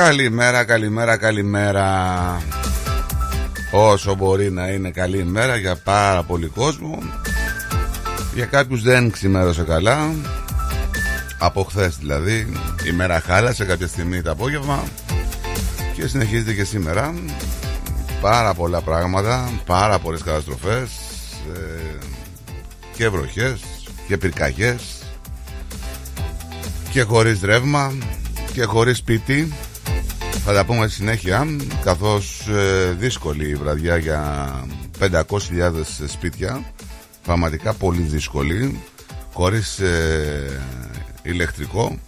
Καλημέρα, καλημέρα, καλημέρα. Όσο μπορεί να είναι καλή ημέρα για πάρα πολύ κόσμο. Για κάποιους δεν ξημέρωσε καλά. Από χθες δηλαδή. Η μέρα χάλασε κάποια στιγμή το απόγευμα. Και συνεχίζεται και σήμερα. Πάρα πολλά πράγματα. Πάρα πολλές καταστροφές. ε, και βροχές. Και πυρκαγιές. Και χωρίς ρεύμα. Και χωρίς σπίτι. Θα τα πούμε στη συνέχεια καθώς ε, δύσκολη η βραδιά για 500.000 σπίτια. Πραγματικά πολύ δύσκολη χωρίς ε, ηλεκτρικό.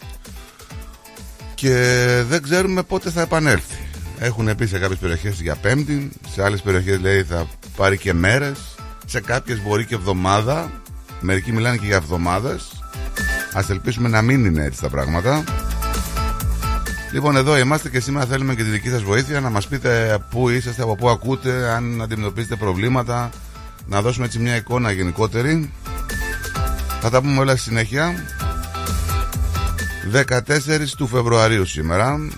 Και δεν ξέρουμε πότε θα επανέλθει. Έχουν πει σε κάποιες περιοχές για πέμπτη σε άλλες περιοχές λέει θα πάρει και μέρες. Σε κάποιες μπορεί και εβδομάδα. Μερικοί μιλάνε και για εβδομάδες. Ας ελπίσουμε να μην είναι έτσι τα πράγματα Λοιπόν, εδώ είμαστε και σήμερα θέλουμε και τη δική σας βοήθεια να μας πείτε πού είσαστε, από πού ακούτε, αν αντιμετωπίζετε προβλήματα, να δώσουμε έτσι μια εικόνα γενικότερη. Θα τα πούμε όλα στη συνέχεια. 14 του Φεβρουαρίου σήμερα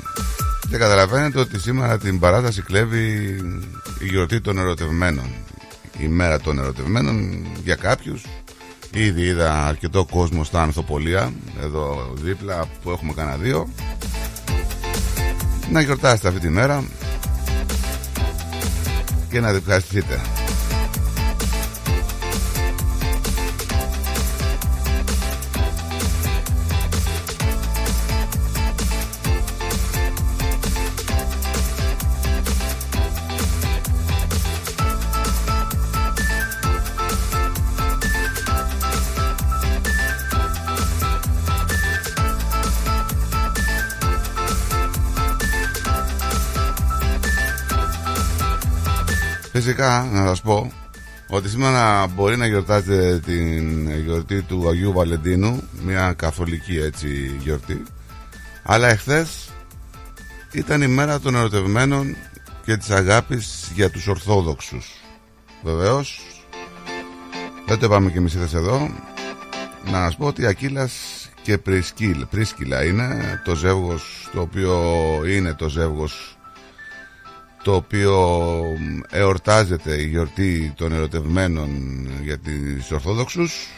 και καταλαβαίνετε ότι σήμερα την παράταση κλέβει η γιορτή των ερωτευμένων. Η μέρα των ερωτευμένων για κάποιους. Ήδη είδα αρκετό κόσμο στα ανθοπολία εδώ δίπλα που έχουμε κανένα δύο να γιορτάσετε αυτή τη μέρα και να ευχαριστηθείτε. Σας πω ότι σήμερα μπορεί να γιορτάζετε την γιορτή του Αγίου Βαλεντίνου μια καθολική έτσι γιορτή αλλά εχθές ήταν η μέρα των ερωτευμένων και της αγάπης για τους Ορθόδοξους βεβαίως δεν το είπαμε και εμείς εδώ να σας πω ότι η Ακύλας και Πρισκύλ. Πρίσκυλα είναι το ζεύγος το οποίο είναι το ζεύγος το οποίο εορτάζεται η γιορτή των ερωτευμένων για τις Ορθόδοξους.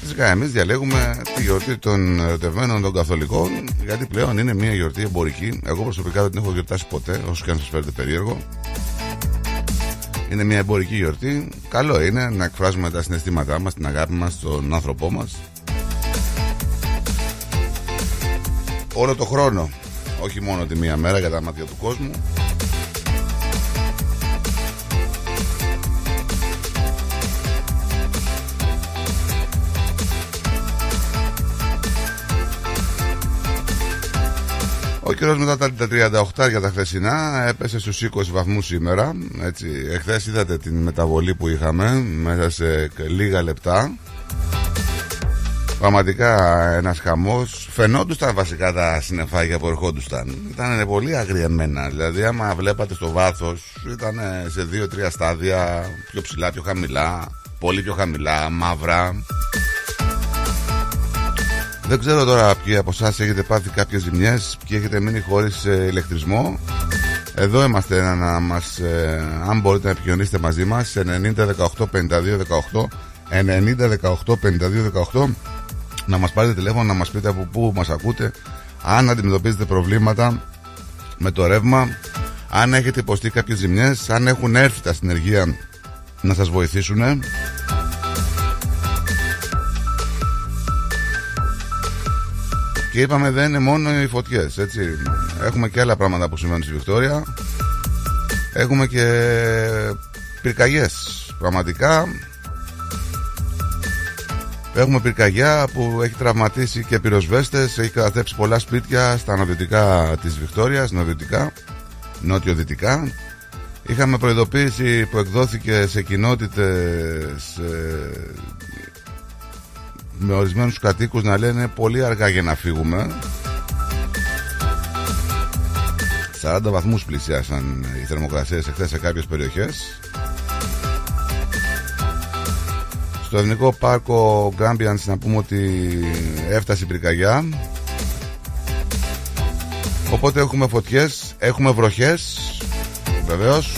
Φυσικά εμείς διαλέγουμε τη γιορτή των ερωτευμένων των Καθολικών γιατί πλέον είναι μια γιορτή εμπορική. Εγώ προσωπικά δεν την έχω γιορτάσει ποτέ όσο και αν σας φέρετε περίεργο. Είναι μια εμπορική γιορτή. Καλό είναι να εκφράζουμε τα συναισθήματά μας την αγάπη μας στον άνθρωπό μας. Όλο το χρόνο όχι μόνο τη μία μέρα για τα μάτια του κόσμου Ο καιρός μετά τα 38 για τα χθεσινά έπεσε στους 20 βαθμούς σήμερα. Έτσι, εχθές είδατε την μεταβολή που είχαμε μέσα σε λίγα λεπτά. Πραγματικά ένας χαμός. Φαινόντουσαν βασικά τα συνεφάγια που ερχόντουσαν. Ήταν πολύ αγριεμένα. Δηλαδή, άμα βλέπατε στο βάθος, ήταν σε δύο-τρία στάδια πιο ψηλά, πιο χαμηλά. Πολύ πιο χαμηλά, μαύρα. Δεν ξέρω τώρα ποιοι από εσάς έχετε πάθει κάποιες ζημιές, ποιοι έχετε μείνει χωρίς ε, ηλεκτρισμό. Εδώ είμαστε να μας, ε, αν μπορείτε να επικοινωνήσετε μαζί μας σε 90 18 52 18 90 18 52 18 να μας πάρετε τηλέφωνο να μας πείτε από πού μας ακούτε. Αν αντιμετωπίζετε προβλήματα με το ρεύμα αν έχετε υποστεί κάποιες ζημιές αν έχουν έρθει τα συνεργεία να σας βοηθήσουν και είπαμε δεν είναι μόνο οι φωτιές έτσι. έχουμε και άλλα πράγματα που συμβαίνουν στη Βικτόρια. Έχουμε και πυρκαγιές πραγματικά Έχουμε πυρκαγιά που έχει τραυματίσει και πυροσβέστες, έχει καταθέψει πολλά σπίτια στα νοτιωτικά της Βικτόριας, νοτιωτικά, νότιο-δυτικά. Είχαμε προειδοποίηση που εκδόθηκε σε κοινότητες ε, με ορισμένους κατοίκους να λένε πολύ αργά για να φύγουμε. 40 βαθμούς πλησιάσαν οι θερμοκρασίες εχθές σε κάποιες περιοχές. Στο Εθνικό Πάρκο Γκάμπιανς να πούμε ότι έφτασε η πυρκαγιά. Οπότε έχουμε φωτιές, έχουμε βροχές, βεβαίως.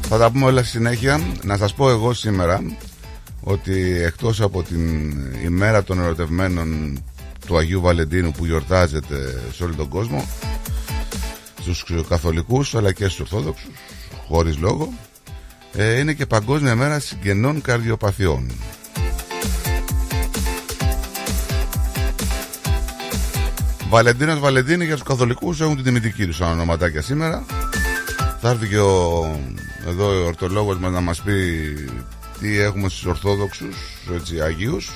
Θα τα πούμε όλα στη συνέχεια. Να σας πω εγώ σήμερα ότι εκτός από την ημέρα των ερωτευμένων του Αγίου Βαλεντίνου που γιορτάζεται σε όλο τον κόσμο στους καθολικούς αλλά και στους ορθόδοξους χωρίς λόγο ε, είναι και Παγκόσμια Μέρα Συγγενών Καρδιοπαθειών. Βαλεντίνος Βαλεντίνη για τους καθολικούς έχουν την τιμητική τους ονοματάκια σήμερα. Θα έρθει και ο, εδώ ο ορτολόγος μας να μας πει τι έχουμε στους Ορθόδοξους, έτσι, Αγίους.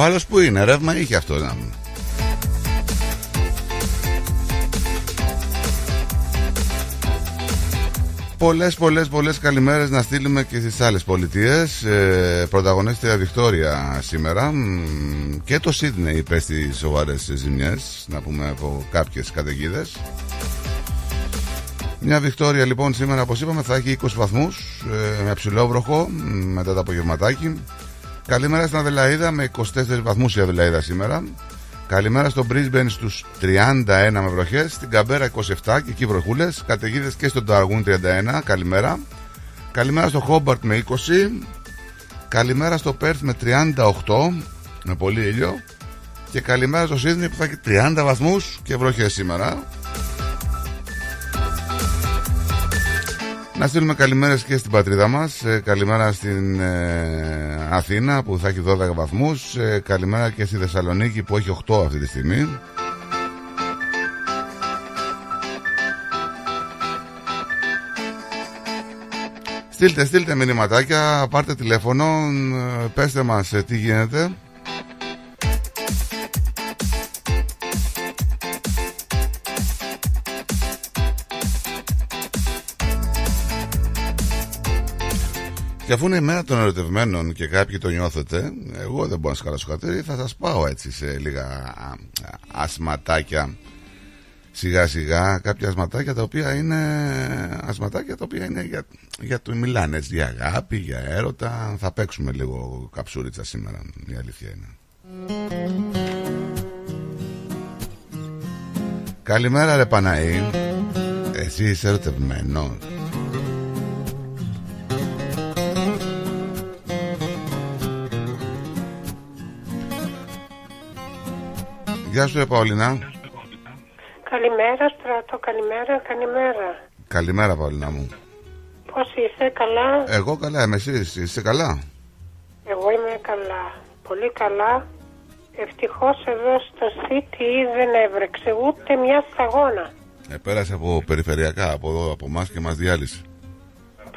Ο άλλος που είναι, ρεύμα είχε αυτό να Πολλές πολλές πολλές καλημέρες να στείλουμε και στις άλλες πολιτείες. Ε, Πρωταγωνίστρια Βικτόρια σήμερα. Και το Σίδνεϊ υπέστη σοβαρές ζημιές Να πούμε από κάποιες καταιγίδες. Μια Βικτόρια λοιπόν σήμερα όπως είπαμε θα έχει 20 βαθμούς ε, Με ψηλό βροχό μετά το απογευματάκι Καλημέρα στην Αδελαίδα με 24 βαθμούς η Αδελαίδα σήμερα. Καλημέρα στο Brisbane στους 31 με βροχές, στην Καμπέρα 27 και εκεί βροχούλες, καταιγίδες και στον Ταργούν 31, καλημέρα. Καλημέρα στο Χόμπαρτ με 20, καλημέρα στο Πέρθ με 38, με πολύ ήλιο. Και καλημέρα στο Σίδνη που θα έχει 30 βαθμούς και βροχές σήμερα. Να στείλουμε καλημέρες και στην πατρίδα μας. Ε, καλημέρα στην ε, Αθήνα που θα έχει 12 βαθμούς. Ε, καλημέρα και στη Θεσσαλονίκη που έχει 8 αυτή τη στιγμή. Στείλτε, στείλτε μηνυματάκια, πάρτε τηλέφωνο, πέστε μας τι γίνεται. Και αφού είναι η μέρα των ερωτευμένων και κάποιοι το νιώθετε, εγώ δεν μπορώ να σας καλέσω χατήρι, θα σας πάω έτσι σε λίγα α, ασματάκια. Σιγά σιγά κάποια ασματάκια τα οποία είναι ασματάκια τα οποία είναι για, για το μιλάνε έτσι, για αγάπη, για έρωτα. Θα παίξουμε λίγο καψούριτσα σήμερα η αλήθεια είναι. Καλημέρα ρε Παναή. Εσύ είσαι ερωτευμένος Γεια σου ρε Παολίνα Καλημέρα, στρατό, καλημέρα, καλημέρα. Καλημέρα Παολίνα μου Πώς είσαι, καλά; Εγώ καλά είμαι εσείς είσαι καλά; Εγώ είμαι καλά. Πολύ καλά. Ευτυχώς εδώ στο City δεν έβρεξε ούτε μια σταγόνα. ε, Πέρασε από περιφερειακά από εδώ από εμάς και μας διάλυσε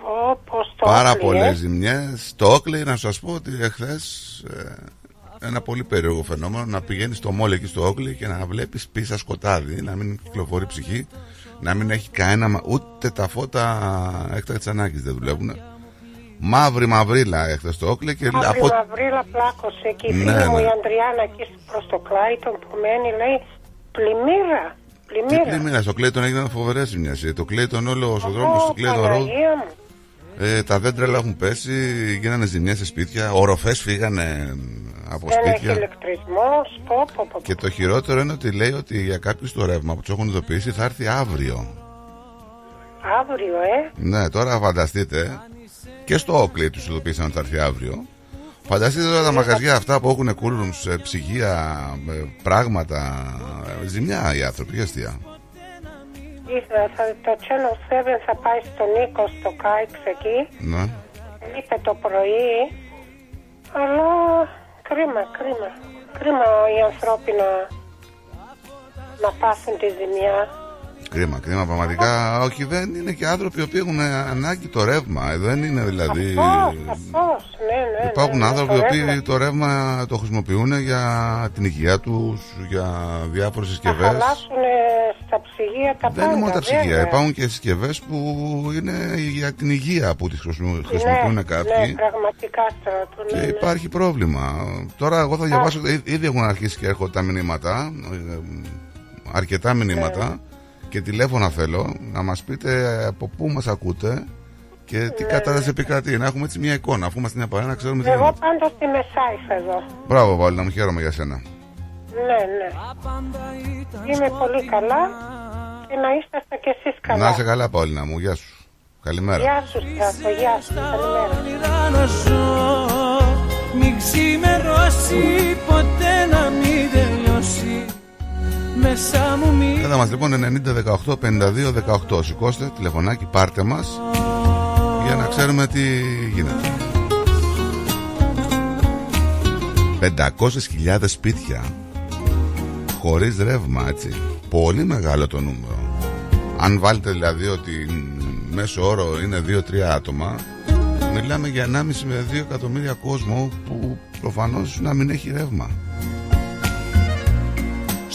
Πω, πως το Πάρα όκλι, πολλές ε. ζημιές. Το Όκλεϊ, να σας πω ότι εχθές ένα πολύ περίεργο φαινόμενο να πηγαίνεις στο μόλ εκεί στο Όκλεϊ και να βλέπεις πίσα σκοτάδι, να μην κυκλοφορεί ψυχή, να μην έχει κανένα. μα- ούτε τα φώτα έκτακτης ανάγκης δεν δουλεύουν. Μαύρη μαυρίλα εχθέ στο Όκλεϊ και Μαύρη από. μαυρίλα πλάκωσε και η Ναι, φίλη μου ναι. η Αντριάννα εκεί προς το Κλάιτον που μένει λέει πλημμύρα, Τι πλημμύρα. πλημμύρα, στο Κλέιτον έγιναν φοβερές ζημιέ. Το Κλέιτον όλος ο δρόμο Ω, του Κλέιτον Road. Παναγία μου. Ε, τα δέντρα όλα έχουν πέσει, γίνανε ζημιές σε σπίτια, οροφές φύγανε από Δεν έχει σπίτια. ηλεκτρισμός. Πω, πω, πω. Και το χειρότερο είναι ότι λέει ότι για κάποιους το ρεύμα που του έχουν ειδοποιήσει θα έρθει αύριο. Αύριο, ε. Ναι, τώρα φανταστείτε. Και στο Oakley τους ειδοποίησαν ότι θα έρθει αύριο. Φανταστείτε τώρα τα μαγαζιά αυτά που έχουν cool ψυγεία, ε, πράγματα. ε, Ζημιά οι άνθρωποι, για αστεία. Είδα, θα, το Channel 7 θα πάει στον Νίκο στο Κάιξ εκεί. Ναι. Είπε το πρωί. Αλλά κρίμα, κρίμα. Κρίμα οι ανθρώποι να, να πάθουν τη ζημιά. Κρίμα, κρίμα πραγματικά. Όχι, δεν είναι και άνθρωποι που έχουν ανάγκη το ρεύμα. Δεν είναι δηλαδή. Πώς, πώς, ναι, ναι. Υπάρχουν ναι, άνθρωποι το οι οποίοι ρεύμα. το ρεύμα το χρησιμοποιούν για την υγεία τους, για διάφορες Θα συσκευές. χαλάσουν στα ψυγεία τα Δεν πάντα. είναι μόνο τα ψυγεία. βέβαια. Υπάρχουν και συσκευές που είναι για την υγεία που τις χρησιμο- Ναι, χρησιμοποιούν ναι, κάποιοι. πραγματικά στρατού. Και Ναι, ναι. υπάρχει πρόβλημα. Τώρα, εγώ θα διαβάσω. εί- Ήδη έχουν αρχίσει και έρχονται τα μηνύματα. ε, Αρκετά μηνύματα. Ναι. Και τηλέφωνα θέλω να μας πείτε από πού μας ακούτε και Ναι, τι κατάσταση επικρατεί. Να έχουμε έτσι μια εικόνα. Αφού είμαστε μια παρέα, να ξέρουμε τι Εγώ γίνεται. πάντως στη Μεσάιφ εδώ. Μπράβο, Βάλει, να μου χαίρομαι για σένα. Ναι, ναι. Είμαι πολύ καλά και να είσαστε κι εσείς καλά. Να είσαι καλά, Παόλινα μου. Γεια σου. Καλημέρα. Γεια σου, Στράτο, γεια σου. Καλημέρα. όνειρα να ζω Μην ξημερώσει ποτέ να μην τελειώσει Μέσα μου μη. Κατά μας λοιπόν 90 18 52 18 Σηκώστε τηλεφωνάκι πάρτε μας Για να ξέρουμε τι γίνεται. 500.000 σπίτια Χωρίς ρεύμα έτσι. Πολύ μεγάλο το νούμερο. Αν βάλετε δηλαδή ότι μέσο όρο είναι 2-3 άτομα Μιλάμε για 1,5 με 2 εκατομμύρια κόσμο Που προφανώς να μην έχει ρεύμα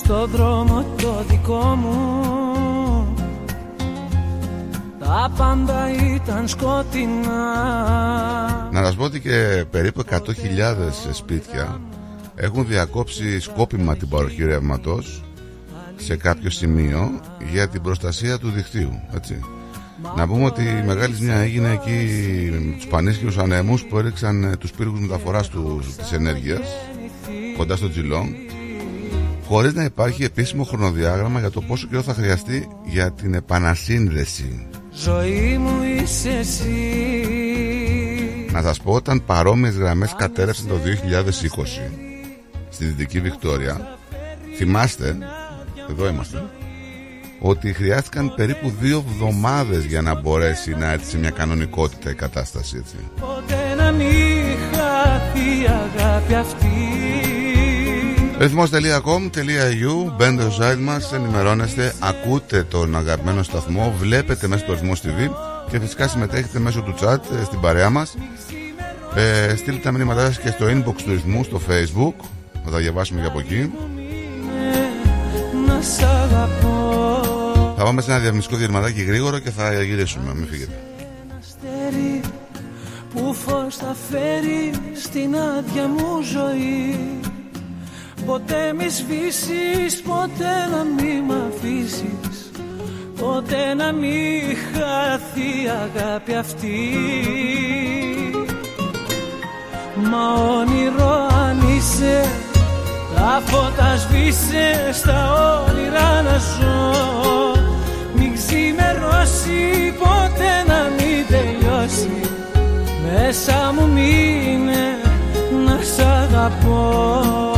στο δρόμο το δικό μου Τα πάντα ήταν σκοτεινά Να σας πω ότι και περίπου 100.000 σπίτια έχουν διακόψει σκόπιμα την παροχή ρεύματος σε κάποιο σημείο για την προστασία του δικτύου. Έτσι. Να πούμε ότι η μεγάλη ζημιά έγινε εκεί με τους πανίσχυρους ανέμους που έριξαν ε, τους πύργους μεταφοράς τους, της ενέργειας κοντά στο Τζιλόν χωρίς να υπάρχει επίσημο χρονοδιάγραμμα για το πόσο καιρό θα χρειαστεί για την επανασύνδεση. Ζωή μου είσαι εσύ Να σας πω όταν παρόμοιες γραμμές κατέρευσαν το 2020 στη Δυτική Βικτόρια θυμάστε, εδώ είμαστε ότι χρειάστηκαν περίπου δύο εβδομάδες για να μπορέσει να έρθει σε μια κανονικότητα η κατάσταση έτσι. Ποτέ να μην χαθεί η αγάπη αυτή ρυθμός.com.au Μπαίνετε στο site μας, ενημερώνεστε Ακούτε τον αγαπημένο σταθμό Βλέπετε μέσα στο ρυθμός TV Και φυσικά συμμετέχετε μέσω του chat ε, Στην παρέα μας. Ε, Στείλτε τα μηνύματά σας και στο inbox του ρυθμού Στο facebook. Θα τα διαβάσουμε και από εκεί. Να σ' αγαπώ Θα πάμε σε ένα διαφημιστικό διαρματάκι γρήγορο Και θα γυρίσουμε, μην φύγετε. Αστέρι που φως θα φέρει στην άδεια μου ζωή Ποτέ μη σβήσεις, ποτέ να μη μ' αφήσεις. Ποτέ να μη χαθεί η αγάπη αυτή. Μα όνειρο αν είσαι Τα φώτα σβήσε στα όνειρα να ζω. Μην ξημερώσει ποτέ να μην τελειώσει. Μέσα μου μείνε να σ' αγαπώ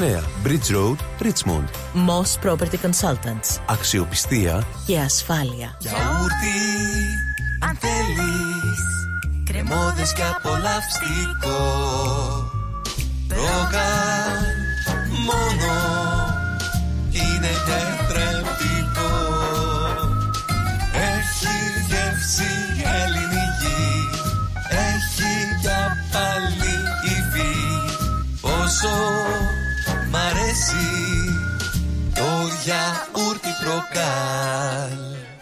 Bridge Road, Richmond. Moss Property Consultants. Αξιοπιστία και ασφάλεια. Γιαούρτι, αν θέλεις, κρεμόδες και απολαυστικό. Ρόγαν, μόνο, είναι τετρεπτικό. Έχει γεύση ελληνική, έχει για πάλι υφή. Πόσο το γιαούρτι προκάλ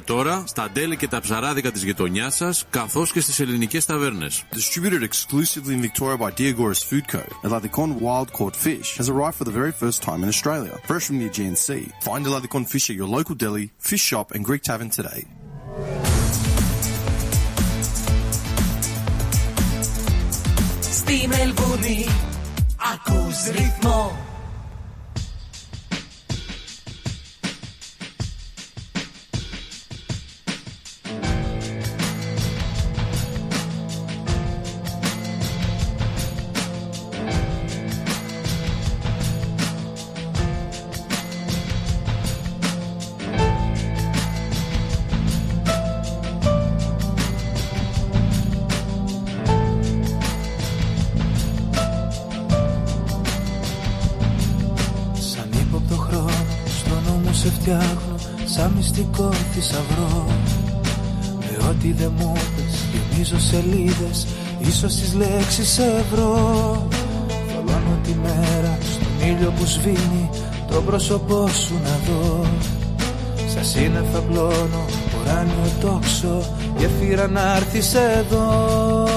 τώρα στα τέλη και τα ψαράδικα της γειτονιάς σας, καθώς και στις ελληνικές ταβέρνες. Distributed exclusively in Victoria by Diagoras Food Co. Eladicon wild caught fish has arrived for the very first time in Australia, fresh from the Aegean Sea. Find Eladicon fish at your local deli, fish shop and Greek tavern today. Στη Μελβούνι ακούς ρυθμό σελίδες Ίσως τις λέξεις ευρώ. Θολώνω τη μέρα στον ήλιο που σβήνει Το πρόσωπό σου να δω. Σαν σύννεφα πλώνω ουράνιο τόξο Γεφύρα να έρθεις εδώ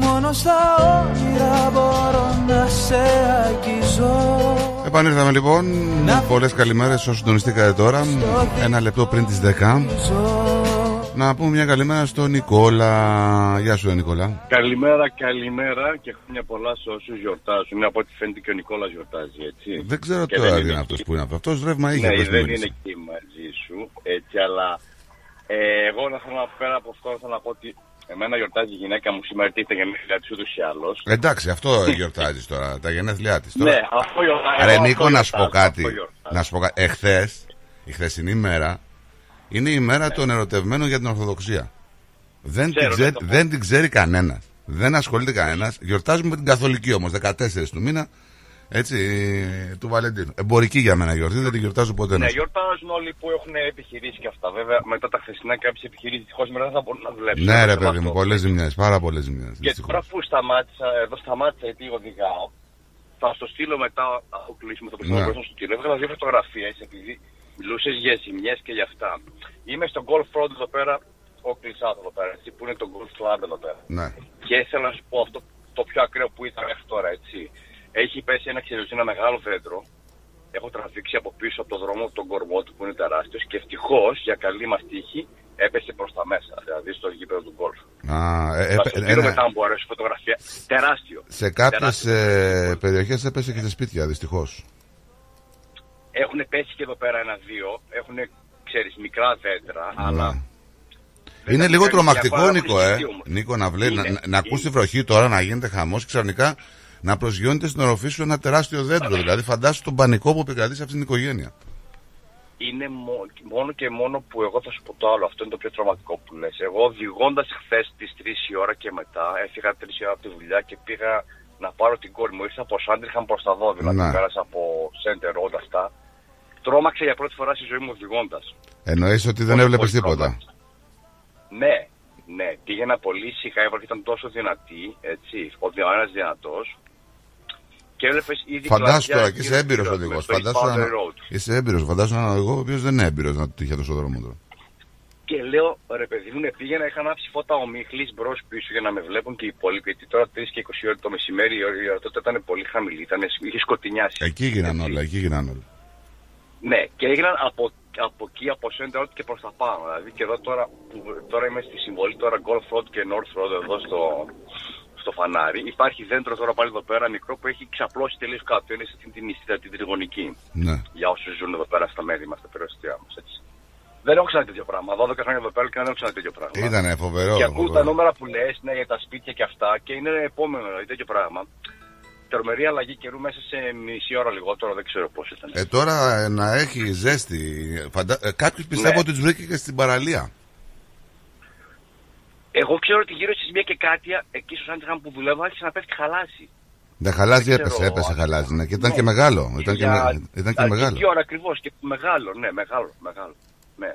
Μόνος στα όνειρα μπορώ να σε αγγίζω Επανήρθαμε λοιπόν Πολλές καλημέρες όσοι συντονιστήκατε τώρα Ένα λεπτό πριν τις 10 να πούμε μια καλημέρα στον Νικόλα. Γεια σου, Νικόλα. Καλημέρα, καλημέρα και χρόνια πολλά σε όσους γιορτάζουν. Από ό,τι φαίνεται και ο Νικόλας γιορτάζει, έτσι. Δεν ξέρω και τώρα τι είναι αυτός που είναι αυτός. Αυτός ρεύμα είχε. Ναι, δεν είναι εκεί μαζί σου, έτσι, αλλά ε, εγώ να θέλω να πέρα από αυτό θέλω να πω ότι Εμένα γιορτάζει η γυναίκα μου σήμερα τι τα γενέθλιά της ούτως ή άλλως. Εντάξει, αυτό γιορτάζεις τώρα, τα γενέθλιά της. Ναι, αυτό γιορτάζεις. Ρε Νίκο, να σου πω κάτι. Να σου πω κάτι. Εχθές, η χθεσινή μέρα, είναι η μέρα των ερωτευμένων για την Ορθοδοξία. Δεν, την, ξέρει, δεν την ξέρει κανένας. Δεν ασχολείται κανένας. Γιορτάζουμε την Καθολική όμως, 14 του μήνα. Έτσι, του Βαλεντίνου. Εμπορική για μένα γιορτή, δεν την γιορτάζω ποτέ. Ναι, να σου πω. γιορτάζουν όλοι που έχουν επιχειρήσει και αυτά. Βέβαια, μετά τα χθεσινά κάποιε επιχειρήσεις δυστυχώς μετά δεν θα μπορούν να δουλέψουν. Ναι, ρε Αυτό. παιδί μου, πολλές ζημιές, πάρα πολλές ζημιές. Και τώρα που σταμάτησα, εδώ σταμάτησα γιατί οδηγάω, θα στο στείλω μετά αφού κλείσουμε το Ναι. πιστεύω ναι. στο στείλω. Έβγαλα δύο φωτογραφίες επειδή μιλούσες για ζημιές και για αυτά. Είμαι στο Golf Road εδώ πέρα, ο Κλεισάτο εδώ πέρα, έτσι, που είναι το Golf Club εδώ πέρα. Ναι. Και ήθελα να σου πω αυτό το πιο ακραίο που ήταν μέχρι τώρα, έτσι. Έχει πέσει ένα ξελιωτή, ένα μεγάλο δέντρο. Έχω τραβήξει από πίσω από το δρόμο τον κορμό του που είναι τεράστιος και ευτυχώς για καλή μας τύχη έπεσε προς τα μέσα, δηλαδή στο γήπεδο του γκολφ. Α, ε, Θα ε, σου στείλω ένα- μετά αν μου αρέσει η φωτογραφία. Τεράστιο. σε κάποιες Τεράστιο. ε, περιοχές έπεσε και σε σπίτια, δυστυχώς. Έχουν πέσει και εδώ πέρα ένα-δύο. Έχουν, ξέρεις, μικρά δέντρα, αλλά. Ναι. δεν Είναι τα λίγο κάνει τρομακτικό, διαφορά Νίκο, που ε. είναι όμως. Νίκο, να, βλέ, Είναι, να, να, να ακούς τη είναι. βροχή τώρα να γίνεται χαμός και ξαφνικά να προσγειώνεται στην οροφή σου ένα τεράστιο δέντρο. Δηλαδή, φαντάσου τον πανικό που επικρατεί σε αυτήν την οικογένεια. είναι μο- μόνο και μόνο που εγώ θα σου πω το άλλο. Αυτό είναι το πιο τρομακτικό που λες. Εγώ οδηγώντας χθες τις 3 η ώρα και μετά, έφυγα 3 η ώρα από τη δουλειά και πήγα να πάρω την κόρη μου. Ήρθα από Σάντριχαμ προς τα δω, δηλαδή Ναι. πέρασα από Center Road αυτά. Τρόμαξα για πρώτη φορά στη ζωή μου οδηγώντας. Εννοείς ότι δεν Πολύ, έβλεπες πολύ τίποτα; τρόμαξα. Ναι, ναι. Πήγαινα πολύ ησυχά, η βροχή ήταν τόσο δυνατή, έτσι, ο ένας δυνατός. Και έβλεπες ήδη Φαντάσου κλαδιά τώρα και είσαι γύρω- έμπειρος γύρω οδηγός. στο East Φαντάσου Boundary ένα... Road. Είσαι έμπειρος. Φαντάσου έναν οδηγό ο οποίος δεν είναι έμπειρος να τύχει τόσο δρόμος τώρα. Και λέω, ρε παιδί μου, ναι, πήγαινα, είχα ανάψει φώτα ομίχλης μπρος πίσω για να με βλέπουν και οι υπόλοιποι. Γιατί τώρα 3 και 20 ώρα το μεσημέρι η ώρα η ώρα τότε ήταν πολύ χαμηλή, ήταν, είχε σκοτεινιάσει. Εκεί γίνανε όλα, εκεί γίνανε όλα. Ναι, και έγιναν από, από εκεί, από Center Road και προς τα πάνω. Δηλαδή και εδώ τώρα, που, τώρα είμαι στη συμβολή τώρα Golf Road και North Road εδώ στο, στο φανάρι. Υπάρχει δέντρο τώρα πάλι εδώ πέρα μικρό που έχει ξαπλώσει τελείως κάτω. Είναι στην την νηστεία, την τριγωνική. Ναι. Για όσους ζουν εδώ πέρα στα μέρη μας, στα περιοριστικά μας. Δεν έχω ξαναδεί τέτοιο πράγμα. 12 χρόνια εδώ πέρα και δεν έχω ξαναδεί τέτοιο πράγμα. Ήτανε φοβερό. Και ακούω τα φοβερό. νούμερα που λες ναι, για τα σπίτια και αυτά και είναι επόμενο δηλαδή, τέτοιο πράγμα. Τρομερή αλλαγή καιρού μέσα σε μισή ώρα λιγότερο, δεν ξέρω πώς ήταν. Ε, τώρα ε, να έχει ζέστη. Φαντα... Ε, Κάποιος πιστεύω Ναι. ότι του βρήκε και στην παραλία. Εγώ ξέρω ότι γύρω στις 1 και κάτι, εκεί στο Σάντιχαμ που δουλεύω, άρχισε να πέφτει χαλάσει. Δεν χαλάζει, Δεν έπεσε, ξέρω, έπεσε, αν- χαλάζει. Ναι. Και ήταν Ναι. και μεγάλο. Ήταν και, Για- με- ήταν και Α, μεγάλο. Τι ώρα ακριβώς και μεγάλο, ναι, μεγάλο, μεγάλο. Ναι.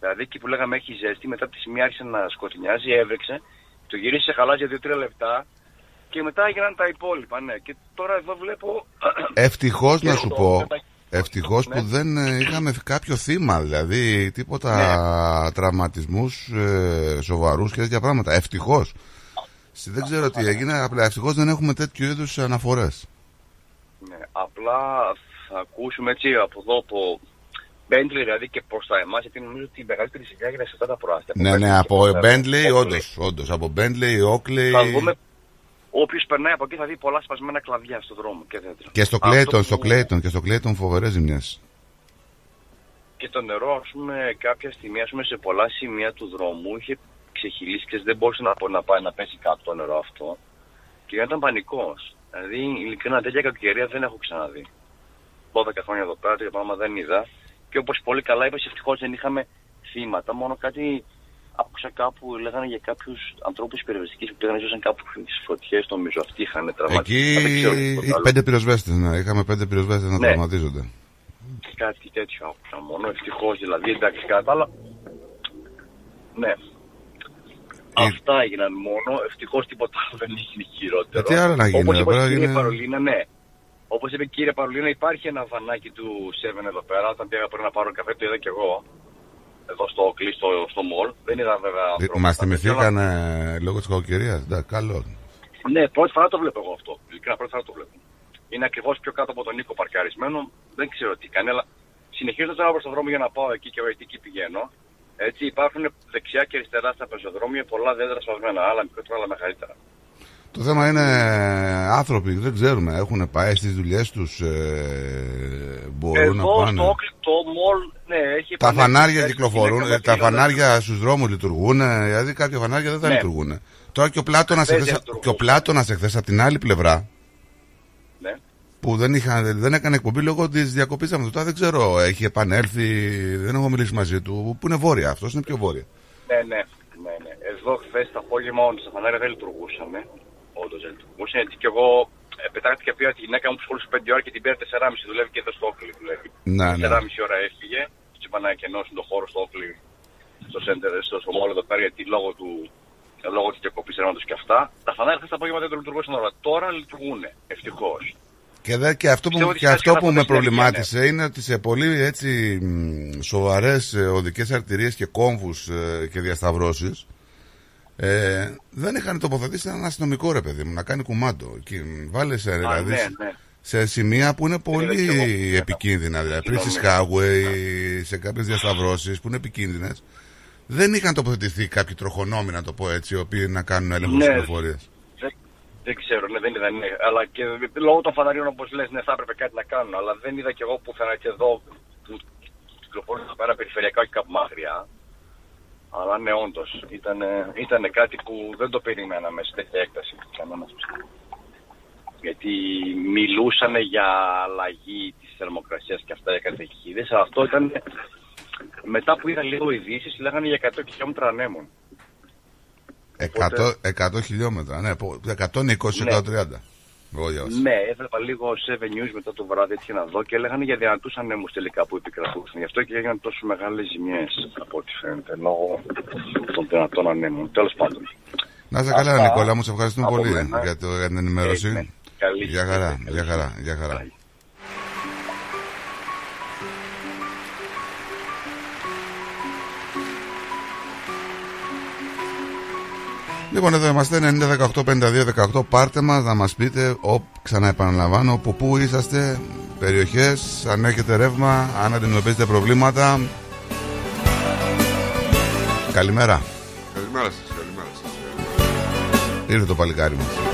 Δηλαδή εκεί που λέγαμε έχει ζέστη, μετά από τη σημεία άρχισε να σκοτεινιάζει, έβρεξε, το γύρισε χαλάζει για 2-3 λεπτά και μετά έγιναν τα υπόλοιπα, ναι. Και τώρα εδώ βλέπω. Ευτυχώς Και να σου το- πω. Τα- Ευτυχώς Ναι. που δεν ε, είχαμε κάποιο θύμα, δηλαδή τίποτα Ναι. τραυματισμούς ε, σοβαρούς και τέτοια πράγματα. Ευτυχώς. Δεν ξέρω τι έγινε, απλά ευτυχώς δεν έχουμε τέτοιου είδους αναφορές. Ναι, απλά θα ακούσουμε έτσι από εδώ από Μπέντλι δηλαδή και προς τα εμάς, γιατί νομίζω ότι η μεγαλύτερη ζημιά έγινε σε αυτά τα προάστια. Ναι, ναι, από Bentley, όντως. Όντως, από Bentley, Oakley Θα δούμε. Όποιος περνάει από εκεί θα δει πολλά σπασμένα κλαδιά στον δρόμο και δέντρα. και στο Αυτό Clayton, που- στο Clayton και στο Clayton φοβερές ζημιές. Και το νερό, ας πούμε, κάποια στιγμή, ας πούμε, σε πολλά σημεία του δρόμου είχε ξεχυλήσει και δεν μπορούσε να, να πάει να πέσει κάτω το νερό αυτό. Και ήταν πανικός. Δηλαδή, ειλικρινά τέτοια κακοκαιρία δεν έχω ξαναδεί. 12 χρόνια εδώ πέρα, τέτοια πράγμα δεν είδα. Και όπως πολύ καλά είπες, ευτυχώς δεν είχαμε θύματα. Μόνο κάτι άκουσα κάπου, λέγανε για κάποιους ανθρώπους περιοριστική που πήγαν ζούσαν κάπου στις φωτιές, νομίζω. Αυτοί είχαν τραυματίσει. Εκεί Δεν ξέρω τίποτα οι άλλο. πέντε πυροσβέστες, ναι. Είχαμε πέντε πυροσβέστες να Ναι. τραυματίζονται. Κάτι τέτοιο άκουσα μόνο. Ευτυχώς δηλαδή, εντάξει, κατά άλλα. Ναι. Αυτά έγιναν μόνο. Ευτυχώς τίποτα άλλο δεν έγινε χειρότερο. Ε, τι άλλο να γίνει, Όπως εδώ είπε η πέρα κυρία είναι- Παρολίνα, ναι. Όπως είπε η κυρία Παρολίνα, υπάρχει ένα βανάκι του 7 εδώ πέρα. Όταν πήγα πριν να πάρω καφέ, το είδα κι εγώ. Εδώ στο Oakley, στο, στο mall. Δεν είδα βέβαια. ανθρώπους. Μας Τα θυμηθήκαν λόγω της κακοκαιρίας. Καλό. ναι, πρώτη φορά το βλέπω εγώ αυτό. Ειλικρινά πρώτη φορά το βλέπω. Είναι ακριβώς πιο κάτω από τον Νίκο παρκαρισμένο. Δεν ξέρω τι κάνει, αλλά συνεχίζω τώρα προς τον δρόμο για να πάω εκεί και εγώ γιατί εκεί πηγαίνω. Έτσι υπάρχουν δεξιά και αριστερά στα πεζοδρόμια πολλά δέντρα σπασμένα. Άλλα μικρότερα, άλλα μεγαλύτερα. Το θέμα είναι άνθρωποι, δεν ξέρουμε, έχουν πάει στις δουλειές τους, ε, μπορούν Εδώ να πάνε; στο Oakley, το mall, ναι, έχει Τα επανέλθει φανάρια χθες, κυκλοφορούν, είναι ε, τα καμπακίλα, φανάρια στους δρόμους λειτουργούν, δηλαδή κάποια φανάρια δεν θα Ναι. λειτουργούν. Τώρα και ο Πλάτωνας Χθες εχθές, λειτουργούν. και ο Πλάτωνας εχθές από την άλλη πλευρά, Ναι. που δεν, είχα, δεν έκανε εκπομπή λόγω της διακοπής αυτό. Τώρα δεν ξέρω, έχει επανέλθει, δεν έχω μιλήσει μαζί του. Πού είναι βόρεια, αυτός είναι πιο βόρεια. Ναι, ναι, ναι, ναι. Εδώ χθες το απόγευμα όντως τα φανάρια δεν λειτουργούσαν. Όντως δεν λειτουργούσαν. Έτσι και εγώ ε, πετάχτηκε πήρα τη γυναίκα μου που σχολούσε 5 ώρα και την πήρα 4,5 δουλεύει και εδώ στο Όκλι. Δουλεύει. Ναι, ναι. 4,5 ώρα έφυγε. Του είπα να εκενώσουν το χώρο στο Όκλι, στο center, στο, στο mall εδώ πέρα, γιατί λόγω του λόγω της διακοπής ρεύματος και αυτά. Τα φανάρια χθες το απόγευμα δεν λειτουργούσαν όλα. Τώρα λειτουργούν. Ευτυχώς. Και, δε, και αυτό που, Πιστεύω ότι και θα αυτό έρθει που να με αποκτήσει προβλημάτισε είναι ότι σε πολύ έτσι μ, σοβαρές ε, οδικές αρτηρίες και κόμβους ε, και διασταυρώσεις ε, δεν είχαν τοποθετήσει έναν αστυνομικό ρε παιδί μου να κάνει κουμάντο. Και μ, βάλε σε, δηλαδή, ναι, ναι. σε σημεία που είναι πολύ είδα κι εγώ. επικίνδυνα. Δηλαδή πριν στις Συγγνώμη. Highway, σε κάποιες διασταυρώσεις που είναι επικίνδυνες δεν είχαν τοποθετηθεί κάποιοι τροχονόμοι, να το πω έτσι, οι οποίοι να κάνουν έλεγχο Ναι. ναι. πληροφορίες. Δεν, δεν ξέρω, ναι, δεν είδα, ναι. Αλλά και λόγω των φαναρίων, όπως λες, ναι, θα έπρεπε κάτι να κάνουν. Αλλά δεν είδα κι εγώ πουθενά και εδώ που κυκλοφορούν εδώ πέρα περιφερειακά, όχι κάπου μακριά. Αλλά ναι, όντως ήταν, ήταν κάτι που δεν το περιμέναμε σε τέτοια έκταση. Κανένας. Γιατί μιλούσαν για αλλαγή της θερμοκρασίας και αυτά για καταιγίδες. Αλλά αυτό ήταν. Μετά που είδα λίγο ειδήσεις, λέγανε για 100 χιλιόμετρα ανέμων. 100, 100 χιλιόμετρα, ναι, πο- 120-130. Εγώ διάβασα. Ναι, έβλεπα λίγο 7 News μετά το βράδυ έτσι να δω και έλεγαν για δυνατού ανέμου τελικά που επικρατούσαν. Γι' αυτό και έγιναν τόσο μεγάλες ζημιές από ό,τι φαίνεται λόγω των δυνατών ανέμων. Τέλος πάντων. Να είσαι καλά, Αυτά Νικόλα, μου σε ευχαριστούμε από πολύ μένα. για, το, για την ενημέρωση. Ε, ναι. Καλή Για χαρά, συνέχεια. για χαρά, για χαρά. Λοιπόν, εδώ είμαστε 90-18-52-18. Πάρτε μας να μας πείτε, ο, ξαναεπαναλαμβάνω, από πού είσαστε, περιοχές, αν έχετε ρεύμα, αν αντιμετωπίζετε προβλήματα. Καλημέρα. Καλημέρα σας, καλημέρα σας. Ήρθε το παλικάρι μας.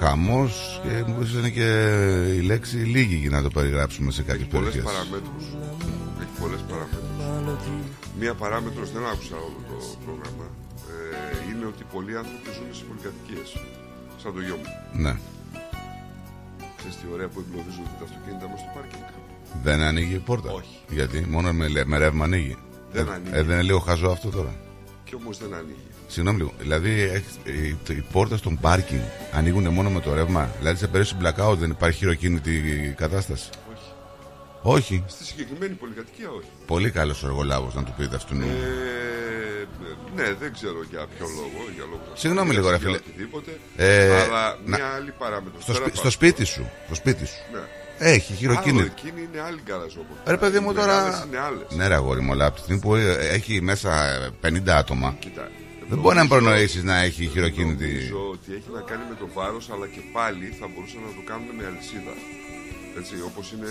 Χαμός και μου είναι και η λέξη λίγη για να το περιγράψουμε σε κάποιες Έχει πολλές περιοχές. παραμέτρους. Έχει πολλές παραμέτρους. μάλλον Μία παράμετρος, δεν άκουσα όλο το πρόγραμμα, ε, είναι ότι πολλοί άνθρωποι ζουν σε πολυκατοικίες. Σαν το γιο μου. Ναι. Ξέρεις τι ωραία που εγκλωβίζονται τα αυτοκίνητα μας στο πάρκινγκ; Δεν ανοίγει η πόρτα; Όχι. Γιατί; Μόνο με, λε- με ρεύμα ανοίγει. Δεν Ε, ανοίγει. Ε, δεν είναι λίγο χαζό αυτό τώρα; Και όμως δεν ανοίγει. Συγγνώμη λίγο. Δηλαδή έχεις, οι, οι πόρτες των πάρκινγκ ανοίγουν μόνο με το ρεύμα. Δηλαδή σε περίπτωση blackout δεν υπάρχει χειροκίνητη κατάσταση. Όχι. Όχι. Στη συγκεκριμένη πολυκατοικία όχι. Πολύ καλός ο εργολάβος να του πείτε αυτόν. Ε, ναι, δεν ξέρω για ποιο λόγο. Για λόγους Συγγνώμη λίγο, ρε για φίλε. οτιδήποτε. Ε, αλλά να- μια άλλη παράμετρος. στο, σπι- στο σπίτι σου. Στο σπίτι σου. Ναι. Έχει Άλλο, χειροκίνητη. εκείνη είναι άλλη γκαραζόπορτα. Ρε παιδί μου Οι τώρα. μεγάλες είναι άλλες. Ναι, ρε αγόρι μου, αλλά από τη στιγμή που ε, έχει μέσα ε, 50 άτομα. Κοίτα, Δεν μπορεί να νομίζω- προνοήσεις να έχει χειροκίνητη. Νομίζω ότι έχει να κάνει με το βάρος αλλά και πάλι θα μπορούσαν να το κάνουν με αλυσίδα. Έτσι, όπως είναι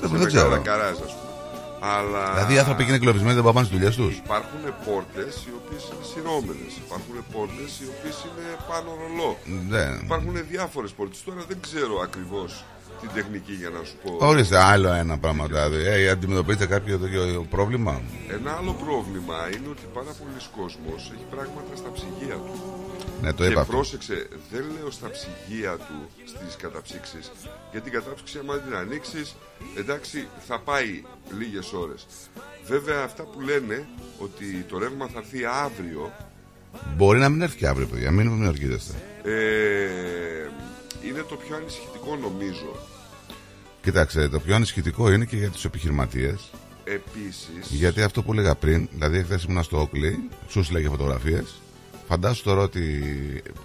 Δεν- σε δεν ξέρω. μεγάλα γκαράζ, ας πούμε. Αλλά Δηλαδή οι άνθρωποι είναι εγκλωβισμένοι δεν πάνε στις δουλειές τους. υπάρχουν πόρτες οι οποίες είναι συνόμενες. Υπάρχουν πόρτες οι οποίες είναι πάνω ρολό. Ναι. Υπάρχουν διάφορες πόρτες. Τώρα δεν ξέρω ακριβώς την τεχνική για να σου πω. Ορίστε, άλλο ένα πράγμα. Δηλαδή, ε, αντιμετωπίζετε κάποιο τέτοιο πρόβλημα; Ένα άλλο πρόβλημα είναι ότι πάρα πολλοί κόσμος έχει πράγματα στα ψυγεία του. Ναι, το και είπα. αυτό. πρόσεξε, δεν λέω στα ψυγεία του στις καταψύξεις γιατί η κατάψυξη άμα την ανοίξεις εντάξει θα πάει λίγες ώρες βέβαια αυτά που λένε ότι το ρεύμα θα έρθει αύριο Μπορεί να μην έρθει και αύριο, παιδιά. Μην μην ορκίζεστε. ε, είναι το πιο ανησυχητικό νομίζω Κοιτάξτε, το πιο ανησυχητικό είναι και για τους επιχειρηματίες. επίσης Γιατί αυτό που έλεγα πριν, δηλαδή χθε ήμουν στο Όκλι, σου συλλέγε φωτογραφίες. Φαντάσου τώρα ότι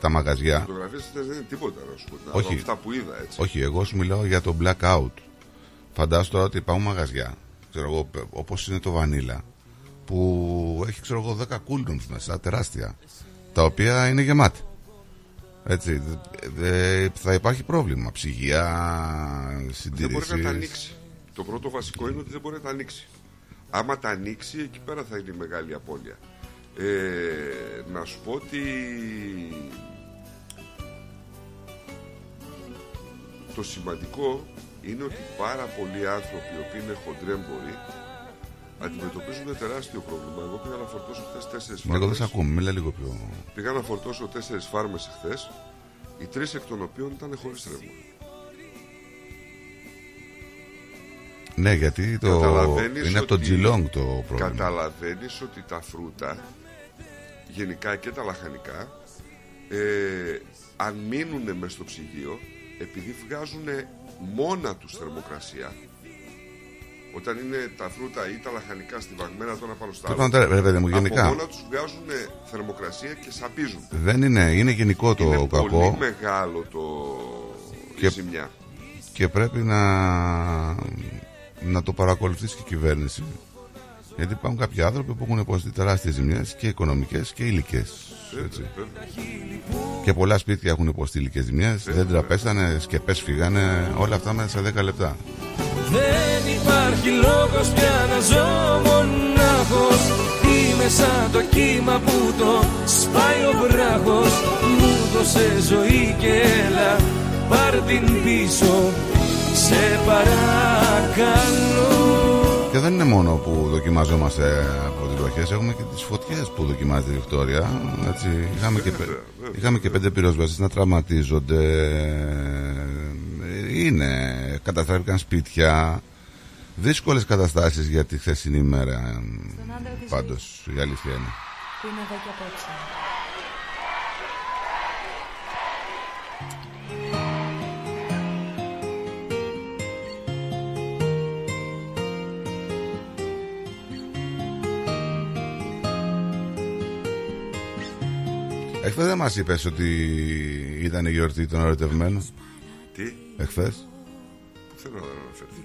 τα μαγαζιά. φωτογραφίες αυτές δεν είναι τίποτα να σου πω να Όχι. δω αυτά που είδα έτσι Όχι, εγώ σου μιλάω για το blackout. Φαντάσου τώρα ότι υπάρχουν μαγαζιά, ξέρω εγώ, όπως είναι το Βανίλα, που έχει ξέρω εγώ 10 coolrooms μέσα, τεράστια, τα οποία είναι γεμάτα. Έτσι, δε- δε- θα υπάρχει πρόβλημα. Ψυγεία, δεν μπορεί να τα συντήρησης. ανοίξει το πρώτο βασικό είναι ότι δεν μπορεί να τα ανοίξει άμα τα ανοίξει εκεί πέρα θα είναι η μεγάλη απώλεια ε, να σου πω ότι το σημαντικό είναι ότι πάρα πολλοί άνθρωποι οι οποίοι είναι χοντρέμποροι αντιμετωπίζουν τεράστιο πρόβλημα. Εγώ πήγα να φορτώσω χθες τέσσερις Εγώ δεν φάρμες. σε ακούμε, μίλα λίγο πιο. Πήγα να φορτώσω τέσσερις φάρμες χθες, οι τρεις εκ των οποίων ήταν χωρίς ρεύμα. Ναι, γιατί το... Καταλαβαίνεις είναι από το ότι- Geelong το πρόβλημα. Καταλαβαίνεις ότι τα φρούτα, γενικά και τα λαχανικά, ε, αν μείνουν μες στο ψυγείο, επειδή βγάζουν μόνα τους θερμοκρασία, όταν είναι τα φρούτα ή τα λαχανικά στιβαγμένα τώρα πάνω στα Το άλλα, κάνω τώρα, ρε παιδί μου, γενικά. από μόνα τους βγάζουν θερμοκρασία και σαπίζουν. Δεν είναι, είναι γενικό το είναι κακό πολύ μεγάλο το Και- η ζημιά. και πρέπει να, να το παρακολουθήσει και η κυβέρνηση. Γιατί υπάρχουν κάποιοι άνθρωποι που έχουν υποστεί τεράστιες ζημιές και οικονομικές και υλικές. Έτσι. Βέβαια. Και πολλά σπίτια έχουν υποστεί υλικές ζημιές, δέντρα πέσανε, σκεπές φύγανε, όλα αυτά μέσα σε 10 λεπτά. Δεν υπάρχει λόγος πια να ζω μονάχος Είμαι σαν το κύμα που το σπάει ο βράχος Μου δώσε ζωή και έλα πάρ την πίσω Σε παρακαλώ Και δεν είναι μόνο που δοκιμάζομαστε από τις βροχές, έχουμε και τις φωτιές που δοκιμάζεται η Βικτόρια. Έτσι, είχαμε, και, πε- είχαμε και πέντε πυροσβέστες να τραυματίζονται. Είναι, καταστράφηκαν σπίτια. Δύσκολες καταστάσεις για τη χθεσινή ημέρα. Πάντως, η αλήθεια είναι. Που είναι εδώ και απόψε. Εχθές δεν μας είπες ότι ήταν η γιορτή των ερωτευμένων. Τι, Εχθές. πουθενά δεν αναφέρθηκε.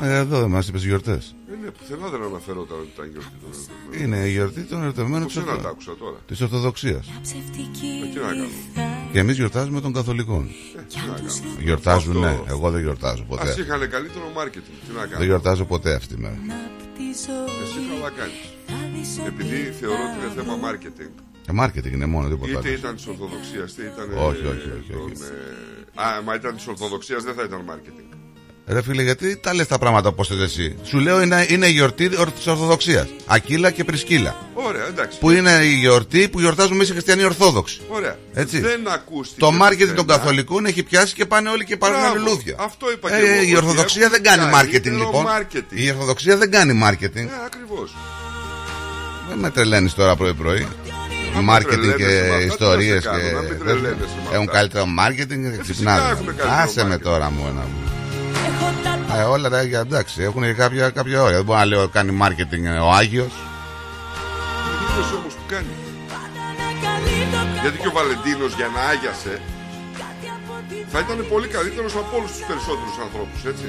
Μα εδώ δεν μας είπες γιορτές. Ε, ναι, πουθενά δεν αναφερόταν ότι ήταν γιορτή των ερωτευμένων. Είναι η γιορτή των ερωτευμένων της, Πουθενά Ορθο... τα άκουσα τώρα. της Ορθοδοξίας. Ε, τι να κάνω. Και εμείς γιορτάζουμε των Καθολικών. Ε, τι να κάνω. Γιορτάζουν, ναι. Αυτό. Εγώ δεν γιορτάζω Ας ποτέ. είχαν καλύτερο μάρκετινγκ. Τι να Δεν κάνω. γιορτάζω ποτέ αυτή τη μέρα. Εσύ καλά κάνεις. Επειδή θεωρώ ότι είναι θέμα μάρκετινγκ. Ε, μάρκετινγκ είναι μόνο, τίποτα Είτε άλλο. ήταν της Ορθοδοξίας, είτε ήταν. Όχι, όχι, ε, όχι, των, όχι. ε, Α, μα ήταν της Ορθοδοξίας δεν θα ήταν μάρκετινγκ. Ρε φίλε, γιατί τα λες τα πράγματα όπως θες εσύ; Σου λέω είναι, είναι η γιορτή της Ορθοδοξίας. Ακύλα και Πρισκύλα. Ωραία, εντάξει. Που είναι η γιορτή που γιορτάζουμε εμείς οι χριστιανοί Ορθόδοξοι. Ωραία. Έτσι. Δεν ακούστηκε. Το μάρκετινγκ των πουθενά. καθολικών έχει πιάσει και πάνε όλοι και πάρουν Μπράβο, λουλούδια. αυτό είπα και Ε, εγώ, η ότι Ορθοδοξία έχουν δεν κάνει καλύτερο μάρκετινγκ λοιπόν. μάρκετινγκ. Η Ορθοδοξία δεν κάνει μάρκετινγκ. Ε, ακριβώς. Δεν με τρελαίνεις τώρα πρωί-πρωί. Με Μάρκετινγκ τρελαίνεσαι με και αυτά, τι να ιστορίες σε κάνω, και. να μην τρελαίνεσαι με Έχουν αυτά. καλύτερο μάρκετινγκ και φυσικά ξυπνάνε. έχουν καλύτερο Άσε με μάρκετινγκ. τώρα μου ένα. Ε, όλα τα ίδια εντάξει, έχουν και κάποια, κάποια όρια. Δεν μπορώ να λέω κάνει μάρκετινγκ ο Άγιος. Είδε όμως που κάνει. Γιατί και ο Βαλεντίνος για να άγιασε θα ήταν πολύ καλύτερος από όλους τους περισσότερους ανθρώπους, έτσι.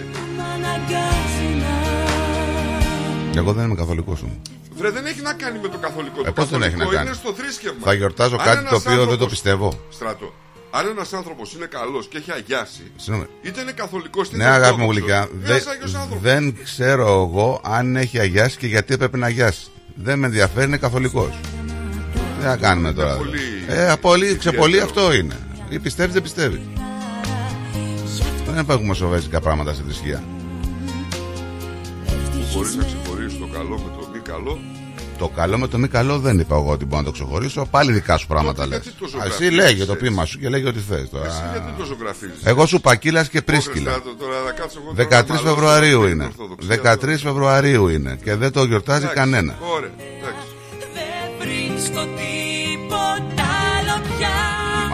Εγώ δεν είμαι καθολικός μου. Βρε, δεν έχει να κάνει με το καθολικό. Ε, το πώς δεν έχει καθολικό να κάνει; είναι στο θρήσκευμα. Θα γιορτάζω Αν κάτι ένας το οποίο δεν το άνθρωπος- πιστεύω. Στράτο. Αν ένας άνθρωπος είναι καλός και έχει αγιάσει, Συγγνώμη. είτε είναι καθολικός είτε Ναι, είναι αγάπη μου ορθόδοξος, γλυκά. είναι Δεν, ένας Άγιος άνθρωπος. δεν ξέρω εγώ αν έχει αγιάσει και γιατί έπρεπε να αγιάσει. Δεν με ενδιαφέρει, είναι καθολικός. Τι να κάνουμε τώρα; πολύ Ε, πολύ, ξεπολύ ιδιαίτερο. αυτό είναι. Ή πιστεύει, δεν πιστεύει. Δεν έχουμε σοβέζικα πράγματα στη θρησκεία. Μπορεί να ξεχωρίσει το καλό με το μη καλό. Το καλό με το μη καλό δεν είπα εγώ ότι μπορώ να το ξεχωρίσω. Πάλι δικά σου πράγματα Τότε λες. γιατί τόσο Εσύ γραφίζεις λέγε το έτσι. πείμα σου και λέγε ό,τι θες. Εσύ γιατί τόσο γραφίζει. Εγώ σου πακύλα και πρίσκυλα. 13 Φεβρουαρίου είναι. 13 Φεβρουαρίου είναι και δεν το γιορτάζει κανένα. Ωραία,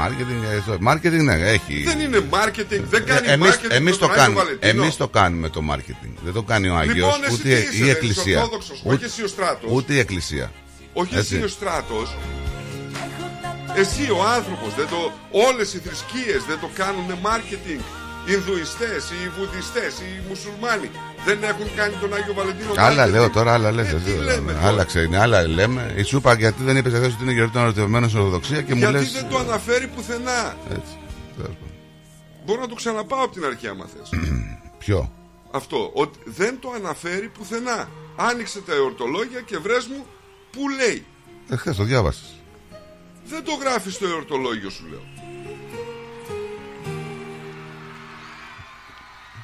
Μάρκετινγκ, ε, στο- μάρκετινγκ ναι, έχει. Δεν είναι marketing, δεν κάνει εμείς, marketing εμείς με το τον Άγιο κάνουμε, Βαλεντίνο. εμείς το κάνουμε το μάρκετινγκ. Δεν το κάνει ο Άγιος, Λοιπόν, εσύ ούτε τι είσαι, η ρε, Εκκλησία. είσαι Ορθόδοξος, όχι εσύ ο Στράτος. Ούτε η Εκκλησία. Όχι Έτσι. εσύ ο στράτος Εσύ ο άνθρωπος δεν το, Όλες οι θρησκείες δεν το κάνουν marketing Οι Ινδουιστές, οι Βουδιστές, οι Μουσουλμάνοι Δεν έχουν κάνει τον Άγιο Βαλεντίνο Άλλα marketing. λέω τώρα, άλλα λες. Ε, τι εσύ, λέμε τώρα; Άλλα ξέρει, άλλα λέμε. Η σου είπα γιατί δεν είπε ότι είναι γιορτή των ερωτευμένων στην Ορθοδοξία και μου Γιατί λες... δεν το αναφέρει πουθενά Έτσι. Τέλος πάντων. Μπορώ να το ξαναπάω από την αρχή άμα θες Ποιο; Αυτό, ότι δεν το αναφέρει πουθενά Άνοιξε τα εορτολόγια και βρες μου Πού λέει Εχθές το διάβασες. Δεν το γράφεις στο εορτολόγιο σου λέω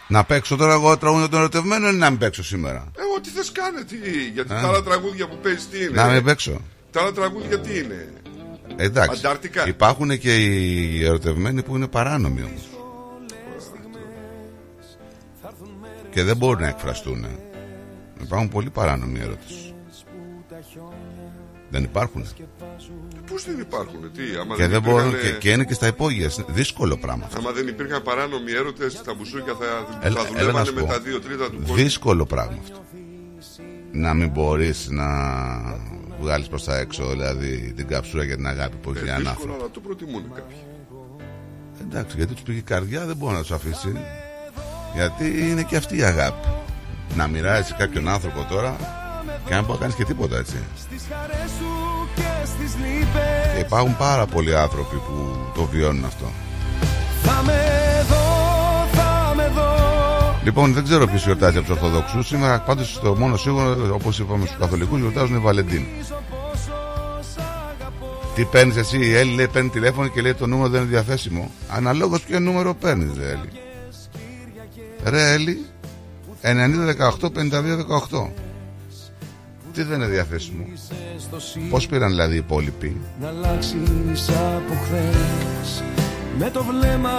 Να παίξω τώρα εγώ τραγούδια των ερωτευμένων ή να μην παίξω σήμερα; Ε, ό,τι θες κάνε τι, Γιατί Α. τα άλλα τραγούδια που παίζει τι είναι; Να μην παίξω. Τα άλλα τραγούδια τι είναι; Εντάξει. Αντάρτικα. Υπάρχουν και οι ερωτευμένοι που είναι παράνομοι όμως. Και δεν μπορούν να εκφραστούν. Υπάρχουν πολύ παράνομοι έρωτες. Δεν υπάρχουν. Πώς δεν υπάρχουν τι άμα Και, δεν μπορούν, υπήρχαν, και, και είναι και στα υπόγεια. Δύσκολο πράγμα. αυτό. Άμα δεν υπήρχαν παράνομοι έρωτες Στα μπουσούκια θα, Έλα- θα έλα να δουλεύανε σου με πω. τα δύο τρίτα του κόσμου Δύσκολο πράγμα αυτό. Να μην μπορείς να βγάλεις προς τα έξω δηλαδή την καψούρα για την αγάπη που έχει Ε, έναν δύσκολο άνθρωπο. αλλά το προτιμούν κάποιοι Εντάξει, γιατί τους πήγε η καρδιά δεν μπορεί να τους αφήσει. Γιατί είναι και αυτή η αγάπη. Να μοιράζεσαι κάποιον άνθρωπο τώρα και να μην μπορείς να κάνεις και τίποτα έτσι. Και υπάρχουν πάρα πολλοί άνθρωποι που το βιώνουν αυτό. Θα με δω, θα με δω Λοιπόν, δεν ξέρω ποιος γιορτάζει από τους Ορθοδόξου. Σήμερα πάντως το μόνο σίγουρο, όπως είπαμε στους Καθολικούς, γιορτάζουν οι Βαλεντίν. Τι παίρνεις εσύ, η Έλλη λέει παίρνει τηλέφωνο και λέει το νούμερο δεν είναι διαθέσιμο. Αναλόγως ποιο νούμερο παίρνεις, ρε Έλλη. Ρε Έλλη, 9018-5218. Τι δεν είναι διαθέσιμο; Πώς πήραν δηλαδή οι υπόλοιποι; Να αλλάξεις από χθες Με το βλέμμα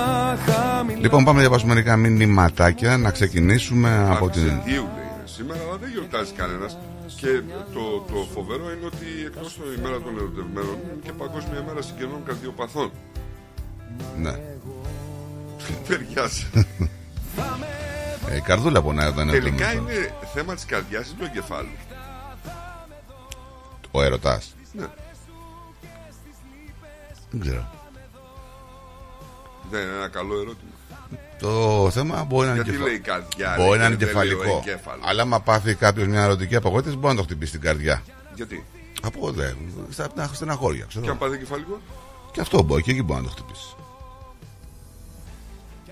χαμηλά Λοιπόν, πάμε να διαβάσουμε μερικά μηνυματάκια να ξεκινήσουμε από την. Αξεντίου λέει είναι σήμερα, αλλά δεν γιορτάζει κανένας. Και το, το φοβερό είναι ότι εκτός των ημέρα των ερωτευμένων είναι και Παγκόσμια ημέρα συγγενών καρδιοπαθών. Ναι. Ταιριάζει. Ε, η καρδούλα πονάει όταν είναι Τελικά ερωτευμένος. είναι θέμα της καρδιάς ή του εγκεφάλου. Ο ερωτά. Ναι. Δεν ξέρω. Δεν είναι ένα καλό ερώτημα. Το θέμα μπορεί να είναι, Γιατί κεφα- λέει καρδιά, μπορεί λέει, να είναι και δεν λέει ο κεφαλικό. εγκέφαλος. Αλλά άμα πάθει κάποιος μια ερωτική απογοήτευση, μπορεί να το χτυπήσει στην καρδιά. Γιατί; Από δε, στα στα στεναχώρια. Ξέρω. Και αν πάθει κεφαλικό; Και αυτό μπορεί και εκεί μπορεί να το χτυπήσει.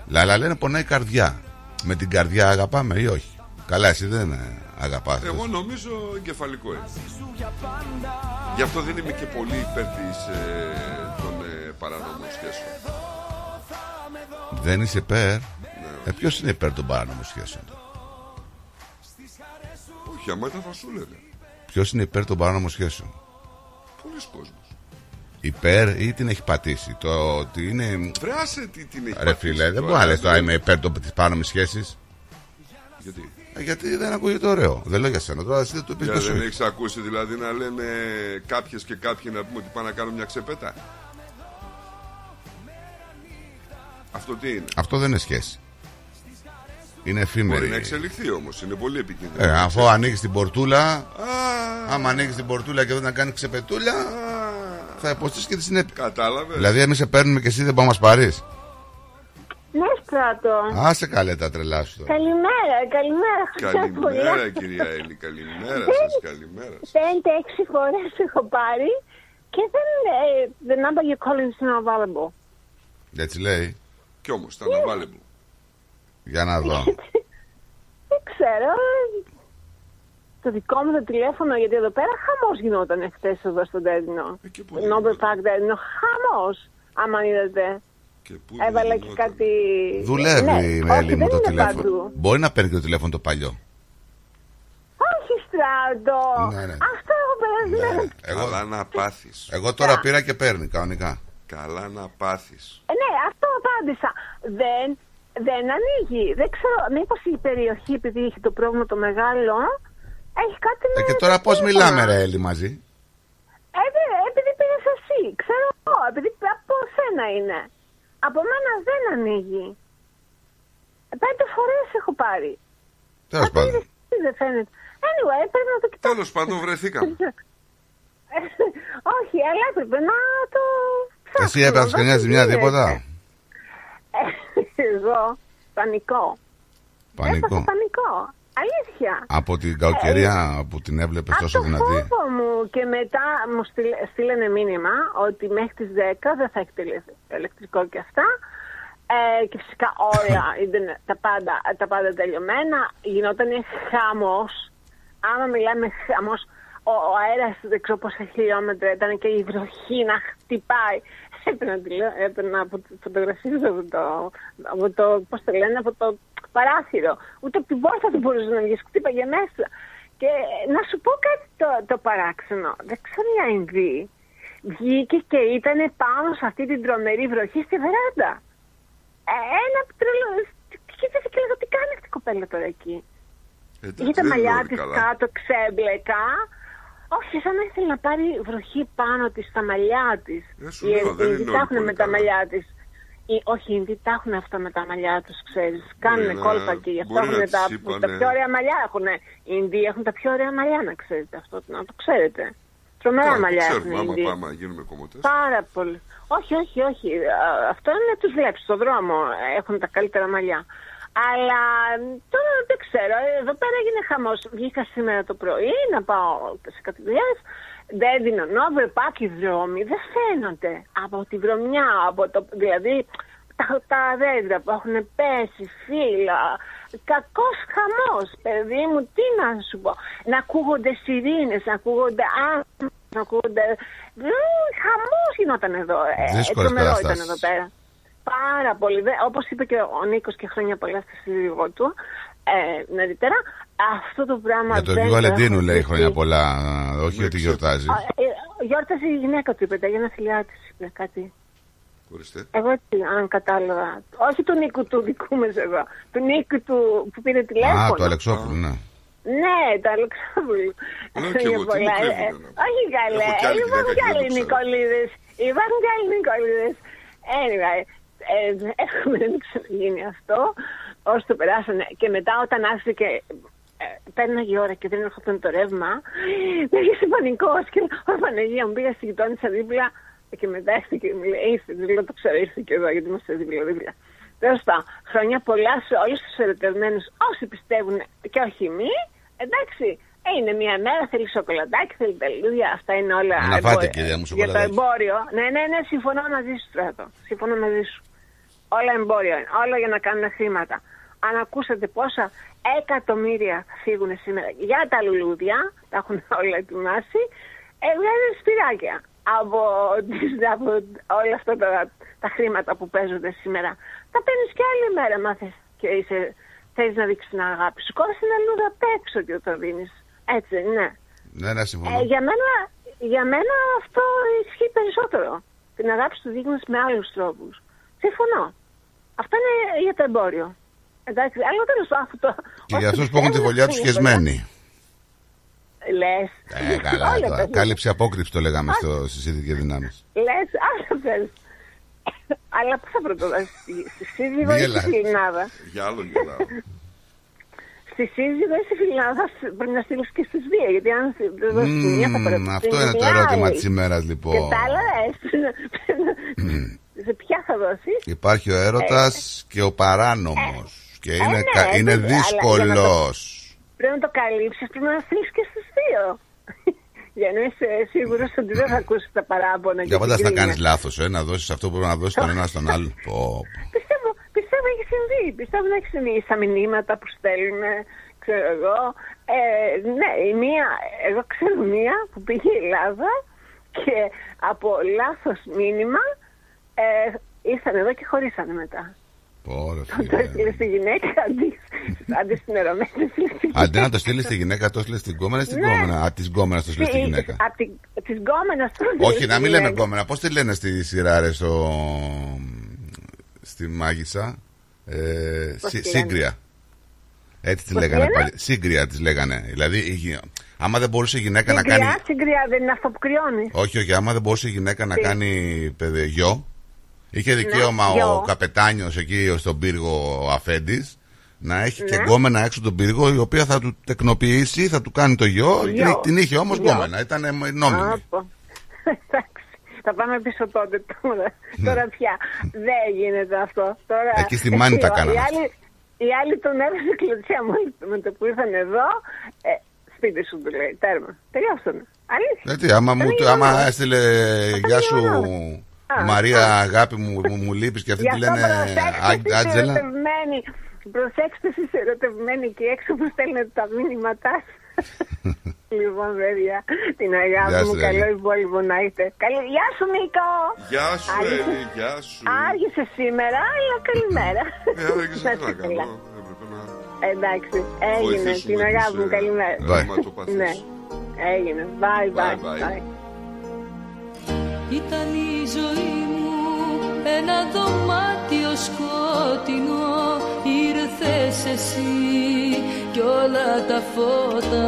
Λαλά λένε πονάει η καρδιά. Με την καρδιά αγαπάμε ή όχι; Καλά, εσύ δεν ε, αγαπάς. Εγώ νομίζω εγκεφαλικό είναι. Γι' αυτό δεν είμαι και πολύ υπέρ της, ε, των ε, παρανόμων σχέσεων. Δεν είσαι υπέρ; Ναι. Ε, Ποιος είναι υπέρ των παράνομων σχέσεων; Όχι, άμα ήταν θα σου έλεγα. Ποιος είναι υπέρ των παράνομων σχέσεων; Πολλοί κόσμος. Υπέρ ή την έχει πατήσει; Το ότι είναι. Βρεάσε τι την έχει Ρε πατήσει φίλε, δεν τώρα, μπορεί να λες ε, τώρα είμαι υπέρ της παράνομης σχέσης. Γιατί; Γιατί δεν ακούγεται ωραίο. Δεν λέω για σένα. Τώρα εσύ δεν το πει Για τόσο. δεν έχεις ακούσει δηλαδή να λένε κάποιες και κάποιοι να πούμε ότι πάνε να κάνουν μια ξεπέτα; Αυτό τι είναι; Αυτό δεν είναι σχέση. Είναι εφήμερη. Μπορεί να εξελιχθεί όμως. Είναι πολύ επικίνδυνο. Ε, αφού ανοίγεις την πορτούλα, Α, άμα ανοίγεις την πορτούλα και δεν να κάνει ξεπετούλα, θα υποστείς και τη συνέπεια. Κατάλαβες. Δηλαδή, εμείς σε παίρνουμε και εσύ δεν μπορεί να μας πάρεις. Ναι, στράτο. Άσε καλέ τα τρελά σου τώρα. Καλημέρα, καλημέρα. Καλημέρα κυρία Έλλη, καλημέρα σας, καλημέρα σας. Πέντε, έξι φορές έχω πάρει και δεν. ε, the number you're calling is not available. Έτσι λέει. Κι όμως ήταν available. Για να δω. Δεν ξέρω. ε, Το δικό μου το τηλέφωνο, γιατί εδώ πέρα χαμός γινόταν χθε εδώ στον Τέρνο. Ε, και πού δεν Νόμπερ γινόταν. Παρκ Τέρνο, χαμός. Άμα είδατε. Και πού δεν Έβαλα και γινόταν. κάτι. Δουλεύει Ναι, η όχι, Έλλη μου δεν το είναι τηλέφωνο. παντού. Μπορεί να παίρνει και το τηλέφωνο το παλιό. Όχι στράτο. Ναι, ναι. Αυτό έχω περασμένο. Εγώ, Καλά να πάθεις. εγώ τώρα πήρα και παίρνει κανονικά. Καλά να πάθεις. Ε, ναι, αυτό απάντησα. Δεν, δεν ανοίγει. Δεν ξέρω, μήπως η περιοχή, επειδή έχει το πρόβλημα το μεγάλο, έχει κάτι με... Ε, και τώρα τα πώς τηλέφωνα. μιλάμε, ρε Έλλη, μαζί; Ε, δε, επειδή πήρες εσύ, ξέρω εγώ, επειδή από σένα είναι. Από μένα δεν ανοίγει. Ε, Πέντε φορές έχω πάρει. Τέλος Μα το είδες πάντων. εσύ, δεν φαίνεται. Anyway, πρέπει να το κοιτάξω. Τέλος πάντων βρεθήκαμε. Όχι, αλλά έπρεπε να το ψάξω. Εσύ έπαθες να καμιά δω τι ζημιά, γίνεται. τίποτα. Ε, Εγώ, πανικό. Πανικό. Έπαθα πανικό. Αλήθεια. Από την κακοκαιρία που την έβλεπες Από τόσο το δυνατή. φόβο μου και μετά μου στείλ- στείλανε μήνυμα ότι μέχρι τις 10 δεν θα έχει τελειώσει το ηλεκτρικό και αυτά. Ε, και φυσικά όλα ήταν τα πάντα, τα πάντα τελειωμένα. Γινόταν χαμός. Άμα μιλάμε χαμός, ο, ο αέρας δεν ξέρω πόσα χιλιόμετρα ήταν και η βροχή να χτυπάει. Έπαιρνα, τηλε- έπαιρνα από φωτογραφίες από το, από το, πώς το λένε, από το παράθυρο. Ούτε από την πόρτα δεν μπορούσε να βγεις, χτύπαγε μέσα. Και να σου πω κάτι το, το παράξενο. Δεν ξέρω μια Ινδή βγήκε και ήταν πάνω σε αυτή την τρομερή βροχή στη βεράντα. Ε, ένα τρελό. Κοίταξε και λέγα τι κάνει αυτή η κοπέλα τώρα εκεί; Εντάξει, Είχε τα δεν μαλλιά είναι της καλά. κάτω ξέμπλεκα. Όχι, σαν να ήθελε να πάρει βροχή πάνω της στα μαλλιά της. Ε, σου λέω, δεν είναι τα όλοι έχουν πολύ με τα καλά. μαλλιά της. Όχι, οι Ινδοί τα έχουν αυτά με τα μαλλιά τους, ξέρεις. Κάνουν να- κόλπα και γι' αυτό μπορεί να έχουν τα, τις είπανε- τα πιο ωραία μαλλιά. Έχουν. Οι Ινδοί έχουν τα πιο ωραία μαλλιά, να ξέρετε αυτό. Να το ξέρετε. Τρομερά Καλά, το μαλλιά έχουν ξέρουμε, οι άμα Ινδοί. πάμε να γίνουμε κομμωτές. Πάρα πολύ. Όχι, όχι, όχι. Α, Αυτό είναι να τους βλέπει στον δρόμο. Έχουν τα καλύτερα μαλλιά. Αλλά τώρα δεν ξέρω. Εδώ πέρα έγινε χαμός. Βγήκα σήμερα το πρωί να πάω σε κάτι δουλειές. Δεν δίνω νόβρε, πάκι δρόμοι. Δεν φαίνονται από τη βρωμιά. Από το, δηλαδή τα, τα δέντρα που έχουν πέσει, φύλλα. Κακός χαμός, παιδί μου, τι να σου πω. Να ακούγονται σιρήνες, να ακούγονται άνθρωποι, να ακούγονται... Μμμ, χαμός γινόταν εδώ. Ε, Δύσκολες τρομερό ήταν περαστάσεις. εδώ πέρα. Πάρα πολύ. Δε, όπως είπε και ο Νίκος και χρόνια πολλά στη σύζυγό του, ε, νωρίτερα, αυτό το πράγμα Για τον δεν Γιώργο το Βαλεντίνου έχω λέει ζήσει. χρόνια πολλά, όχι Ναι, ότι ξέρω. γιορτάζει. Α, ε, Γιόρτασε η γυναίκα του, είπε, τα για ένα φιλιά της, είπε κάτι. Ορίστε. Εγώ έτσι, αν κατάλαβα. Όχι του Νίκου του δικού μας εδώ. Του Νίκου του που πήρε τηλέφωνο. Α, το Αλεξόπουλο, ναι. Ναι, το Αλεξόπουλο. Λέω κι εγώ, τι μου Πολλά, κρύβουνε, ε, να πω. Όχι καλέ. Έχω κι άλλη Υπάρχουν γυναίκα κι και δεν άλλοι το ξέρω. Νικολίδες. Υπάρχουν κι άλλοι Νικολίδες. Anyway, ε, έχουμε να μην ξαναγίνει αυτό. Όσο το περάσανε. Και μετά όταν άρχισε και ε, πέρναγε η ώρα και δεν έρχονταν το ρεύμα, με είχε πανικός. Και λέω, Ω Παναγία μου, πήγα στη γειτόνισσα δίπλα και μετά έρθει και μου λέει, ήρθε, δεν λέω, το ξέρω, ήρθε και εδώ, γιατί είμαστε δίπλα-δίπλα. Τέλος πάντων, χρόνια πολλά σε όλους τους ερωτευμένους, όσοι πιστεύουν και όχι μη. Εντάξει, ε, είναι μια μέρα, θέλει σοκολατάκι, θέλει τα λουλούδια, αυτά είναι όλα. Να φάτε, εμπο- κυρία μου, Για το σοκολατάκι. εμπόριο. Ναι, ναι, ναι, συμφωνώ μαζί σου, Στράτο. Συμφωνώ μαζί σου. Όλα εμπόριο είναι. Όλα για να κάνουν χρήματα. Αν ακούσατε πόσα εκατομμύρια θα φύγουν σήμερα για τα λουλούδια, τα έχουν όλα ετοιμάσει, ε, βγάζει σπυράκια από, τις, από όλα αυτά τα, τα χρήματα που παίζονται σήμερα. Τα παίρνεις και άλλη μέρα, μα θες και είσαι, θες να δείξεις την αγάπη σου. Κόβεις την λουλούδα απ' έξω και το δίνεις. Έτσι, ναι. Ναι, ναι, συμφωνώ. Ε, για, μένα, για μένα αυτό ισχύει περισσότερο. Την αγάπη σου δείχνεις με άλλους τρόπους. Συμφωνώ. Αυτό είναι για το εμπόριο. Εντάξει, αλλά τέλος πάντων αυτό. Και για αυτούς που έχουν τη φωλιά τους σχεσμένη. Λες. Ε, καλά. Όλα τώρα. τα- Κάλυψη απόκρυψη το λέγαμε στο- στις ειδικές δυνάμεις. Λες, άσε πες. Αλλά πού θα πρωτοδώσει, στη- στη σύζυγο Μη ή στη γελάς. φιλινάδα; Για άλλο γελάω. Στη σύζυγο ή στη φιλινάδα θα- πρέπει να στείλεις και στις δύο, γιατί αν στη- δεν δώσεις τη μία θα Μμμ, πρέπει να Αυτό στείλεις είναι το μια ερώτημα άλλη. της ημέρας Και λοιπόν. τα άλλα, ε, σε ποια θα δώσεις; Υπάρχει ο έρωτας και ο παράνομος. Και είναι, ναι, κα- είναι βέβαια, αλλά για να το- δύσκολος. Πρέπει να το καλύψεις, πρέπει να στείλεις και στις δύο. Για να είσαι σίγουρος ότι δεν θα ακούσεις τα παράπονα. και Για πάντα την να κρίνια. κάνεις λάθος, ε, να δώσεις αυτό που πρέπει να δώσεις τον ένα στον άλλο. Πω, πω. Πιστεύω, πιστεύω έχει συμβεί. Πιστεύω να έχει συμβεί στα μηνύματα που στέλνουν, ξέρω εγώ. Ε, ναι, η μία, εγώ ξέρω μία που πήγε η Ελλάδα και από λάθος μήνυμα ε, ήρθαν εδώ και χωρίσανε μετά. Πω, ρε Το φίλε. έστειλες στη γυναίκα αντί, αντί στην ερωμένη. το έστειλες στη Αντί να το στείλεις στη γυναίκα, το έστειλες στην κόμενα ή στην Ναι. κόμενα; Α, της κόμενας το στείλει στη γυναίκα. Από την της γκόμενας του. Όχι, να μην λέμε κόμενα. Πώς τη λένε στη σειρά, ρε, στο... στη μάγισσα; Ε, Πώς σι- τη λένε; σύγκρια. Έτσι τη Πώς τη λέγανε λένε; πάλι. Σύγκρια της λέγανε. Δηλαδή, η γυ- άμα δεν μπορούσε η γυναίκα να Συγκριά, κάνει. συγκριά δεν είναι αυτό που κρυώνεις. Όχι, όχι, άμα δεν μπορούσε η γυναίκα να Τι; κάνει παιδε, γιο, είχε δικαίωμα Ναι, γιο. ο καπετάνιος εκεί στον πύργο ο Αφέντης να έχει και Ναι. γκόμενα έξω τον πύργο, η οποία θα του τεκνοποιήσει, θα του κάνει το γιο. Γιο. Την, την είχε όμως Γιο. γκόμενα, ήταν νόμιμη. Άπα. Εντάξει. Θα πάμε πίσω τότε τώρα. Ναι. Τώρα πια. Δεν γίνεται αυτό. Τώρα, Εκεί στη Μάνη τα οι κάνανε άλλοι- Οι άλλοι τον έβαζε κλωτσιά μόλις με το που ήρθαν εδώ. Ε, σπίτι σου του λέει. Τέρμα. Τελειώσανε. Αλήθεια. Γιατί, άμα, μου, Είναι άμα γεγονός. έστειλε Γεια σου γεγονός. Α, Μαρία, α. αγάπη μου, μου, μου λείπεις και αυτή Γι' τη αυτό λένε προσέξτε Ά- εσείς Άτζελα. ερωτευμένοι. Προσέξτε εσείς ερωτευμένοι και έξω που στέλνετε τα μήνυματά σας. λοιπόν, παιδιά, την Γεια αγάπη σου, μου, ρε, καλό Έλλη. υπόλοιπο να είστε. Καλή... Γεια σου, Νίκο! Γεια σου, Άργησε- Έλλη, γεια σου. Άργησε σήμερα, αλλά καλημέρα. Ε, άργησε Να τι να είστε καλά. κάνω. έπρεπε να Εντάξει, έγινε. βοηθήσουμε Την αγάπη τους, μου, ε, καλημέρα. ρευματοπαθείς. Ναι, έγινε. Bye, bye. Bye, bye. bye. Ήταν η ζωή μου ένα δωμάτιο σκότεινο Ήρθες εσύ κι όλα τα φώτα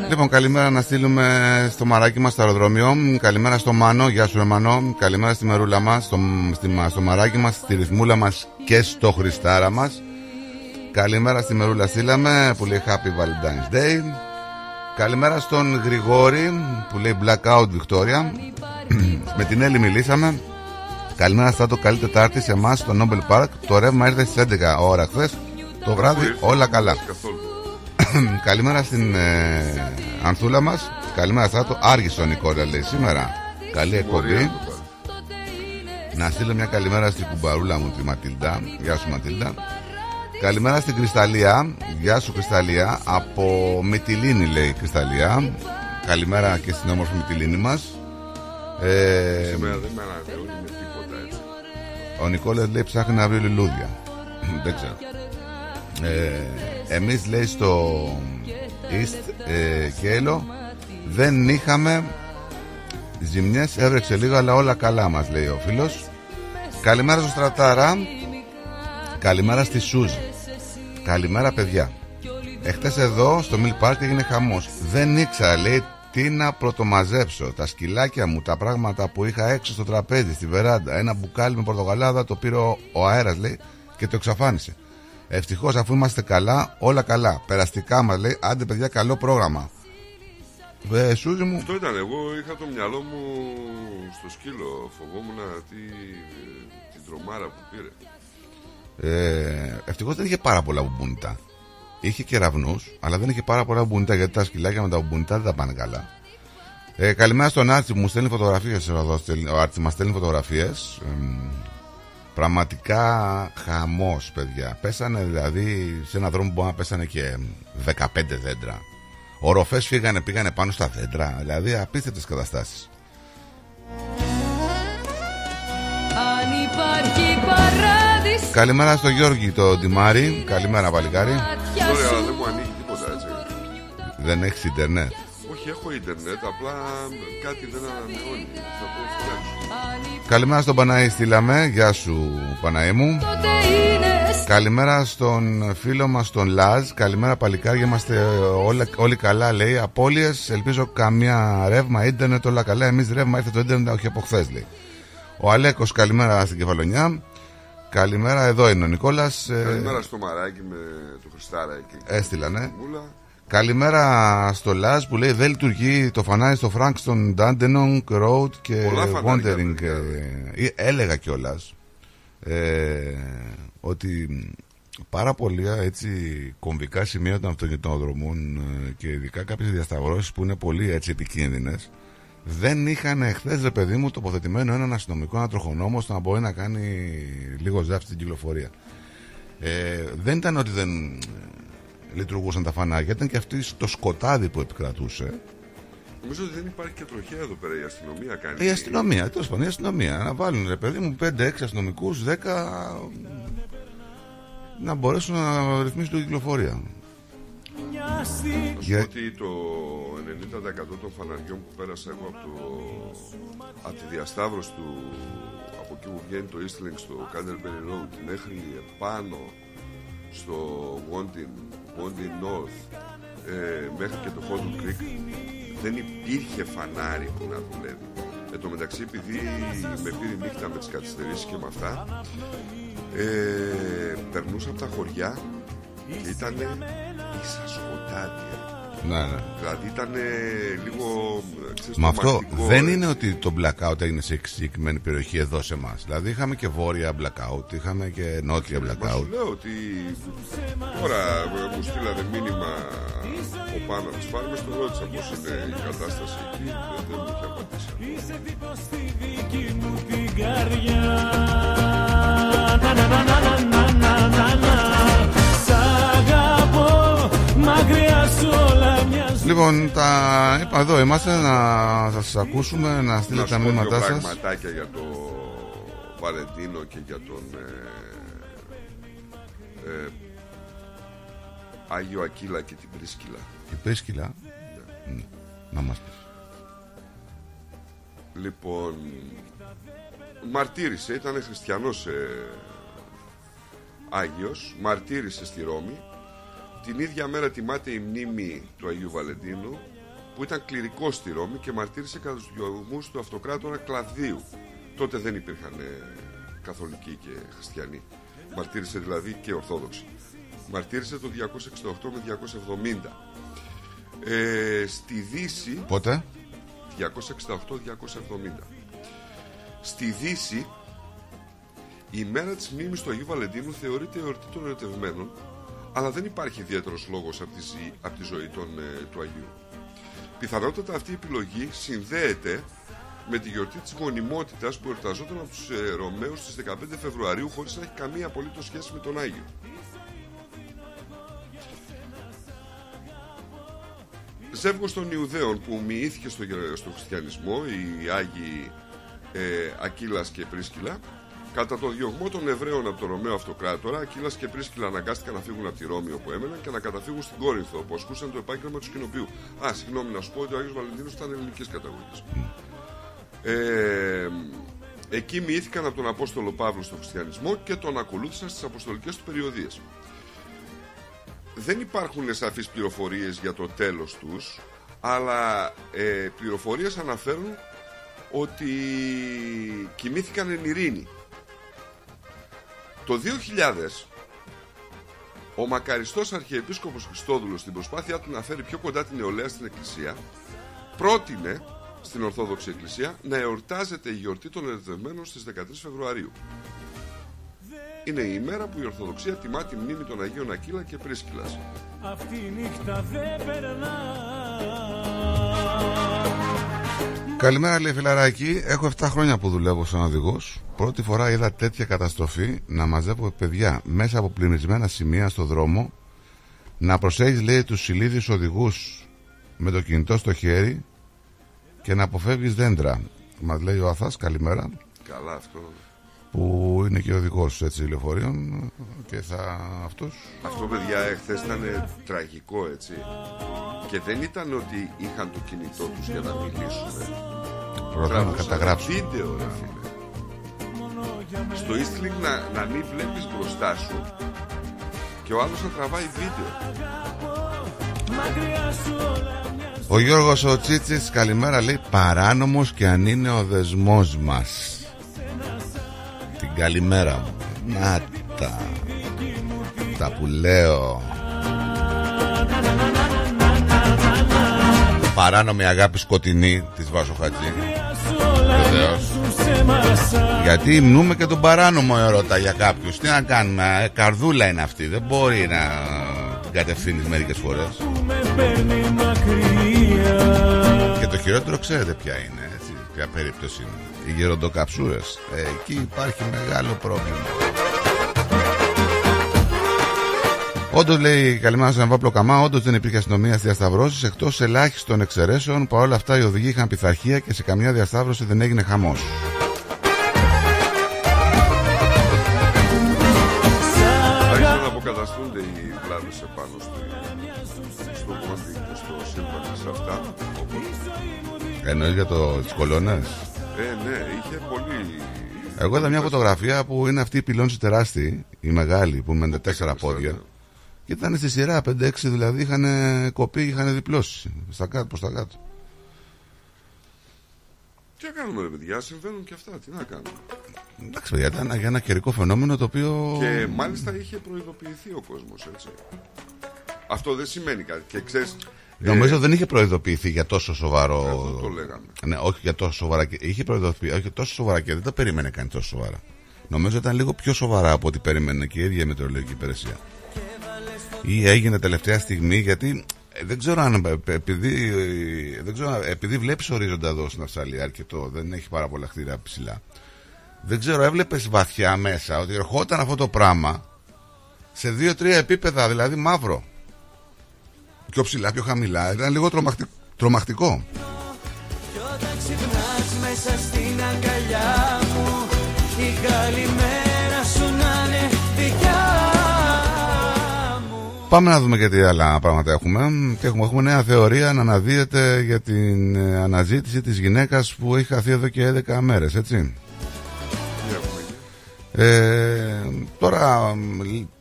να Λοιπόν, καλημέρα να στείλουμε στο μαράκι μας στο αεροδρόμιο. Καλημέρα στο Μάνο, γεια σου, ρε Μανώ. Καλημέρα στη μερούλα μας, στο, στη- στο μαράκι μας, στη ρυθμούλα μας και στο Χριστάρα μας. Καλημέρα στη μερούλα στείλαμε που λέει Happy Valentine's Day. Καλημέρα στον Γρηγόρη που λέει Blackout Victoria. Με την Έλλη μιλήσαμε. Καλημέρα στα το καλή Τετάρτη σε εμάς στο Nobel Park. Το ρεύμα ήρθε στις 11 ώρα χθες. Το βράδυ όλα καλά. Καθόλου. Καλημέρα στην ε, Ανθούλα μας. Καλημέρα Στράτο. Άργησε ο Νικόλα λέει σήμερα. Καλή εκπομπή. Μωρία το πάρει. Να στείλω μια καλημέρα στην κουμπαρούλα μου τη Ματίλντα. Γεια σου Ματίλντα. Καλημέρα στην Κρυσταλία. Γεια σου Κρυσταλία. Από Μυτιλίνη λέει η Κρυσταλία. Καλημέρα και στην όμορφη Μυτιλίνη μας. Ε, Σήμερα δεν με ανανεώνει με τίποτα έτσι. ο Νικόλας λέει ψάχνει να βρει λουλούδια. Δεν ξέρω. Ε, εμείς λέει στο East ε, Κέλο δεν είχαμε ζημιές, έβρεξε λίγο αλλά όλα καλά μας λέει ο φίλος. Καλημέρα στο Στρατάρα. Καλημέρα στη Σούζ. Καλημέρα παιδιά. Εχθές εδώ στο Milk Park έγινε χαμός. Δεν ήξερα λέει τι να πρωτομαζέψω. Τα σκυλάκια μου, τα πράγματα που είχα έξω στο τραπέζι, στη βεράντα. Ένα μπουκάλι με πορτογαλάδα το πήρε ο, ο αέρας λέει και το εξαφάνισε. Ευτυχώς αφού είμαστε καλά, όλα καλά. Περαστικά μας λέει, άντε παιδιά, καλό πρόγραμμα. Ε, Σούζη μου, Αυτό ήταν. Εγώ είχα το μυαλό μου στο σκύλο. Φοβόμουν τι, την τρομάρα που πήρε. Ε, Ευτυχώς δεν είχε πάρα πολλά μπουμπουνιτά. Είχε κεραυνού, αλλά δεν είχε πάρα πολλά μπουμπουνιτά γιατί τα σκυλάκια με τα μπουμπουνιτά δεν τα πάνε καλά. Ε, καλημέρα στον Άρτσι που μου στέλνει φωτογραφίες. Ο Άρτσι μας στέλνει φωτογραφίες. πραγματικά χαμός, παιδιά. Πέσανε δηλαδή σε έναν δρόμο που μπορεί να πέσανε και 15 δέντρα. Οροφές φύγανε, πήγανε πάνω στα δέντρα. Δηλαδή απίστευτες καταστάσεις. Αν υπάρχει παράδεισο Καλημέρα στο Γιώργη το Ντιμάρι. Καλημέρα, παλικάρι. μάτια Τώρα σου δεν μου ανοίγει τίποτα έτσι. Δεν έχεις Ιντερνετ. Όχι, έχω ίντερνετ, απλά κάτι δεν ανανεώνει. Θα το φτιάξω. Καλημέρα στον Παναή στείλαμε. Γεια σου Παναή μου. τότε είναι Καλημέρα στον φίλο μας τον Λάζ. Καλημέρα παλικάρια. Είμαστε όλα, όλοι καλά λέει. Απόλυες. Ελπίζω καμία ρεύμα ίντερνετ όλα καλά. Εμείς ρεύμα ήρθε το ίντερνετ όχι από χθες λέει. Ο Αλέκος καλημέρα στην Κεφαλονιά. Καλημέρα εδώ είναι ο Νικόλας. Ε, Καλημέρα στο μαράκι με το Χριστάρα εκεί. Έστειλα ναι. Μούλα. Καλημέρα στο Λάζ που λέει δεν λειτουργεί το φανάρι στο Frankston Dandenong Road και Πολλά φανάρια, Wandering. παιδιά. Ε, ε, έλεγα κιόλας ε, ότι πάρα πολλά έτσι κομβικά σημεία των αυτοκινητόδρομων ε, και ειδικά κάποιες διασταυρώσεις που είναι πολύ έτσι επικίνδυνες δεν είχαν εχθές, ρε παιδί μου, τοποθετημένο έναν αστυνομικό, ένα τροχονόμος ώστε να μπορεί να κάνει λίγο ζάφτη στην κυκλοφορία. Ε, δεν ήταν ότι δεν ε, λειτουργούσαν τα φανάρια, ήταν και αυτή το σκοτάδι που επικρατούσε. Νομίζω ότι δεν υπάρχει και τροχέα εδώ πέρα. Η αστυνομία κάνει. Η αστυνομία, τέλος πάντων, η αστυνομία. Να βάλουν ρε παιδί μου 5-6 αστυνομικούς, 10 να μπορέσουν να ρυθμίσουν την κυκλοφορία. Να σου Για- πω ότι το 90% των φαναριών που πέρασα εγώ από, το, από τη διασταύρωση του από εκεί που βγαίνει το Eastlink στο Canterbury Road μέχρι επάνω στο Wondin, Wondin North ε, μέχρι και το Holden Creek δεν υπήρχε φανάρι που να δουλεύει. Εν τω μεταξύ επειδή με πήρε νύχτα με τις καθυστερήσεις και με αυτά ε, περνούσα από τα χωριά και ήταν ίσα σκοτάδια. Ναι, ναι. Δηλαδή ήταν λίγο. Ξέρεις, Μα αυτό τρομακτικό, δεν ε. είναι ότι το blackout έγινε σε συγκεκριμένη περιοχή εδώ σε εμάς. Δηλαδή είχαμε και βόρεια blackout, είχαμε και νότια Μα σου blackout. λέω ότι τώρα ε, μου στείλανε μήνυμα από πάνω να τις πάρουμε στο ρώτησα πώς είναι η κατάσταση εκεί δεν, δεν μου είχε απαντήσει Λοιπόν, τα είπα εδώ είμαστε να σας ακούσουμε, να Να στείλετε σου τα πω δύο μήνυματά σας. πραγματάκια για το Βαλεντίνο και για τον ε, ε, Άγιο Ακύλα και την Πρίσκυλα. Η Πρίσκυλα; Μ, Να μας πεις. Λοιπόν, μαρτύρησε, ήταν χριστιανός ε, Άγιος, μαρτύρησε στη Ρώμη. Την ίδια μέρα τιμάται η μνήμη του Αγίου Βαλεντίνου, που ήταν κληρικό στη Ρώμη και μαρτύρησε κατά τους διωγμούς του αυτοκράτορα Κλαδίου. Τότε δεν υπήρχαν ε, καθολικοί και χριστιανοί. Μαρτύρησε δηλαδή και ορθόδοξοι. Μαρτύρησε το 268 με 270. Ε, στη Δύση Πότε; 268-270. Στη Δύση, η μέρα της μνήμης του Αγίου Βαλεντίνου θεωρείται εορτή των ερωτευμένων, αλλά δεν υπάρχει ιδιαίτερος λόγος από τη, ζη- απ' τη ζωή των, ε, του Αγίου. Πιθανότατα αυτή η επιλογή συνδέεται με τη γιορτή της γονιμότητας που εορταζόταν από τους ε, Ρωμαίους στις 15 Φεβρουαρίου χωρίς να έχει καμία απολύτως σχέση με τον Άγιο. Ζεύγος των Ιουδαίων που μοιήθηκε στο, γε- στο χριστιανισμό, οι Άγιοι ε, Ακύλας και Πρίσκυλα, κατά το διωγμό των Εβραίων από τον Ρωμαίο Αυτοκράτορα, Ακύλας και Πρίσκυλα αναγκάστηκαν να φύγουν από τη Ρώμη όπου έμεναν και να καταφύγουν στην Κόρινθο, όπου ασκούσαν το επάγγελμα του σκηνοποιού. Α, συγγνώμη να σου πω ότι ο Άγιος Βαλεντίνος ήταν ελληνικής καταγωγής. Ε, εκεί μοιήθηκαν από τον Απόστολο Παύλο στο χριστιανισμό και τον ακολούθησαν στις αποστολικές του περιοδίες. Δεν υπάρχουν σαφείς πληροφορίες για το τέλος τους, αλλά ε, πληροφορίες αναφέρουν ότι κοιμήθηκαν εν ειρήνη. Το 2000 ο μακαριστός Αρχιεπίσκοπος Χριστόδουλος στην προσπάθειά του να φέρει πιο κοντά την νεολαία στην Εκκλησία πρότεινε στην Ορθόδοξη Εκκλησία να εορτάζεται η γιορτή των ερωτευμένων στις 13 Φεβρουαρίου. Είναι η ημέρα που η Ορθοδοξία τιμά τη μνήμη των Αγίων Ακύλα και Πρίσκυλας. Αυτή η νύχτα δεν περνά Καλημέρα, λέει φιλαράκι. Έχω 7 χρόνια που δουλεύω σαν οδηγός. Πρώτη φορά είδα τέτοια καταστροφή να μαζεύω παιδιά μέσα από πλημμυρισμένα σημεία στο δρόμο. Να προσέχεις, λέει, τους ηλίδιου οδηγούς με το κινητό στο χέρι και να αποφεύγεις δέντρα. Μας λέει ο Αθάς, καλημέρα, Καλά αυτό. Που είναι και οδηγός λεωφορείων και θα αυτός. Αυτό παιδιά εχθές ήταν τραγικό έτσι. Και δεν ήταν ότι είχαν το κινητό τους για να μιλήσουν. Προτείνω να καταγράψουν. βίντεο ρε φίλε. Στο Eastlink να, να μην βλέπεις μπροστά σου και ο άλλος να τραβάει βίντεο. Ο Γιώργος ο Τσίτσης καλημέρα λέει παράνομος και αν είναι ο δεσμός μας Την καλημέρα μου. Να τα Τα που λέω. Παράνομη αγάπη σκοτεινή της Βάσο Χατζή. Βεβαίως. Γιατί υμνούμε και τον παράνομο ερώτα για κάποιους. Τι να κάνουμε ε, Καρδούλα είναι αυτή. Δεν μπορεί να την κατευθύνεις μερικές φορές. Με παίρνει μακριά Και το χειρότερο ξέρετε ποια είναι, έτσι, ποια περίπτωση είναι. Οι γεροντοκαψούρες. Ε, εκεί υπάρχει μεγάλο πρόβλημα. Όντως λέει, καλημέρα στον Βάπλο Καμά, όντως δεν υπήρχε αστυνομία στι διασταυρώσει εκτός ελάχιστων εξαιρέσεων. Παρ' όλα αυτά οι οδηγοί είχαν πειθαρχία και σε καμιά διασταύρωση δεν έγινε χαμός. Άρχισαν να αποκαταστούνται οι βλάβες επάνω στο, στο πόντι και στο σύμπαν και σε αυτά. Οπότε, Εννοείς για το, τις κολόνες; Ε, ναι, είχε πολύ... Εγώ είδα μια φωτογραφία που είναι αυτή η πυλώνση τεράστιη, η μεγάλη, που με τέσσερα πόδια. Και ήταν στη σειρά 5-6 δηλαδή, είχαν κοπεί, είχαν διπλώσει. Στα κάτω, προς τα κάτω. Τι να κάνουμε ρε παιδιά, συμβαίνουν και αυτά, τι να κάνουμε. Εντάξει, παιδιά, ήταν για ένα καιρικό φαινόμενο το οποίο. Και μάλιστα είχε προειδοποιηθεί ο κόσμος, έτσι. Αυτό δεν σημαίνει κάτι. Και ξέρεις, Νομίζω δεν είχε προειδοποιηθεί για τόσο σοβαρό. Αυτό το λέγαμε. Ναι, όχι για τόσο σοβαρά. και- Είχε προειδοποιηθεί, όχι τόσο σοβαρά και δεν το περίμενε κανείς τόσο σοβαρά. Νομίζω ήταν λίγο πιο σοβαρά από ό,τι περίμενε και η ίδια η μετεωρολογική υπηρεσία. Ή έγινε τελευταία στιγμή γιατί ε, δεν ξέρω αν ε, επειδή, ε, δεν ξέρω, επειδή βλέπεις ορίζοντα εδώ στην Αυστραλία αρκετό, δεν έχει πάρα πολλά κτίρια ψηλά. Δεν ξέρω, έβλεπες βαθιά μέσα ότι ερχόταν αυτό το πράγμα σε δύο-τρία επίπεδα, δηλαδή μαύρο. Πιο ψηλά, πιο χαμηλά. Ήταν λίγο τρομακτικ- τρομακτικό. Κι όταν ξυπνάς μέσα στην αγκαλιά μου Η καλημέρα σου να είναι δικιά μου πάμε να δούμε και τι άλλα πράγματα έχουμε. Και έχουμε, έχουμε νέα θεωρία να αναδύεται για την ε, αναζήτηση της γυναίκας που έχει χαθεί εδώ και 11 μέρες, έτσι. Ε, τώρα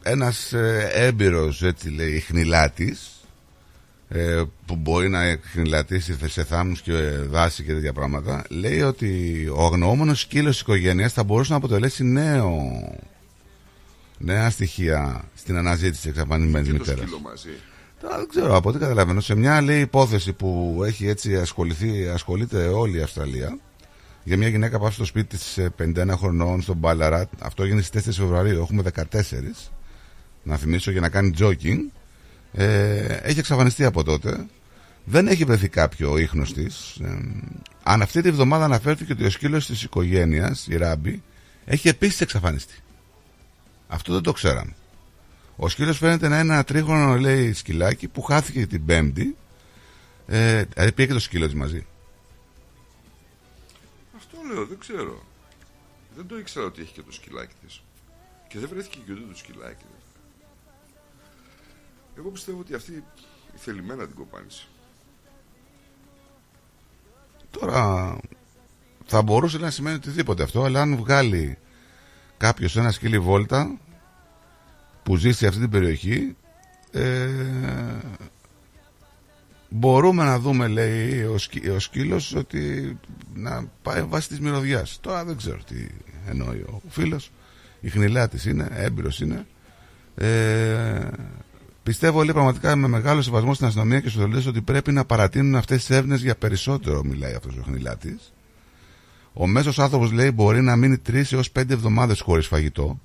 ένας ε, έμπειρος έτσι λέει χνηλάτης ε, που μπορεί να χνηλατήσει σε θάμνους και δάση και τέτοια πράγματα λέει ότι ο αγνοούμενος σκύλος της οικογένειας θα μπορούσε να αποτελέσει νέο νέα στοιχεία στην αναζήτηση εξαφανισμένης μητέρας. Τώρα δεν ξέρω από ό,τι καταλαβαίνω σε μια λέει υπόθεση που έχει έτσι ασχοληθεί, ασχολείται όλη η Αυστραλία για μια γυναίκα που στο σπίτι της 51 χρονών στον Μπάλαρατ. Αυτό έγινε στις 4 Φεβρουαρίου. Έχουμε 14. Να θυμίσω για να κάνει jogging. Ε, έχει εξαφανιστεί από τότε. Δεν έχει βρεθεί κάποιο ίχνος της. Ε, αν αυτή τη βδομάδα αναφέρθηκε ότι ο σκύλος της οικογένειας, η Ράμπη, έχει επίσης εξαφανιστεί. Αυτό δεν το ξέραμε. Ο σκύλος φαίνεται να είναι ένα τρίχρονο, λέει, σκυλάκι που χάθηκε την Πέμπτη. Ε, δηλαδή πήγε και το σκύλο της μαζί λέω, δεν ξέρω. Δεν το ήξερα ότι έχει και το σκυλάκι της. Και δεν βρέθηκε και ούτε το σκυλάκι. Εγώ πιστεύω ότι αυτή θελημένα την κοπάνισε. Τώρα θα μπορούσε να σημαίνει οτιδήποτε αυτό, αλλά αν βγάλει κάποιος ένα σκύλι βόλτα που ζει σε αυτή την περιοχή, ε, μπορούμε να δούμε, λέει ο, σκύ, ο σκύλος, ότι να πάει βάσει της μυρωδιάς. Τώρα δεν ξέρω τι εννοεί ο φίλος. Η χνηλάτης είναι, έμπειρος είναι. Ε, πιστεύω, λέει πραγματικά με μεγάλο σεβασμό στην αστυνομία και στους δολές ότι πρέπει να παρατείνουν αυτές τις έρευνες για περισσότερο, μιλάει αυτός ο χνηλάτης. Ο μέσος άνθρωπος, λέει, μπορεί να μείνει τρεις έως πέντε εβδομάδες χωρίς φαγητό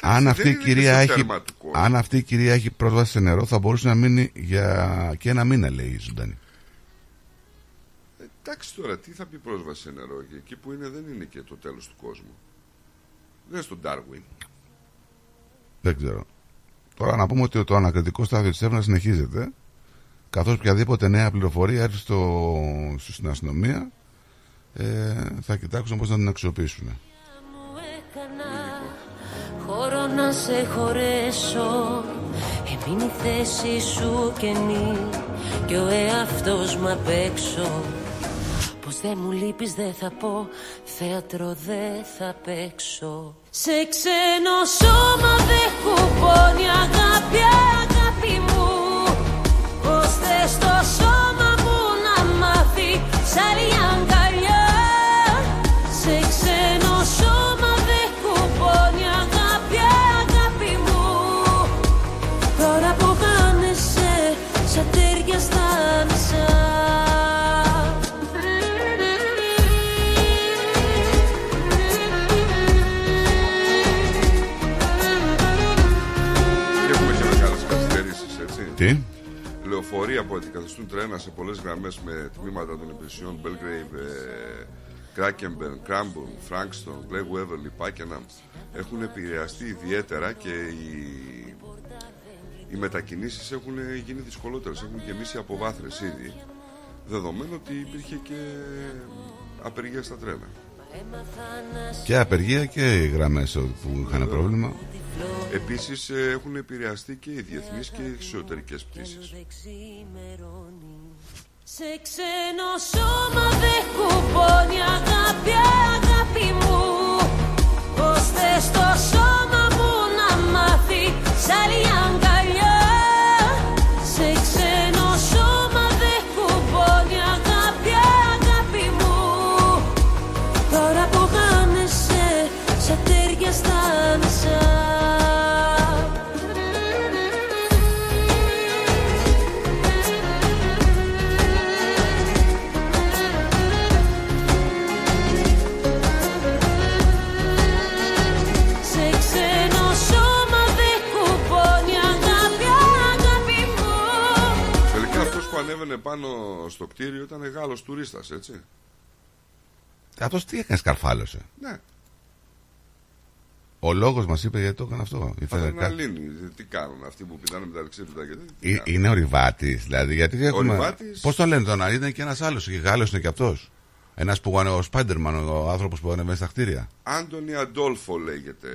αν αυτή, η κυρία έχει, αν αυτή η κυρία έχει πρόσβαση σε νερό θα μπορούσε να μείνει για και ένα μήνα λέει η ζωντανή. Ε, εντάξει τώρα τι θα πει πρόσβαση σε νερό; Και εκεί που είναι δεν είναι και το τέλος του κόσμου. Δεν είναι στον Darwin. Δεν ξέρω. Τώρα να πούμε ότι το ανακριτικό στάδιο της έρευνας συνεχίζεται καθώς οποιαδήποτε νέα πληροφορία έρθει στο, στην αστυνομία ε, θα κοιτάξουν πώς να την αξιοποιήσουν χώρο να σε χωρέσω Εμείνει η θέση σου καινή Κι ο εαυτός μου απ' έξω Πως δεν μου λείπεις δεν θα πω. Θέατρο δεν θα παίξω. Σε ξένο σώμα δεν κουπώνει αγάπη αντικαθιστούν τρένα σε πολλές γραμμές με τμήματα των υπηρεσιών Belgrave, ε, Krakenberg, Cranbourne, Frankston, Glen Waverly, Pakenham έχουν επηρεαστεί ιδιαίτερα και οι, οι μετακινήσεις έχουν γίνει δυσκολότερες, έχουν γεμίσει από βάθρες ήδη δεδομένου ότι υπήρχε και απεργία στα τρένα. Και απεργία και οι γραμμές που είχαν πρόβλημα. Επίσης ε, έχουν επηρεαστεί και οι διεθνείς και οι εξωτερικές πτήσεις. Σε ξένο σώμα δεν κουπώνει αγάπη, αγάπη μου Πως θες το σώμα μου να μάθει σαν αγκαλιά ανέβαινε πάνω στο κτίριο ήταν Γάλλος τουρίστας, έτσι. Αυτός τι έκανε, σκαρφάλωσε; Ναι. Ο λόγος μας είπε γιατί το έκανε αυτό. Ήθελε κα- Αδρεναλίνη. Τι κάνουν αυτοί που πηδάνε με τα δεξίφυτα και τέτοια. τι Ε, κάνουν; Είναι ο Ριβάτης, δηλαδή. Γιατί έχουμε... Ριβάτης- Πώς τον λένε τον είναι και ένας άλλος. Και Γάλλος είναι και αυτός. Ένας που είναι ο Σπάντερμαν, ο άνθρωπος που ανεβαίνει στα κτίρια. Άντωνι Αντόλφο λέγεται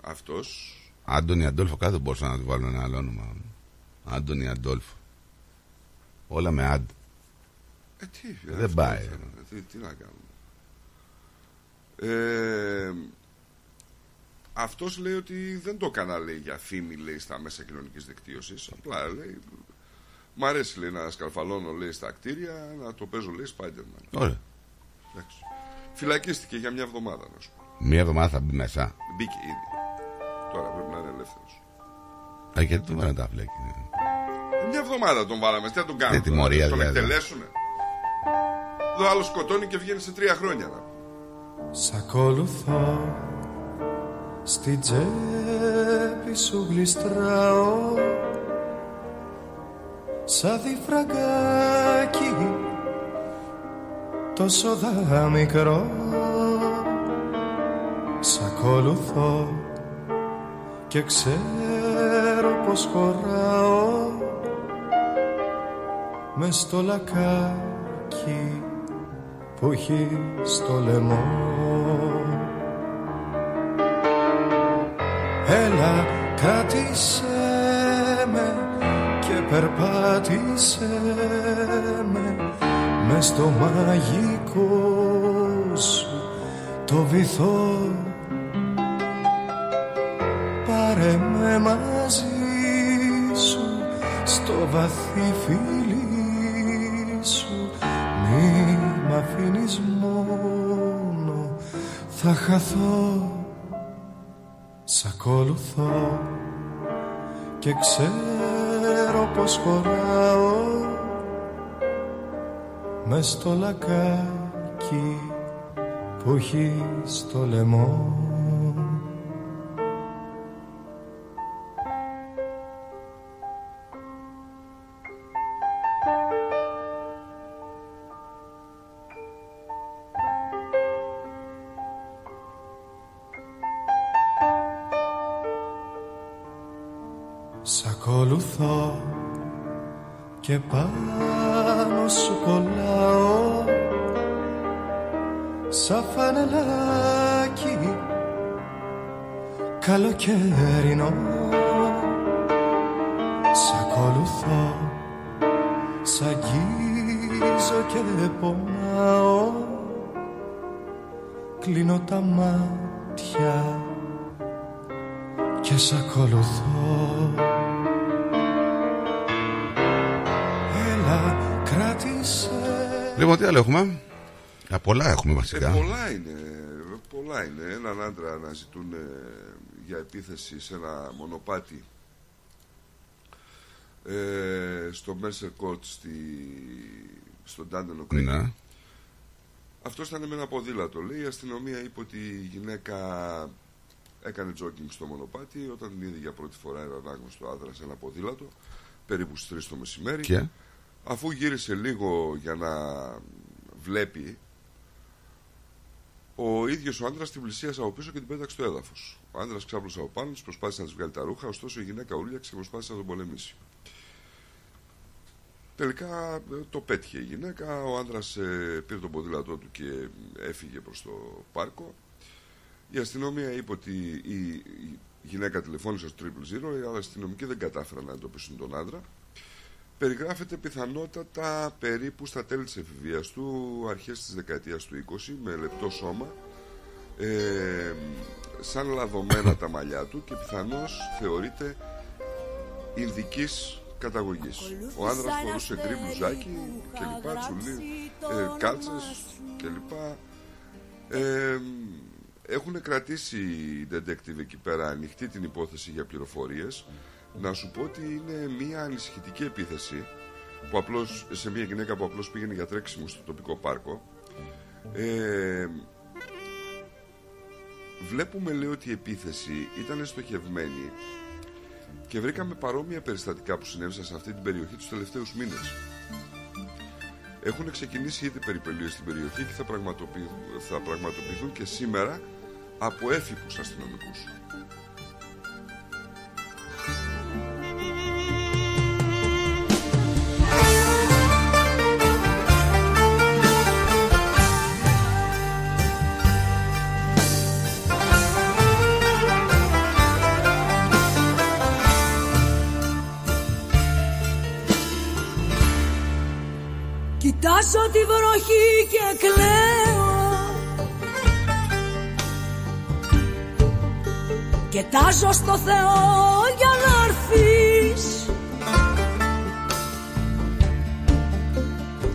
αυτός. Άντωνη Αντόλφο, κάθε μπορούσα να του βάλω ένα άλλο όνομα. Άντωνη Αντόλφο. Όλα με Αντ. Ε, τι, Δεν αυτό πάει. ήθελα. Τι, τι να κάνουμε. Ε, αυτός λέει ότι δεν το έκανα λέει για φήμη λέει στα μέσα κοινωνικής δικτύωσης απλά λέει μ' αρέσει λέει να σκαρφαλώνω λέει στα κτίρια να το παίζω λέει Spider-Man Ωραία. Εντάξει. φυλακίστηκε για μια εβδομάδα να σου πω Μία εβδομάδα θα μπει μέσα. μπήκε ήδη τώρα πρέπει να είναι ελεύθερος Α, γιατί του βάλανε τα φλέκι. Μια εβδομάδα τον βάλαμε τι θα τον κάνουμε Τι τιμωρία τον δηλαδή. εκτελέσουνε. Εδώ άλλο σκοτώνει και βγαίνει σε τρία χρόνια να. Σ' ακολουθώ Στη τσέπη σου γλιστράω. Σαν διφραγκάκι Τόσο δα μικρό. Σ' ακολουθώ Και ξέρω πως χωράω Μες στο λακάκι που έχει στο λαιμό. Έλα κράτησέ με και περπάτησέ με μες στο μαγικό σου το βυθό. Πάρε με μαζί σου στο βαθύ φίλι αφήνεις μόνο. Θα χαθώ Σ' ακολουθώ. Και ξέρω πως χωράω μες στο λακάκι που έχει στο λαιμό και πάνω σου κολλάω σαν φανελάκι. Καλοκαιρινό Σ' ακολουθώ σ' αγγίζω και πονάω. Κλείνω τα μάτια και σ' ακολουθώ Λοιπόν, τι άλλο έχουμε; Α, πολλά έχουμε Ε, βασικά. πολλά είναι. Πολλά είναι. Έναν άντρα να ζητούν ε, για επίθεση σε ένα μονοπάτι ε, στο Mercer Court στη, στον Τάντενο Creek. Ναι. Αυτός ήταν με ένα ποδήλατο. Λέει η αστυνομία είπε ότι η γυναίκα έκανε τζόκινγκ στο μονοπάτι όταν την είδε για πρώτη φορά έναν άγνωστο άντρα σε ένα ποδήλατο περίπου στις 3 το μεσημέρι. Και; Αφού γύρισε λίγο για να βλέπει ο ίδιος ο άντρας την πλησίασε από πίσω και την πέταξε στο έδαφος. Ο άντρας ξάπλωσε από πάνω της, προσπάθησε να της βγάλει τα ρούχα, ωστόσο η γυναίκα ουρλιαξε και προσπάθησε να τον πολεμήσει. Τελικά ε, το πέτυχε η γυναίκα, ο άντρας πήρε το ποδήλατό του και έφυγε προς το πάρκο. Η αστυνομία είπε ότι η, η γυναίκα τηλεφώνησε στο Triple Zero, αλλά οι αστυνομικοί δεν κατάφεραν να εντοπίσουν τον άντρα. Περιγράφεται πιθανότατα περίπου στα τέλη της εφηβείας του, αρχές της δεκαετίας του 20, με λεπτό σώμα, ε, σαν λαδωμένα τα μαλλιά του και πιθανώς θεωρείται Ινδικής καταγωγής. Ο άνδρας φορούσε γκρι μπλουζάκι και λοιπά, τσουλί, ε, κάλτσες και λοιπά. Ε, έχουν κρατήσει οι detective εκεί πέρα ανοιχτή την υπόθεση για πληροφορίες να σου πω ότι είναι μια ανησυχητική επίθεση που απλώς, σε μια γυναίκα που απλώς πήγαινε για τρέξιμο στο τοπικό πάρκο. Ε, βλέπουμε λέει ότι η επίθεση ήταν στοχευμένη και βρήκαμε παρόμοια περιστατικά που συνέβησαν σε αυτή την περιοχή τους τελευταίους μήνες. Έχουν ξεκινήσει ήδη περιπελίες στην περιοχή και θα πραγματοποιηθούν, θα πραγματοποιηθούν και σήμερα από έφυπους αστυνομικούς βροχή και κλαίω. Κοιτάζω στο Θεό για να έρθεις.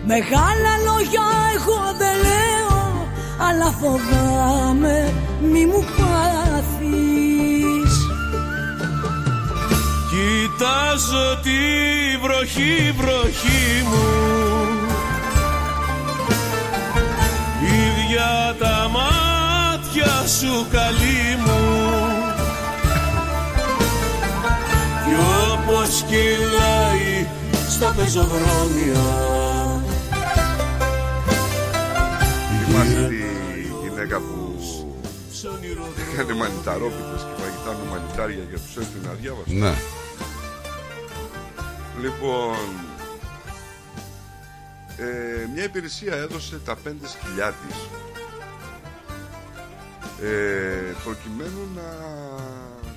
Μεγάλα λόγια εγώ δεν λέω Αλλά φοβάμαι μη μου πάθεις. Κοιτάζω τη βροχή, βροχή μου Ίδια τα μάτια σου καλή μου Κι όπως κυλάει στα πεζοδρόμια Θυμάστε τη γυναίκα που έκανε μανιταρόπιτες και φαγητά με μανιτάρια για τους έστειλε να διάβασαν. Ναι. Λοιπόν, ε, μια υπηρεσία έδωσε τα πέντε σκυλιά της ε, προκειμένου να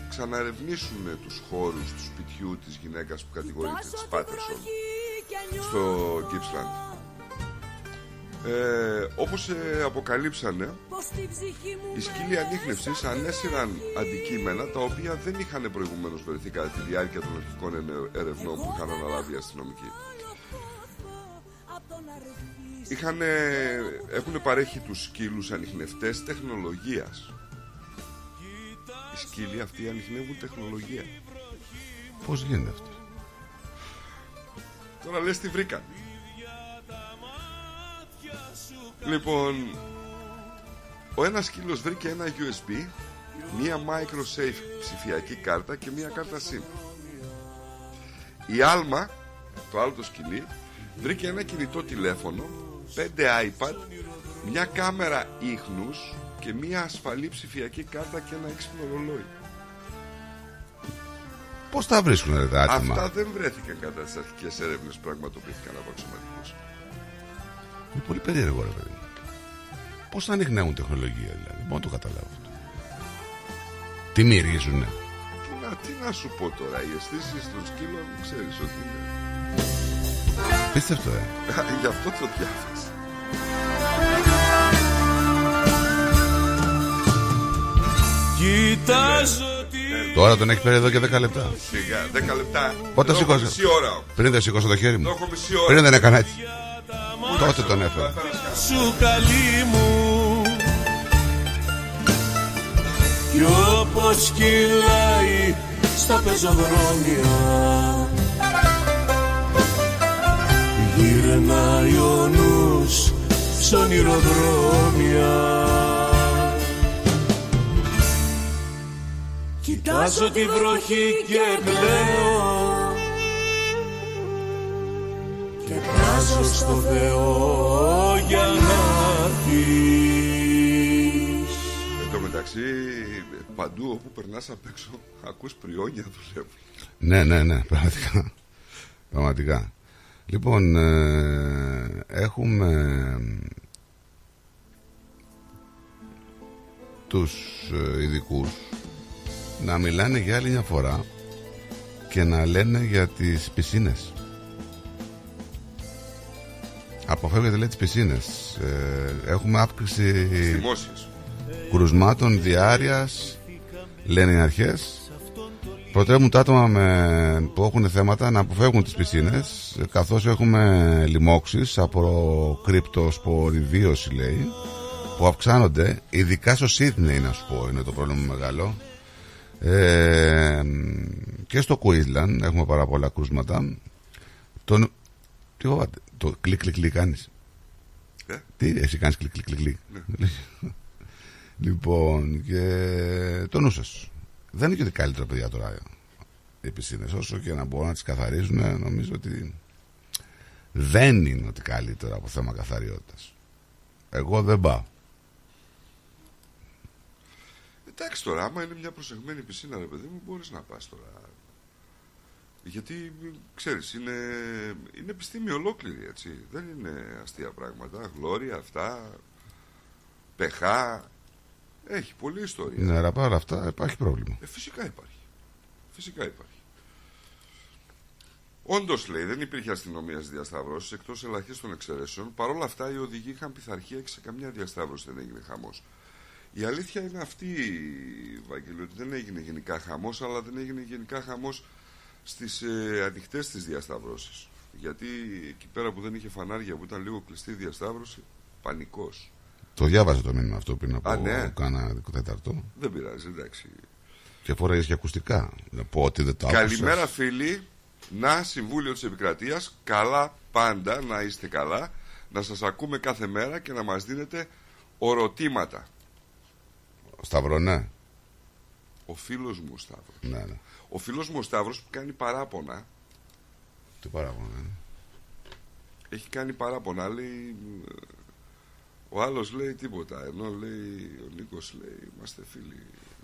ξαναερευνήσουν τους χώρους του σπιτιού της γυναίκας που κατηγορείται της Πάτερσον στο Gippsland. Ε, όπως ε, αποκαλύψανε οι σκύλοι ανείχνευσης ανέσυραν αντικείμενα τα οποία δεν είχαν προηγουμένως βρεθεί κατά τη διάρκεια των αρχικών ene- ερευνών που είχαν αναλάβει οι αστυνομικοί. Είχαν, έχουν παρέχει τους σκύλους ανιχνευτές τεχνολογίας. Οι σκύλοι αυτοί ανιχνεύουν τεχνολογία. Πώς γίνεται αυτό; Τώρα λες τι βρήκαν. Λοιπόν, ο ένας σκύλος βρήκε ένα USB, μία microsafe ψηφιακή κάρτα και μία κάρτα SIM. Η Άλμα, το άλλο το σκυλί, βρήκε ένα κινητό τηλέφωνο, πέντε iPad, μια κάμερα ίχνους και μία ασφαλή ψηφιακή κάρτα και ένα έξυπνο ρολόι. Πώς τα βρίσκουν ρε τα άτομα; Αυτά δεν βρέθηκαν κατά τις αρχικές έρευνες που πραγματοποιήθηκαν από αξιωματικούς. Είναι πολύ περίεργο ρε παιδί. Πώς θα ανοιχνεύουν τεχνολογία δηλαδή; Μπορώ να το καταλάβω αυτό. Τι μυρίζουνε; Τι να, τι να σου πω τώρα, οι αισθήσεις των σκύλων ξέρεις ότι είναι. Πίστευτο ε; Γι' αυτό το διάβασα. Κοιτάζω Τώρα τον έχεις φέρει εδώ και 10 λεπτά. Σιγά, 10 λεπτά. Πότε Εδώ έχω σηκώσα. Μισή ώρα. Πριν δεν σηκώσω το χέρι μου. Εδώ έχω μισή ώρα. Πριν δεν έκανα έτσι. Τότε τον έφερα. σου καλή μου Κι όπως κυλάει στα πεζοδρόμια Γυρνάει ο νους σ' ονειροδρόμια Κοιτάζω τη βροχή και κλαίω Και βράζω στο Θεό για να έρθεις Εν τω μεταξύ, παντού όπου περνάς απ' έξω, ακούς πριόνια δουλεύουν. Ναι, ναι, ναι, πραγματικά. Πραγματικά. Λοιπόν, ε, έχουμε ε, τους ε, ειδικούς να μιλάνε για άλλη μια φορά και να λένε για τις πισίνες. Αποφεύγετε λέει τις πισίνες. Ε, έχουμε αύξηση Δημόσιες. κρουσμάτων διάρειας, λένε οι αρχές. Προτρέπουν τα άτομα με, που έχουν θέματα να αποφεύγουν τις πισίνες καθώς έχουμε λοιμώξεις από κρυπτοσποριδίωση λέει που αυξάνονται ειδικά στο Σίδνεϊ να σου πω είναι το πρόβλημα μεγάλο. Ε, και στο Queensland έχουμε πάρα πολλά κρούσματα. Τον, τι φοβάται το κλικ κλικ κλικ κάνεις. Ε; τι εσύ κάνεις κλικ κλικ κλικ κλικ. Λοιπόν και το νου σας δεν είναι και ότι καλύτερα παιδιά τώρα οι πισίνες όσο και να μπορούν να τις καθαρίζουν νομίζω ότι δεν είναι ότι καλύτερα από θέμα καθαριότητας εγώ δεν πάω Εντάξει τώρα, άμα είναι μια προσεγμένη πισίνα, ρε παιδί μου, μπορείς να πας τώρα. Γιατί, ξέρεις, είναι, είναι επιστήμη ολόκληρη, έτσι. Δεν είναι αστεία πράγματα. Γλώρια, αυτά, πεχά. Έχει πολλή ιστορία. είναι αέρα πάρα αυτά υπάρχει πρόβλημα Ε, φυσικά υπάρχει. Φυσικά υπάρχει. Όντως λέει, δεν υπήρχε αστυνομία στις διασταυρώσεις εκτός ελαχίστων εξαιρέσεων. Παρ' όλα αυτά, οι οδηγοί είχαν πειθαρχία και σε καμιά διασταύρωση δεν έγινε χαμός. Η αλήθεια είναι αυτή, Βαγγέλη, ότι δεν έγινε γενικά χαμός, αλλά δεν έγινε γενικά χαμός στις ε, ανοιχτές της διασταυρώσεις. Γιατί εκεί πέρα που δεν είχε φανάρια, που ήταν λίγο κλειστή η διασταύρωση, πανικός. Το διάβαζα το μήνυμα αυτό πριν από Α, ναι. κάνα τέταρτο. Δεν πειράζει, εντάξει. Και φοράει και ακουστικά. Να πω ότι δεν το άκουσα. Καλημέρα, φίλοι. Να, Συμβούλιο της Επικρατείας. Καλά πάντα, να είστε καλά. Να σας ακούμε κάθε μέρα και να μας δίνετε ορωτήματα. Σταυρός, ναι. Ο φίλος μου ο Σταύρο. ναι, ναι. Ο φίλος μου ο Σταύρο που κάνει παράπονα. Τι παράπονα, ναι. Έχει κάνει παράπονα. Λέει. Ε, Ο άλλος λέει τίποτα. Ενώ λέει ο Νίκος λέει είμαστε φίλοι.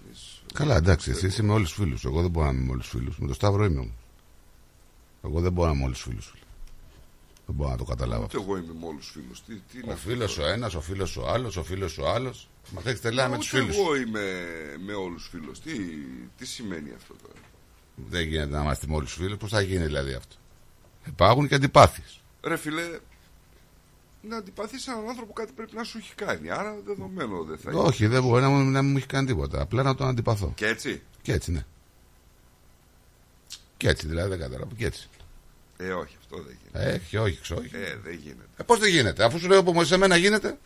Εμείς- Καλά, εντάξει, εσύ είσαι με όλους του φίλους. Εγώ δεν μπορώ να είμαι με όλους του φίλους. Με το Σταύρο είμαι όμως. Εγώ δεν μπορώ να είμαι με όλους του φίλους. Δεν μπορώ να το καταλάβω Ούτε αυτό. εγώ είμαι με όλους του φίλους. Τι, τι είναι Ο αυτό φίλος τώρα; ο ένας, ο φίλος ο άλλος, ο φίλος ο άλλος. Μας έχεις τελειά με τους Ούτε φίλους. εγώ είμαι με όλους του φίλους. Τι, τι σημαίνει αυτό τώρα; Δεν γίνεται να είμαστε με όλους του φίλους. Πώς θα γίνει δηλαδή αυτό; Υπάρχουν και αντιπάθειες. Ρε φιλέ, να αντιπαθείς έναν άνθρωπο κάτι πρέπει να σου έχει κάνει. Άρα δεδομένο δεν θα Όχι, δεν μπορεί να, μου- να μην μου έχει κάνει τίποτα. Απλά να τον αντιπαθώ. Και έτσι; Και έτσι, ναι. Και έτσι δηλαδή δεν καταλαβαίνω. Και έτσι. Ε, όχι, αυτό δεν γίνεται. Έχει, όχι, ξέρω, όχι. Ε, δεν γίνεται. Ε, Πώς δεν γίνεται, αφού σου λέω που σε μένα γίνεται.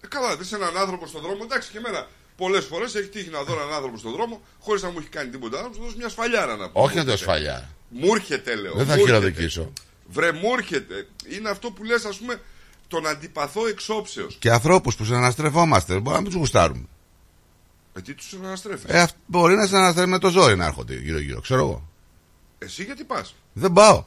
Ε, καλά, δεις έναν άνθρωπο στον δρόμο, εντάξει και εμένα. Πολλές φορές έχει τύχει να δω έναν άνθρωπο στον δρόμο χωρίς να μου έχει κάνει τίποτα. Να του δώσω μια σφαλιάρα να πω. Όχι να το σφαλιά. Μου έρχεται, λέω. Δεν θα μου έρχεται. χειροδικήσω. Βρε, μου έρχεται. Είναι αυτό που λες, ας πούμε, τον αντιπαθώ εξόψεω. Και ανθρώπους που συναναστρεφόμαστε, μπορεί να μην τους γουστάρουμε. Ε, τι τους αναστρέφει. Ε, αυ- μπορεί να συναναστρέφουμε με το ζόρι να έρχονται γύρω-γύρω, ξέρω εγώ. Εσύ γιατί πας; Δεν πάω.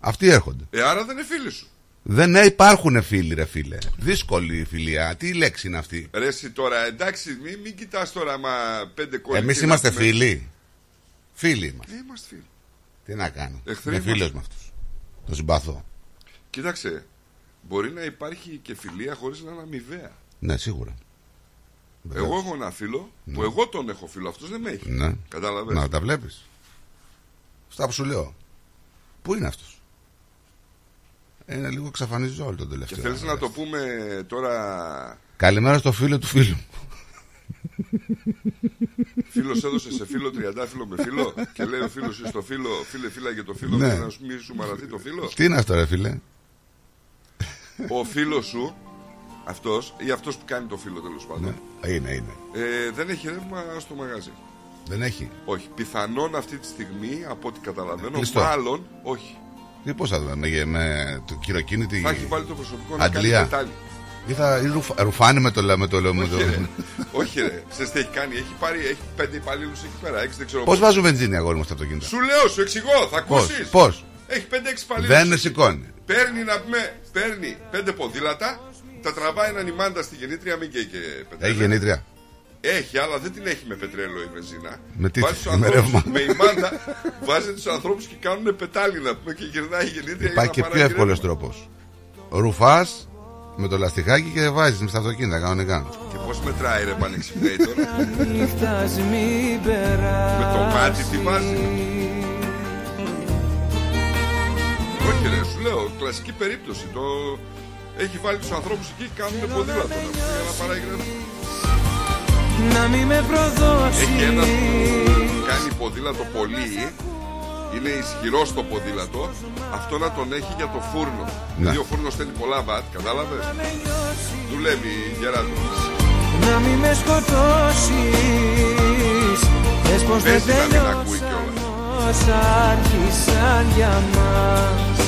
Αυτοί έρχονται. Ε, άρα δεν είναι φίλοι σου. Δεν ναι, υπάρχουν φίλοι, ρε φίλε. Δύσκολη η φιλία. Τι λέξη είναι αυτή; Ρε, εσύ τώρα, εντάξει, μην, μην κοιτάς τώρα μα πέντε κόλλοι. Εμείς είμαστε φίλοι. Φίλοι είμαστε. Ε, είμαστε φίλοι. Τι να κάνω. Εχθροί Είμαι φίλος είμαστε. με αυτούς. Το συμπαθώ. Κοίταξε, μπορεί να υπάρχει και φιλία χωρίς να είναι αμοιβαία. Ναι, σίγουρα. Εγώ έχω ένα φίλο που εγώ τον έχω φίλο, αυτός δεν με έχει. Ναι. Κατάλαβες; Να τα βλέπεις. Αυτά που σου λέω. Πού είναι αυτός; Είναι λίγο εξαφανίζει όλο τον Και τελευταίο. θέλεις να το πούμε τώρα. Καλημέρα στο φίλο του φίλου. μου. Φίλος έδωσε σε φίλο τριαντάφυλλο με φίλο. και λέει ο φίλος στο φίλο, φίλε, φίλα για το φίλο Ναι. μου, να σου μη σου μαραθεί το φίλο; Τι είναι αυτό, ρε φίλε; ο φίλος σου, αυτός ή αυτός που κάνει το φίλο τέλος πάντων, Ναι. Είναι, είναι. ε, δεν έχει ρεύμα στο μαγαζί. Δεν έχει. Όχι. Πιθανόν αυτή τη στιγμή, από ό,τι καταλαβαίνω, Κλειστό. μάλλον όχι. Τι πώς θα δούμε, με, με το κυροκίνητη. Θα έχει βάλει το προσωπικό να Αντλία. κάνει πετάλι. Ή θα ή ρουφ, ρουφάνι με το με το με Όχι, το. ρε. Όχι, ρε. Ξέρεις τι έχει κάνει. Έχει πάρει έχει πέντε υπαλλήλους εκεί πέρα. Έξι δεν ξέρω Πώς πώς. βάζουν βενζίνη αγόρι μου στα αυτοκίνητα. Σου λέω, σου εξηγώ. Θα Πώς, ακούσεις. πώς; Έχει πέντε-έξι υπαλλήλους. Δεν σηκώνει. Παίρνει να πούμε, παίρνει πέντε ποδήλατα, τα τραβάει έναν ημάντα στη γεννήτρια, μην καίει και πετρέλαιο. Έχει γεννήτρια; Έχει, αλλά δεν την έχει με πετρέλαιο η βενζίνα. Με τι, Βάζει τους με ανθρώπους- ρεύμα; Με ημάντα, βάζει τους ανθρώπους και κάνουν πετάλι να πούμε και γυρνάει η γεννήτρια. Υπάρχει και για να πιο παράγει εύκολος ρεύμα. τρόπος. Ρουφάς με το λαστιχάκι και βάζεις στα αυτοκίνητα κανονικά. Και πώς μετράει ρε πανεξυπνέει τώρα. Νύχτας μην περάσει Με το μάτι τι βάζει; Όχι ρε, σου λέω, κλασική περίπτωση. Το... Έχει βάλει τους ανθρώπους εκεί και κάνουν ποδήλατο να πούμε, για να παράγει ρεύμα. Να μην με προδώσει Έχει ένα που κάνει ποδήλατο πολύ, είναι ισχυρό στο ποδήλατο, αυτό να τον έχει για το φούρνο. Ναι. Δηλαδή ο φούρνος θέλει πολλά βατ, κατάλαβες; Δουλεύει γερά του. Να μην με σκοτώσεις Πες πως δεν Παίζει να μην ακούει τελειώσαν όσα άρχισαν για μας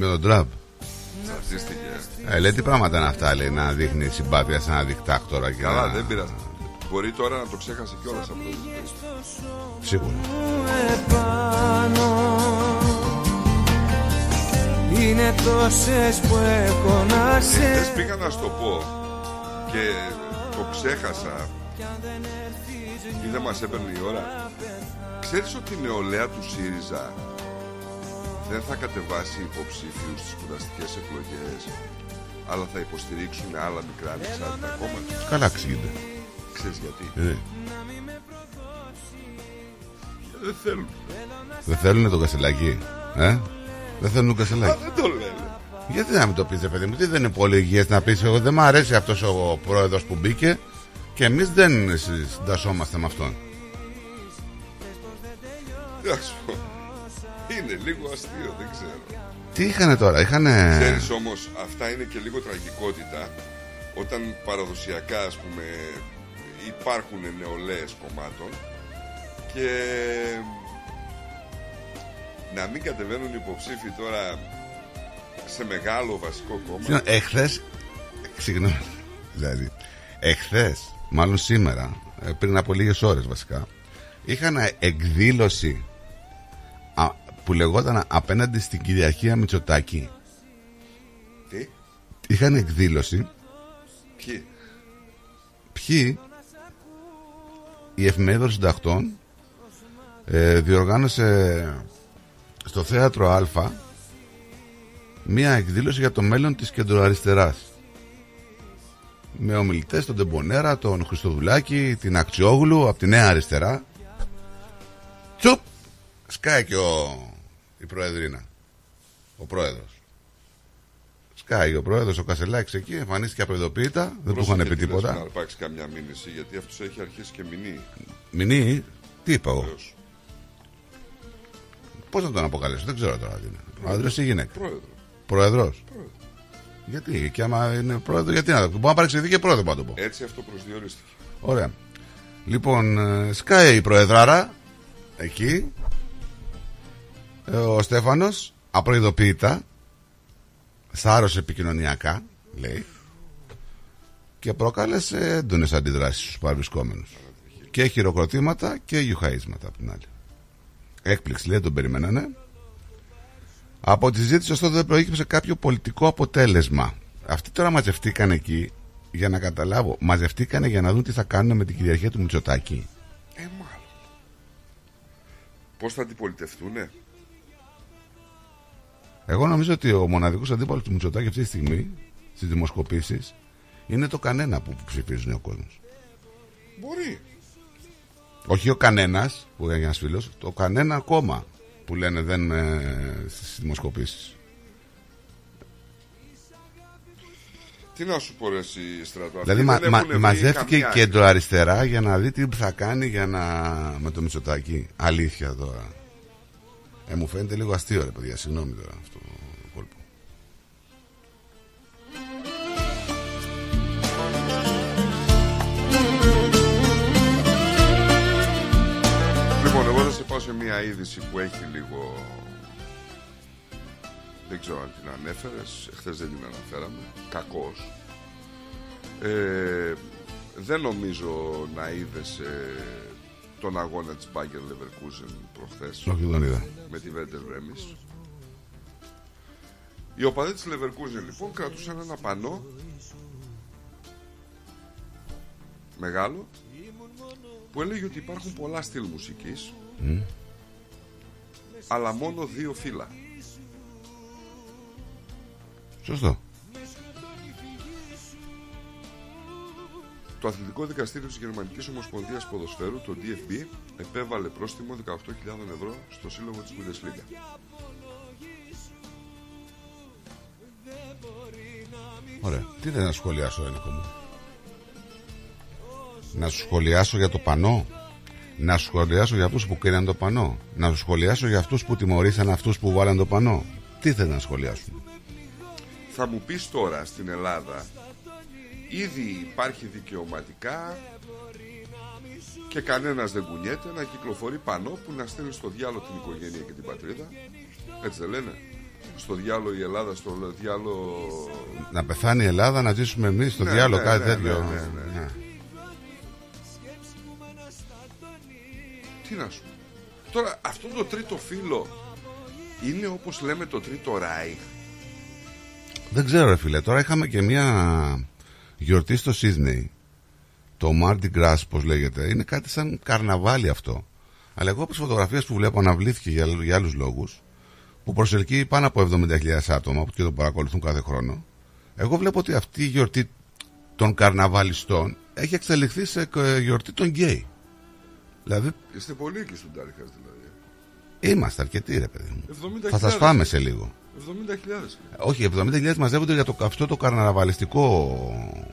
Με τον Τραμπ. Τσατίστηκε. Ε, λέει τι πράγματα είναι αυτά, λέει, να δείχνει συμπάθεια σε ένα δικτάκτορα. Και Καλά, να... δεν πειράζει. Μπορεί τώρα να το ξέχασε κιόλας αυτό. Σίγουρα. επάνω είναι τόσες που έχω να σε Χθες πήγα να σου το πω και το ξέχασα ή δεν μας έπαιρνε η ώρα. Ξέρεις ότι η νεολαία του ΣΥΡΙΖΑ δεν θα κατεβάσει υποψήφιους στις κουραστικές εκλογές αλλά θα υποστηρίξουν άλλα μικρά ανεξάρτητα κόμματα. Καλά ξύγεται. Ξέρεις γιατί; Ε, Δεν θέλουν. δεν θέλουν τον Κασελάκη. Ε; Δεν θέλουν τον Α, Κασελάκη. δεν το λένε. Γιατί να μην το πείτε, παιδί μου, τι δεν είναι πολύ υγιές να πεις Εγώ δεν μου αρέσει αυτός ο πρόεδρος που μπήκε και εμείς δεν συντασσόμαστε με αυτόν. Είναι λίγο αστείο, δεν ξέρω. Τι είχανε τώρα, είχανε. Ξέρεις όμως, αυτά είναι και λίγο τραγικότητα όταν παραδοσιακά, ας πούμε, υπάρχουν νεολαίες κομμάτων και να μην κατεβαίνουν υποψήφοι τώρα σε μεγάλο βασικό κόμμα. Συγγνώμη, Εχθές, συγγνώμη, δηλαδή, εχθές, μάλλον σήμερα, ε, πριν από λίγες ώρες βασικά, είχαν εκδήλωση α, που λεγόταν απέναντι στην κυριαρχία Μητσοτάκη. Τι, Είχαν εκδήλωση. Ποιοι, ποιοι; Η εφημερίδα των συντακτών ε, διοργάνωσε στο θέατρο Α μία εκδήλωση για το μέλλον της κεντροαριστεράς. Με ομιλητές τον Τεμπονέρα, τον Χριστοδουλάκη, την Αξιόγλου από τη Νέα Αριστερά. Τσουπ σκάει και ο, η Προεδρίνα ο Πρόεδρος σκάει ο Πρόεδρος ο Κασελάκης εκεί εμφανίστηκε απεδοποιητά δεν του είχαν πει Πρόσεχε τι λες, τίποτα Να αρπάξει καμιά μήνυση γιατί αυτός έχει αρχίσει και μηνύει. Μηνύει, τι είπα εγώ; Βεβαίως. Πώς να τον αποκαλέσω, δεν ξέρω τώρα τι είναι. Ο άντρας ή γυναίκα; Πρόεδρο. Προεδρό. Γιατί, και άμα είναι πρόεδρο, γιατί να το Μπορεί να παρεξηγηθεί και πρόεδρο, πάντω πω. Έτσι αυτό προσδιορίστηκε. Ωραία. Λοιπόν, ε, σκάει η Προεδράρα εκεί. Ε, Ο Στέφανος απροειδοποιητά, σάρωσε επικοινωνιακά, λέει, και προκάλεσε έντονες αντιδράσεις στους παρευρισκόμενους. Και χειροκροτήματα και γιουχαίσματα από την άλλη. Έκπληξη, λέει, τον περιμένανε. Από τη συζήτηση, ωστόσο, δεν προέκυψε κάποιο πολιτικό αποτέλεσμα. Αυτοί τώρα μαζευτήκαν εκεί για να καταλάβω. Μαζευτήκανε για να δουν τι θα κάνουν με την κυριαρχία του Μητσοτάκη. Ε, μάλλον. Πώς θα αντιπολιτευτούνε; Εγώ νομίζω ότι ο μοναδικός αντίπαλος του Μητσοτάκη αυτή τη στιγμή στις δημοσκοπήσεις είναι το κανένα που ψηφίζουν ο κόσμο. Μπορεί. Όχι ο κανένας που είναι ένας φίλος, το κανένα κόμμα που λένε δεν ε, στις δημοσκοπήσεις. Τι να σου πω ρε εσύ στρατό. Δηλαδή Αυτοί μα, δεν μα, έχουν βρει μαζεύτηκε καμιά κέντρο αριστερά για να δει τι θα κάνει για να... με το Μητσοτάκη. Αλήθεια τώρα. Ε, μου φαίνεται λίγο αστείο ρε παιδιά, συγγνώμη τώρα αυτό το κόλπο. Λοιπόν, εγώ θα σε πάω σε μια είδηση που έχει λίγο. Δεν ξέρω αν την ανέφερες. Χθε δεν την αναφέραμε. Κακός. Ε, δεν νομίζω να είδε τον αγώνα της Bayer Leverkusen προχθές Όχι, δεν είδα. με τη Werder Bremen. Οι οπαδοί της Leverkusen λοιπόν κρατούσαν ένα πανό μεγάλο που έλεγε ότι υπάρχουν πολλά στυλ μουσικής Μμ. αλλά μόνο δύο φύλλα. Σωστό. Το Αθλητικό Δικαστήριο της Γερμανικής Ομοσπονδίας Ποδοσφαίρου, το DFB, επέβαλε πρόστιμο 18.000 ευρώ στο σύλλογο της Bundesliga. Ωραία. Τι δεν να σχολιάσω, Ένικο μου; Να σου σχολιάσω για το πανό. Να σου σχολιάσω για αυτούς που κρίναν το πανό. Να σου σχολιάσω για αυτούς που τιμωρήσαν αυτούς που βάλαν το πανό. Τι θέλει να σχολιάσουν; Θα μου πεις τώρα στην Ελλάδα ήδη υπάρχει δικαιωματικά και κανένας δεν κουνιέται να κυκλοφορεί πανό που να στέλνει στο διάλογο την οικογένεια και την πατρίδα. Έτσι δεν λένε; Στο διάλογο η Ελλάδα, στο διάλογο... Να πεθάνει η Ελλάδα, να ζήσουμε εμείς στο Ναι, διάλογο, ναι, κάτι ναι, τέτοιο. ναι, ναι, ναι. Ναι. Τι να σου πω. Τώρα αυτό το τρίτο φύλλο είναι όπως λέμε το τρίτο Ράιχ. Δεν ξέρω ρε φίλε, τώρα είχαμε και μια γιορτή στο Σίδνεϊ. Το Mardi Gras, πώς λέγεται. Είναι κάτι σαν καρναβάλι αυτό. Αλλά εγώ από τις φωτογραφίες που βλέπω αναβλήθηκε για, για άλλους λόγους, που προσελκύει πάνω από 70.000 άτομα που και το παρακολουθούν κάθε χρόνο. Εγώ βλέπω ότι αυτή η γιορτή των καρναβαλιστών έχει εξελιχθεί σε ε, γιορτή των γκέι. Δηλαδή, Είστε πολύ εκεί στον Τάριχας δηλαδή. είμαστε αρκετοί ρε παιδί μου. 70.000. Θα σας φάμε σε λίγο. 70.000. Όχι, 70.000 μαζεύονται για το αυτό το καρναβαλιστικό.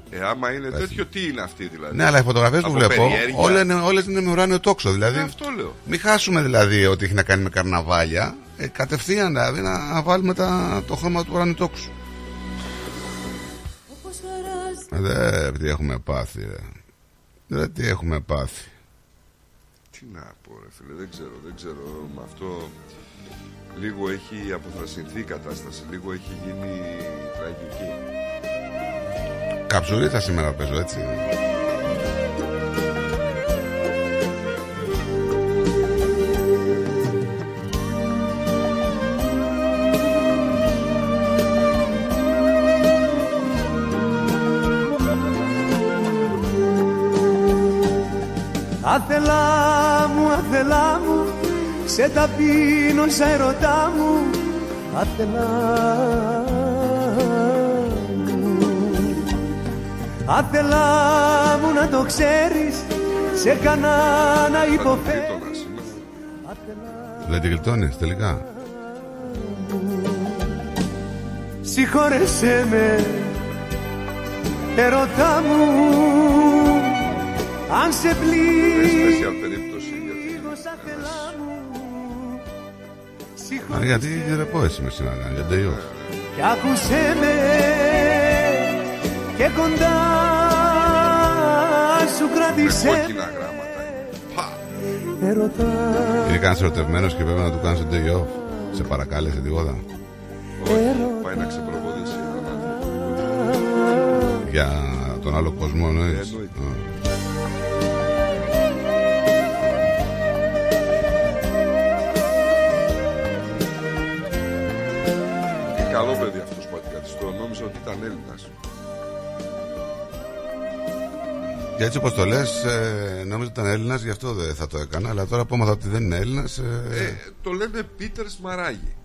Ε, άμα είναι Πες. τέτοιο, τι είναι αυτή δηλαδή; Ναι, αλλά οι φωτογραφίες που Από βλέπω περιέργεια. όλες είναι, όλες είναι με ουράνιο τόξο. Δηλαδή, Ε, αυτό λέω. μην χάσουμε δηλαδή ότι έχει να κάνει με καρναβάλια. Ε, κατευθείαν δηλαδή να βάλουμε τα, το χρώμα του ουράνιου τόξου. Ε, Δε τι έχουμε πάθει, ρε. Δε τι έχουμε πάθει. Τι να πω, ρε φίλε, δεν ξέρω, δεν ξέρω. Με αυτό λίγο έχει αποθρασινθεί η κατάσταση, λίγο έχει γίνει τραγική. Καψουρίτα σήμερα παίζω, έτσι. Άθελά μου, άθελά μου, σε ταπείνωσα ερωτά μου Άθελά μου Άθελά μου να το ξέρεις, σε κανά να υποφέρεις. Δεν τη γλιτώνεις τελικά; Συγχώρεσέ με, ερωτά μου αν σε πλήγω Μα γιατί ρεπό εσύ με σήμερα, για day off. Κι άκουσέ με και κοντά σου κράτησέ κόκκινα γράμματα. Ερωτά Είναι κανένας ερωτευμένος και πρέπει να του κάνεις το day off. Σε παρακάλεσε τίποτα. Όχι, πάει να ξεπροβοδήσει έναν άνθρωπο. Για τον άλλο κόσμο εννοείς. Νόμιζα ότι ήταν Έλληνας. Και έτσι όπως το λες, ε, νόμιζα ότι ήταν Έλληνας, γι' αυτό δεν θα το έκανα. Αλλά τώρα που έμαθα ότι δεν είναι Έλληνας. Ε, Ε, το λένε Πίτερ Σμαράγη.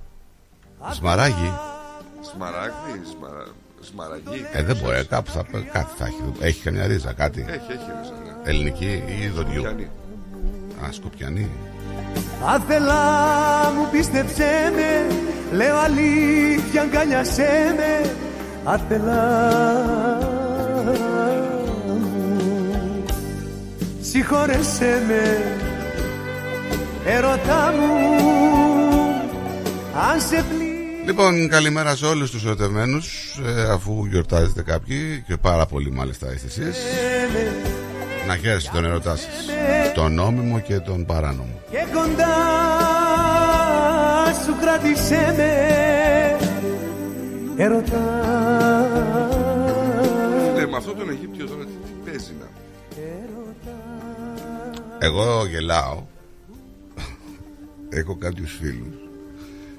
Σμαράγι. Σμαράγδι, σμαρα... Σμαραγή. Ε, δεν μπορεί, κάπου θα, κάτι θα έχει. Έχει καμιά ρίζα, κάτι. Έχει, έχει ρίζα, ναι. Ελληνική ή δοντιού. Σκοπιανή. Α, σκοπιανή. Άθελά μου πίστεψέ με Λέω αλήθεια αγκαλιάσέ με Άθελά μου Συγχώρεσέ με Ερωτά μου Αν σε πλήγω Λοιπόν, καλημέρα σε όλους τους ερωτευμένους. Ε, αφού γιορτάζετε κάποιοι και πάρα πολύ μάλιστα είστε εσείς. Να χαίρεστε τον ερωτά σας. Τον νόμιμο και τον παράνομο. Και κοντά σου κράτησέ με Ερωτά Ε, με αυτό τον Αιγύπτιο τώρα τι, τι παίζει να. Εγώ γελάω. Έχω κάποιους φίλους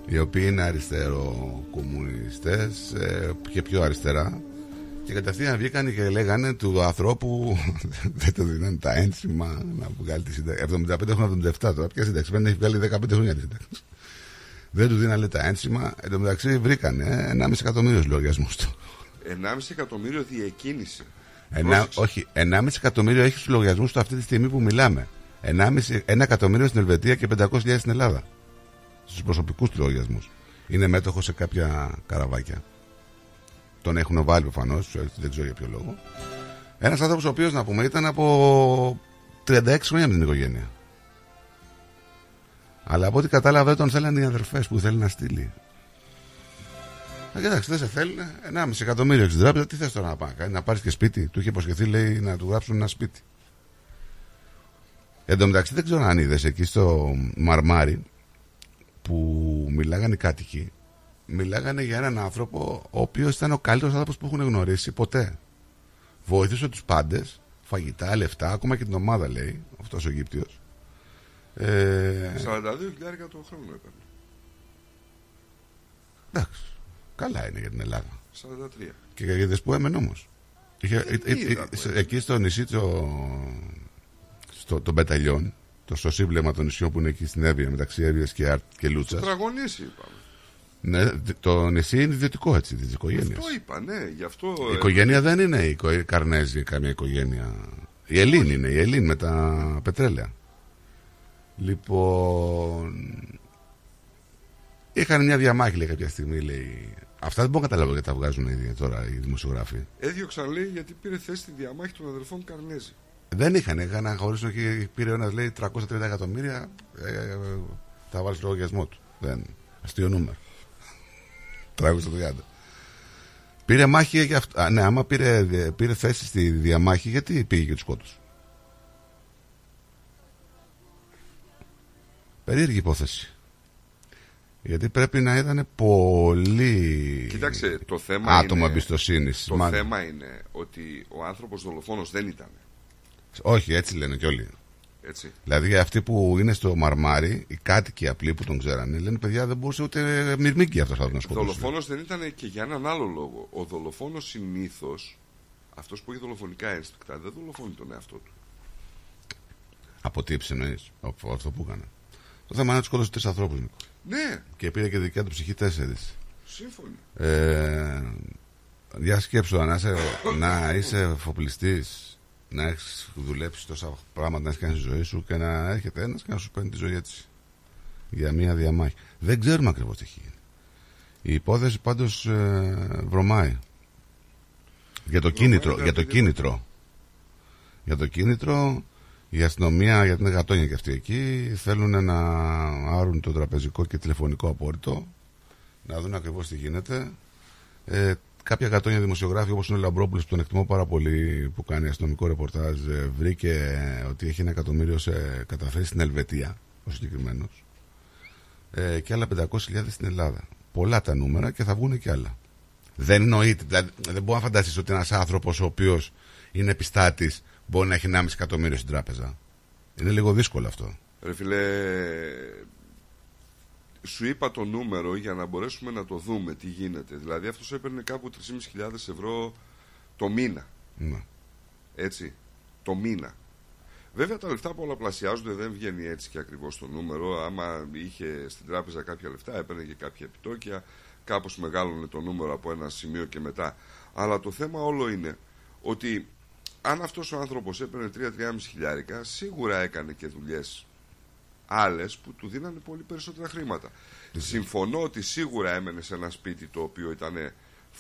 οι οποίοι είναι αριστεροκομμουνιστές ε, και πιο αριστερά και κατευθείαν βγήκαν και λέγανε του ανθρώπου δεν το δίνανε τα ένσημα να βγάλει τη σύνταξη. 75 έχουν 77 τώρα. Ποια σύνταξη δεν έχει βγάλει 15 χρόνια τη σύνταξη. Δεν του δίνανε τα ένσημα. Εν τω μεταξύ βρήκανε ένα μισή εκατομμύριο λογαριασμούς του. 1,5 εκατομμύριο διακίνηση. Ένα, όχι, 1,5 εκατομμύριο έχει στους λογαριασμούς του αυτή τη στιγμή που μιλάμε. 1,5 ένα εκατομμύριο στην Ελβετία και 500.000 στην Ελλάδα. Στους προσωπικούς τους λογαριασμούς. Είναι μέτοχο σε κάποια καραβάκια. Τον έχουν βάλει προφανώς, δεν ξέρω για ποιο λόγο. Ένας άνθρωπος ο οποίος να πούμε ήταν από 36 χρόνια με την οικογένεια. Αλλά από ό,τι κατάλαβα δεν τον θέλανε οι αδερφές που θέλει να στείλει. Α, κοιτάξτε, δεν σε θέλουν. 1,5 εκατομμύριο στην τράπεζα. Τι θες τώρα να πάει, να πάρεις και σπίτι. Του είχε υποσχεθεί, λέει, να του γράψουν ένα σπίτι. Εν τω μεταξύ, δεν ξέρω αν είδες εκεί στο Μαρμάρι που μιλάγανε οι κάτοικοι. Μιλάγανε για έναν άνθρωπο ο οποίος ήταν ο καλύτερος άνθρωπος που έχουν γνωρίσει ποτέ. Βοήθησε τους πάντες, φαγητά, λεφτά, ακόμα και την ομάδα λέει, αυτός ο Αιγύπτιος. Ε, 42 χιλιάρικα το χρόνο έπαιρνε. εντάξει. Καλά είναι για την Ελλάδα. 43. Και για που έμενε όμως. είδα, Εκεί στο νησί το, στο, το Μπεταλιόν, το στο σύμπλεμα των νησιών που είναι εκεί στην Εύβοια μεταξύ Εύβοιας και, Άρ- και Στο Λούτσας τραγωνίσι είπαμε. ναι, δ- το νησί είναι ιδιωτικό έτσι της οικογένειας Αυτό είπα, ναι, γι' αυτό. Η οικογένεια δεν είναι η οικο- η Καρνέζη καμία οικογένεια η Ελλήν είναι η Ελλήν με τα πετρέλαια λοιπόν είχαν μια διαμάχη λέει κάποια στιγμή λέει Αυτά δεν μπορώ να καταλάβω γιατί τα βγάζουν οι, τώρα οι δημοσιογράφοι. Έδιωξαν λέει γιατί πήρε θέση στη διαμάχη των αδερφών Καρνέζη. Δεν είχαν, είχαν να χωρίσουν και πήρε ο ένας λέει 330 εκατομμύρια. Ε, ε, θα βάλει στο λογαριασμό του. Δεν. Αστείο νούμερο. 330. Πήρε μάχη για αυτό. Α, ναι, άμα πήρε, πήρε θέση στη διαμάχη, γιατί πήγε και τους σκότωσε. Περίεργη υπόθεση. Γιατί πρέπει να ήταν πολύ Κοίταξε, το θέμα άτομο είναι, εμπιστοσύνης. Το θέμα είναι ότι ο άνθρωπος δολοφόνος δεν ήταν. Όχι, έτσι λένε κι όλοι. Έτσι. Δηλαδή αυτοί που είναι στο μαρμάρι, οι κάτοικοι απλοί που τον ξέρανε, λένε παιδιά δεν μπορούσε ούτε μυρμήγκι αυτός να σκοτώσει. Δολοφόνος δεν ήταν και για έναν άλλο λόγο. Ο δολοφόνος συνήθως, αυτός που έχει δολοφονικά ένστικτα, δεν δολοφονεί τον εαυτό του. Από τι εννοεί, από αυτό που έκανε. Το θέμα είναι ότι σκότωσε τρεις ανθρώπους, Νίκο. Ναι, Και πήρε και δικιά του ψυχή τέσσερις. σύμφωνοι. Ε, για σκέψου να είσαι, να είσαι φοπλιστή, να έχεις δουλέψει τόσα πράγματα, να έχεις κάνει στη ζωή σου και να έρχεται ένας και να σου παίρνει τη ζωή έτσι. Για μία διαμάχη. Δεν ξέρουμε ακριβώς τι έχει γίνει. Η υπόθεση πάντως ε, βρωμάει. Για το κίνητρο. Για το κίνητρο. Για το κίνητρο, η αστυνομία, γιατί είναι γατόνια και αυτοί εκεί, θέλουν να άρουν το τραπεζικό και τηλεφωνικό απόρριτο, να δουν ακριβώς τι γίνεται. Ε, κάποια γατόνια δημοσιογράφοι, όπως είναι ο Λαμπρόπουλος, που τον εκτιμώ πάρα πολύ, που κάνει αστυνομικό ρεπορτάζ, ε, βρήκε ότι έχει ένα εκατομμύριο σε καταθέσει στην Ελβετία, ο συγκεκριμένος, ε, και άλλα 500.000 στην Ελλάδα. Πολλά τα νούμερα και θα βγουν και άλλα. Δεν εννοείται. Δηλαδή, δεν μπορεί να φανταστείς ότι ένας άνθρωπος ο οποίος είναι επιστάτης μπορεί να έχει 1,5 εκατομμύριο στην τράπεζα. Είναι λίγο δύσκολο αυτό. Ρε φίλε, σου είπα το νούμερο για να μπορέσουμε να το δούμε τι γίνεται. Δηλαδή αυτός έπαιρνε κάπου 3.500 ευρώ το μήνα. Ναι. Έτσι, το μήνα. Βέβαια τα λεφτά πολλαπλασιάζονται, δεν βγαίνει έτσι και ακριβώς το νούμερο. Άμα είχε στην τράπεζα κάποια λεφτά, έπαιρνε και κάποια επιτόκια. Κάπως μεγάλωνε το νούμερο από ένα σημείο και μετά. Αλλά το θέμα όλο είναι ότι αν αυτός ο άνθρωπος έπαιρνε 3-3,5 χιλιάρικα, σίγουρα έκανε και δουλειές άλλες που του δίνανε πολύ περισσότερα χρήματα. Συμφωνώ ότι σίγουρα έμενε σε ένα σπίτι το οποίο ήταν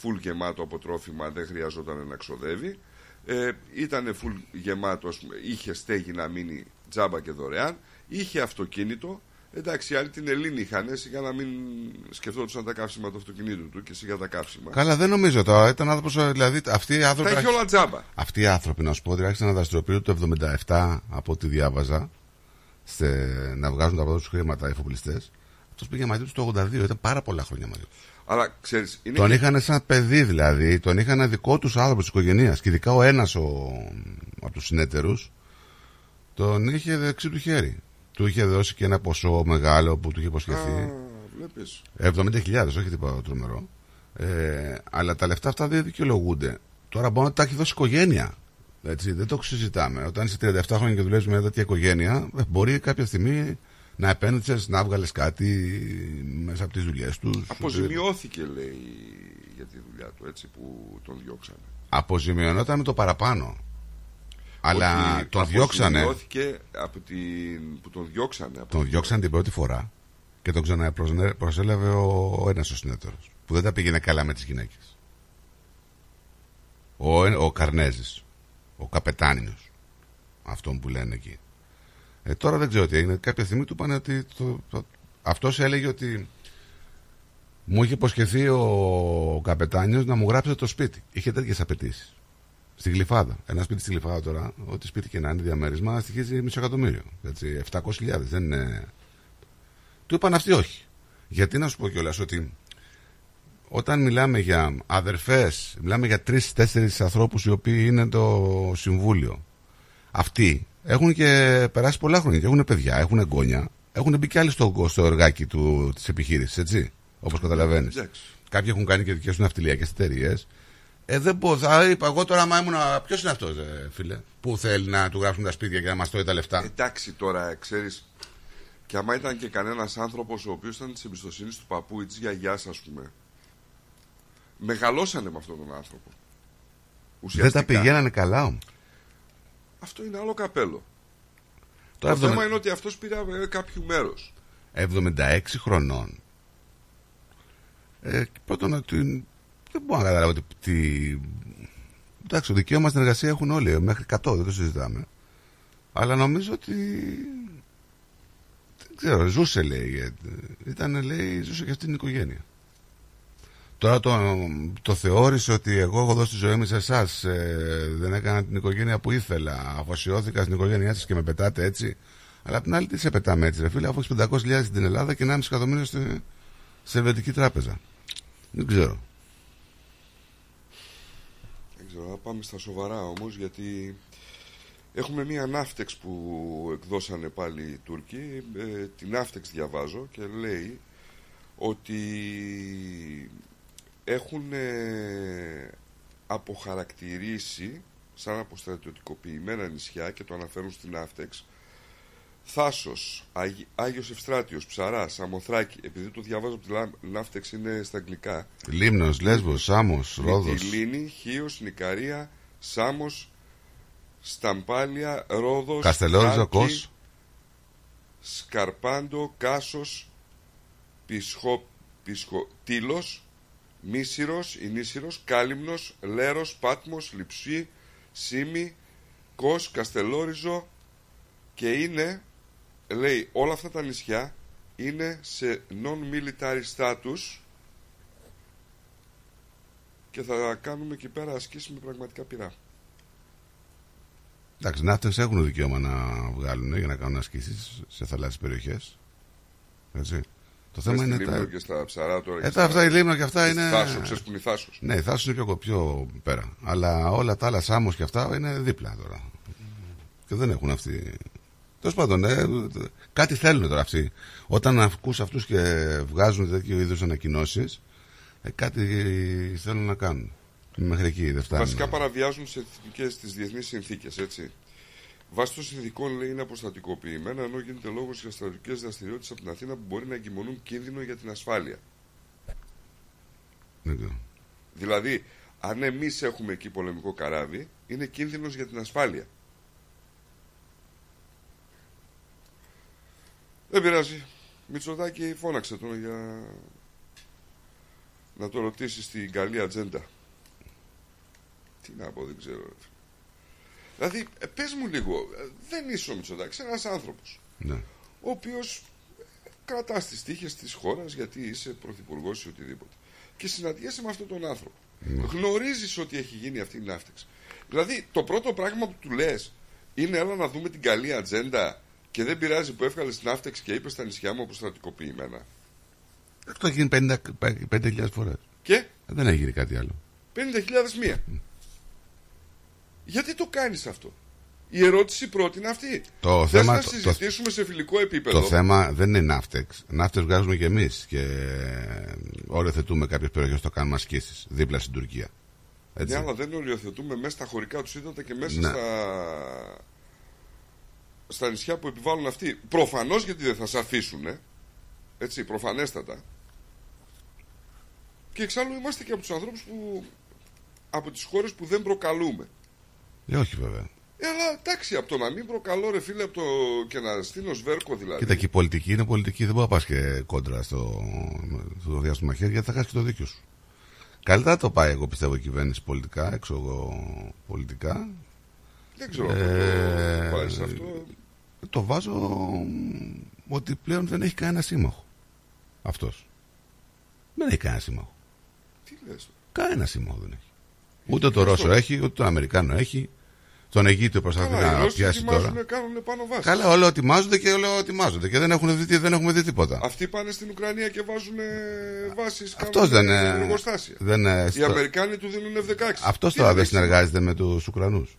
full γεμάτο από τρόφιμα, δεν χρειαζόταν να ξοδεύει. Ε, ήταν full γεμάτο, ας πούμε, είχε στέγη να μείνει τζάμπα και δωρεάν. Είχε αυτοκίνητο. Εντάξει, οι άλλοι την Ελλήνη είχαν, σιγά να μην σκεφτόντουσαν τα καύσιμα του αυτοκινήτου του και σιγά τα καύσιμα. Καλά, δεν νομίζω τώρα. Ήταν άνθρωπος, δηλαδή αυτοί οι άνθρωποι. Τα είχε όλα τζάμπα. Αυτοί οι άνθρωποι, να σου πω, ότι άρχισαν να δραστηριοποιούνται το 77 από ό,τι διάβαζα, σε, να βγάζουν τα πρώτα τους χρήματα οι εφοπλιστές. Αυτός πήγε μαζί τους το 82, ήταν πάρα πολλά χρόνια μαζί τους. Αλλά ξέρεις, είναι Τον και- είχαν σαν παιδί δηλαδή, τον είχαν δικό τους άνθρωπος της οικογένειας. Και ειδικά ο ένας από τους συνέτερου τον είχε δεξί του χέρι. Του είχε δώσει και ένα ποσό μεγάλο που του είχε υποσχεθεί. Α, βλέπεις. 70.000, όχι τίποτα τρομερό. Ε, αλλά τα λεφτά αυτά δεν δικαιολογούνται. Τώρα μπορεί να τα έχει δώσει η οικογένεια. Έτσι, δεν το συζητάμε. Όταν είσαι 37 χρόνια και δουλεύεις με μια τέτοια οικογένεια, ε, μπορεί κάποια στιγμή να επένδυσες, να βγάλει κάτι μέσα από τις δουλειές τους. Αποζημιώθηκε, λέει, για τη δουλειά του, έτσι, που τον διώξανε. Αποζημιωνόταν με το παραπάνω. Αλλά Όχι, τον διώξανε. αποζημιώθηκε από την... που τον διώξανε. Από Τον διώξανε την πρώτη φορά και τον ξαναπροσέλαβε ο, ο ένας ο συνέτερος. Που δεν τα πήγαινε καλά με τις γυναίκες. Ο, ο Καρνέζης. Ο καπετάνιο. Αυτόν που λένε εκεί. Ε, τώρα δεν ξέρω τι έγινε. Κάποια στιγμή του είπαν ότι. Το, το, αυτός έλεγε ότι. Μου είχε υποσχεθεί ο, ο καπετάνιος να μου γράψει το σπίτι. Είχε τέτοιες απαιτήσεις. Στη Γλυφάδα. Ένα σπίτι στη Γλυφάδα τώρα, ό,τι σπίτι και να είναι διαμέρισμα, στοιχίζει μισό εκατομμύριο. Έτσι, 700.000. Δεν είναι. Του είπαν αυτοί όχι. Γιατί να σου πω κιόλας ότι όταν μιλάμε για αδερφές, μιλάμε για τρει-τέσσερι ανθρώπους οι οποίοι είναι το συμβούλιο. Αυτοί έχουν και περάσει πολλά χρόνια και έχουν παιδιά, έχουν εγγόνια. Έχουν μπει κι άλλοι στο, στο εργάκι της επιχείρησης, έτσι. Όπως καταλαβαίνεις. Εντάξει. Κάποιοι έχουν κάνει και δικές τους ναυτιλιακές εταιρείες. Ε, δεν πω, θα είπα εγώ τώρα, άμα ήμουν. Ποιος είναι αυτός, φίλε, που θέλει να του γράψουν τα σπίτια και να μας τρώει τα λεφτά; Εντάξει τώρα, ξέρεις. Και άμα ήταν και κανένας άνθρωπος ο οποίος ήταν της εμπιστοσύνης του παππού ή της γιαγιάς, ας πούμε. Μεγαλώσανε με αυτόν τον άνθρωπο. Δεν τα πηγαίνανε καλά όμως. Αυτό είναι άλλο καπέλο. Το, Το 70 θέμα είναι ότι αυτός πήρε ε, κάποιο μέρος. 76 χρονών. Ε, πρώτον, ότι δεν μπορώ να καταλάβω τι, τι... Εντάξει, το δικαίωμα στην εργασία έχουν όλοι, μέχρι 100, δεν το συζητάμε. Αλλά νομίζω ότι. Δεν ξέρω, ζούσε λέει. ε, Ήταν, λέει, ζούσε και αυτή την οικογένεια. Τώρα το, το θεώρησε ότι εγώ έχω δώσει τη ζωή μου σε εσάς. δεν έκανα την οικογένεια που ήθελα. Αφοσιώθηκα στην οικογένειά σας και με πετάτε έτσι. Αλλά απ' την άλλη, τι σε πετάμε έτσι, ρε φίλε, αφού έχεις 500.000 στην Ελλάδα και 1,5 εκατομμύριο στη, σε Ελβετική τράπεζα. Δεν ξέρω. Δεν ξέρω, να πάμε στα σοβαρά όμως γιατί έχουμε μία ναύτεξ που εκδώσανε πάλι οι Τούρκοι. Ε, την ναύτεξ διαβάζω και λέει ότι έχουν ε, αποχαρακτηρίσει σαν αποστρατιωτικοποιημένα νησιά και το αναφέρουν στην ναύτεξ Θάσος, Άγι, Άγιος Ευστράτιος, Ψαράς, Αμοθράκη επειδή το διαβάζω από τη Λα- ναύτεξ είναι στα αγγλικά Λίμνος, Λέσβος, Σάμος, Ρόδος. Μυτιλίνη, Χίος, Νικαρία, Σάμος, Σταμπάλια, Ρόδος, Καστελόριζο, Χάλκη, Κος. Σκαρπάντο, Κάσος, Πισχο, Πισχο, Τήλος, Μίσυρος, Ινίσυρος, Κάλυμνος, Λέρος, Πάτμος, Λιψή, Σίμη, Κος, Καστελόριζο και είναι, λέει, όλα αυτά τα νησιά είναι σε non-military status και θα κάνουμε εκεί πέρα ασκήσεις με πραγματικά πειρά. Εντάξει, ναύτες έχουν δικαίωμα να βγάλουν για να κάνουν ασκήσεις σε θαλάσσιες περιοχές. Έτσι. Το θέμα Στη είναι. Λίμνο Τα... και στα ψαρά τώρα. Ε, και τα στα- αυτά η Λίμνο και αυτά στη είναι. Θάσο, ξέρεις που είναι η Θάσος. Ναι, η Θάσο είναι πιο, πιο πέρα. Αλλά όλα τα άλλα, Σάμος και αυτά είναι δίπλα τώρα. Και δεν έχουν αυτοί. Τέλος πάντων, ε, κάτι θέλουν τώρα αυτοί. Όταν ακούς αυτούς και βγάζουν τέτοιου είδους ανακοινώσεις, ε, κάτι θέλουν να κάνουν. Μέχρι εκεί δεν φτάνουν. Βασικά παραβιάζουν τις εθνικές, τις διεθνείς συνθήκες, έτσι. Βάσει των συνθηκών λέει είναι αποστατικοποιημένα, ενώ γίνεται λόγος για στρατιωτικές δραστηριότητες από την Αθήνα που μπορεί να εγκυμονούν κίνδυνο για την ασφάλεια. Δεν ξέρω. Δηλαδή, αν εμείς έχουμε εκεί πολεμικό καράβι, είναι κίνδυνος για την ασφάλεια. Δεν πειράζει. Μητσοτάκη φώναξε τον για να το ρωτήσει στην καλή ατζέντα. Τι να πω, δεν ξέρω. ρε φίλε. Δηλαδή, ε, πες μου λίγο, ε, δεν είσαι ο Μητσοτάκης, ένας άνθρωπος, Ναι. ο οποίος κρατάς τις τύχες της χώρας γιατί είσαι πρωθυπουργός ή οτιδήποτε. Και συναντιέσαι με αυτόν τον άνθρωπο. Γνωρίζεις ότι έχει γίνει αυτή η ναύτεξη. Δηλαδή, το πρώτο πράγμα που του λες είναι έλα να δούμε την καλή ατζέντα και δεν πειράζει που έβγαλε την ναύτεξη και είπε στα νησιά μου αποστρατικοποιημένα. Αυτό έχει γίνει 50 5.000 φορές. Και; Δεν έχει γίνει κάτι άλλο. 50.000 μία. Γιατί το κάνεις αυτό; Η ερώτηση πρώτη είναι αυτή. Το Θες θέμα- να το- το- συζητήσουμε σε φιλικό επίπεδο. Το θέμα δεν είναι ναύτεξ. Ναύτεξ βγάζουμε κι εμείς και οριοθετούμε κάποιες περιοχές το κάνουμε ασκήσεις δίπλα στην Τουρκία. Έτσι. Ναι, αλλά δεν οριοθετούμε μέσα στα χωρικά τους ύδατα και μέσα Ναι. στα... στα νησιά που επιβάλλουν αυτοί. Προφανώς γιατί δεν θα σε αφήσουν. Έτσι, προφανέστατα. Και εξάλλου είμαστε και από τους ανθρώπους που. από τις χώρες που δεν προκαλούμε. Ε, όχι βέβαια. Ε, αλλά εντάξει, από το να μην προκαλώ, ρε φίλε, από το και να στείλω σβέρκο δηλαδή. Κοίτα, και η πολιτική είναι πολιτική. Δεν μπορείς να πας και κόντρα στο, στο διάστημα χέρι γιατί θα χάσεις και το δίκιο σου. Καλύτερα το πάει, εγώ πιστεύω, η κυβέρνηση πολιτικά, έξω εγώ πολιτικά. Δεν ξέρω αν Ε, το βάζεις αυτό. Το βάζω μ, ότι πλέον δεν έχει κανένα σύμμαχο. Αυτός. Δεν έχει κανένα σύμμαχο. Τι λες. Κανένα σύμμαχο δεν έχει. Ούτε το Ρώσο έχει, ούτε τον Αμερικάνο έχει. Τον Αιγύπτιο προσπαθεί Καλά, οι να Ρώσοι πιάσει τώρα. ετοιμάζουν, κάνουν πάνω βάση. Καλά, όλο ετοιμάζονται και όλο ετοιμάζονται και δεν, έχουν δει, δεν έχουμε δει τίποτα. Αυτοί πάνε στην Ουκρανία και βάζουν βάσεις Αυτός δεν, ε, εργοστάσια. δεν, ε, Οι στο- Αμερικάνοι του δίνουν F-16. Αυτός Τι τώρα να δεν δείξει. συνεργάζεται με τους Ουκρανούς.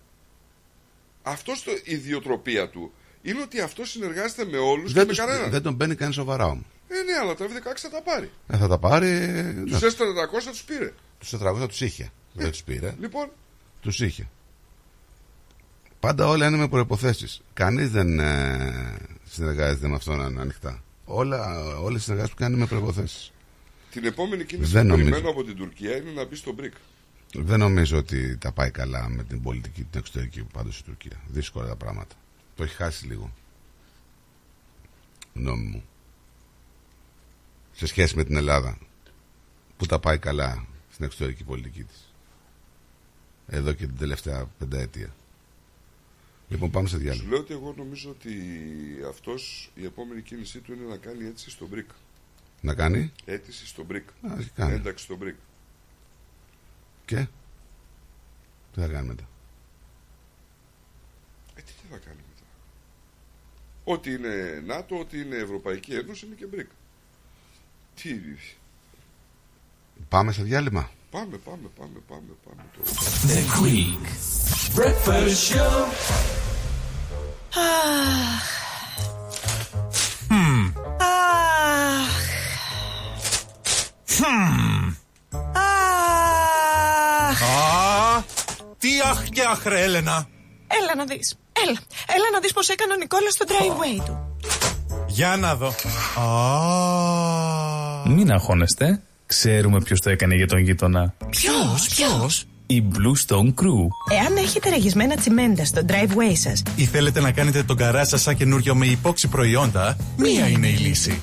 Αυτός η ιδιοτροπία του είναι ότι αυτός συνεργάζεται με όλους και Δεν, με τους- κανέναν. δεν τον παίρνει κανείς σοβαρά όμως. Ε, ναι, αλλά τα F-16 θα τα πάρει. Ε, θα τα πάρει. Τους S400 τους πήρε. Τους 400 τους είχε. Δεν τους πήρε. Λοιπόν, Τους είχε. Πάντα όλα είναι με προποθέσει. Κανείς δεν ε, συνεργάζεται με αυτόν ανοιχτά. Όλα, όλες οι συνεργάσεις που κάνει είναι με προποθέσει. την επόμενη κίνηση Δεν που νομίζω. περιμένω από την Τουρκία είναι να μπει στο BRIC. Δεν νομίζω ότι τα πάει καλά με την πολιτική, την εξωτερική πάντως η Τουρκία. Δύσκολα τα πράγματα. Το έχει χάσει λίγο. Γνώμη μου. Σε σχέση με την Ελλάδα. Που τα πάει καλά στην εξωτερική πολιτική της. Εδώ και την τελευταία πενταετία. Λοιπόν, πάμε σε Σου διάλειμμα. λέω ότι εγώ νομίζω ότι αυτός η επόμενη κίνησή του είναι να κάνει αίτηση στο BRIC. Να κάνει; Αίτηση στο BRIC. Α, έχει κάνει. Ένταξη στο BRIC. Και; Τι θα κάνει μετά; Ε, τι θα κάνει μετά; Ό,τι είναι ΝΑΤΟ, ό,τι είναι Ευρωπαϊκή Ένωση είναι και BRIC. Τι. Πάμε σε διάλειμμα; Πάμε, πάμε, πάμε, πάμε, πάμε τώρα. The Greek Breakfast Show. Αχ. Αχ. Τι αχ και αχ, ρε, Έλενα. Έλα να δεις. Έλα. Έλα να δεις πως έκανε ο Νικόλας στο driveway του. Για να δω. Α, Μην αγχώνεστε. Ξέρουμε ποιος το έκανε για τον γείτονα. Ποιος, ποιος; Η Blue Stone Crew. Εάν έχετε ραγισμένα τσιμέντα στο driveway σας, ή θέλετε να κάνετε τον καρά σας σαν καινούριο με υπόξη προϊόντα, μία είναι η λύση.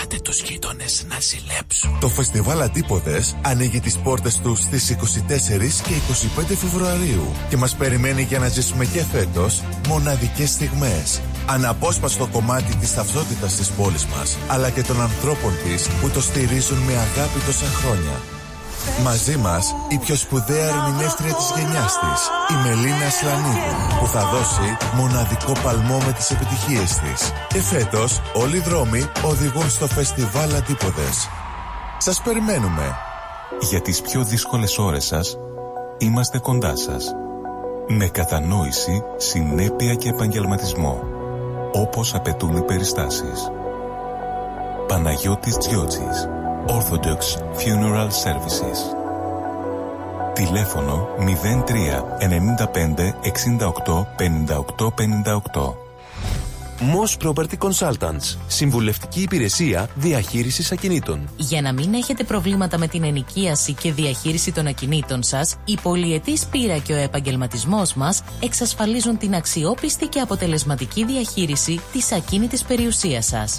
κάτε τους γείτονες να ζηλέψουν. Το φεστιβάλ Αντίποδες ανοίγει τις πόρτες του στις 24 και 25 Φεβρουαρίου και μας περιμένει για να ζήσουμε και φέτος μοναδικές στιγμές. Αναπόσπαστο κομμάτι της ταυτότητας της πόλης μας, αλλά και των ανθρώπων της που το στηρίζουν με αγάπη τόσα χρόνια. Μαζί μας η πιο σπουδαία ερμηνεύτρια της γενιάς της, η Μελίνα Σλανίδου, που θα δώσει μοναδικό παλμό με τις επιτυχίες της. Και φέτος όλοι οι δρόμοι οδηγούν στο φεστιβάλ Αντίποδες. Σας περιμένουμε. Για τις πιο δύσκολες ώρες σας, είμαστε κοντά σας. Με κατανόηση, συνέπεια και επαγγελματισμό. Όπως απαιτούν οι περιστάσεις. Παναγιώτης Τζιότσης. Orthodox Funeral Services. Τηλέφωνο 03 95 68 58 58. Moss Property Consultants. Συμβουλευτική υπηρεσία διαχείρισης ακινήτων. Για να μην έχετε προβλήματα με την ενοικίαση και διαχείριση των ακινήτων σας, η πολυετής πείρα και ο επαγγελματισμός μας εξασφαλίζουν την αξιόπιστη και αποτελεσματική διαχείριση της ακίνητης περιουσίας σας.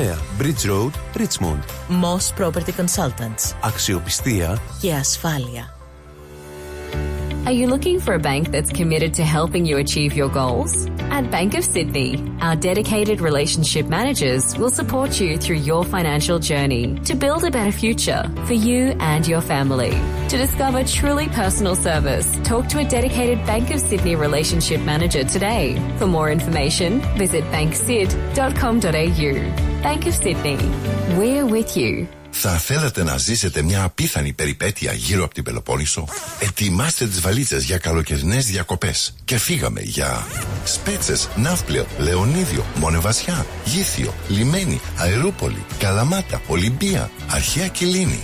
Bridge Road, Richmond. Moss Property Consultants. Αξιοπιστία Και ασφάλεια. Are you looking for a bank that's committed to helping you achieve your goals? At Bank of Sydney, our dedicated relationship managers will support you through your financial journey to build a better future for you and your family. To discover truly personal service, talk to a dedicated Bank of Sydney relationship manager today. For more information, visit banksid.com.au. Bank of Sydney, we're with you. Θα θέλατε να ζήσετε μια απίθανη περιπέτεια γύρω από την Πελοπόννησο; Ετοιμάστε τις βαλίτσες για καλοκαιρινές διακοπές. Και φύγαμε για Σπέτσες, Ναύπλαιο, Λεωνίδιο, Μονεβασιά, Γήθιο, Λιμένη, Αερούπολη, Καλαμάτα, Ολυμπία, Αρχαία Κιλίνη.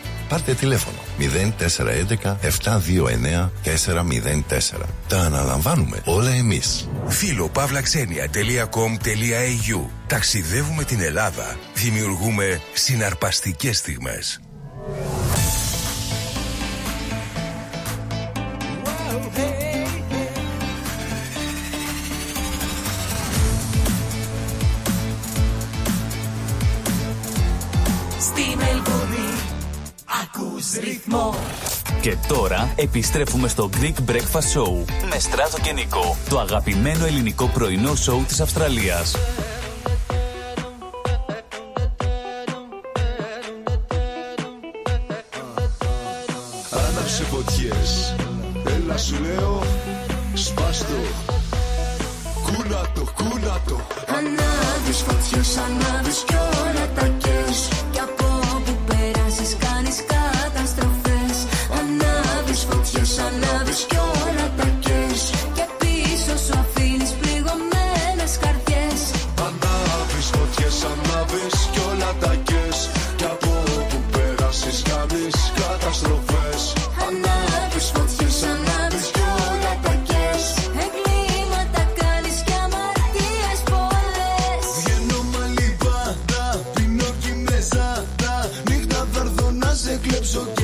Πάρτε τηλέφωνο 0411 729 404. Τα αναλαμβάνουμε όλα εμείς. Φίλο παύλαξενια.com.au Ταξιδεύουμε την Ελλάδα. Δημιουργούμε συναρπαστικές στιγμές. Ρυθμό. Και τώρα επιστρέφουμε στο Greek Breakfast Show με Στράτο και Νικό, το αγαπημένο ελληνικό πρωινό σοου της Αυστραλίας. Άναψε φωτιές, έλα σου λέω, σπάστο, κούνατο, κούνατο. Ανάβεις φωτιές, ανάβεις κι όλα τα σε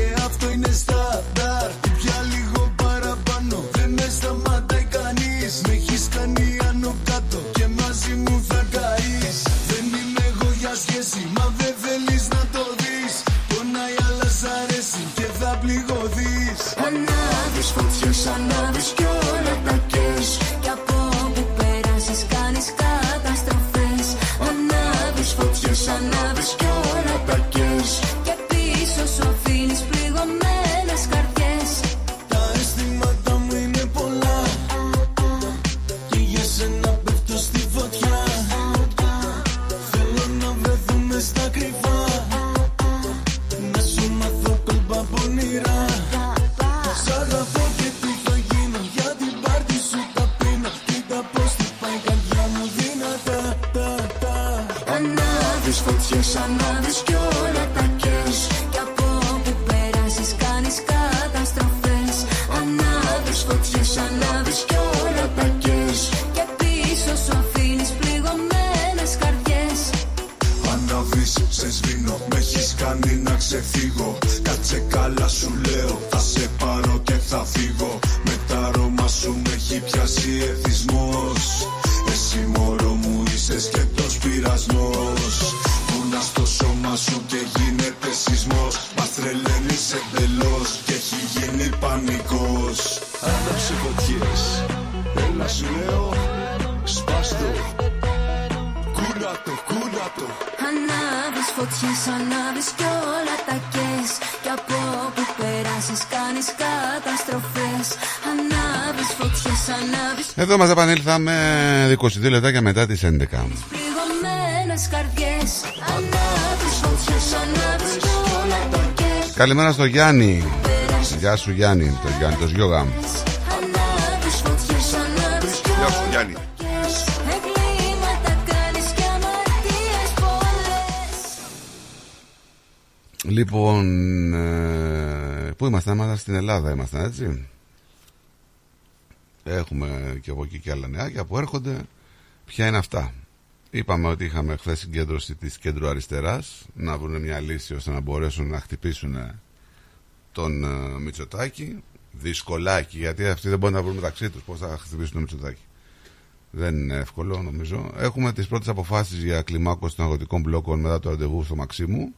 Εδώ μας επανήλθαμε 22 λεπτάκια μετά τις 11. πληγωμένες καρδιές Ανάβεις φωτιές, ανάβεις κι όλα τα κες Καλημέρα στο Γιάννη. Γεια σου Γιάννη, το Γιάννη, το Σγιόγα. Ανάβεις φωτιές, ανάβεις κι Γεια όλα σου Γιάννη. Εγκλήματα κάνεις κι αμαρτίες πολλές Λοιπόν, ε, πού ήμασταν, ήμασταν στην Ελλάδα, ήμασταν έτσι. Έχουμε και από εκεί και άλλα νεάκια που έρχονται. Ποια είναι αυτά; Είπαμε ότι είχαμε χθες συγκέντρωση της κέντρου αριστεράς να βρουν μια λύση ώστε να μπορέσουν να χτυπήσουν τον ε, Μητσοτάκη. Δυσκολάκι, γιατί αυτοί δεν μπορούν να βρουν μεταξύ τους πώς θα χτυπήσουν τον Μητσοτάκη; Δεν είναι εύκολο νομίζω. Έχουμε τις πρώτες αποφάσεις για κλιμάκωση των αγροτικών μπλόκων μετά το ραντεβού στο Μαξίμου.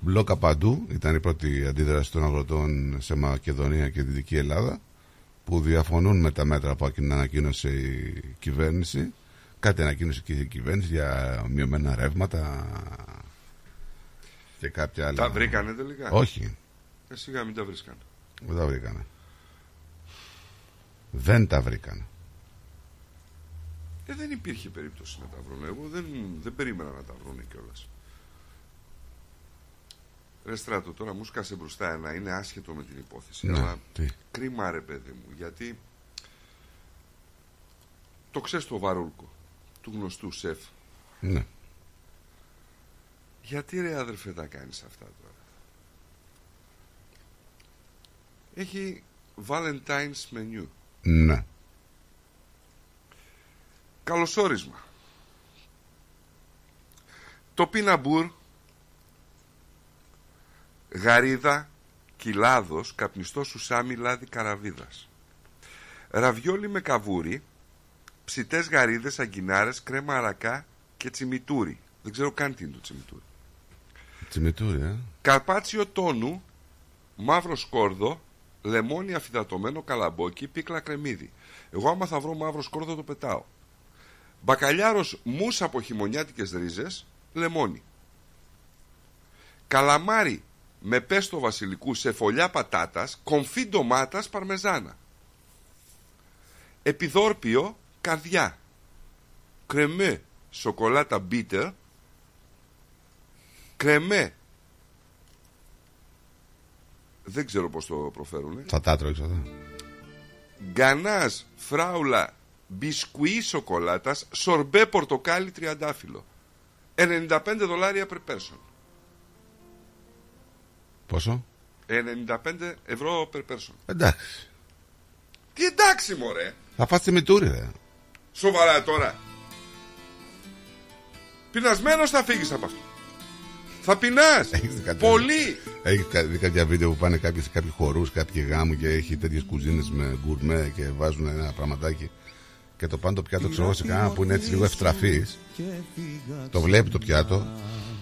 Μπλόκα παντού ήταν η πρώτη αντίδραση των αγροτών σε Μακεδονία και Δυτική Ελλάδα που διαφωνούν με τα μέτρα που ανακοίνωσε η κυβέρνηση. Κάτι ανακοίνωσε και η κυβέρνηση για μειωμένα ρεύματα και κάποια άλλα. Τα βρήκανε τελικά; Όχι, Ε, σιγά μην τα βρίσκανε. δεν τα βρήκανε. Δεν τα βρήκανε. Ε, δεν υπήρχε περίπτωση να τα βρουν. Εγώ δεν, δεν περίμενα να τα βρουν κιόλας. Ρε στράτο, τώρα μου σκάσε μπροστά ένα, είναι άσχετο με την υπόθεση. Ναι, αλλά τι. κρίμα ρε παιδί μου, γιατί το ξέρεις το βαρούλκο του γνωστού σεφ Ναι. Γιατί ρε άδερφε τα κάνεις αυτά τώρα; Έχει Valentine's menu. Ναι. Καλωσόρισμα. Το πιναμπούρ, γαρίδα, κιλάδος, καπνιστός σουσάμι, λάδι καραβίδας. Ραβιόλι με καβούρι, ψητές γαρίδες, αγκινάρες, κρέμα αρακά και τσιμιτούρι. Δεν ξέρω καν τι είναι το τσιμιτούρι. Τσιμιτούρι, ε. Καρπάτσιο τόνου, μαύρο σκόρδο, λεμόνι αφιδατωμένο καλαμπόκι, πίκλα κρεμμύδι. Εγώ άμα θα βρω μαύρο σκόρδο το πετάω. Μπακαλιάρος μουσα από χειμωνιάτικες ρίζες, λεμόνι. Καλαμάρι με πέστο βασιλικού σε φωλιά πατάτας, κομφί ντομάτας παρμεζάνα. Επιδόρπιο, καρδιά. Κρεμέ, σοκολάτα μπίτερ. Κρεμέ. Δεν ξέρω πώς το προφέρουνε. Θα τα τρώγεις αυτά. Γκανάς, φράουλα, μπισκουί σοκολάτας, σορμπέ πορτοκάλι τριαντάφυλλο. 95 δολάρια per person. Πόσο; 95 ευρώ per person. Εντάξει. Τι εντάξει μωρέ. Θα φας τσιμιτούρι, ρε. Σοβαρά τώρα. Πεινασμένος θα φύγεις από αυτό. Θα πεινάς. Πολύ. Έχεις δει κάποια βίντεο που πάνε κάποιοι σε κάποιοι χορούς, κάποιοι γάμου και έχει τέτοιες κουζίνες με γκουρμέ και βάζουν ένα πραγματάκι. Και το πάνε το πιάτο ξέρω εγώ, σε κανένα που είναι έτσι λίγο ευτραφής. Το βλέπει το πιάτο,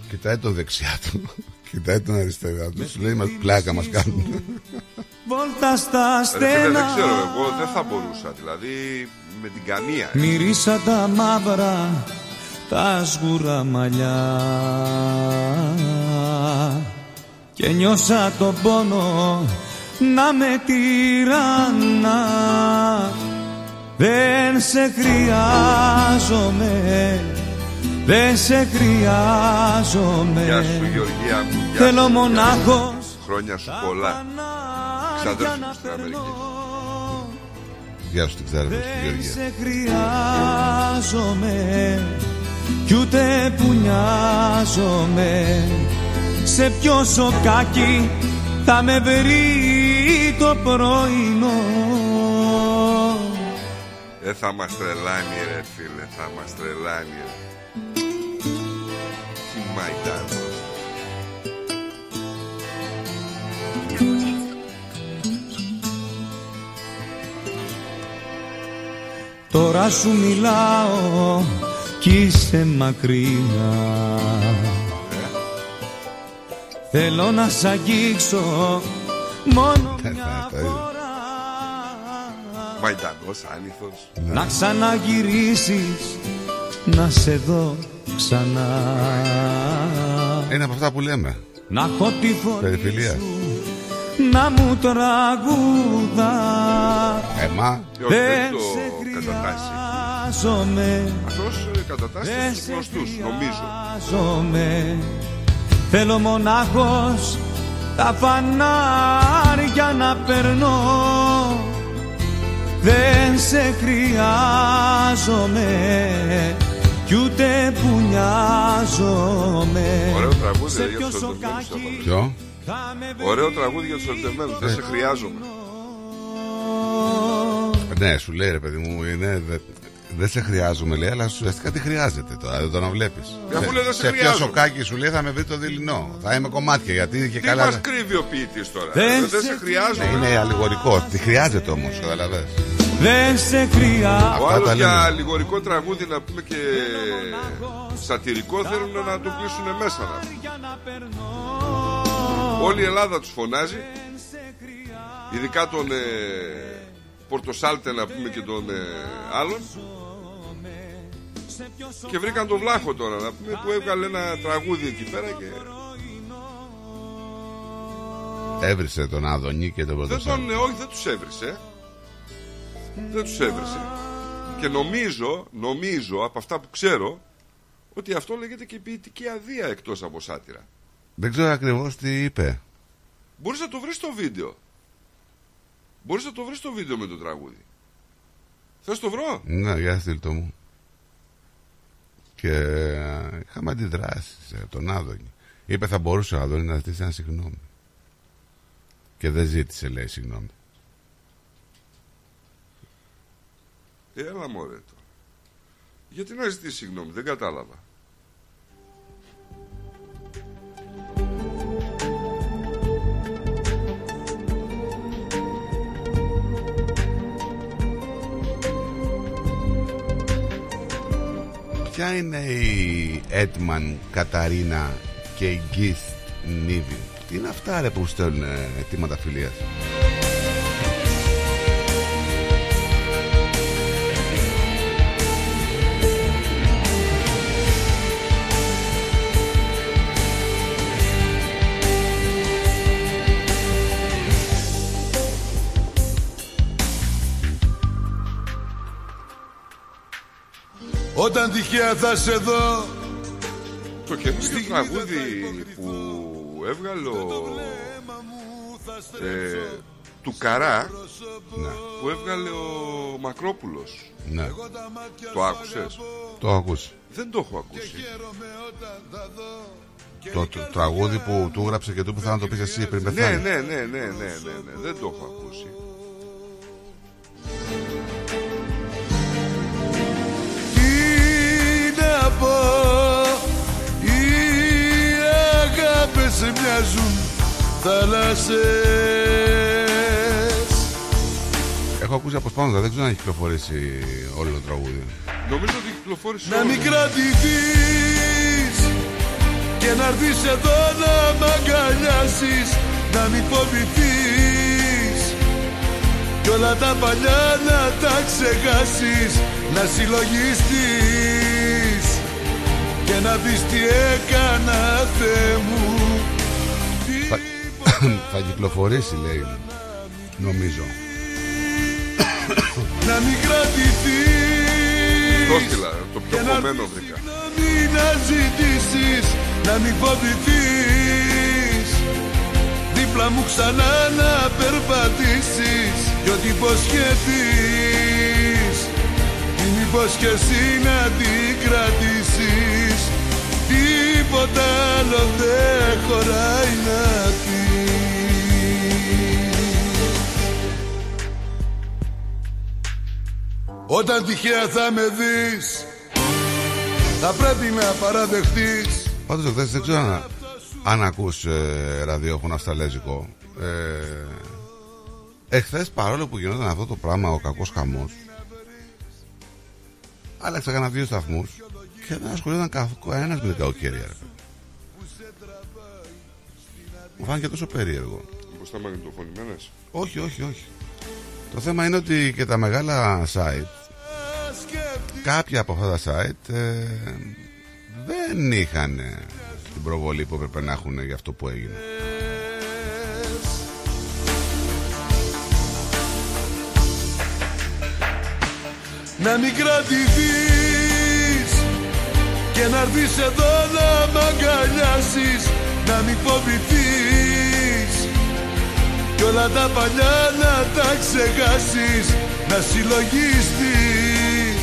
κοιτάει το δεξιά του, κοιτάει τον αριστερά τους, σου λέει μα πλάκα μας κάνουν. Βόλτα στα Ρε φίλε, δεν στενά ξέρω, εγώ δεν θα μπορούσα. Δηλαδή με την καμία. Μυρίσα τα μαύρα τα σγουρά μαλλιά και νιώσα τον πόνο να με τυραννά δεν σε χρειάζομαι δεν σε χρειάζομαι Γεια σου Γεωργία μου. Γεια Θέλω σου, μονάχος Χρόνια σου πολλά. Ξαδέρφη μου στην Αμερική. Γεια σου την ξάδερφα στη Δεν Γεωργία. σε χρειάζομαι κι ούτε που νοιάζομαι σε ποιο σοκάκι θα με βρει το πρωινό Ε, θα μας τρελάνει ρε φίλε, θα μας τρελάνει ρε. Τι μαϊντάνος. Τώρα σου μιλάω κι είσαι μακριά Θέλω να σ' αγγίξω μόνο μια Μαϊντανός, άνηθος. Να ξαναγυρίσεις να σε δω ξανά Είναι από αυτά που λέμε. Να έχω τη φωνή Περιφιλία. να μου τραγουδά Εμά. Ποιος δεν το κατατάσσει. Χρειάζομαι Αυτός ε, κατατάσσει τους γνωστούς, νομίζω. Χρειάζομαι Θέλω μονάχος τα φανάρια να περνώ Δεν σε χρειάζομαι κι ούτε που νοιάζομαι Ωραίο τραγούδι Σε ρε, για ποιος τους ερωτευμένους σοκάκι έβαλε. Ποιο; Ωραίο τραγούδι για τους ερωτευμένους. Δεν σε χρειάζομαι. Ναι, σου λέει ρε παιδί μου, είναι. δε- Δεν σε χρειάζομαι, λέει, αλλά ουσιαστικά τι χρειάζεται τώρα, δεν το να βλέπεις. Ε, αφού λέει, δεν σε σε ποιος χρειάζομαι. σοκάκι σου λέει θα με βρει το δειλινό. Θα είμαι κομμάτια γιατί και Τι καλά. μας κρύβει ο ποιητής τώρα; Δεν Δεν σε χρειάζομαι. Είναι αλληγορικό. Τι χρειάζεται όμως, καταλαβες. Δεν σε χρειάζομαι Ο Αυτά άλλο τα για λέμε. αλληγορικό τραγούδι να πούμε και σατυρικό θέλουν να το κλείσουν μέσα να πούμε. Όλη η Ελλάδα τους φωνάζει Ειδικά τον ε, Πορτοσάλτε να πούμε και τον ε, άλλον Και βρήκαν τον Βλάχο τώρα να πούμε που έβγαλε ένα τραγούδι εκεί πέρα και Έβρισε τον Αδονή και τον δεν Πρωτοσάλτη. τον, ε, όχι δεν τους έβρισε Δεν τους έβρισε Και νομίζω, νομίζω από αυτά που ξέρω Ότι αυτό λέγεται και ποιητική αδεία εκτός από σάτυρα Δεν ξέρω ακριβώς τι είπε. Μπορείς να το βρεις στο βίντεο Μπορείς να το βρεις στο βίντεο με το τραγούδι Θες το βρω; Ναι, για στείλ το μου. και ε, είχαμε αντιδράσεις τον Άδωνη. Είπε θα μπορούσε ο Άδωνης να ζητήσει ένα συγγνώμη. Και δεν ζήτησε, λέει, συγγνώμη. Έλα μωρέ τώρα. Γιατί να ζητήσεις συγγνώμη, δεν κατάλαβα. Ποια είναι η Έτμαν Καταρίνα και η Γκίθ Νίβι Τι είναι αυτά ρε που στέλνουν αιτήματα φιλίας Όταν τυχαία θα σε δω. Το καινούργιο τραγούδι που έβγαλε ο, ε, του Καρά ναι. που έβγαλε ο Μακρόπουλος. Ναι. Το άκουσες; Το ακούσει Δεν το έχω ακούσει. το, το τραγούδι που του έγραψε και του που θα να το πεις εσύ πριν ναι, πεθάνεις. ναι, ναι, ναι, ναι, ναι, ναι, δεν το έχω ακούσει να πω Οι αγάπες μοιάζουν θάλασσες Έχω ακούσει από σπάνω, δεν ξέρω αν έχει κυκλοφορήσει όλο το τραγούδι. Νομίζω ότι κυκλοφόρησε Να όλο. μην κρατηθείς Και να έρθεις εδώ να μ' αγκαλιάσεις Να μην φοβηθείς. Κι όλα τα παλιά να τα ξεχάσεις Να συλλογιστείς Και να πεις τι έκανα Θεέ μου. Θα, θα κυκλοφορήσει λέει Νομίζω. Να μην κρατηθείς. Το στείλα, το πιο κομμένο βρήκα. Μην να ζητήσεις Να μην φοβηθείς. Δίπλα μου ξανά να περπατήσεις Κι ό,τι υποσχεθείς. Την υπόσχεση να την κρατήσεις Τίποτα άλλο δεν χωράει να πεις. Όταν τυχαία θα με δεις Θα πρέπει να παραδεχτείς. Πάντως χθες δεν ξέρω αν, αν ακούς ε, ραδιόφωνο αυστραλέζικο ε, Εχθές παρόλο που γινόταν αυτό το πράγμα ο κακός χαμός Άλλαξα κανένα δύο σταθμούς Και δεν ασχολιόταν κανένας με την κακοκαιρία ρε. Μου φάνηκε τόσο περίεργο. Μήπως ήταν μαγνητοφωνημένες. Όχι, όχι, όχι. Το θέμα είναι ότι και τα μεγάλα site Κάποια από αυτά τα site ε, Δεν είχαν ε, την προβολή που έπρεπε να έχουν για αυτό που έγινε. Να μην κρατηθείς Και να έρθεις εδώ να μ' αγκαλιάσεις Να μην φοβηθείς. Κι όλα τα παλιά να τα ξεχάσεις Να συλλογιστείς.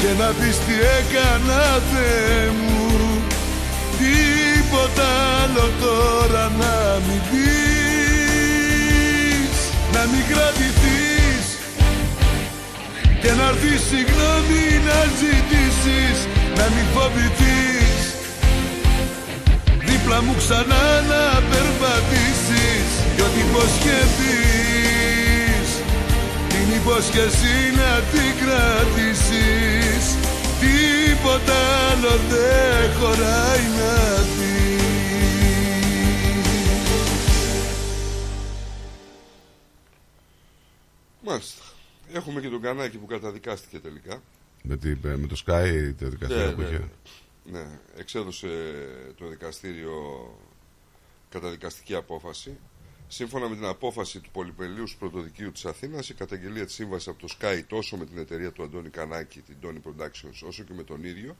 Και να πεις τι έκανα Θεέ μου. Τίποτα άλλο τώρα να μην πεις Να μην κρατηθείς. Και να έρθει συγγνώμη να ζητήσεις Να μην φοβηθείς. Δίπλα μου ξανά να περπατήσεις. Κι ό,τι υποσχεθείς Την υπόσχεση να την κρατήσεις. Τίποτα άλλο δεν χωράει να Μάλιστα. Έχουμε και τον Κανάκη που καταδικάστηκε τελικά Με, τη, με το Sky το δικαστήριο ναι, που ναι, είχε ναι, εξέδωσε το δικαστήριο καταδικαστική απόφαση. Σύμφωνα με την απόφαση του Πολυπελείου Πρωτοδικείου της Αθήνας, η καταγγελία της σύμβασης από το Sky τόσο με την εταιρεία του Αντώνη Κανάκη, την Tony Productions, όσο και με τον ίδιο,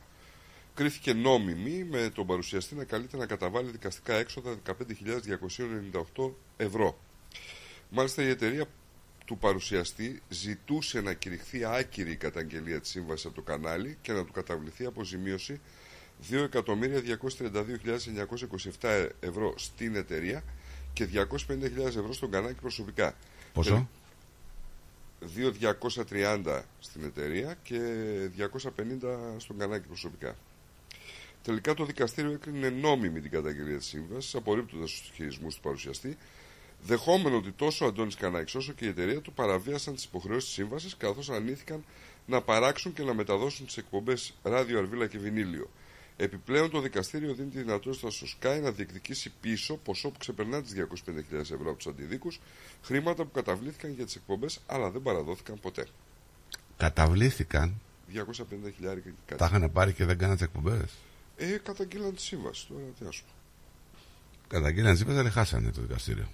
κρίθηκε νόμιμη με τον παρουσιαστή να καλείται να καταβάλει δικαστικά έξοδα 15.298 ευρώ. Μάλιστα η εταιρεία του παρουσιαστή ζητούσε να κηρυχθεί άκυρη η καταγγελία της σύμβασης από το κανάλι και να του καταβληθεί αποζημίωση 2.232.927 ευρώ στην εταιρεία και 250.000 ευρώ στον κανάλι προσωπικά. Πόσο; 2.230 στην εταιρεία και 250 στον κανάλι προσωπικά. Τελικά το δικαστήριο έκρινε νόμιμη την καταγγελία της σύμβασης, απορρίπτοντας τους χειρισμούς του παρουσιαστή, δεχόμενο ότι τόσο ο Αντώνης Κανάκη όσο και η εταιρεία του παραβίασαν τις υποχρεώσεις της σύμβασης, καθώς αρνήθηκαν να παράξουν και να μεταδώσουν τις εκπομπές ράδιο, αρβίλα και βινίλιο. Επιπλέον, το δικαστήριο δίνει τη δυνατότητα στο ΣΚΑΙ να διεκδικήσει πίσω ποσό που ξεπερνά τις 250.000 ευρώ από τους αντιδίκους, χρήματα που καταβλήθηκαν για τις εκπομπές αλλά δεν παραδόθηκαν ποτέ. Καταβλήθηκαν; 250.000 και κάτι. Τα είχαν πάρει και δεν κάνανε τις εκπομπές; Ε, καταγγείλαν τη σύμβαση τώρα, τι α πούμε. Καταγγείλαν τη σύμβαση, αλλά χάσανε το δικαστήριο.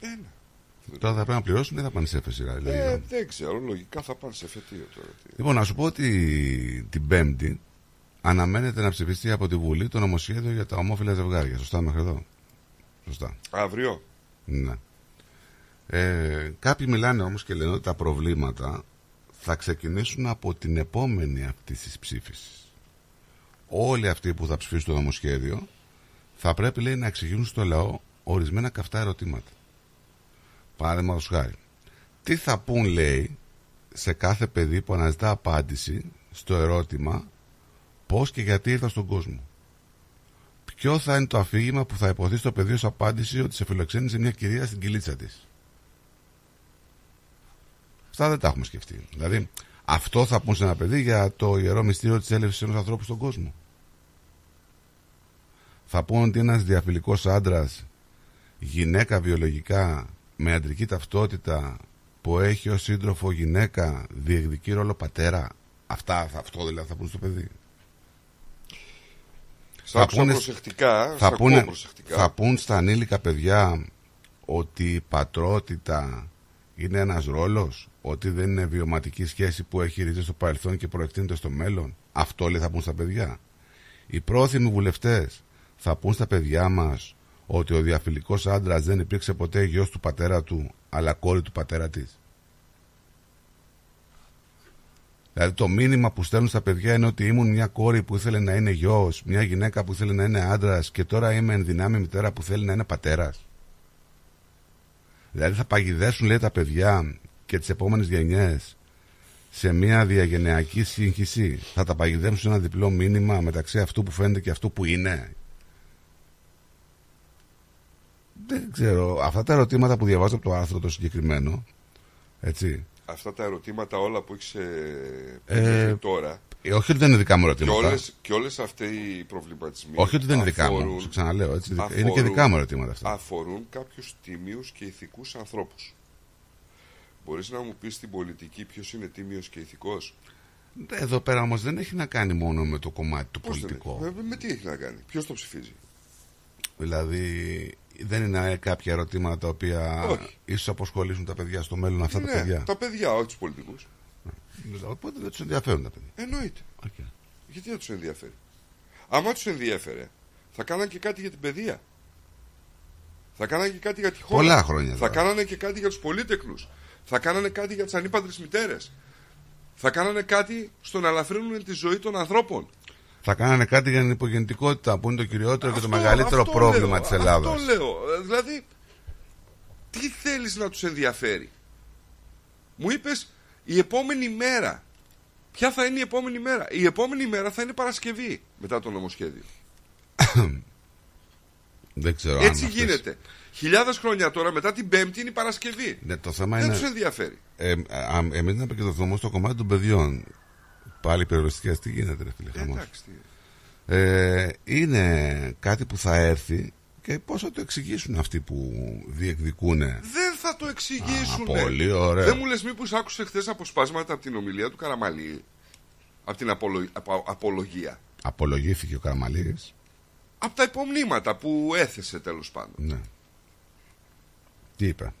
Ε, ναι. Τώρα θα πρέπει να πληρώσουν ή θα πάνε σε έφεση. Δηλαδή. Ε, δεν ξέρω, λογικά θα πάνε σε εφετείο τώρα. Λοιπόν, να σου πω ότι την Πέμπτη αναμένεται να ψηφιστεί από τη Βουλή το νομοσχέδιο για τα ομόφυλα ζευγάρια. Σωστά μέχρι εδώ; Σωστά. Αύριο. Ναι. Ε, κάποιοι μιλάνε όμως και λένε ότι τα προβλήματα θα ξεκινήσουν από την επόμενη αυτή της ψήφισης. Όλοι αυτοί που θα ψηφίσουν το νομοσχέδιο θα πρέπει λέει να εξηγήσουν στο λαό ορισμένα καυτά ερωτήματα. Παραδείγματος χάρη. Τι θα πούν λέει σε κάθε παιδί που αναζητά απάντηση στο ερώτημα πώς και γιατί ήρθα στον κόσμο; Ποιο θα είναι το αφήγημα που θα υποθεί στο παιδί ως απάντηση ότι σε φιλοξένησε μια κυρία στην κυλίτσα της; Αυτά δεν τα έχουμε σκεφτεί. Δηλαδή, αυτό θα πούν σε ένα παιδί για το ιερό μυστήριο της έλευσης ενός ανθρώπου στον κόσμο; Θα πούν ότι ένας διαφιλικός άντρας, γυναίκα βιολογικά, με αντρική ταυτότητα, που έχει ως σύντροφο γυναίκα, διεκδικεί ρόλο πατέρα. Αυτά, αυτό δηλαδή θα πούν στο παιδί. Θα πούνε, προσεκτικά, θα, πούνε, προσεκτικά. θα πούν στα ανήλικα παιδιά ότι η πατρότητα είναι ένας ρόλος, ότι δεν είναι βιωματική σχέση που έχει ρίζες στο παρελθόν και προεκτείνεται στο μέλλον. Αυτό λέει θα πούν στα παιδιά. Οι πρόθυμοι βουλευτές θα πούν στα παιδιά μας ότι ο διαφιλικός άντρας δεν υπήρξε ποτέ γιος του πατέρα του, αλλά κόρη του πατέρα της. Δηλαδή το μήνυμα που στέλνουν στα παιδιά είναι ότι ήμουν μια κόρη που ήθελε να είναι γιος, μια γυναίκα που ήθελε να είναι άντρας και τώρα είμαι ενδυνάμει μητέρα που θέλει να είναι πατέρας. Δηλαδή θα παγιδεύσουν λέει τα παιδιά και τις επόμενες γενιές σε μια διαγενειακή σύγχυση. Θα τα παγιδεύσουν ένα διπλό μήνυμα μεταξύ αυτού που φαίνεται και αυτού που είναι. Δεν ξέρω. Αυτά τα ερωτήματα που διαβάζω από το άρθρο το συγκεκριμένο, έτσι, Αυτά τα ερωτήματα όλα που έχεις ε, τώρα. Ε, όχι ότι δεν είναι δικά μου ερωτήματα. Και όλες, και όλες αυτοί οι προβληματισμοί. Όχι ότι δεν είναι δικά μου. Σου ξαναλέω. Έτσι, αφορούν, είναι και δικά μου ερωτήματα αυτά. Αφορούν κάποιους τίμιους και ηθικούς ανθρώπους. Μπορείς να μου πεις στην πολιτική ποιος είναι τίμιος και ηθικός; Εδώ πέρα όμως δεν έχει να κάνει μόνο με το κομμάτι του πολιτικό. Με, με τι έχει να κάνει, ποιος το ψηφίζει; Δηλαδή, δεν είναι κάποια ερωτήματα τα οποία ίσως αποσχολήσουν τα παιδιά στο μέλλον αυτά ναι, τα παιδιά; Τα παιδιά, όχι τους πολιτικούς. Οπότε δεν τους ενδιαφέρουν τα παιδιά. Εννοείται. Okay. Γιατί δεν τους ενδιαφέρει; Άμα τους ενδιαφέρε, θα κάνανε και κάτι για την παιδεία. Θα κάνανε και κάτι για τη χώρα. Πολλά χρόνια. Θα τώρα. κάνανε και κάτι για τους πολίτεκνου. Θα κάνανε κάτι για τι ανήπαντρες μητέρες. Θα κάνανε κάτι στο να ελαφρύνουν τη ζωή των ανθρώπων. Θα κάνανε κάτι για την υπογεννητικότητα που είναι το κυριότερο αυτό, και το μεγαλύτερο πρόβλημα της Ελλάδας. Αυτό λέω. Δηλαδή, τι θέλεις να τους ενδιαφέρει; Μου είπες η επόμενη μέρα. Ποια θα είναι η επόμενη μέρα; Η επόμενη μέρα θα είναι Παρασκευή μετά το νομοσχέδιο. Δεν ξέρω Έτσι αν γίνεται. Χιλιάδες χρόνια τώρα μετά την Πέμπτη είναι η Παρασκευή. Ναι, το θέμα Δεν είναι... τους ενδιαφέρει. Ε, Εμείς να επικεντρωθούμε στο κομμάτι των παιδιών. Πάλι περιοριστικά, τι γίνεται, ρε φίλε. Ε, εντάξει, ε, είναι κάτι που θα έρθει και πώς θα το εξηγήσουν αυτοί που διεκδικούν. Δεν θα το εξηγήσουν. πολύ ωραία. Δεν μου λες, μήπως άκουσε χθες αποσπάσματα από την ομιλία του Καραμαλή. Από την απολο... απο... απολογία. Απολογήθηκε ο Καραμαλής. Από τα υπομνήματα που έθεσε τέλος πάντων. Ναι. Τι είπε;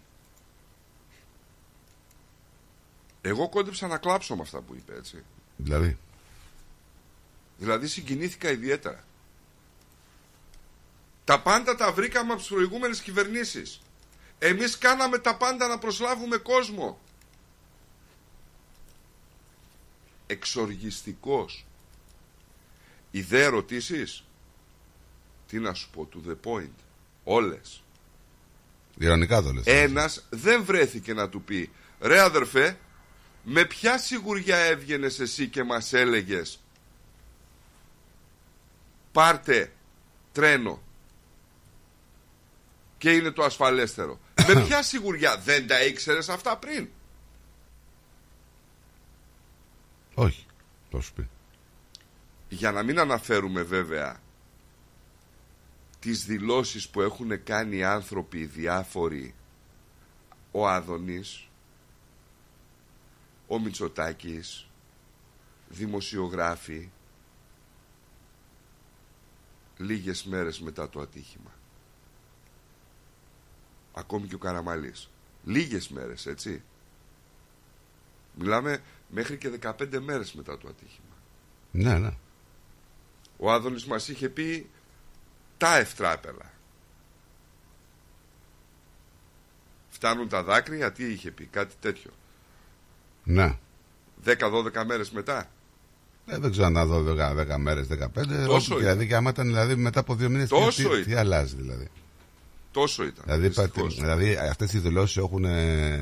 Εγώ κόντεψα να κλάψω με αυτά που είπε, έτσι. Δηλαδή. Δηλαδή συγκινήθηκα ιδιαίτερα. Τα πάντα τα βρήκαμε από τις προηγούμενες κυβερνήσεις. Εμείς κάναμε τα πάντα να προσλάβουμε κόσμο. Εξοργιστικός. Ιδέα ερωτήσεις. Τι να σου πω, to the point. Όλες. Ηρωνικά το λες. Ένας δεν βρέθηκε να του πει Ρε αδερφέ, με ποια σιγουριά έβγαινες εσύ και μας έλεγες Πάρτε τρένο και είναι το ασφαλέστερο. με ποια σιγουριά δεν τα ήξερες αυτά πριν; Όχι, το σου πει. Για να μην αναφέρουμε βέβαια τις δηλώσεις που έχουν κάνει άνθρωποι διάφοροι ο Άδωνης ο Μητσοτάκης δημοσιογράφοι λίγες μέρες μετά το ατύχημα. Ακόμη και ο Καραμαλής. Λίγες μέρες έτσι. Μιλάμε μέχρι και 15 μέρες μετά το ατύχημα. Ναι ναι. Ο Άδωνης μας είχε πει τα ευτράπελα. Φτάνουν τα δάκρυα, τι είχε πει, κάτι τέτοιο. Ναι. 10-12 μέρες μετά. Ε, δεν ξέρω αν ήταν 12, 10 μέρες, 15. Τόσο δηλαδή, και άμα ήταν δηλαδή, μετά από δύο μήνες, Τόσο τι, τι, αλλάζει δηλαδή. Τόσο ήταν. Δηλαδή, δηλαδή αυτές οι δηλώσεις έχουν ε,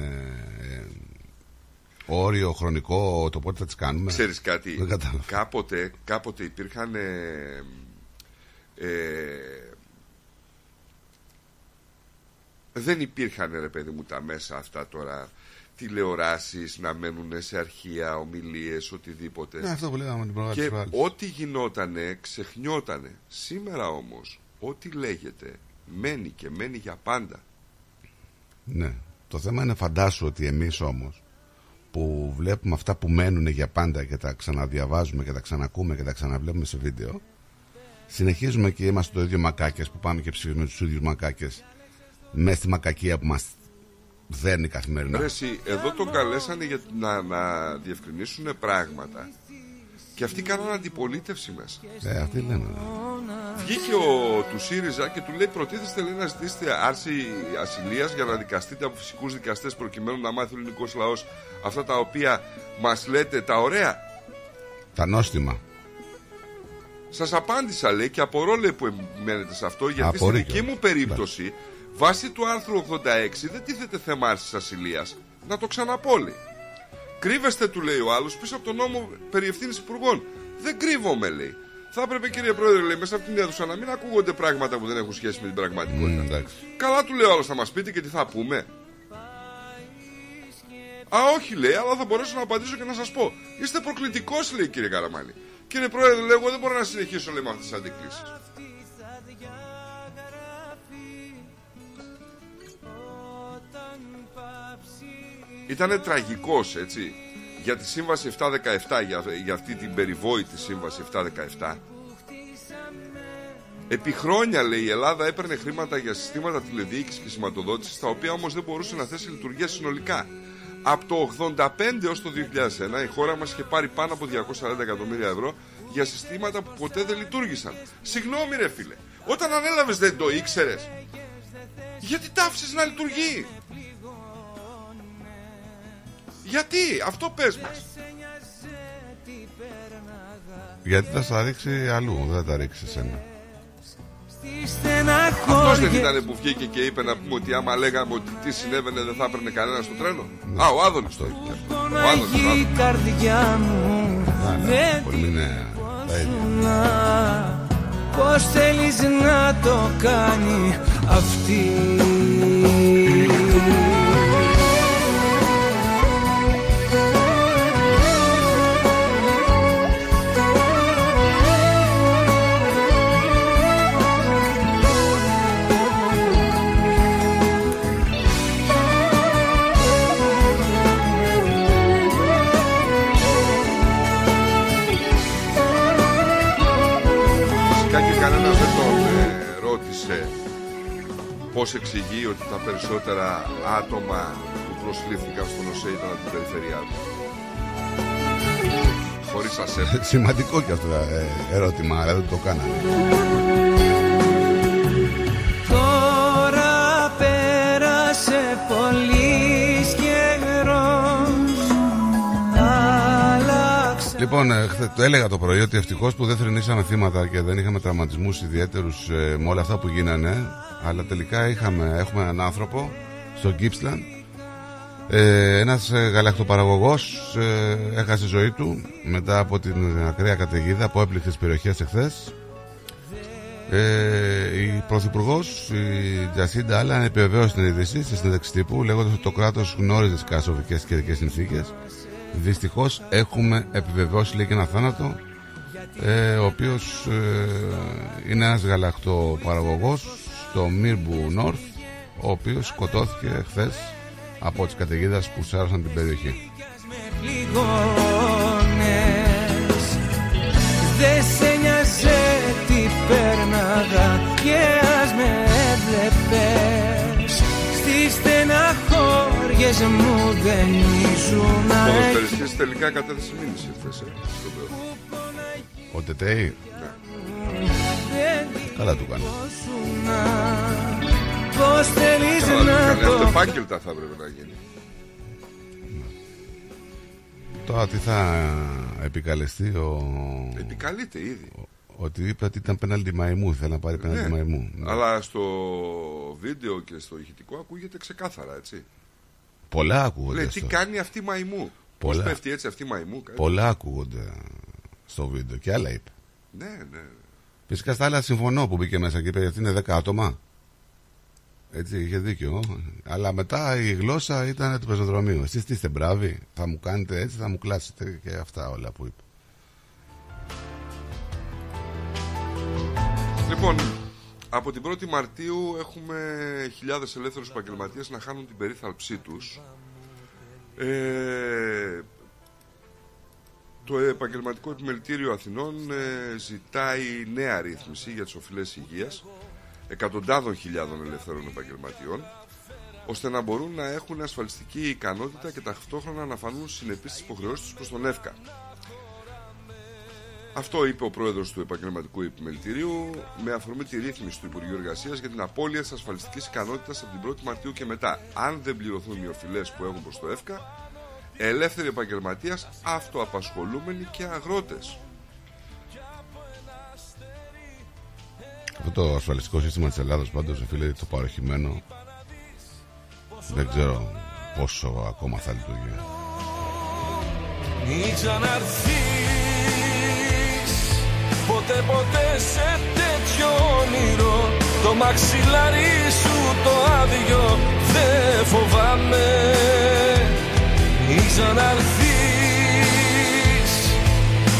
ε, όριο χρονικό το πότε θα τις κάνουμε. Ξέρεις κάτι, κάποτε, κάποτε υπήρχαν ε, ε, δεν υπήρχαν ρε παιδί μου τα μέσα αυτά τώρα τηλεοράσεις να μένουν σε αρχεία, ομιλίες, οτιδήποτε. Ναι, αυτό που λέγαμε την Και ό,τι γινότανε ξεχνιότανε. Σήμερα όμως, ό,τι λέγεται μένει και μένει για πάντα. Ναι. Το θέμα είναι φαντάσου ότι εμείς όμως που βλέπουμε αυτά που μένουν για πάντα και τα ξαναδιαβάζουμε και τα ξανακούμε και τα ξαναβλέπουμε σε βίντεο συνεχίζουμε και είμαστε το ίδιο μακάκες που πάμε και ψηφίζουμε τους ίδιους μακάκες με στη μακακία που μας δέρνει καθημερινά. Ρε, εδώ τον καλέσανε για να, να διευκρινίσουν πράγματα και αυτοί κάνανε αντιπολίτευση μέσα. Ε, αυτοί λένε. Ναι. Βγήκε ο του ΣΥΡΙΖΑ και του λέει: Προτίθεστε λέει, να ζητήσετε άρση ασυλίας για να δικαστείτε από φυσικούς δικαστές προκειμένου να μάθει ο ελληνικός λαός αυτά τα οποία μας λέτε τα ωραία. Τα νόστιμα. Σας απάντησα λέει και απορώ λέει που μένετε σε αυτό γιατί στην δική μου περίπτωση βάσει του άρθρου 86 δεν τίθεται θέμα άρσης ασυλίας. Να το ξαναπώ λέει. Κρύβεστε του λέει ο άλλος πίσω από τον νόμο περί ευθύνης υπουργών. Δεν κρύβομαι λέει. Θα έπρεπε κύριε Πρόεδρε λέει μέσα από την αίθουσα να μην ακούγονται πράγματα που δεν έχουν σχέση με την πραγματικότητα. Καλά του λέει ο άλλος θα μας πείτε και τι θα πούμε. Α, όχι λέει, αλλά θα μπορέσω να απαντήσω και να σας πω. Είστε προκλητικός, λέει κύριε Καραμάλη. Κύριε Πρόεδρε, λέω, εγώ δεν μπορώ να συνεχίσω λέει, με αυτές τις αντικλήσεις. Ήταν τραγικός έτσι για τη σύμβαση 717 για, για αυτή την περιβόητη σύμβαση 717 Επί χρόνια λέει η Ελλάδα έπαιρνε χρήματα για συστήματα τηλεδιοίκησης και σηματοδότησης τα οποία όμως δεν μπορούσε να θέσει λειτουργία συνολικά από το 85 έως το 2001 η χώρα μας είχε πάρει πάνω από 240 εκατομμύρια ευρώ για συστήματα που ποτέ δεν λειτουργήσαν. Συγγνώμη ρε φίλε, όταν ανέλαβες δεν το ήξερες. Γιατί τα να λειτουργεί; Γιατί, αυτό πες μας. Γιατί θα στα ρίξει αλλού, δεν θα τα ρίξει εσένα. Αυτός δεν ήταν που βγήκε και είπε να πούμε ότι άμα λέγαμε ότι τι συνέβαινε δεν θα έπαιρνε κανένα στο τρένο. Ναι. Α, ο Άδωνης το είχε. Ο Άδωνης. Η καρδιά μου Πολύ είναι Πώς θέλεις να το κάνει αυτή; Πώς εξηγεί ότι τα περισσότερα άτομα που προσλήφθηκαν στον ΟΣΕ ήταν από την περιφερειά του; Χωρίς ασέπ. Σημαντικό και αυτό ε, ερώτημα, αλλά δεν το κάνανε. Λοιπόν, ε, χθε- το έλεγα το πρωί ότι ευτυχώς που δεν θρυνήσαμε θύματα και δεν είχαμε τραυματισμούς ιδιαίτερους με όλα αυτά που γίνανε. Αλλά τελικά είχαμε, έχουμε έναν άνθρωπο στο Gippsland. Ε, ένας ε, γαλακτοπαραγωγός ε, έχασε ζωή του μετά από την ακραία καταιγίδα που έπληξε τις περιοχές εχθές. Ε, η Πρωθυπουργός, η Τζασίντα Άλλαν, επιβεβαίωσε την είδηση στη συνέντευξη τύπου λέγοντας ότι το κράτος γνώριζε τις καταστροφικέ καιρικές συνθήκες. Δυστυχώς έχουμε επιβεβαιώσει λέει και ένα θάνατο, ε, ο οποίος ε, είναι ένας γαλακτοπαραγωγός στο Μίρμπου Νόρθ, ο οποίος σκοτώθηκε χθες από τις καταιγίδε που σάρωσαν την περιοχή. πληγώνες Δε σε νοιάζε τι πέρναγα και ας με έβλεπες Στις στεναχώριες μου δεν ήσουν Ο ποδοσφαιριστής τελικά κατέθεσε μήνυση χθες, ε, στον Θεό. Ο Τετέι, καλά του κάνει. Πώς θέλεις Καλά, να κάνει. Αυτό το επάγγελτα θα έπρεπε να γίνει. Τώρα τι θα επικαλεστεί ο... Επικαλείται ήδη. Ότι είπε ότι ήταν πέναλτι μαϊμού, θέλει να πάρει πέναλτι Ναι, μαϊμού. Ναι. Αλλά στο βίντεο και στο ηχητικό ακούγεται ξεκάθαρα, έτσι. Πολλά ακούγονται. Λέει, τι στο- κάνει αυτή η μαϊμού; Πώς Πολλά. πέφτει έτσι αυτή η μαϊμού. κάτι; Πολλά ακούγονται στο βίντεο και άλλα είπε. Ναι, ναι. Φυσικά στα άλλα συμφωνώ που μπήκε μέσα και είπε ότι είναι 10 άτομα; Έτσι, είχε δίκιο. Αλλά μετά η γλώσσα ήταν του πεζοδρομίου. Εσείς τι είστε μπράβοι, θα μου κάνετε έτσι, θα μου κλάσετε και αυτά όλα που είπε. Λοιπόν, από την 1η Μαρτίου έχουμε χιλιάδες ελεύθερους επαγγελματίες να χάνουν την περίθαλψή τους. Ε, το Επαγγελματικό Επιμελητήριο Αθηνών ε, ζητάει νέα ρύθμιση για τις οφειλές υγείας εκατοντάδων χιλιάδων ελεύθερων επαγγελματιών ώστε να μπορούν να έχουν ασφαλιστική ικανότητα και ταυτόχρονα να φανούν συνεπείς στις υποχρεώσεις τους προς τον ΕΦΚΑ. Αυτό είπε ο πρόεδρος του Επαγγελματικού Επιμελητηρίου με αφορμή τη ρύθμιση του Υπουργείου Εργασίας για την απώλεια της ασφαλιστικής ικανότητας από την 1η Μαρτίου και μετά. Αν δεν πληρωθούν οι οφειλές που έχουν προς το ΕΦΚΑ, ελεύθεροι επαγγελματία, αυτοαπασχολούμενοι και αγρότες. Αυτό το ασφαλιστικό σύστημα της Ελλάδα πάντως, φίλε, το παροχημένο. Δεν ξέρω πόσο ακόμα θα λειτουργεί. Μην ξαναρθείς Ποτέ ποτέ σε τέτοιο όνειρο Το μαξιλάρι σου το άδειο Δεν φοβάμαι Μην ξαναρθείς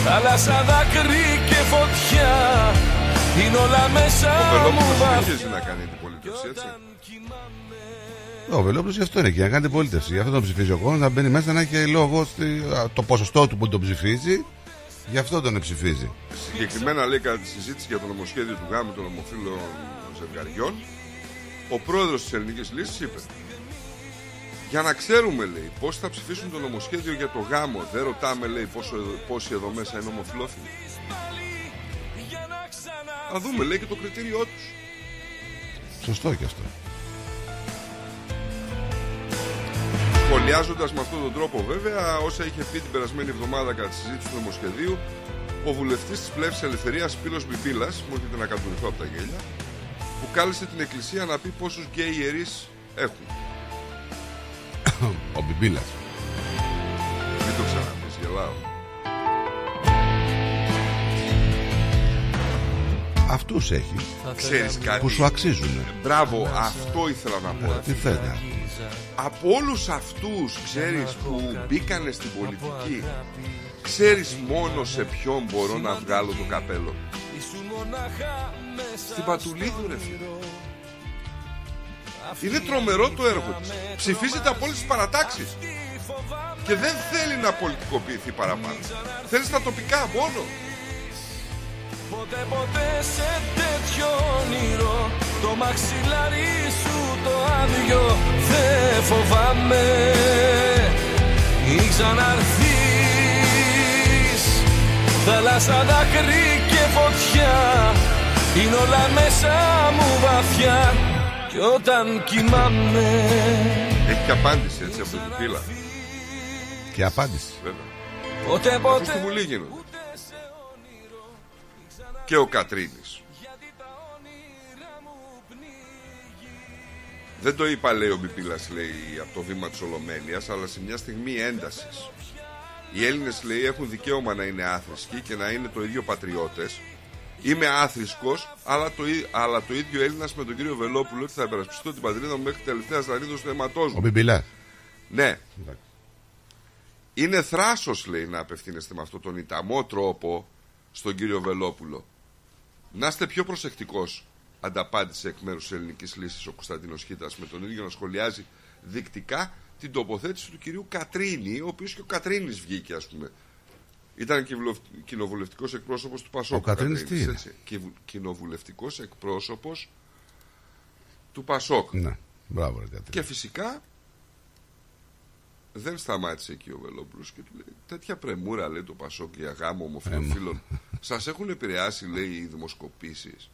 Θάλασσα δάκρυ και φωτιά Είναι όλα μέσα Ο μου Βελόπουλο βαθιά συνεχίζει να κάνει αντιπολίτευση, έτσι. Ο Βελόπουλος γι' αυτό είναι και να κάνει πολίτευση. Γι' αυτό τον ψηφίζει ο κόσμος, να μπαίνει μέσα να έχει λόγο στη, α, το ποσοστό του που τον ψηφίζει. Γι' αυτό τον ψηφίζει. Συγκεκριμένα λέει κατά τη συζήτηση για το νομοσχέδιο του γάμου των ομοφύλων ζευγαριών, ο πρόεδρος της Ελληνικής Λύσης είπε για να ξέρουμε, λέει, πώς θα ψηφίσουν το νομοσχέδιο για το γάμο. Δεν ρωτάμε, λέει, πόσο, πόσοι εδώ μέσα είναι ομοφυλόφιλοι. Θα δούμε, λέει, και το κριτήριό τους. Σωστό και αυτό. Σχολιάζοντας με αυτόν τον τρόπο, βέβαια, όσα είχε πει την περασμένη εβδομάδα κατά τη συζήτηση του νομοσχεδίου, ο βουλευτής της Πλεύση Ελευθερίας Πύλος Μπιμπίλα, μου έρχεται να κατουρηθώ από τα γέλια, που κάλεσε την Εκκλησία να πει πόσους γκέι ιερείς έχουν. Ο Μπιμπίλα. Μην το ξαναπείς, γελάω. Αυτούς έχεις. Ξέρεις κάτι; Που σου αξίζουν. Μπράβο, αυτό ήθελα να πω. Τι θέλετε. Από όλους αυτούς, ξέρεις, που μπήκανε στην πολιτική, ξέρεις μόνο σε ποιον μπορώ να βγάλω το καπέλο. Στην Πατουλίδου, ρε φίλε. Είναι τρομερό το έργο της. Ψηφίζεται από όλες τις παρατάξεις. Και δεν θέλει να πολιτικοποιηθεί παραπάνω. Θέλεις στα τοπικά μόνο. Ποτέ ποτέ σε τέτοιο όνειρο Το μαξιλάρι σου το άδειο Δεν φοβάμαι Μην ξαναρθείς Θάλασσα δάκρυ και φωτιά Είναι όλα μέσα μου βαθιά Κι όταν κοιμάμαι Έχει και απάντηση έτσι από την πύλα. Και απάντηση. Βέβαια. Ποτέ ποτέ Αφού στη Βουλή γίνονται. Και ο Κατρίνης. Δεν το είπα λέει ο Μπιπίλας λέει από το βήμα της Ολομέλειας αλλά σε μια στιγμή έντασης. Οι Έλληνες λέει έχουν δικαίωμα να είναι άθρησκοι και να είναι το ίδιο πατριώτες. Είμαι άθρησκος αλλά το, ί- αλλά το ίδιο Έλληνας με τον κύριο Βελόπουλο ότι θα υπερασπιστώ την πατρίδα μου μέχρι τελευταίας ζαρίδος του αίματός Ο μου. Μπιμπιλά. Ναι. Είναι θράσος λέει να απευθύνεστε με αυτόν τον ιταμό τρόπο στον κύριο Βελόπουλο. Να είστε πιο προσεκτικός ανταπάντησε εκ μέρους της ελληνικής λύσης ο Κωνσταντίνος Χίτας με τον ίδιο να σχολιάζει δεικτικά την τοποθέτηση του κυρίου Κατρίνη, ο οποίος και ο Κατρίνης βγήκε ας πούμε. Ήταν κοινοβουλευτικός εκπρόσωπος του Πασόκ. Ο Κατρίνης τι είναι; Κοινοβουλευτικός εκπρόσωπος του Πασόκ. Ναι, μπράβο ρε Κατρίνη. Και φυσικά δεν σταμάτησε εκεί ο Βελόπουλος και του λέει: Τέτοια πρεμούρα λέει το Πασόκ για γάμο ομοφυλοφίλων. Σας έχουν επηρεάσει, λέει, οι δημοσκοπήσεις.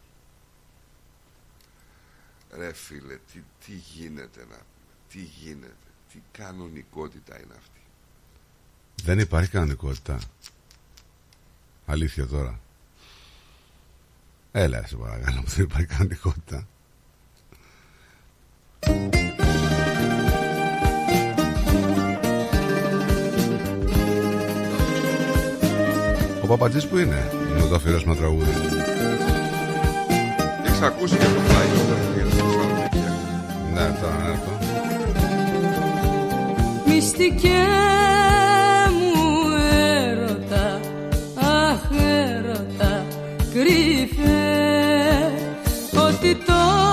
Ρε φίλε, τι, τι γίνεται να πούμε, τι γίνεται, τι κανονικότητα είναι αυτή. Δεν υπάρχει κανονικότητα. Αλήθεια τώρα. Έλα, σε παρακαλώ, που δεν υπάρχει κανονικότητα. Ο Παπατζής που είναι, να το αφιερώσουμε τραγούδι. Έχεις ακούσει για το flyover για τη Θεσσαλονίκη. Ναι, τώρα να έρθω. Μυστικέ μου έρωτα, αχ έρωτα, κρύφε ότι τώρα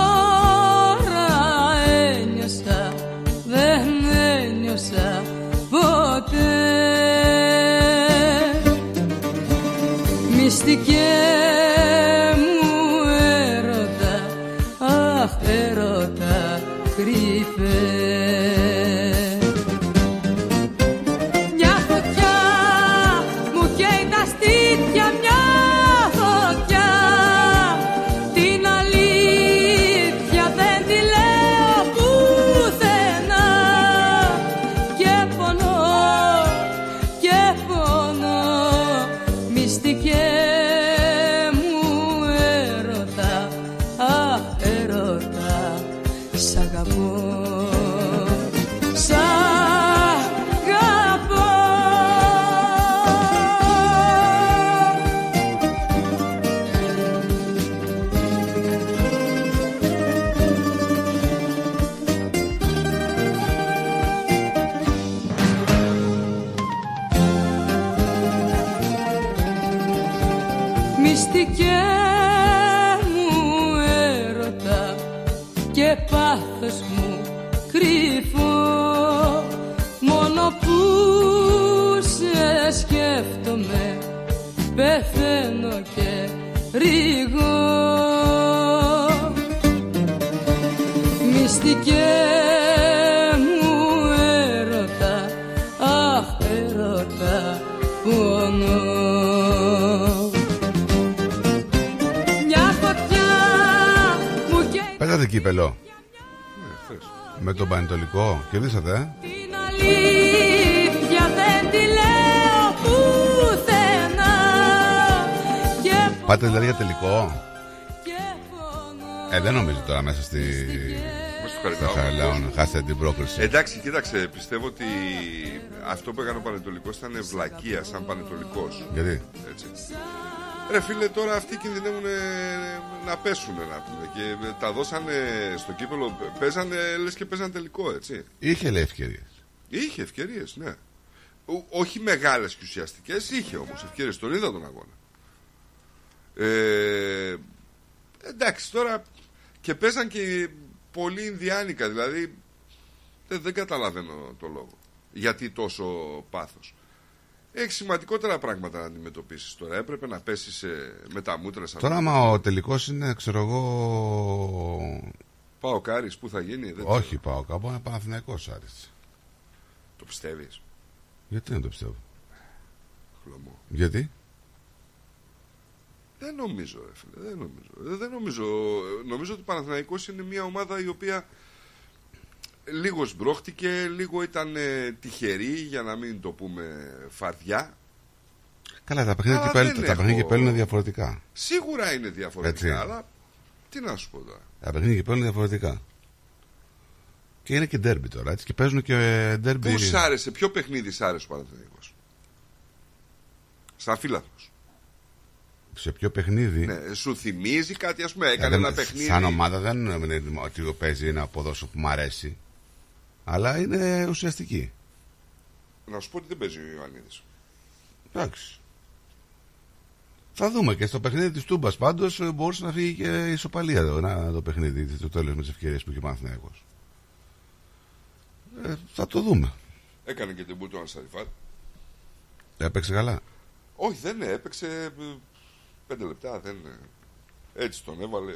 πεθαίνω και ρίγω Μυστικέ μου έρωτα αχ έρωτα πονώ Μια φωτιά μου καίει Πέτατε κύπελο. Ναι, χθες. Με τον Πανετολικό. Κερδίσατε, ε. Πάτε δηλαδή για τελικό; Ε, δεν νομίζω τώρα μέσα στη. Μες στο Χαριλάου. στο Χαριλάου να χάσετε την πρόκριση. Εντάξει, κοίταξε, πιστεύω ότι αυτό που έκανε ο Πανετολικός ήταν βλακεία σαν Πανετολικός. Γιατί; Έτσι. Ρε φίλε, τώρα αυτοί κινδυνεύουν ε, να πέσουν, να πούμε. Και ε, τα δώσανε στο κύπελο, παίζανε, λες και παίζανε τελικό, έτσι. Είχε λέει ευκαιρίες. Είχε ευκαιρίες, ναι. Ο- όχι μεγάλες και ουσιαστικές, είχε όμως ευκαιρίες. Τον είδα τον αγώνα. Ε, εντάξει, τώρα και παίζαν και πολύ Ινδιάνικα, δηλαδή δεν, δεν καταλαβαίνω το λόγο. Γιατί τόσο πάθος. Έχει σημαντικότερα πράγματα να αντιμετωπίσεις τώρα. Έπρεπε να πέσεις με τα μούτρα σαν Τώρα, άμα ο τελικός είναι, ξέρω εγώ. Πάω Κάρις, πού θα γίνει, δεν Όχι, πάω κάπου. Είναι Παναθυναϊκό Άρης. Το πιστεύεις; Γιατί δεν το πιστεύω; Χλωμό. Γιατί; Δεν νομίζω, ρε φίλε, δεν νομίζω. Ε, Δεν νομίζω. Νομίζω ότι ο Παναθηναϊκός είναι μια ομάδα η οποία λίγο σμπρώχτηκε, λίγο ήταν ε, τυχερή, για να μην το πούμε φαρδιά. Καλά, τα παιχνίδια Αλλά κυπέλου, δεν τα παιχνίδια έχω- κυπέλου είναι διαφορετικά. Σίγουρα είναι διαφορετικά, Έτσι. αλλά τι να σου πω τώρα. Τα παιχνίδια κυπέλου είναι διαφορετικά. Και είναι και ντέρμπι τώρα, έτσι. Και παίζουν και ντέρμπι. Πού σ' άρεσε, ποιο παιχνίδι σ' άρεσε ο Παναθηναϊκός; Στα φύλαθλος. Σε ποιο παιχνίδι; Ναι, σου θυμίζει κάτι, ας πούμε, έκανε Ε, δεν- ένα παιχνίδι. Σαν ομάδα δεν είναι ότι παίζει ένα ποδόσφαιρο που μου αρέσει. Αλλά είναι ουσιαστική. Να σου πω ότι δεν παίζει ο Ιωαννίδης. Εντάξει. Θα δούμε και στο παιχνίδι της Τούμπας πάντως μπορούσε να φύγει και η ισοπαλία εδώ, να, το παιχνίδι, το τέλος με τις ευκαιρίες που είχε ο Παναθηναϊκός. Ε, θα το δούμε. Έκανε και την Μπούτο Ανσαριφάτ. Έπαιξε καλά; Όχι, δεν είναι, έπαιξε ε, πέντε λεπτά, δεν είναι. Έτσι τον έβαλε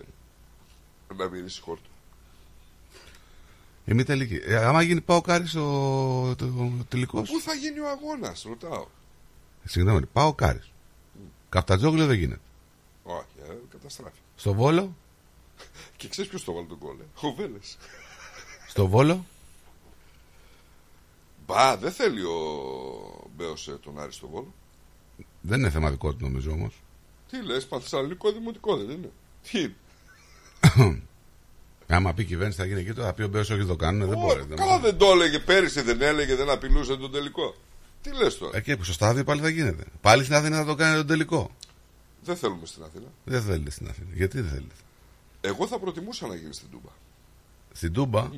να μυρίσει χόρτο. Ημιτελική. Ε, άμα γίνει πάω κάρι ο το, τελικό. Πού θα γίνει ο αγώνας, ρωτάω. Συγγνώμη, πάω κάρι. Καφτατζόγλιο δεν γίνεται. Όχι, ε, καταστράφη. Στο Βόλο, Και ξέρεις ποιος το βάλει τον κόλλε. Ο Βέλες. στο Βόλο, Μπα, δεν θέλει ο Μπέος ε, τον Άρη στο Βόλο. δεν είναι θέμα δικό του νομίζω όμως. Τι λες, Πανθεσσαλονικό δημοτικό δεν είναι. Τι είναι; Άμα πει η κυβέρνηση θα γίνει εκεί, τώρα θα πει ο Μπέος όχι το κάνουν, δεν μπορεί. δεν Καλά δεν το έλεγε πέρυσι, δεν έλεγε, δεν απειλούσε τον τελικό. Τι λες τώρα; Εκεί που στο στάδιο πάλι θα γίνεται. Πάλι στην Αθήνα θα το κάνει τον τελικό. Δεν θέλουμε στην Αθήνα. Δεν θέλετε στην Αθήνα. Γιατί δεν θέλετε. Εγώ θα προτιμούσα να γίνει στην Τούμπα. Στην Τούμπα,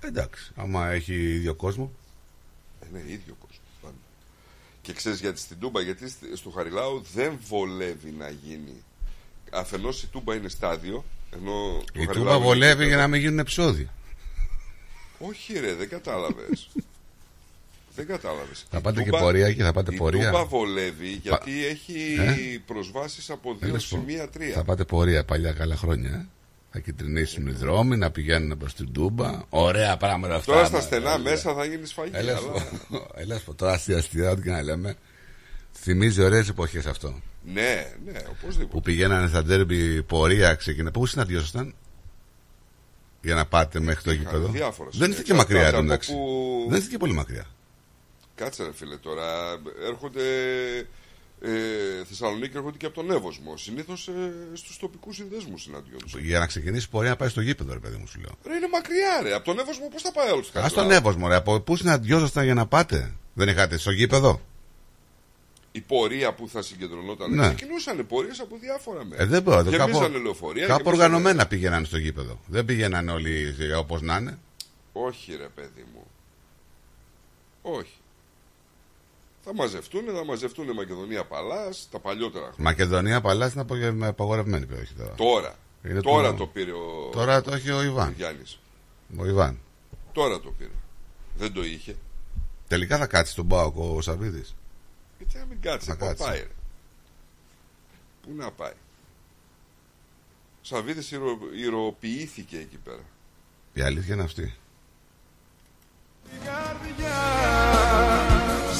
εντάξει, άμα έχει ίδιο κόσμο. Ε, ναι, ίδιο κόσμο. Πάντα. Και ξέρεις γιατί στην Τούμπα, γιατί στη- στο Χαριλάου δεν βολεύει να γίνει. Αφενός η Τούμπα είναι στάδιο, ενώ το Η Χαριλάου Τούμπα είναι βολεύει γήπεδο. για να μην γίνουν επεισόδια. Όχι, ρε, δεν κατάλαβες. δεν κατάλαβες. Θα πάτε και πορεία εκεί, θα πάτε η πορεία. Τούμπα βολεύει γιατί έχει Ε; προσβάσεις από Δεν δύο λες πω. σημεία τρία. Θα πάτε πορεία παλιά καλά χρόνια. ε. Θα κυτρινήσουν οι δρόμοι, να πηγαίνουν προς την Τούμπα. Ωραία πράγματα αυτά. Τώρα στα μα, στενά ε, μέσα θα γίνει σφαγή. Έλα σου αλλά... πω, έλα σου πω, τώρα αστεία αστεία, ό,τι και να λέμε. Θυμίζει ωραίες εποχές αυτό. Ναι, ναι, οπωσδήποτε. Που πηγαίνανε στα ντέρμπι πορεία, ξεκινά. Πού συναντιόσασταν; Για να πάτε μέχρι το Είχαν γήπεδο. διάφορα Δεν είστε και σημεία. μακριά Εξαρτάται εδώ από εντάξει. που- Δεν είστε και πολύ μακριά. Κάτσε ρε φίλε τώρα. Έρχονται. Ε, Θεσσαλονίκη έρχονται και από τον Εύωσμο. Συνήθως ε, στους τοπικούς συνδέσμους συναντιόνται. Για να ξεκινήσει πορεία να πάει στο γήπεδο, ρε παιδί μου, σου λέω. Ρε είναι μακριά, ρε. Από τον Εύωσμο πώς θα πάει όλο του Α τον Εύωσμο, ρε. Από πού συναντιόσασταν για να πάτε; Δεν είχατε στο γήπεδο; Η πορεία που θα συγκεντρωνόταν. Ναι. Ξεκινούσαν πορείες από διάφορα μέρη. Ε, δεν μπορώ. Κάπου, Γεμίζανε λεωφορεία. κάπου γεμίζανε- οργανωμένα πήγαιναν στο γήπεδο. Δεν πήγαιναν όλοι όπως να είναι. Όχι, ρε παιδί μου. Όχι. Θα μαζευτούν, θα μαζευτούν Μακεδονία Παλάς, τα παλιότερα χρόνια. Μακεδονία Παλάς είναι απογε- με απαγορευμένη περιοχή τώρα. Τώρα. Είναι τώρα το- το πήρε ο. Τώρα το έχει ο Ιβάν. Γιάννης. Ο Ιβάν. Τώρα το πήρε. Δεν το είχε. Τελικά θα κάτσει στον Πάοκ ο Σαββίδης. Γιατί να μην κάτσει, Να πού κάτσει. πάει. Ρε. Πού να πάει. Ο Σαββίδης ηρωοποιήθηκε ηρωοποιήθηκε εκεί πέρα. Η αλήθεια είναι αυτή.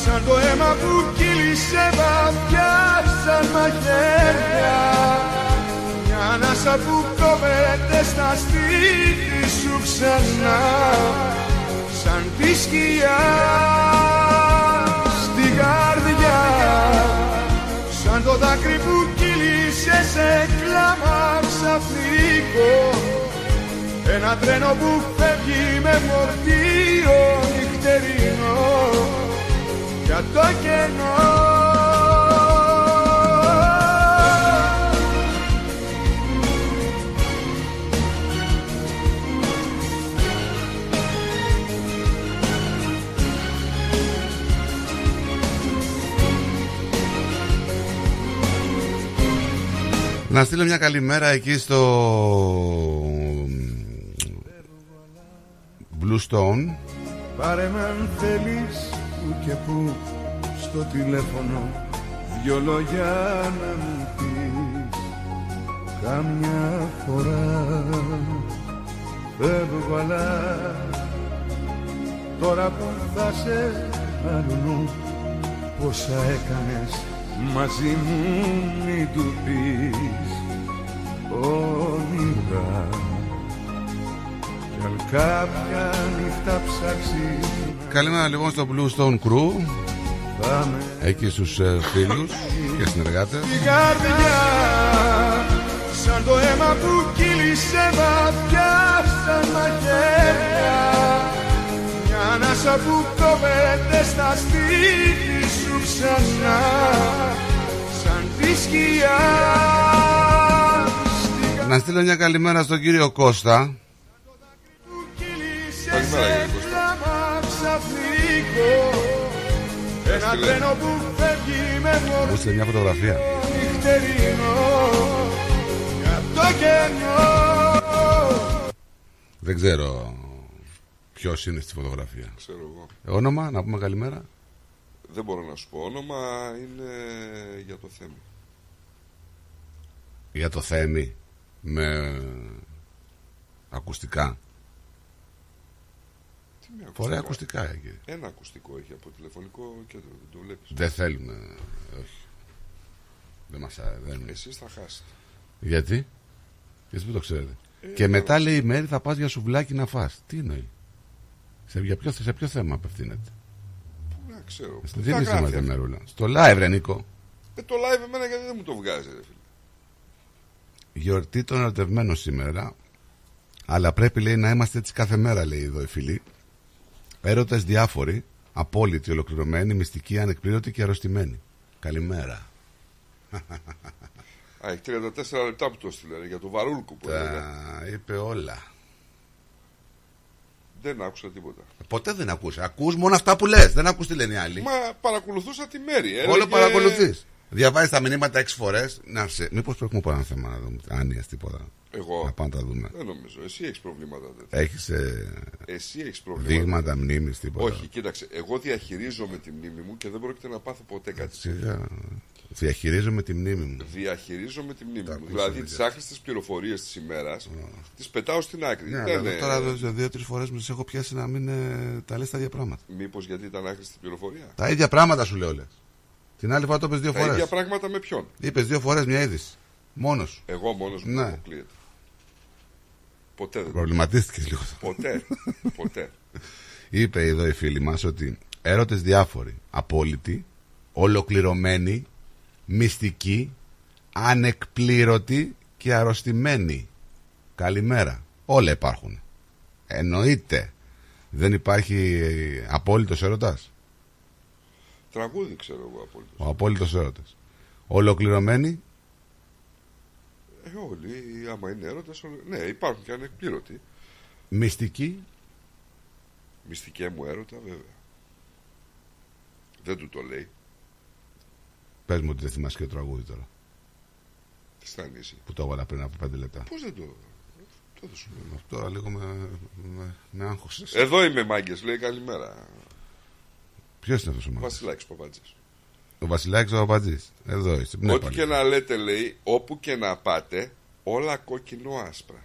Σαν το αίμα που κύλησε βαθιά σαν μαχαίρια Μια ανάσα που κόβεται στα στήθη σου ξανά. Σαν τη σκιά στη καρδιά. Σαν το δάκρυ που κύλησε σε κλάμα ξαφνικό. Ένα τρένο που φεύγει με φορτίο νυχτερινό για το κενό. Να στείλω μια καλημέρα εκεί στο Blue Stone Πάρε με αν θέλεις που και που στο τηλέφωνο δυο λόγια να μου πεις. Κάμια φορά φεύγω αλλά τώρα που θα σε αλλού. Πόσα έκανες μαζί μου μην του πεις. Όνειρα κι αν κάποια νύχτα ψάξει Καλημέρα λοιπόν στο Blue Stone Crew. Έχει στους ε, φίλους και συνεργάτες. Την καρδιά Σαν το αίμα που κύλησε βαθιά σαν μαχαίρια Μια ανάσα που κόβεται στα σπίτι σου ξανά. Σαν τη σκιά. Να στείλω μια καλημέρα στον κύριο Κώστα Ένα τρένο που φεύγει με Μου μορφή στείλε μια φωτογραφία. νυχτερινό. Για το κενό Δεν ξέρω ποιος είναι στη φωτογραφία. Ξέρω εγώ. Ε, Όνομα, να πούμε καλημέρα. Δεν μπορώ να σου πω όνομα, είναι για το θέμα. Για το Θέμη Με ακουστικά Τι με Φορέα ακουστικά εκεί Ένα ακουστικό έχει από τηλεφωνικό κέντρο, δεν το βλέπεις. Δεν θέλουμε Όχι Δεν μας α- δεν... Εσείς θα χάσετε. Γιατί; Γιατί δεν το ξέρετε Ε, Και μετά λέει η Μέρη θα πας για σουβλάκι να φας Τι εννοεί; Σε, για ποιο, σε ποιο θέμα απευθύνεται; Πού να ξέρω. Στην Πού τα δίνεις γράφει μας αυτό. Μερούλα Στο live ρε Νίκο Ε, το live εμένα γιατί δεν μου το βγάζει, ρε φίλε. Γιορτή των ερωτευμένων σήμερα Αλλά πρέπει λέει να είμαστε έτσι κάθε μέρα λέει εδώ οι φίλοι Έρωτες διάφοροι Απόλυτοι, ολοκληρωμένοι, μυστικοί, ανεκπλήρωτοι και αρρωστημένοι Καλημέρα. Α, έχει 34 λεπτά που το στείλε, ρε, για το βαρούλκο που έλεγα. Τα είπε όλα. Δεν άκουσα τίποτα. Ποτέ δεν ακούς Ακούς μόνο αυτά που λες. Δεν ακούς τι λένε οι άλλοι. Μα παρακολουθούσα τη μέρη. Όλο έλεγε- παρακολουθείς Διαβάζεις τα μηνύματα έξι φορές Να σε... Μήπως πρέπει να πω ένα θέμα να δούμε Άνοιας τίποτα Εγώ. Να πάμε να τα δούμε Δεν νομίζω. Εσύ έχεις προβλήματα τέτοια. Έχεις ε, Εσύ έχεις προβλήματα. δείγματα μνήμης τίποτα Όχι, κοίταξε. Εγώ διαχειρίζομαι τη μνήμη μου και δεν πρόκειται να πάθω ποτέ κάτι. Σιγά. Διαχειρίζομαι τη μνήμη μου Διαχειρίζομαι τη μνήμη μου. ακούσαμε Δηλαδή και τις άχρηστες πληροφορίες της ημέρας τις πετάω στην άκρη. Ναι, Δεν, αλλά ε, τώρα δύο-τρεις φορές μου τις έχω πιάσει να μην ε, τα λες τα ίδια πράγματα. Μήπως γιατί ήταν άχρηστη πληροφορία; Τα ίδια πράγματα σου λέω λες. Την άλλη φορά το είπες δύο Τα φορές. ίδια πράγματα με ποιον; Είπες δύο φορές μια είδηση. Μόνος. Εγώ μόνος μου Ναι. αποκλείεται. Ποτέ δεν. Προβληματίστηκες λίγο. Ποτέ. Ποτέ. Είπε εδώ η φίλη μας ότι έρωτες διάφοροι, απόλυτοι, ολοκληρωμένοι, μυστικοί, ανεκπλήρωτοι και αρρωστημένοι. Καλημέρα. Όλα υπάρχουν. Εννοείται. Δεν υπάρχει απόλυτος έρωτας. Τραγούδι ξέρω εγώ απόλυτα. Ο απόλυτος έρωτας. Ολοκληρωμένοι, Ε, όλοι, άμα είναι έρωτας, ναι, υπάρχουν και ανεκπλήρωτοι. μυστικοί, Μυστικέ μου έρωτα, βέβαια. Δεν του το λέει. πες μου ότι δεν θυμάσαι και το τραγούδι τώρα. Τι στάνει εσύ. Που το έβαλα πριν από πέντε λεπτά. Πώς δεν το. Το δεν σου λέω. Τώρα λίγο με, με, με άγχωσες. Εδώ είμαι μάγκες, λέει καλημέρα. Ποιος είναι αυτός ο μάγκας; Βασιλάκης Παπάτζη. Ο Βασιλάκης ο Παπατζής. Εδώ είσαι. Ναι, Ό,τι πάλι. και να λέτε, λέει, όπου και να πάτε, όλα κόκκινο άσπρα.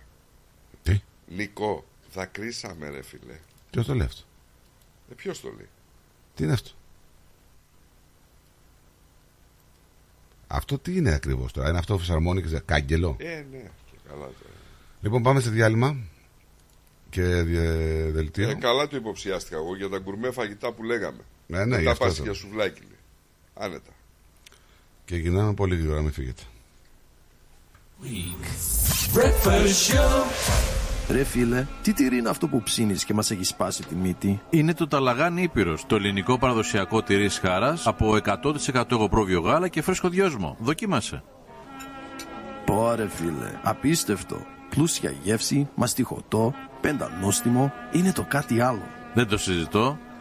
Τι; Νικό, δακρύσαμε, ρε φιλέ. Ποιος το λέει αυτό; Ε, ποιος το λέει; Τι είναι αυτό; Αυτό τι είναι ακριβώς τώρα; Είναι αυτό που φυσαρμόνικες κάγκελο; Ε, ναι, και καλά τώρα. Λοιπόν πάμε σε διάλειμμα και διε- δελτίο. Ε, καλά το υποψιάστηκα εγώ για τα γκουρμέ φαγητά που λέγαμε. Ναι, ναι, Δεν γι' τα αυτό πας το- για σουβλάκι, λέει. Άνετα. Και γυρνάμε πολύ γρήγορα, μην φύγετε. Breakfast show. Ρε φίλε, τι τυρί είναι αυτό που ψήνεις και μας έχει σπάσει τη μύτη; Είναι το ταλαγάνι Ήπειρος, το ελληνικό παραδοσιακό τυρί χάρας από 100% εγωπρόβιο γάλα και φρέσκο δυόσμο. Δοκίμασε. Πόρε φίλε, απίστευτο. Πλούσια γεύση, μαστιχωτό, πεντανόστιμο, είναι το κάτι άλλο. Δεν το συζητώ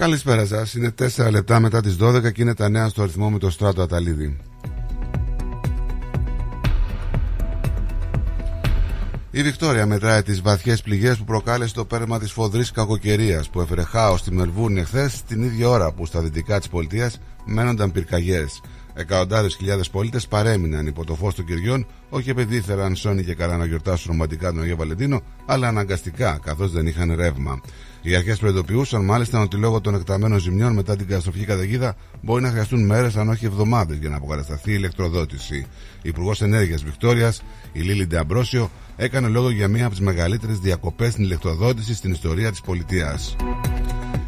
Καλησπέρα σας. Είναι 4 λεπτά μετά τις 12 και είναι τα νέα στο αριθμό με το στράτο Αταλίδη. Η Βικτόρια μετράει τις βαθιές πληγές που προκάλεσε το πέρασμα της φοδρής κακοκαιρίας που έφερε χάος στη Μελβούρνη εχθές την ίδια ώρα που στα δυτικά της πολιτείας μένονταν πυρκαγιές. Εκατοντάδες χιλιάδες πολίτες παρέμειναν υπό το φως των κυριών, όχι επειδή ήθελαν σώνη και καλά να γιορτάσουν ρομαντικά τον Αγίο Βαλεντίνο, αλλά αναγκαστικά καθώς δεν είχαν ρεύμα. Οι αρχές προειδοποιούσαν μάλιστα ότι λόγω των εκταμένων ζημιών μετά την καταστροφική καταιγίδα μπορεί να χρειαστούν μέρες αν όχι εβδομάδες για να αποκατασταθεί η ηλεκτροδότηση. Η Υπουργός Ενέργειας Βικτόριας, η Λίλη Ντεαμπρόσιο, έκανε λόγο για μία από τις μεγαλύτερες διακοπές στην ηλεκτροδότηση στην ιστορία της πολιτείας.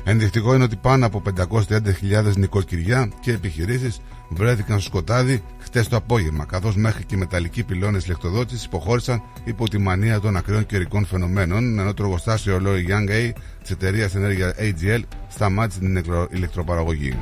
Ενδεικτικό είναι ότι πάνω από 530.000 νοικοκυριά και επιχειρήσεις βρέθηκαν στο σκοτάδι χτες το απόγευμα, καθώς μέχρι και οι μεταλλικοί πυλώνες ηλεκτροδότηση υποχώρησαν υπό τη μανία των ακραίων καιρικών φαινομένων, ενώ το εργοστάσιο ολόι Young A της εταιρείας ενέργειας AGL σταμάτησε την ηλεκτροπαραγωγή.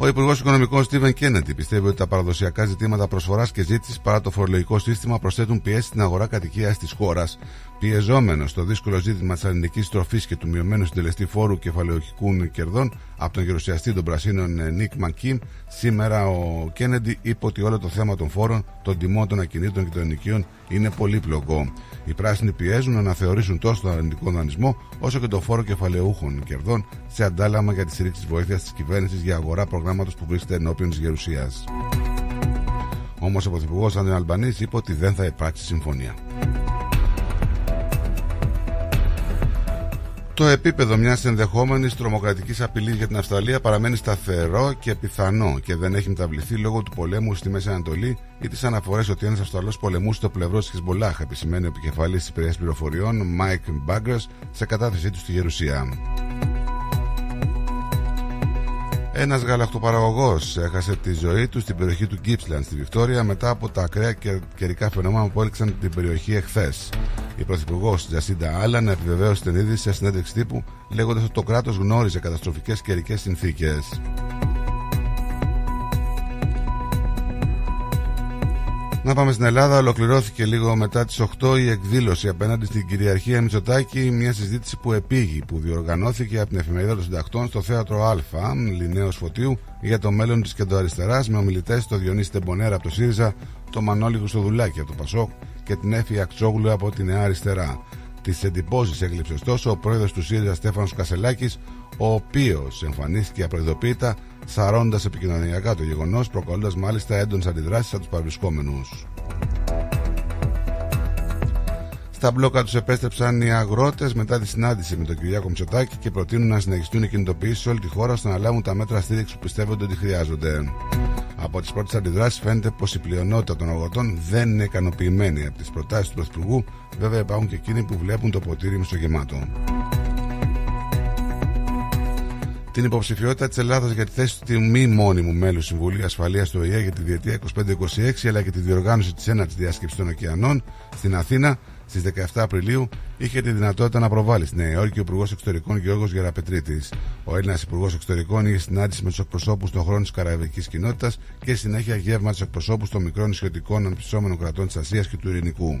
Ο Υπουργός Οικονομικών Στίβεν Κέννετι πιστεύει ότι τα παραδοσιακά ζητήματα προσφοράς και ζήτησης παρά το φορολογικό σύστημα προσθέτουν πιέσει στην αγορά κατοικίας της χώρας, Πιεζόμενο στο δύσκολο ζήτημα της αρνητικής τροφή και του μειωμένου συντελεστή φόρου κεφαλαιοχικών κερδών από τον γερουσιαστή των Πρασίνων Νίκ Μακίμ, σήμερα ο Κέννεντι είπε ότι όλο το θέμα των φόρων, των τιμών των ακινήτων και των ενοικίων είναι πολύπλοκο. Οι πράσινοι πιέζουν να αναθεωρήσουν τόσο τον αρνητικό δανεισμό όσο και το φόρο κεφαλαιούχων κερδών σε αντάλλαγμα για τη στήριξη βοήθειας της κυβέρνησης για αγορά προγράμματος που βρίσκεται ενώπιον της γερουσίας. Όμως ο Πρωθυπουργός Άντρε Αλμπανή είπε ότι δεν θα υπάρξει συμφωνία. Το επίπεδο μιας ενδεχόμενης τρομοκρατικής απειλής για την Αυστραλία παραμένει σταθερό και πιθανό και δεν έχει μεταβληθεί λόγω του πολέμου στη Μέση Ανατολή ή τι αναφορές ότι ένας Αυστραλός πολεμούσε στο πλευρό της Χεσμολάχ, επισημαίνει ο επικεφαλής της υπηρεσίας πληροφοριών Mike Baggers σε κατάθεσή του στη Γερουσία. Ένας γαλακτοπαραγωγός έχασε τη ζωή του στην περιοχή του Γκίψλαντ στη Βικτόρια μετά από τα ακραία καιρικά φαινόμενα που έλεξαν την περιοχή εχθές. Η Πρωθυπουργός Τζασίντα Άλαν επιβεβαίωσε την είδηση σε συνέντευξη τύπου λέγοντας ότι το κράτος γνώριζε καταστροφικές καιρικές συνθήκες. Να πάμε στην Ελλάδα. Ολοκληρώθηκε λίγο μετά τις 8 η εκδήλωση απέναντι στην κυριαρχία Μητσοτάκη. Μια συζήτηση που επήγει, που διοργανώθηκε από την εφημερίδα των συντακτών στο θέατρο Α, Λινέος Φωτίου, για το μέλλον της κεντροαριστεράς, με ομιλητές το Διονύση Τεμπονέρα από το ΣΥΡΙΖΑ, το Μανώλη Γουστοδουλάκη από το Πασόκ και την Έφη Αξόγλου από τη Νέα Αριστερά. Τις εντυπώσεις έκλειψες ωστόσο ο πρόεδρος του ΣΥΡΙΖΑ Στέφανος Κασελάκης, ο οποίος εμφανίστηκε απροειδοποίητα σαρώντα επικοινωνιακά το γεγονός, προκαλώντας μάλιστα έντονες αντιδράσεις από τους παρευρισκόμενους. Στα μπλόκα τους επέστρεψαν οι αγρότες μετά τη συνάντηση με τον Κυριάκο Μητσοτάκη και προτείνουν να συνεχιστούν οι κινητοποιήσεις σε όλη τη χώρα ώστε να λάβουν τα μέτρα στήριξης που πιστεύονται ότι χρειάζονται. Από τις πρώτες αντιδράσεις φαίνεται πως η πλειονότητα των αγροτών δεν είναι ικανοποιημένη από τις προτάσεις του Πρωθυπουργού. Βέβαια, υπάρχουν και εκείνοι που βλέπουν το ποτήρι μισογεμάτο. Την υποψηφιότητα της Ελλάδας για τη θέση του μη μόνιμου μέλους Συμβουλίου Ασφαλείας του ΟΗΕ για τη διετία 25-26 αλλά και τη διοργάνωση της ένατης διάσκεψης των ωκεανών στην Αθήνα Στις 17 Απριλίου είχε τη δυνατότητα να προβάλλει στη Νέα Υόρκη ο Υπουργός Εξωτερικών Γιώργος Γεραπετρίτης. Ο Έλληνας Υπουργός Εξωτερικών είχε συνάντηση με τους εκπροσώπους των χρόνων της Καραϊβικής κοινότητας και συνέχεια γεύμα τους εκπροσώπους των μικρών νησιωτικών αναπτυσσόμενων κρατών της Ασίας και του Ειρηνικού.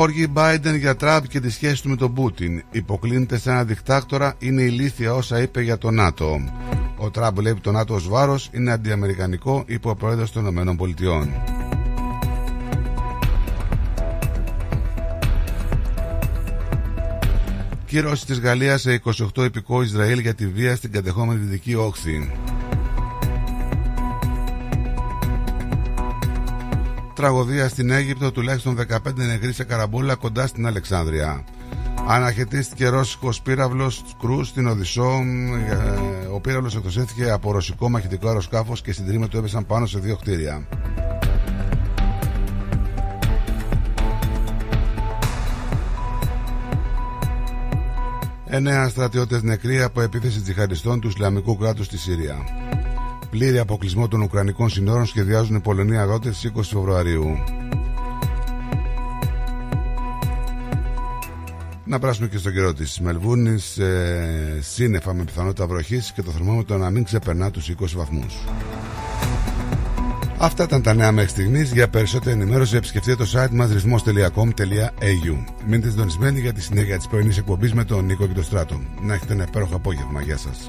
Όργη Biden για Τραμπ και τη σχέση του με τον Πούτιν. Υποκλίνεται σε ένα δικτάκτορα, είναι ηλίθια όσα είπε για το ΝΑΤΟ. Ο Τραμπ βλέπει το ΝΑΤΟ ως βάρος, είναι αντιαμερικανικό, είπε ο πρόεδρος των ΗΠΑ. Κύρωση της Γαλλίας σε 28 υπηκό Ισραήλ για τη βία στην κατεχόμενη Δυτική Όχθη. Τραγωδία στην Αίγυπτο, τουλάχιστον 15 νεκροί σε καραμπούλα κοντά στην Αλεξάνδρεια. Αναχαιτίστηκε ρώσικος πύραυλος κρού στην Οδυσσό. Ε, ο πύραυλος εκτοσέθηκε από ρωσικό μαχητικό αεροσκάφος και στην τρίμα του έπεσαν πάνω σε δύο κτίρια. Εννέα στρατιώτες νεκροί από επίθεση τζιχαντιστών του Ισλαμικού κράτους στη Συρία. Πλήρη αποκλεισμό των Ουκρανικών συνόρων σχεδιάζουν οι Πολωνοί αγρότες στις 20 Φεβρουαρίου. Να πράσουμε και στο καιρό της Μελβούρνη. Ε, σύννεφα με πιθανότητα βροχής και το θερμόμετρο να μην ξεπερνά τους 20 βαθμούς. Αυτά ήταν τα νέα μέχρι στιγμής. Για περισσότερη ενημέρωση επισκεφτείτε το site μα ρυθμό.com.au. Μείνετε συντονισμένοι για τη συνέχεια της πρωινής εκπομπής με τον Νίκο και τον Στράτο. Να έχετε ένα υπέροχο απόγευμα. Γεια σας.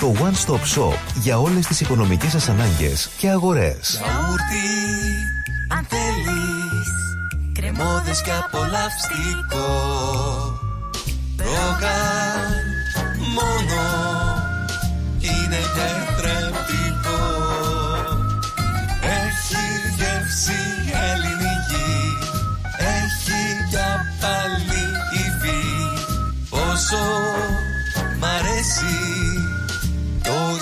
το One Stop Shop για όλες τις οικονομικές σας ανάγκες και αγορές. Γιαούρτι, αν θέλεις, κρεμόδες και απολαυστικό. Ρόγαν, μόνο, είναι τετρεπτικό. Έχει γεύση ελληνική, έχει για πάλι υφή. Πόσο μ' αρέσει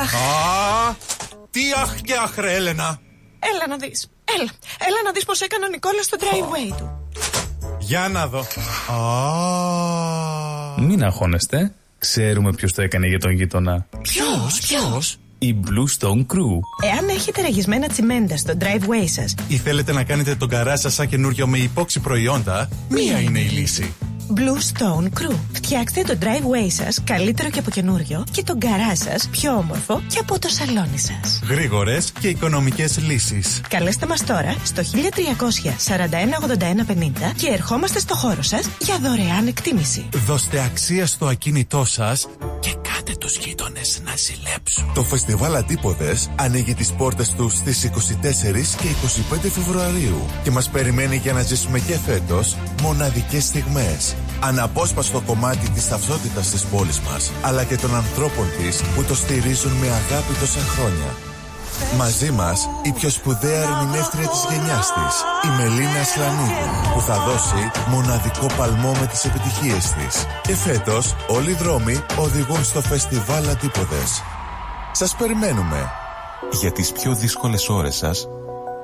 Αχ. Τι αχ και αχ ρε Έλενα. Έλα να δεις. Έλα. Έλα να δεις πως έκανε ο Νικόλας στο driveway του. Για να δω. Μην αγχώνεστε. Ξέρουμε ποιος το έκανε για τον γείτονα. Ποιος, ποιος; Η Blue Stone Crew. Εάν έχετε ραγισμένα τσιμέντα στο driveway σας ή θέλετε να κάνετε τον καρά σας σαν καινούριο με υπόξη προϊόντα, μία είναι η λύση. Blue Stone Crew. Φτιάξτε το driveway σας καλύτερο και από καινούριο και τον καρά σας πιο όμορφο και από το σαλόνι σας. Γρήγορες και οικονομικές λύσεις. Καλέστε μας τώρα στο 1341 81 50 και ερχόμαστε στο χώρο σας για δωρεάν εκτίμηση. Δώστε αξία στο ακίνητό σας και κάτε τους γείτονες να ζηλέψουν. Το φεστιβάλ Αντίποδες ανοίγει τις πόρτες τους στις 24 και 25 Φεβρουαρίου και μας περιμένει για να ζήσουμε και φέτος μοναδικές στιγμές αναπόσπαστο κομμάτι της ταυτότητας της πόλης μας, αλλά και των ανθρώπων της που το στηρίζουν με αγάπη τόσα χρόνια. Μαζί μας η πιο σπουδαία ερμηνεύτρια της γενιάς της, η Μελίνα Σλανίδη, που θα δώσει μοναδικό παλμό με τις επιτυχίες της. Και φέτος όλοι οι δρόμοι οδηγούν στο φεστιβάλ Αντίποδες. Σας περιμένουμε. Για τις πιο δύσκολες ώρες σας,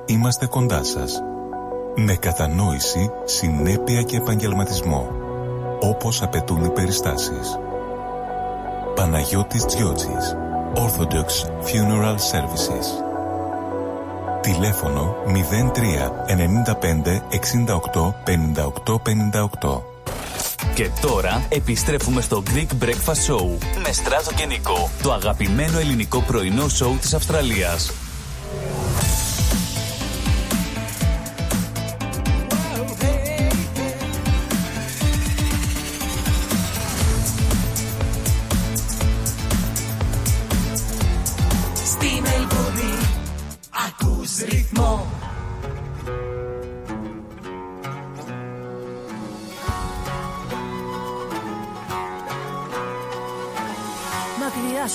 είμαστε κοντά σας. Με κατανόηση, συνέπεια και επαγγελματισμό όπως απαιτούν οι περιστάσεις. Παναγιώτης Τζιότσης Orthodox Funeral Services Τηλέφωνο 03 95 68 58 58 Και τώρα επιστρέφουμε στο Greek Breakfast Show με Στράτο και Νικό, το αγαπημένο ελληνικό πρωινό σοου της Αυστραλίας.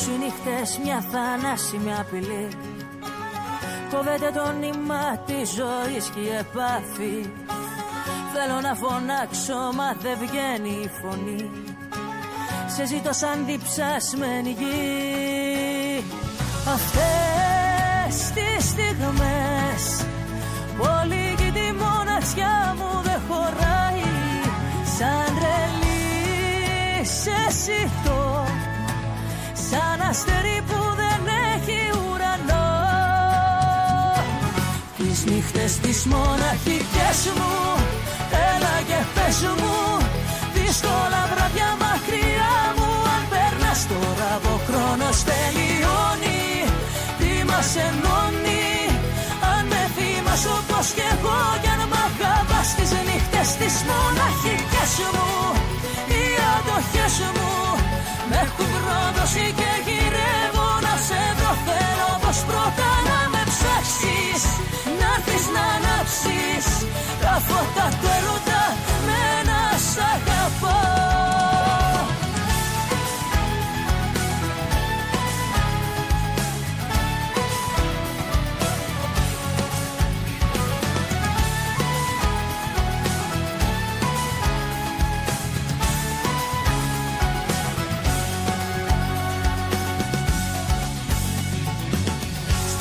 Σου οι νύχτες μια θανάσιμη απειλή. Κόβεται το νήμα της ζωής και η επάφη Θέλω να φωνάξω μα δεν βγαίνει η φωνή. Σε ζητώ σαν διψασμένη γη. Αυτές τις στιγμές Πολύ και τη μοναξιά μου δεν χωράει Σαν τρελή σε ζητώ Σαν αστέρι που δεν έχει ουρανό. Τις νύχτες τις μοναχικές μου Έλα και πες μου Δύσκολα βράδια μακριά μου Αν περνάς τώρα ο χρόνος τελειώνει Τι μας ενώνει. Αν με θυμάσαι όπως κι εγώ Κι αν μ' αγαπάς τις νύχτες τις μοναχικές μου Οι αντοχές μου με έχουν πρόδοση και γυρεύω να σε βρω. Θέλω πως πρώτα να με ψάξεις Να έρθεις να ανάψεις. Τα φώτα του έρωτα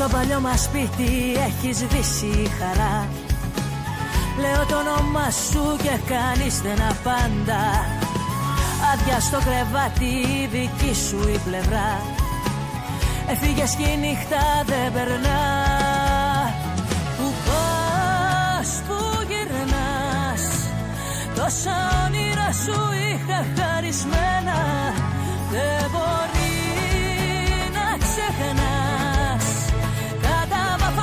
Στο παλιό μας σπίτι έχει σβήσει η χαρά. Λέω το όνομα σου και κάνεις στενά πάντα. Άδεια στο κρεβάτι η δική σου η πλευρά. Έφυγες και η νύχτα δεν περνά. Που πας, που γυρνάς. Τόσα όνειρα σου είχα χαρισμένα. Δεν μπορεί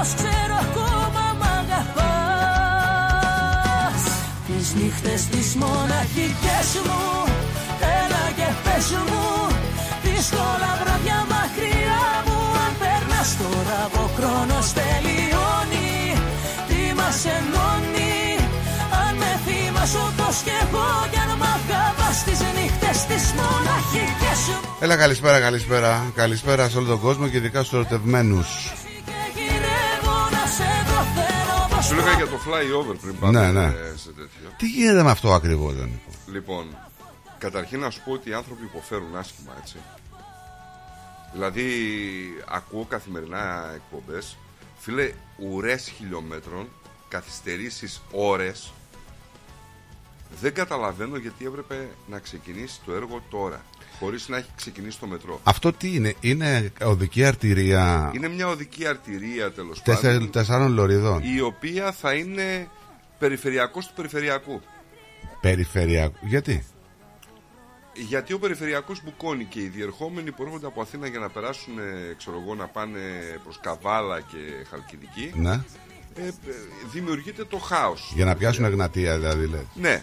Κατά βάθος ξέρω ακόμα μ' αγαπάς Τις νύχτες τις μοναχικές μου Έλα και πες μου Δύσκολα βράδια μακριά μου Αν περνάς τώρα ο χρόνος τελειώνει Τι μας ενώνει Αν με θυμάσαι όπως κι εγώ Κι αν μ' αγαπάς τις νύχτες τις μοναχικές μου Έλα καλησπέρα, καλησπέρα. Καλησπέρα σε όλο τον κόσμο και ειδικά στους ερωτευμένους. Σου έλεγα για το flyover πριν πάμε Ναι, ναι. ε, σε τέτοιο. Τι γίνεται με αυτό ακριβώς, δεν είναι. Λοιπόν, καταρχήν να σου πω ότι οι άνθρωποι υποφέρουν άσχημα, έτσι. Δηλαδή, ακούω καθημερινά εκπομπές, φίλε, ουρές χιλιόμετρων, καθυστερήσεις ώρες. Δεν καταλαβαίνω γιατί έπρεπε να ξεκινήσει το έργο τώρα, χωρίς να έχει ξεκινήσει το μετρό. Αυτό τι είναι, είναι οδική αρτηρία; Είναι μια οδική αρτηρία, τέλος τεσσερ- πάντων, τεσσάρων λωριδών. η οποία θα είναι περιφερειακός του περιφερειακού. Περιφερειακού. Γιατί; Γιατί ο περιφερειακός μπουκώνει και οι διερχόμενοι που έρχονται από Αθήνα για να περάσουν, ε, ξέρω εγώ, να πάνε προς Καβάλα και Χαλκιδική, Ναι. ε, ε, δημιουργείται το χάος. Για να πιάσουν εγνατία δηλαδή λες. Ναι.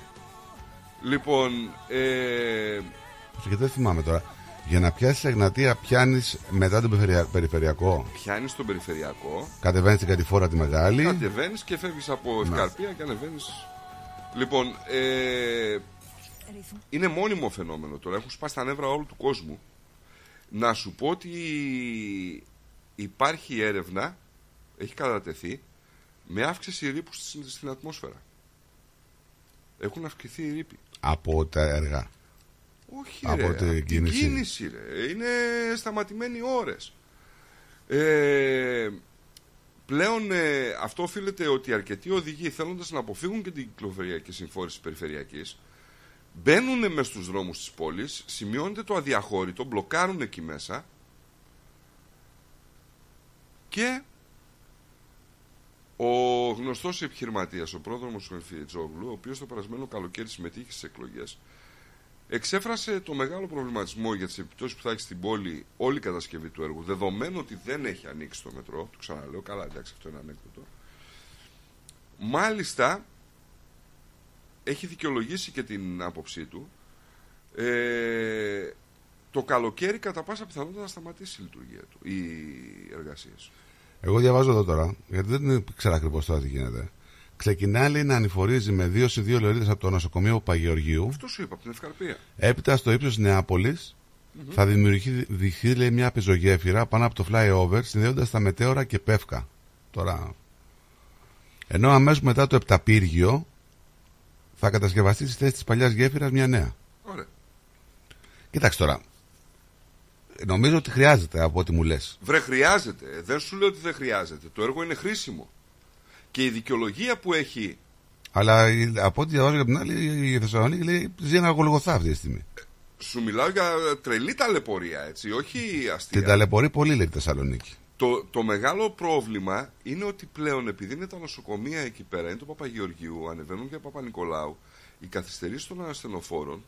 Λοιπόν, ε, Και δεν θυμάμαι τώρα. Για να πιάσεις εγνατία, πιάνεις μετά τον περιφερεια- περιφερειακό. πιάνεις τον περιφερειακό, Κατεβαίνεις την κατηφόρα τη μεγάλη. κατεβαίνεις και φεύγεις από Ευκαρπία και ανεβαίνεις. Λοιπόν, ε, είναι μόνιμο φαινόμενο τώρα. Έχουν σπάσει τα νεύρα όλου του κόσμου. Να σου πω ότι υπάρχει έρευνα, έχει κατατεθεί, με αύξηση ρήπου στην, στην ατμόσφαιρα. Έχουν αυξηθεί οι ρήποι. Από τα έργα. Όχι Από ρε, την από την κίνηση. κίνηση ρε. Είναι σταματημένοι ώρες. Ε, πλέον ε, αυτό οφείλεται ότι αρκετοί οδηγοί θέλοντας να αποφύγουν και την κυκλοφοριακή συμφόρηση της περιφερειακής μπαίνουν μες στους δρόμους της πόλης, σημειώνεται το αδιαχώρητο, μπλοκάρουν εκεί μέσα Ο γνωστός επιχειρηματίας, ο πρόδρομος του Εμφιετζόγλου, ο οποίος το περασμένο καλοκαίρι συμμετείχε στις εκλογές, εξέφρασε το μεγάλο προβληματισμό για τις επιπτώσεις που θα έχει στην πόλη όλη η κατασκευή του έργου, δεδομένου ότι δεν έχει ανοίξει το μετρό. Το ξαναλέω, καλά, εντάξει, αυτό είναι ανέκδοτο. Μάλιστα, έχει δικαιολογήσει και την άποψή του. Ε, το καλοκαίρι κατά πάσα πιθανότητα να σταματήσει η λειτουργία του, οι εργασίες. Εγώ διαβάζω εδώ τώρα, γιατί δεν ξέρω ακριβώς τώρα τι γίνεται. Ξεκινάει λέει, να ανηφορίζει με δύο σε δύο λωρίδες από το νοσοκομείο Παγεωργίου. Αυτό σου είπα, από την Ευκαρπία. Έπειτα στο ύψος νεαπολη θα δημιουργηθεί λέει, μια πεζογέφυρα πάνω από το flyover συνδέοντας τα μετέωρα και πεύκα. Τώρα. Ενώ αμέσως μετά το επταπύργιο θα κατασκευαστεί στη θέση της παλιάς γέφυρας μια νέα. Ωραία. Κοιτάξτε τώρα. Νομίζω ότι χρειάζεται από ό,τι μου λες. Βρε, χρειάζεται. Δεν σου λέω ότι δεν χρειάζεται. Το έργο είναι χρήσιμο. Και η δικαιολογία που έχει. Αλλά η- από ό,τι διαβάζω για την άλλη, η Θεσσαλονίκη λέει ζει ένα γολγοθά αυτή τη στιγμή. Σου μιλάω για τρελή ταλαιπωρία, έτσι, όχι αστεία. Την ταλαιπωρεί πολύ, λέει η Θεσσαλονίκη. Το, το μεγάλο πρόβλημα είναι ότι πλέον επειδή είναι τα νοσοκομεία εκεί πέρα, είναι το Παπαγεωργίου, ανεβαίνουν για Παπα-Νικολάου, οι καθυστερήσεις των ασθενοφόρων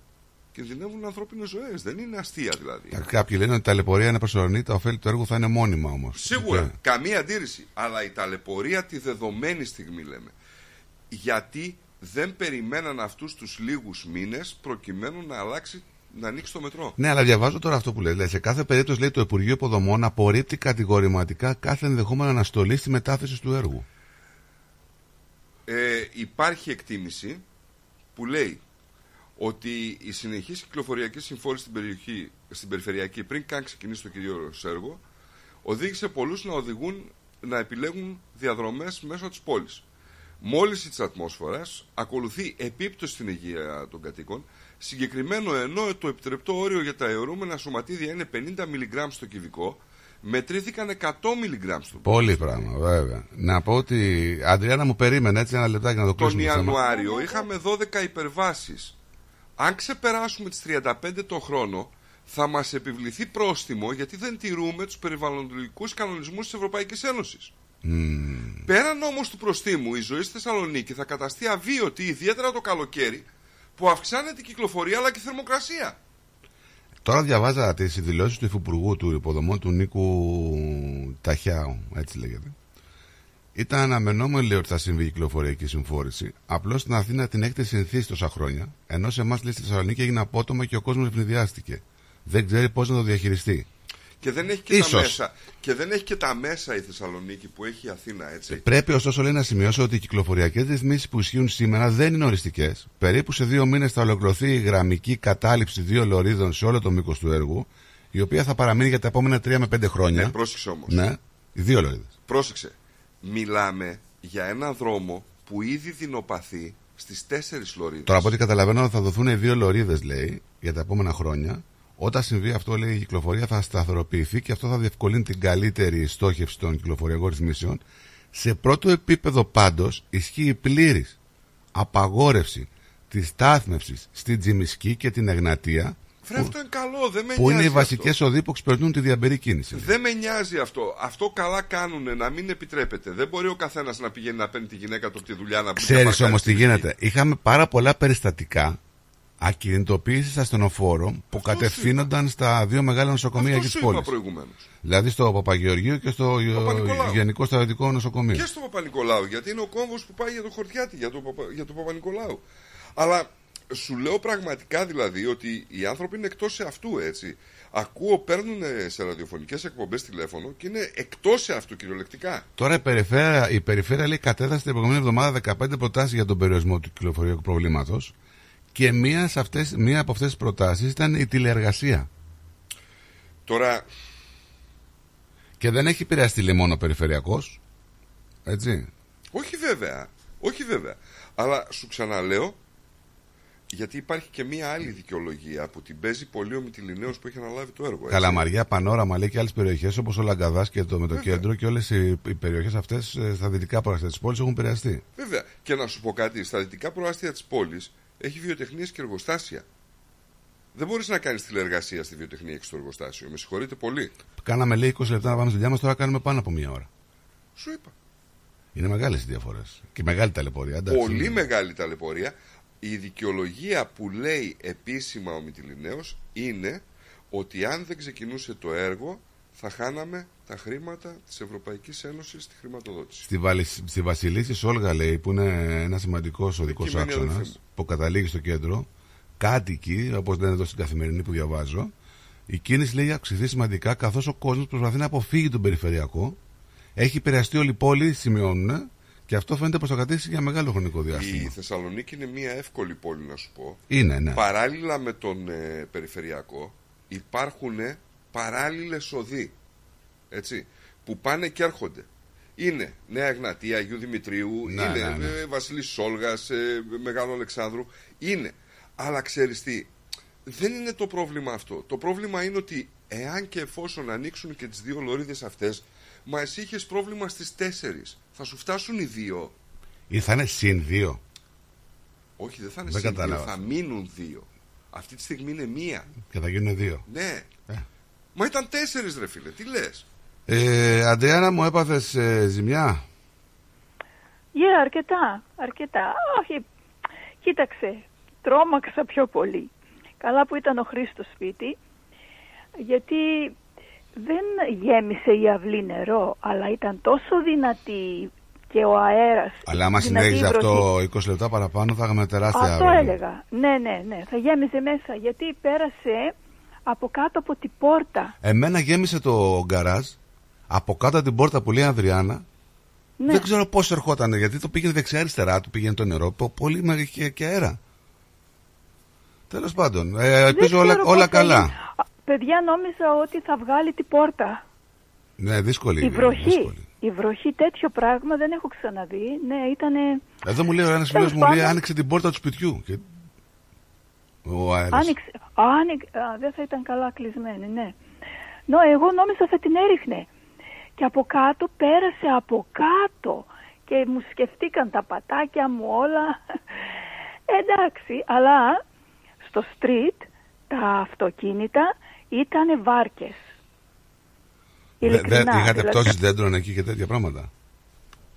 κινδυνεύουν ανθρώπινες ζωές. Δεν είναι αστεία δηλαδή. Κάποιοι λένε ότι η ταλαιπωρία είναι προσωρινή, τα ωφέλη του έργου θα είναι μόνιμα όμως. Σίγουρα, καμία αντίρρηση. Αλλά η ταλαιπωρία τη δεδομένη στιγμή λέμε. Γιατί δεν περιμέναν αυτούς τους λίγους μήνες προκειμένου να αλλάξει, να ανοίξει το μετρό. Ναι, αλλά διαβάζω τώρα αυτό που λέει. λέει. Σε κάθε περίπτωση λέει το Υπουργείο Υποδομών απορρίπτει κατηγορηματικά κάθε ενδεχόμενο αναστολή στη μετάθεση του έργου. Ε, υπάρχει εκτίμηση που λέει ότι η συνεχής κυκλοφοριακή συμφόρηση στην, περιοχή, στην περιφερειακή πριν καν ξεκινήσει το κυρίω έργο οδήγησε πολλούς να οδηγούν να επιλέγουν διαδρομές μέσω της πόλης. Μόλις της ατμόσφαιρας ακολουθεί επίπτωση στην υγεία των κατοίκων συγκεκριμένο ενώ το επιτρεπτό όριο για τα αιωρούμενα σωματίδια είναι 50 μιλιγκράμμς στο κυβικό μετρήθηκαν 100 μιλιγκράμμς στο Πολύ πράγμα, βέβαια. Να πω ότι. Αντριάννα μου περίμενε έτσι ένα λεπτάκι να το Τον κλείσουμε. το θέμα. Ιανουάριο είχαμε 12 υπερβάσεις. Αν ξεπεράσουμε τις 35 το χρόνο, θα μας επιβληθεί πρόστιμο γιατί δεν τηρούμε τους περιβαλλοντικούς κανονισμούς της Ευρωπαϊκής Ένωσης. Μμμ. Πέραν όμως του προστίμου, η ζωή στη Θεσσαλονίκη θα καταστεί αβίωτη, ιδιαίτερα το καλοκαίρι, που αυξάνεται η κυκλοφορία αλλά και η θερμοκρασία. Τώρα διαβάζα τις δηλώσεις του Υφυπουργού του Υποδομών του Νίκου Ταχιάου, έτσι λέγεται. Ήταν αναμενόμενο λέει ότι θα συμβεί η κυκλοφοριακή συμφόρηση. Απλώς στην Αθήνα την έχετε συνηθίσει τόσα χρόνια, ενώ σε εμάς λέει στη Θεσσαλονίκη έγινε απότομα και ο κόσμος ευνηδιάστηκε. Δεν ξέρει πώς να το διαχειριστεί. Και δεν έχει και Ίσως. τα μέσα. Και δεν έχει και τα μέσα η Θεσσαλονίκη που έχει η Αθήνα, έτσι. Πρέπει ωστόσο λέει να σημειώσω ότι οι κυκλοφοριακές ρυθμίσεις που ισχύουν σήμερα δεν είναι οριστικές. Περίπου σε δύο μήνες θα ολοκληρωθεί η γραμμική κατάληψη δύο λωρίδων σε όλο το μήκος του έργου, η οποία θα παραμείνει για τα επόμενα τρία με πέντε χρόνια. Ναι, πρόσεξε όμως. Ναι, οι δύο λωρίδες. Πρόσεξε. Μιλάμε για ένα δρόμο που ήδη δεινοπαθεί στις τέσσερις λωρίδες. Τώρα από ό,τι καταλαβαίνω θα δοθούν οι δύο λωρίδες, λέει, για τα επόμενα χρόνια. Όταν συμβεί αυτό, λέει, η κυκλοφορία θα σταθεροποιηθεί και αυτό θα διευκολύνει την καλύτερη στόχευση των κυκλοφοριακών ρυθμίσεων. Σε πρώτο επίπεδο πάντως ισχύει η πλήρης απαγόρευση της στάθμευσης στην Τζιμισκή και την Εγνατία, Βρε, αυτό είναι καλό, δεν με που είναι οι νοιάζει βασικές αυτό. οδοί που εξυπηρετούν τη διαμπερή κίνηση. Δεν με νοιάζει αυτό. Αυτό καλά κάνουν να μην επιτρέπεται. Δεν μπορεί ο καθένας να πηγαίνει να παίρνει τη γυναίκα του από τη δουλειά να μπει να Ξέρεις παρκάρει όμως στη τι γη. γίνεται. Είχαμε πάρα πολλά περιστατικά ακινητοποίησης ασθενοφόρων που κατευθύνονταν στα δύο μεγάλα νοσοκομεία Αυτός εκεί σου τη είπα πόλης. προηγουμένως. Δηλαδή στο Παπαγεωργείο και στο Παπα-Νικολάου. Γενικό Στρατιωτικό Νοσοκομείο. Και στο Παπα-Νικολάου, γιατί είναι ο κόμβος που πάει για το χορτιάτι, για το, Παπα- για το Παπα-Νικολάου. Αλλά σου λέω πραγματικά δηλαδή ότι οι άνθρωποι είναι εκτός σε αυτού, έτσι. Ακούω, παίρνουν σε ραδιοφωνικές εκπομπές τηλέφωνο και είναι εκτός σε αυτού κυριολεκτικά. Τώρα η περιφέρεια, η περιφέρεια λέει κατέθεσε την προηγούμενη εβδομάδα 15 προτάσεις για τον περιορισμό του κυκλοφοριακού προβλήματος και μία, σε αυτές, μία από αυτές τις προτάσεις ήταν η τηλεεργασία. Τώρα, Και δεν έχει επηρεαστεί λέει, μόνο ο περιφερειακός. Έτσι. όχι βέβαια, όχι βέβαια. Αλλά σου ξαναλέω, γιατί υπάρχει και μία άλλη δικαιολογία που την παίζει πολύ ο Μητυλινέος που έχει αναλάβει το έργο. έτσι. Καλαμαριά, Πανόραμα λέει και άλλες περιοχές όπως ο Λαγκαδάς και το Μετοκέντρο και όλες οι, οι περιοχές αυτές στα δυτικά προαστία της πόλης έχουν επηρεαστεί. Βέβαια. Και να σου πω κάτι, στα δυτικά προάστια της πόλης έχει βιοτεχνίες και εργοστάσια. Δεν μπορείς να κάνεις τηλεεργασία στη βιοτεχνία και στο εργοστάσιο. Με συγχωρείτε πολύ. Κάναμε λέει 20 λεπτά να πάμε στη δουλειά μα, τώρα κάνουμε πάνω από μία ώρα. Σου είπα. Είναι μεγάλες οι διαφορές. Και μεγάλη ταλαιπωρία. εντάξει. Πολύ μεγάλη ταλαιπωρία. Η δικαιολογία που λέει επίσημα ο Μητυλινέος είναι ότι αν δεν ξεκινούσε το έργο θα χάναμε τα χρήματα της Ευρωπαϊκής Ένωσης στη χρηματοδότηση. Στη, Βαλη, στη Βασιλίση Σόλγα λέει που είναι ένα σημαντικός οδικός Εκεί μένει η άξονας αδελφή μου. που καταλήγει στο κέντρο. Κάτοικοι, όπως λένε εδώ στην καθημερινή που διαβάζω, η κίνηση λέει αυξηθεί σημαντικά καθώς ο κόσμος προσπαθεί να αποφύγει τον περιφερειακό. Έχει επηρεαστεί όλη η πόλη, σημειώνουν, και αυτό φαίνεται πω θα κρατήσει για μεγάλο χρονικό Η διάστημα. Θεσσαλονίκη είναι μια εύκολη πόλη να σου πω. Είναι, ναι. Παράλληλα με τον ε, περιφερειακό υπάρχουν παράλληλες οδοί έτσι, που πάνε και έρχονται. Είναι Νέα Εγνατία, Αγίου Δημητρίου, Ναι, είναι ναι, ναι. ε, Βασίλης Σόλγας, ε, Μεγάλο Αλεξάνδρου. Είναι. Αλλά ξέρεις τι, δεν είναι το πρόβλημα αυτό. Το πρόβλημα είναι ότι εάν και εφόσον ανοίξουν και τις δύο λωρίδες αυτές, μα εσύ είχες πρόβλημα στις τέσσερις. Θα σου φτάσουν οι δύο. Ή θα είναι συν δύο. Όχι, δεν θα είναι Δεν συν δύο, κατάλαβα. θα μείνουν δύο. Αυτή τη στιγμή είναι μία. Και θα γίνουν δύο. Ναι. Ε. Μα ήταν τέσσερις ρε φίλε, τι λες; Ε, Αντριάννα μου έπαθες ε, ζημιά; Yeah, αρκετά, αρκετά. Όχι, κοίταξε, τρόμαξα πιο πολύ. Καλά που ήταν ο Χρήστος σπίτι, γιατί δεν γέμισε η αυλή νερό, αλλά ήταν τόσο δυνατή και ο αέρας. Αλλά άμα δυνατή συνέχιζε η βροχή. αυτό 20 λεπτά παραπάνω θα είχαμε τεράστια Αυτό αύριο. έλεγα. Ναι, ναι, ναι, θα γέμιζε μέσα, γιατί πέρασε από κάτω από την πόρτα. Εμένα γέμισε το γκαράζ από κάτω από την πόρτα που λέει Ανδριάννα. Ναι. Δεν ξέρω πώς ερχόταν, γιατί το πήγαινε δεξιά-αριστερά του, πήγαινε το νερό. πο- Πολύ με και, και αέρα. Τέλος πάντων, ε, ελπίζω όλα, ξέρω όλα πώς θα καλά. Γίνει. Α, Παιδιά, νόμιζα ότι θα βγάλει την πόρτα. Ναι, δύσκολη. Η είναι, βροχή. δύσκολη. Η βροχή τέτοιο πράγμα δεν έχω ξαναδεί. Ναι, ήταν. Εδώ μου λέει ένας φίλος Τέλος μου λέει πάντων. άνοιξε την πόρτα του σπιτιού. Και... Ο αέρας. Άνοιξε. Άνοιξε. Α, δεν θα ήταν καλά κλεισμένη, ναι. Νο, εγώ νόμιζα θα την έριχνε. Και από κάτω πέρασε από κάτω. Και μου σκεφτήκαν τα πατάκια μου όλα. Εντάξει, αλλά στο street τα αυτοκίνητα ήταν βάρκες. Δε- δε- Ειλικρινά, είχατε δηλαδή. πτώσεις δέντρων εκεί και τέτοια πράγματα;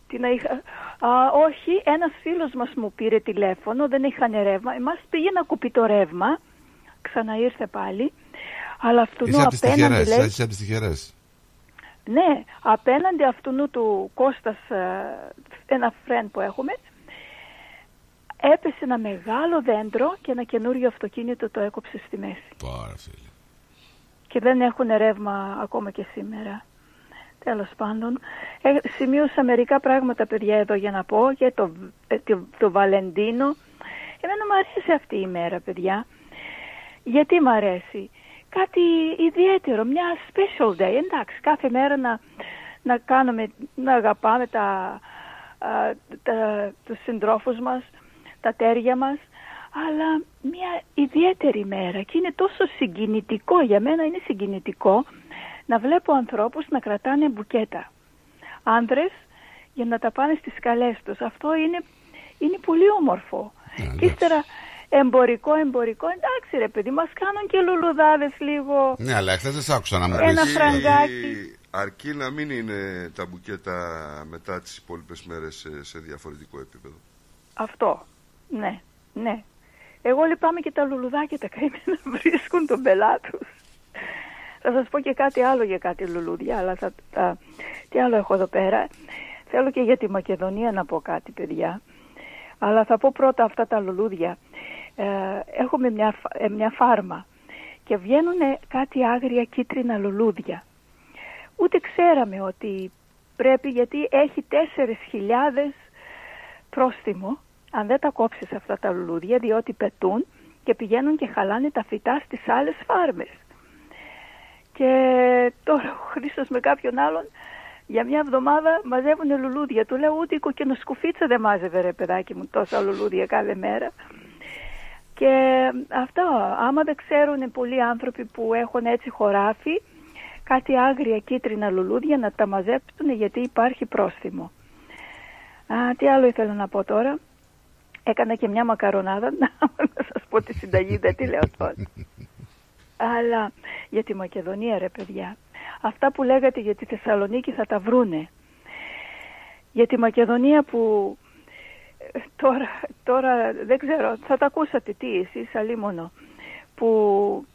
Τι να είχα... Α, όχι, ένας φίλος μας μου πήρε τηλέφωνο, δεν είχαν ρεύμα. Εμάς πήγε να κουπεί το ρεύμα, ξαναήρθε πάλι. Αλλά αυτού Είσαι από τις απέναντι τυχερές. λέει... Είσαι από τις τυχερές. Ναι, απέναντι αυτού του Κώστας, ε, ένα friend που έχουμε, έπεσε ένα μεγάλο δέντρο και ένα καινούριο αυτοκίνητο το έκοψε στη μέση. Πάρα φίλε. Και δεν έχουν ρεύμα ακόμα και σήμερα. Τέλος πάντων, ε, σημείωσα μερικά πράγματα παιδιά εδώ για να πω για το, ε, το, το Βαλεντίνο. Εμένα μου αρέσει αυτή η μέρα παιδιά. Γιατί μου αρέσει; Κάτι ιδιαίτερο, μια special day. Εντάξει, κάθε μέρα να, να κάνουμε, να αγαπάμε τα, α, τα, τους συντρόφους μας, τα τέρια μας, αλλά μια ιδιαίτερη μέρα και είναι τόσο συγκινητικό, για μένα είναι συγκινητικό να βλέπω ανθρώπους να κρατάνε μπουκέτα. Άνδρες για να τα πάνε στις σκαλές τους. Αυτό είναι, είναι πολύ όμορφο. και ύστερα εμπορικό, εμπορικό, εντάξει ρε παιδί, μας κάνουν και λουλουδάδες λίγο. Ναι, αλλά χθε δεν σ' άκουσα να μου Ένα πεις. φραγκάκι. Αρκεί να μην είναι τα μπουκέτα μετά τις υπόλοιπες μέρες σε, σε διαφορετικό επίπεδο. Αυτό, ναι, ναι. Εγώ λυπάμαι και τα λουλουδάκια τα καημένα βρίσκουν τον πελά τους. Θα σας πω και κάτι άλλο για κάτι λουλούδια, αλλά θα, θα- τι άλλο έχω εδώ πέρα. Θέλω και για τη Μακεδονία να πω κάτι, παιδιά. Αλλά θα πω πρώτα αυτά τα λουλούδια. Ε, έχουμε μια, φα- ε, μια φάρμα και βγαίνουν κάτι άγρια κίτρινα λουλούδια. Ούτε ξέραμε ότι πρέπει γιατί έχει 4.000 πρόστιμο αν δεν τα κόψεις αυτά τα λουλούδια διότι πετούν και πηγαίνουν και χαλάνε τα φυτά στις άλλες φάρμες. Και τώρα ο Χρήστος με κάποιον άλλον για μια εβδομάδα μαζεύουν λουλούδια. Του λέω ούτε η κοκκινοσκουφίτσα δεν μάζευε ρε παιδάκι μου τόσα λουλούδια κάθε μέρα. Και αυτό, άμα δεν ξέρουν πολλοί άνθρωποι που έχουν έτσι χωράφι, κάτι άγρια κίτρινα λουλούδια να τα μαζέψουν γιατί υπάρχει πρόστιμο. Α, τι άλλο ήθελα να πω τώρα. Έκανα και μια μακαρονάδα, να, να σας πω τη συνταγή, δεν τη λέω τώρα. Αλλά για τη Μακεδονία ρε παιδιά, αυτά που λέγατε για τη Θεσσαλονίκη θα τα βρούνε. Για τη Μακεδονία που Ε, Τώρα, τώρα δεν ξέρω, θα τα ακούσατε τι εσείς αλίμονο που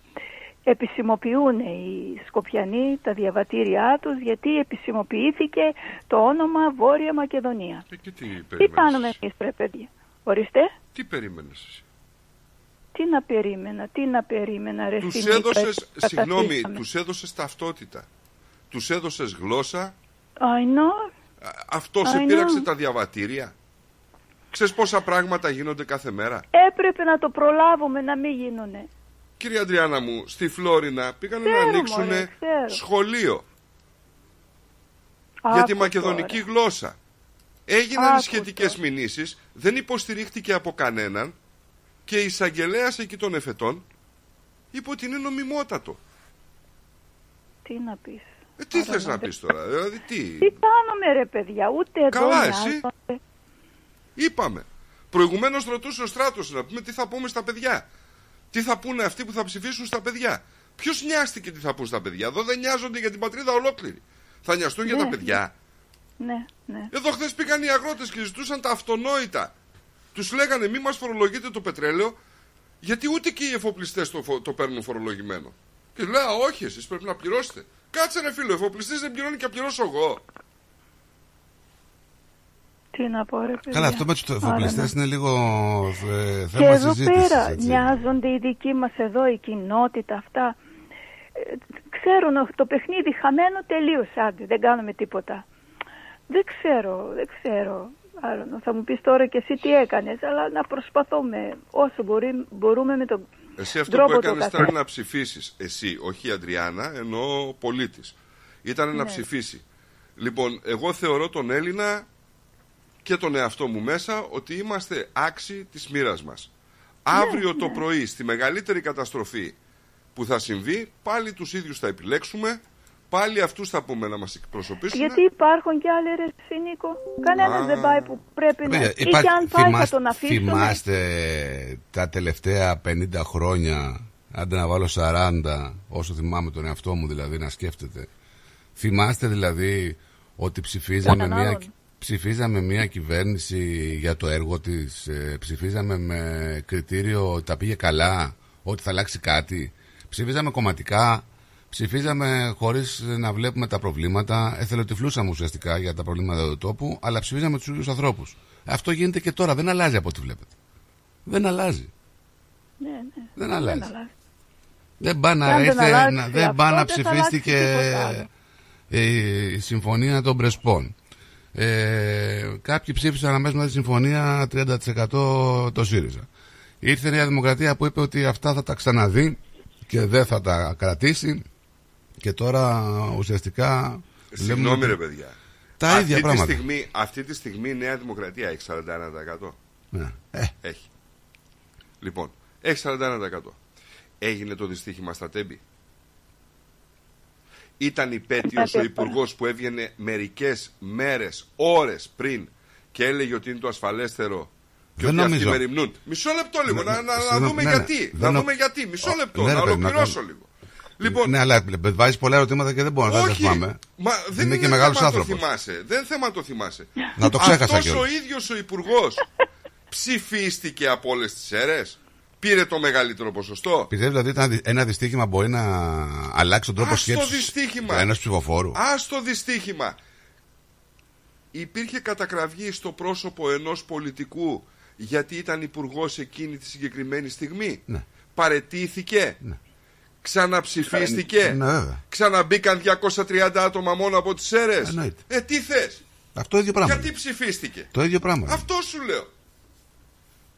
επισημοποιούν οι Σκοπιανοί τα διαβατήριά τους γιατί επισημοποιήθηκε το όνομα Βόρεια Μακεδονία. Ε, και τι Τι περίμενες κάνουμε εσύ; εμείς πρέπει παιδιά; Ορίστε. Τι περίμενες εσύ; Τι να περίμενα, τι να περίμενα ρε Τους Σιμίτρα, έδωσες, τι συγγνώμη, καταστήσαμε. τους έδωσες ταυτότητα. Τους έδωσες γλώσσα. I know. Αυτό I σε know. πείραξε τα διαβατήρια; Ξέρεις πόσα πράγματα γίνονται κάθε μέρα; Έπρεπε να το προλάβουμε να μην γίνουνε. Κύριε Αντριάννα μου, στη Φλόρινα πήγαν να Ξέρω, ανοίξουν μωρέ, ξέρω. σχολείο για Άκου τη μακεδονική γλώσσα. Έγιναν οι Άκου σχετικές μηνύσεις, δεν υποστηρίχτηκε από κανέναν και η εισαγγελέας εκεί των εφετών είπε ότι είναι νομιμότατο. Τι να πεις. Ε, τι Άρα, θες να δεν- πεις τώρα, δηλαδή τι; Τι κάνουμε ρε παιδιά, ούτε εδώ Καλά, εσύ. νοιάζονται. Είπαμε. Προηγουμένως ρωτούσε ο στράτος να πούμε τι θα πούμε στα παιδιά. Τι θα πούνε αυτοί που θα ψηφίσουν στα παιδιά. Ποιος νοιάστηκε τι θα πούν στα παιδιά. Εδώ δεν νοιάζονται για την πατρίδα ολόκληρη. Θα νοιαστούν για Ναι. τα παιδιά. Ναι, ναι. Εδώ χθες πήγαν οι αγρότες και ζητούσαν τα αυτονόητα. Τους λέγανε μη μας φορολογείτε το πετρέλαιο, γιατί ούτε και οι εφοπλιστές το, φο- το παίρνουν φορολογημένο. Και λέω, «Α, όχι, εσείς πρέπει να πληρώσετε. Κάτσε ρε φίλο, ο εφοπλιστής δεν πληρώνει και να πληρώσω εγώ. Τι να πω ρε παιδιά. Καλά, αυτό με τους Άρα, εφοπλιστές ναι. είναι λίγο ε, Και θέμα εδώ συζήτησης. πέρα νοιάζονται οι δικοί μας εδώ, η κοινότητα αυτά. Ε, ξέρουν ότι το παιχνίδι χαμένο τελείωσε, άντε, δεν κάνουμε τίποτα. Δεν ξέρω, δεν ξέρω. Άρα, θα μου πεις τώρα και εσύ τι έκανες, αλλά να προσπαθούμε όσο μπορεί, μπορούμε με τον Εσύ αυτό τρόπο που το έκανες καθένα. ήταν να ψηφίσεις. Εσύ, όχι η Αντριάννα, ενώ ο πολίτης. Ήταν να Ναι. ψηφίσει. Λοιπόν, εγώ θεωρώ τον Έλληνα και τον εαυτό μου μέσα ότι είμαστε άξιοι της μοίρας μας. Αύριο το πρωί, στη μεγαλύτερη καταστροφή που θα συμβεί, πάλι τους ίδιους θα επιλέξουμε, πάλι αυτούς θα πούμε να μας εκπροσωπήσουν. Γιατί υπάρχουν και άλλοι ρε εσύ, Νίκο. Κανένας Α. δεν πάει που πρέπει να... Παιδιά, Ή υπάρχει- και αν πάει θυμάστε, θα τον αφήσουν. θυμάστε τα τελευταία 50 χρόνια, άντε να βάλω 40, όσο θυμάμαι τον εαυτό μου δηλαδή να σκέφτεται. Θυμάστε δηλαδή ότι ψηφίζαμε Έναν μια, άλλον. ψηφίζαμε μια κυβέρνηση για το έργο της, ε, ψηφίζαμε με κριτήριο ότι τα πήγε καλά, ότι θα αλλάξει κάτι. Ψηφίζαμε κομματικά, ψηφίζαμε χωρίς να βλέπουμε τα προβλήματα, εθελοτυφλούσαμε ουσιαστικά για τα προβλήματα του τόπου, αλλά ψηφίζαμε τους ίδιους ανθρώπους. Αυτό γίνεται και τώρα, δεν αλλάζει από ό,τι βλέπετε. Δεν αλλάζει. Ναι, ναι. Δεν αλλάζει. αλλάζει. Δεν πάει Και να, αν δεν ήρθε, αλλάξει να, δεν αυτό, πάει να δεν θα αλλάξει ψηφίστηκε τίποτα άλλο. η, η συμφωνία των Πρεσπών. Ε, κάποιοι ψήφισαν αμέσως μετά τη συμφωνία 30% το ΣΥΡΙΖΑ. Ήρθε η Νέα Δημοκρατία που είπε ότι αυτά θα τα ξαναδεί και δεν θα τα κρατήσει και τώρα ουσιαστικά Συγγνώμη λέμε ρε ότι παιδιά. τα αυτή ίδια τη πράγματα. Στιγμή, αυτή τη στιγμή η Νέα Δημοκρατία έχει 41%. Ναι. Ε, Έχει. Λοιπόν, έχει 41%. Έγινε το δυστύχημα στα τέμπη. Ήταν υπέτειος ο υπουργός που έβγαινε μερικές μέρες, ώρες πριν και έλεγε ότι είναι το ασφαλέστερο και Δεν ότι αυτοί νομίζω. μεριμνούν. Μισό λεπτό λίγο, Ναι, να, ναι, να, να συγγνώμη, δούμε ναι, ναι. γιατί. Δεν να νο- δούμε γιατί. Μισό λεπτό, ναι, να ρε παιδί, να ολοκληρώσω κάνω- λίγο. Λοιπόν, ναι, αλλά βάζεις πολλά ερωτήματα και δεν μπορώ να τα όχι, θυμάμαι. μα δεν Είμαι είναι, και μεγάλος θέμα άνθρωπος. το θυμάσαι. Δεν θέμα το θυμάσαι. Να το ξέχασα Αυτός ο κιόλας. ίδιος ο υπουργός ψηφίστηκε από όλες τις αίρες. Πήρε το μεγαλύτερο ποσοστό. Πιστεύετε ότι ήταν ένα δυστύχημα μπορεί να αλλάξει τον τρόπο Ας το σκέψης δυστύχημα. ενός ψηφοφόρου. Ας το δυστύχημα. Υπήρχε κατακραυγή στο πρόσωπο ενός πολιτικού γιατί ήταν υπουργός εκείνη τη συγκεκριμένη στιγμή. Ναι. Παρετήθηκε. Ξαναψηφίστηκε. Ναι, βέβαια. Ξαναμπήκαν 230 άτομα μόνο από τις αίρες. Εννοείται. Ε, τι θες; Αυτό ίδιο πράγμα. Γιατί ψηφίστηκε; Το ίδιο πράγμα. Αυτό σου λέω.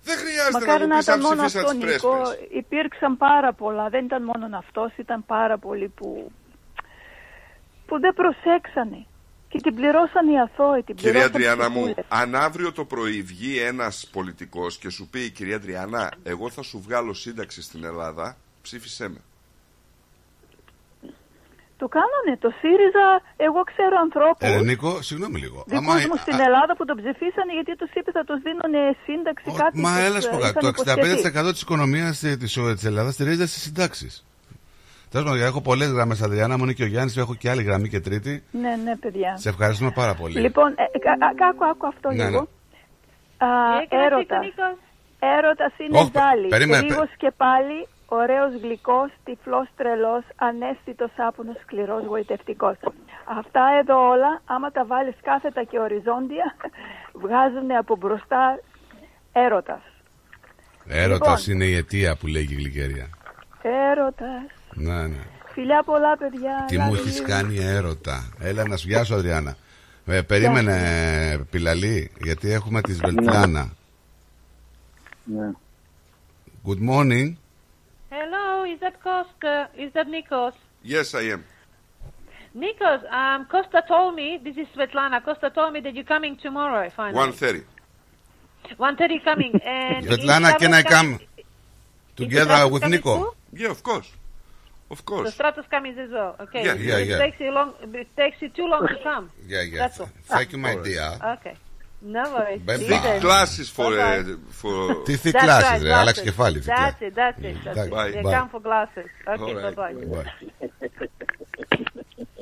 Δεν χρειάζεται Μακάρι να να μου πεις αν ήταν μόνο ψηφίσαν αυτό, τις Νικό. πρέσπες. Υπήρξαν πάρα πολλά. Δεν ήταν μόνο αυτός, ήταν πάρα πολλοί που, που δεν προσέξανε. Και την πληρώσαν οι αθώοι, την Κυρία πληρώσαν Τριάννα οι μου, ψυχούλες. αν αύριο το πρωί βγει ένας πολιτικός και σου πει κυρία Τριάννα, εγώ θα σου βγάλω σύνταξη στην Ελλάδα, ψήφισέ με. Το κάνανε. Το ΣΥΡΙΖΑ, εγώ ξέρω ανθρώπους, Ε, Νίκο, συγγνώμη λίγο. δικούς μου στην Ελλάδα που τον ψηφίσανε γιατί τους είπε θα τους δίνουν σύνταξη κάτι. Μα τους, έλα σου πω ε, κάτι. είχαν Το υποσχεθεί. 65% της οικονομίας της, της Ελλάδας στηρίζεται στις συντάξεις. Τέλος πάντων, έχω πολλές γραμμές Αδριάννα, μου είναι και ο Γιάννης, έχω και άλλη γραμμή και τρίτη. Ναι, ναι, παιδιά. Σε ευχαριστούμε πάρα πολύ. Λοιπόν, ε, κα- κα- άκου, άκου αυτό Ναι, λίγο. ναι. Α, έρωτας. Έρωτας είναι Όχι, ζάλι. περίμενε, Γρήγος και πάλι, ωραίος γλυκός, τυφλός τρελός, ανέστητος άπονος, σκληρός γοητευτικός. Αυτά εδώ όλα, άμα τα βάλεις κάθετα και οριζόντια, βγάζουν από μπροστά έρωτας. Έρωτας Λοιπόν. είναι η αιτία που λέγει η γλυκερία. Έρωτας. Ναι, ναι. Φιλιά πολλά παιδιά. Τι μου Λάδι έχεις λίγο. κάνει έρωτα; Έλα να σου βιάσω, Αδριάννα. Ε, περίμενε, Πιλαλή, γιατί έχουμε τη Σβελτλάνα. Ναι. Good morning. Hello, is that Costa? Is that Nikos? Yes, I am. Nikos, um, Costa told me, this is Svetlana, Costa told me that you're coming tomorrow, finally. 1.30. 1.30 coming. And Svetlana, can I come together with coming Nico? too? Yeah, of course. Of course. The course. Stratos coming as well. Okay. Yeah, yeah, it yeah. Takes you long. It takes you too long to come. Yeah, yeah. That's all. Thank you, my dear. Okay. No worries. Bye See bye. you then. Classes for, Bye-bye. uh, for... Τι thick That's classes, right, ρε. glasses. Άλλαξε κεφάλι. thick That's it, that's it. That's it. Bye, They bye. come for glasses. Okay, All right. bye-bye.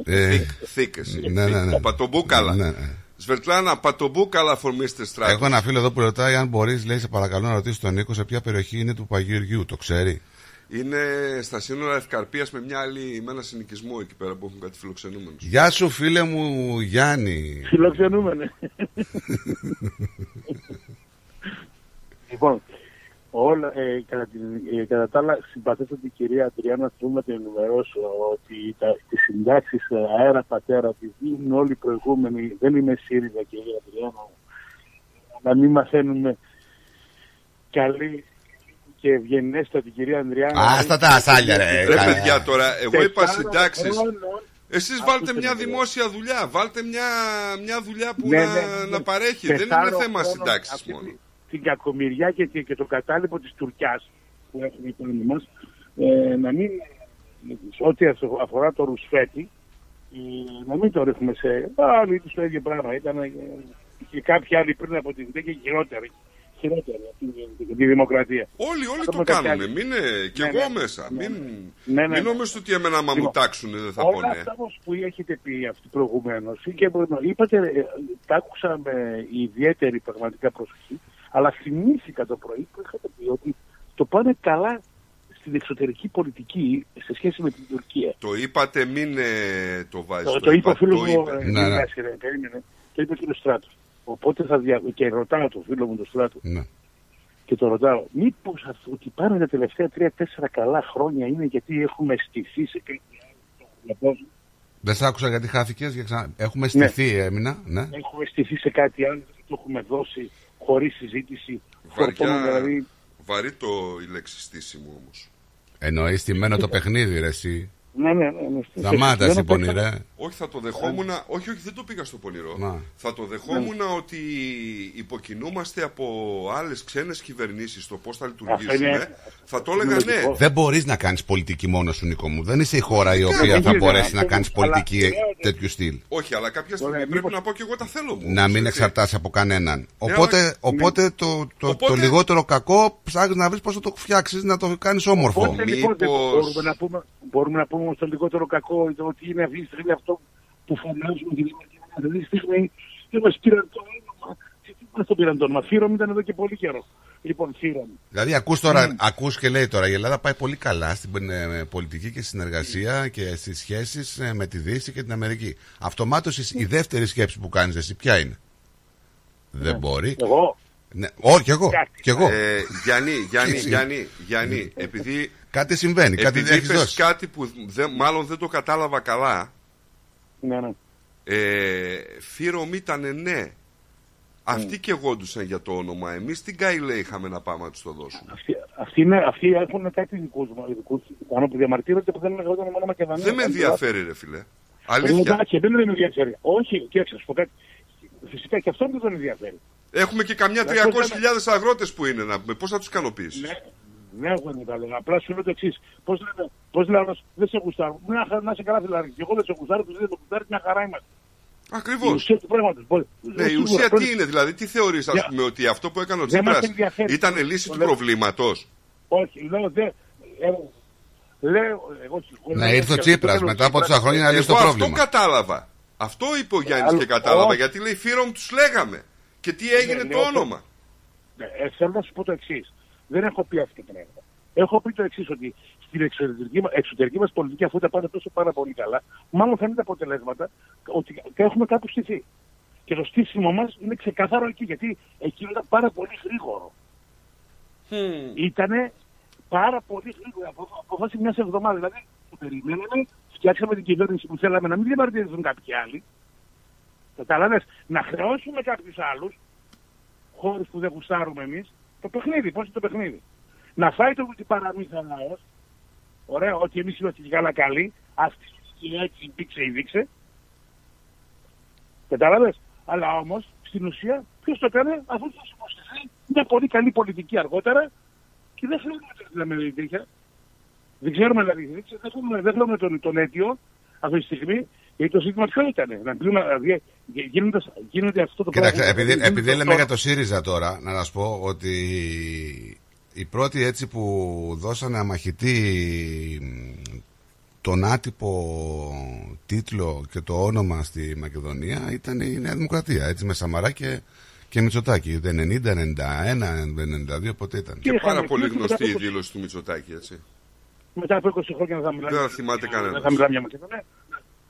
Ε, Thick εσύ. Ναι, ναι, ναι. Πατομπούκαλα. Ναι, ναι. Σβερτλάνα, πατομπούκαλα for Mr. Stratos. Έχω ένα φίλο εδώ που ρωτάει αν μπορείς, λέει, σε παρακαλώ να ρωτήσεις τον Νίκο σε ποια περιοχή είναι του Παγιοριού. Το ξέρει; Είναι στα σύνορα Ευκαρπίας με μια άλλη, με ένα συνοικισμό εκεί πέρα που έχουν κάτι φιλοξενούμενους. Γεια σου, φίλε μου Γιάννη. Φιλοξενούμενε. λοιπόν, όλα, ε, κατά, την, ε, κατά τα άλλα, συμπαθέστατη την κυρία Αντριάννα, θέλω να την ενημερώσω ότι τα, τις συντάξεις ε, αέρα πατέρα, επειδή είναι όλοι οι προηγούμενοι, δεν είμαι ΣΥΡΙΖΑ κυρία Αντριάννα, να μην μαθαίνουμε καλή και ευγενέστατη κυρία Αντριάννα. Άστα τα ασάλια, ρε. Ρε Καλά. παιδιά τώρα, εγώ είπα Τεσσάρων συντάξεις. χρόνων, Εσείς βάλτε Ακούστε μια με, δημόσια δουλειά. Βάλτε μια, μια δουλειά που Ναι, να, ναι, ναι. να παρέχει. Δεν είναι Τεσσάρων θέμα χρόνων συντάξεις αυτή μόνο. Την κακομοιριά και, και, και το κατάλοιπο της Τουρκιάς που έχουμε πάνω μας, ε, να μην, ό,τι ασο- αφορά το ρουσφέτη, ε, να μην το ρίχνουμε σε άλλοι τους το ίδιο πράγμα. Ήταν ε, και κάποιοι άλλοι πριν από την και χειρότεροι. Χειρότεροι από την, την, τη δημοκρατία. Όλοι, όλοι Αυτό το με κάτι κάνουν. άλλο. Μην είναι κι Ναι, εγώ ναι. μέσα. Ναι, Μην, ναι, ναι. μην νομίζετε ότι εμένα άμα μου Λοιπόν, τάξουν δεν θα Όλα πω ναι. αυτά όμως που έχετε πει αυτή προηγουμένως και μπορεί να- είπατε, ε, τα άκουσα με ιδιαίτερη πραγματικά προσοχή, αλλά θυμήθηκα το πρωί που είχατε πει ότι το πάνε καλά στην εξωτερική πολιτική σε σχέση με την Τουρκία. Το είπατε, μην ε, το βάζεις. Το, το είπε ο φίλος το μου, είπε. ε, Ναι, ναι. Νίκας, ρε, περίμενε, το είπε ο κύριος Στράτος. Οπότε θα δια... και ρωτάω τον φίλο μου τον Στράτο Ναι. και το ρωτάω, μήπως αυτό ότι πάνε τα τελευταία τρία-τέσσερα καλά χρόνια είναι γιατί έχουμε στηθεί σε κάτι άλλο. Δεν σ' άκουσα γιατί χάθηκες. Έχουμε στηθεί, έμεινα. Ναι. έχουμε στηθεί σε κάτι άλλο, το έχουμε δώσει χωρίς συζήτηση. Φορτώνουμε Βαριά, δηλαδή. βαρύ το η λέξη στήσιμο όμως. Εννοείς στημένο το παιχνίδι, ρε. Εσύ. Ναι, ναι, ναι. ναι. Σταμάτα, Δεν εσύ, παίξα- πονηρέ. Όχι, θα το δεχόμουν. Όχι, όχι, δεν το πήγα στο πονηρό. Να. Θα το δεχόμουν ότι υποκινούμαστε από άλλες ξένες κυβερνήσεις το πώς θα λειτουργήσουμε. είναι- Θα το έλεγα ναι. Δεν μπορείς να κάνεις πολιτική μόνος σου, Νίκο μου. Δεν είσαι η χώρα η οποία δεν θα γίνεται, μπορέσει αυτό να κάνεις είναι- πολιτική αλλά- τέτοιου στυλ. Όχι, αλλά κάποια στιγμή Ωραία, πρέπει μήπως- να πω και εγώ τα θέλω μου. Να μην έτσι. εξαρτάσαι από κανέναν. Ναι, Οπότε, αλλά- οπότε το, το, το Οπότε- λιγότερο κακό ψάχνεις να βρεις πώς θα το φτιάξεις, να το κάνεις όμορφο. Οπότε λοιπόν δεν Μήπως- μπορούμε να πούμε, μπορούμε να πούμε όμως το λιγότερο κακό το ότι είναι αυτή τη στιγμή αυτό που φωνάζουμε τη δημοκρατία. Αυτή τη στιγμή δεν μας πήραν το όνομα. Τι μας το πήραν το όνομα; Φύρομ ήταν εδώ και πολύ καιρό. Λοιπόν, Φύρομ. Δηλαδή, ακούς τώρα, ακούς και λέει τώρα, η Ελλάδα πάει πολύ καλά στην ε, πολιτική και συνεργασία και στις σχέσεις ε, με τη Δύση και την Αμερική. Αυτομάτως η- η δεύτερη σκέψη που κάνεις εσύ ποια είναι; Δεν μπορεί. Εγώ. Ναι, όχι, κι εγώ. Κι εγώ. Ε, Γιάννη, Γιάννη, Εσύ. Γιάννη, Γιάννη, επειδή, Κάτι συμβαίνει, κάτι επειδή δεν έχεις είπες δώσει. κάτι που δεν- μάλλον δεν το κατάλαβα καλά, Ναι, ναι. ε, Φύρομ ήταν ναι. Αυτοί και γόντουσαν για το όνομα. Εμείς την Καϊλέ είχαμε να πάμε να τους το δώσουμε. Αυτοί, αυτοί, είναι, αυτοί έχουν κάτι δικούς μου, δικούς πάνω που διαμαρτύρονται που δεν είναι το όνομα Μακεδονία. Δεν με ενδιαφέρει, ρε φιλέ. Ε, Αλήθεια. Εντάξει, δεν με ενδιαφέρει. Όχι, κοίταξε, να σου πω κάτι. Φυσικά και αυτό δεν τον ενδιαφέρει. Έχουμε και καμιά Να 300.000 αγρότες που είναι. Να... Πώς θα τους ικανοποιήσεις; Ναι, ναι, εγώ δεν τα λέω. Απλά σου λέω το εξής. Πώς λένε, πώς λένε άλλος, δεν σε γουστάρω. Μια χαρά, να σε καλά, φιλάρι. Και εγώ δεν σε γουστάρω, τους δεν με γουστάρει, μια χαρά είμαστε. Ακριβώς. Η ουσία του πράγματος. Ναι, η ουσία τι είναι, δηλαδή, τι θεωρείς, ας Για- πούμε, ότι αυτό που έκανε ο Δεν μας Τσίπρας ενδιαφέρει. ήταν λύση Το του λέω. προβλήματος; Όχι, λέω δεν. Ε, λέω, εγώ, εγώ Να λέω ήρθε ο ότι Τσίπρας αυτό μετά από Τσίπρας- τόσα χρόνια να λύσει το Εγώ αυτό πρόβλημα. κατάλαβα. Αυτό είπε ο Γιάννης Άλλο- και κατάλαβα. όχι. Γιατί λέει Φύρομ τους λέγαμε. Και τι έγινε Ναι, το λέω, όνομα. Ναι, ε, θέλω να σου πω το εξής. Δεν έχω πει αυτό το πράγμα. Έχω πει το εξής, ότι στην εξωτερική, μα- εξωτερική μας πολιτική, αφού τα πάνε τόσο πάρα πολύ καλά, μάλλον θα είναι τα αποτελέσματα ότι έχουμε κάπου στηθεί. Και το στήσιμο μας είναι ξεκάθαρο εκεί, γιατί εκεί ήταν πάρα πολύ γρήγορο. Ήτανε πάρα πολύ γρήγορο. Από, από βάση μιας εβδομάδας. Δηλαδή, το περιμέναμε, φτιάξαμε την κυβέρνηση που θέλαμε να μην διαμαρτυρηθούν κάποιοι άλλοι. Κατάλαβε, να χρεώσουμε κάποιους άλλους, χώρους που δεν γουστάρουμε εμείς, το παιχνίδι. Πώς είναι το παιχνίδι. Να φάει το ότι παραμύθα λαός, ωραία, ότι εμείς είμαστε και καλά καλοί, αυτή η έτσι μπήξε ή δείξε. Κατάλαβες; Αλλά όμως στην ουσία ποιος το έκανε; Αφού θα σου υποστηθεί μια πολύ καλή πολιτική αργότερα και δεν θέλουμε να λέμε τέτοια. Δεν ξέρουμε δηλαδή, δεν ξέρουμε- δεν θέλουμε, δεν θέλουμε τον, τον αίτιο αυτή τη στιγμή, γιατί το ζήτημα ποιο ήταν. Να πλούμε, δηλαδή, γίνονται, γίνεται αυτό το Κοιτάξτε, πράγμα. επειδή, γίνεται επειδή λέμε τώρα. για το ΣΥΡΙΖΑ τώρα, να σας πω ότι οι πρώτοι έτσι που δώσανε αμαχητή μ, τον άτυπο τίτλο και το όνομα στη Μακεδονία ήταν η Νέα Δημοκρατία, έτσι με Σαμαρά και, και Μητσοτάκη. Το 90, 91, 92, πότε ήταν. Και πάρα είχαμε πολύ κλείσει γνωστή μετά η από- δήλωση του Μητσοτάκη, έτσι. Μετά από 20 χρόνια δεν θα μιλάμε. Δεν θα θυμάται κανένας. Δεν θα μιλάμε για Μακεδονία.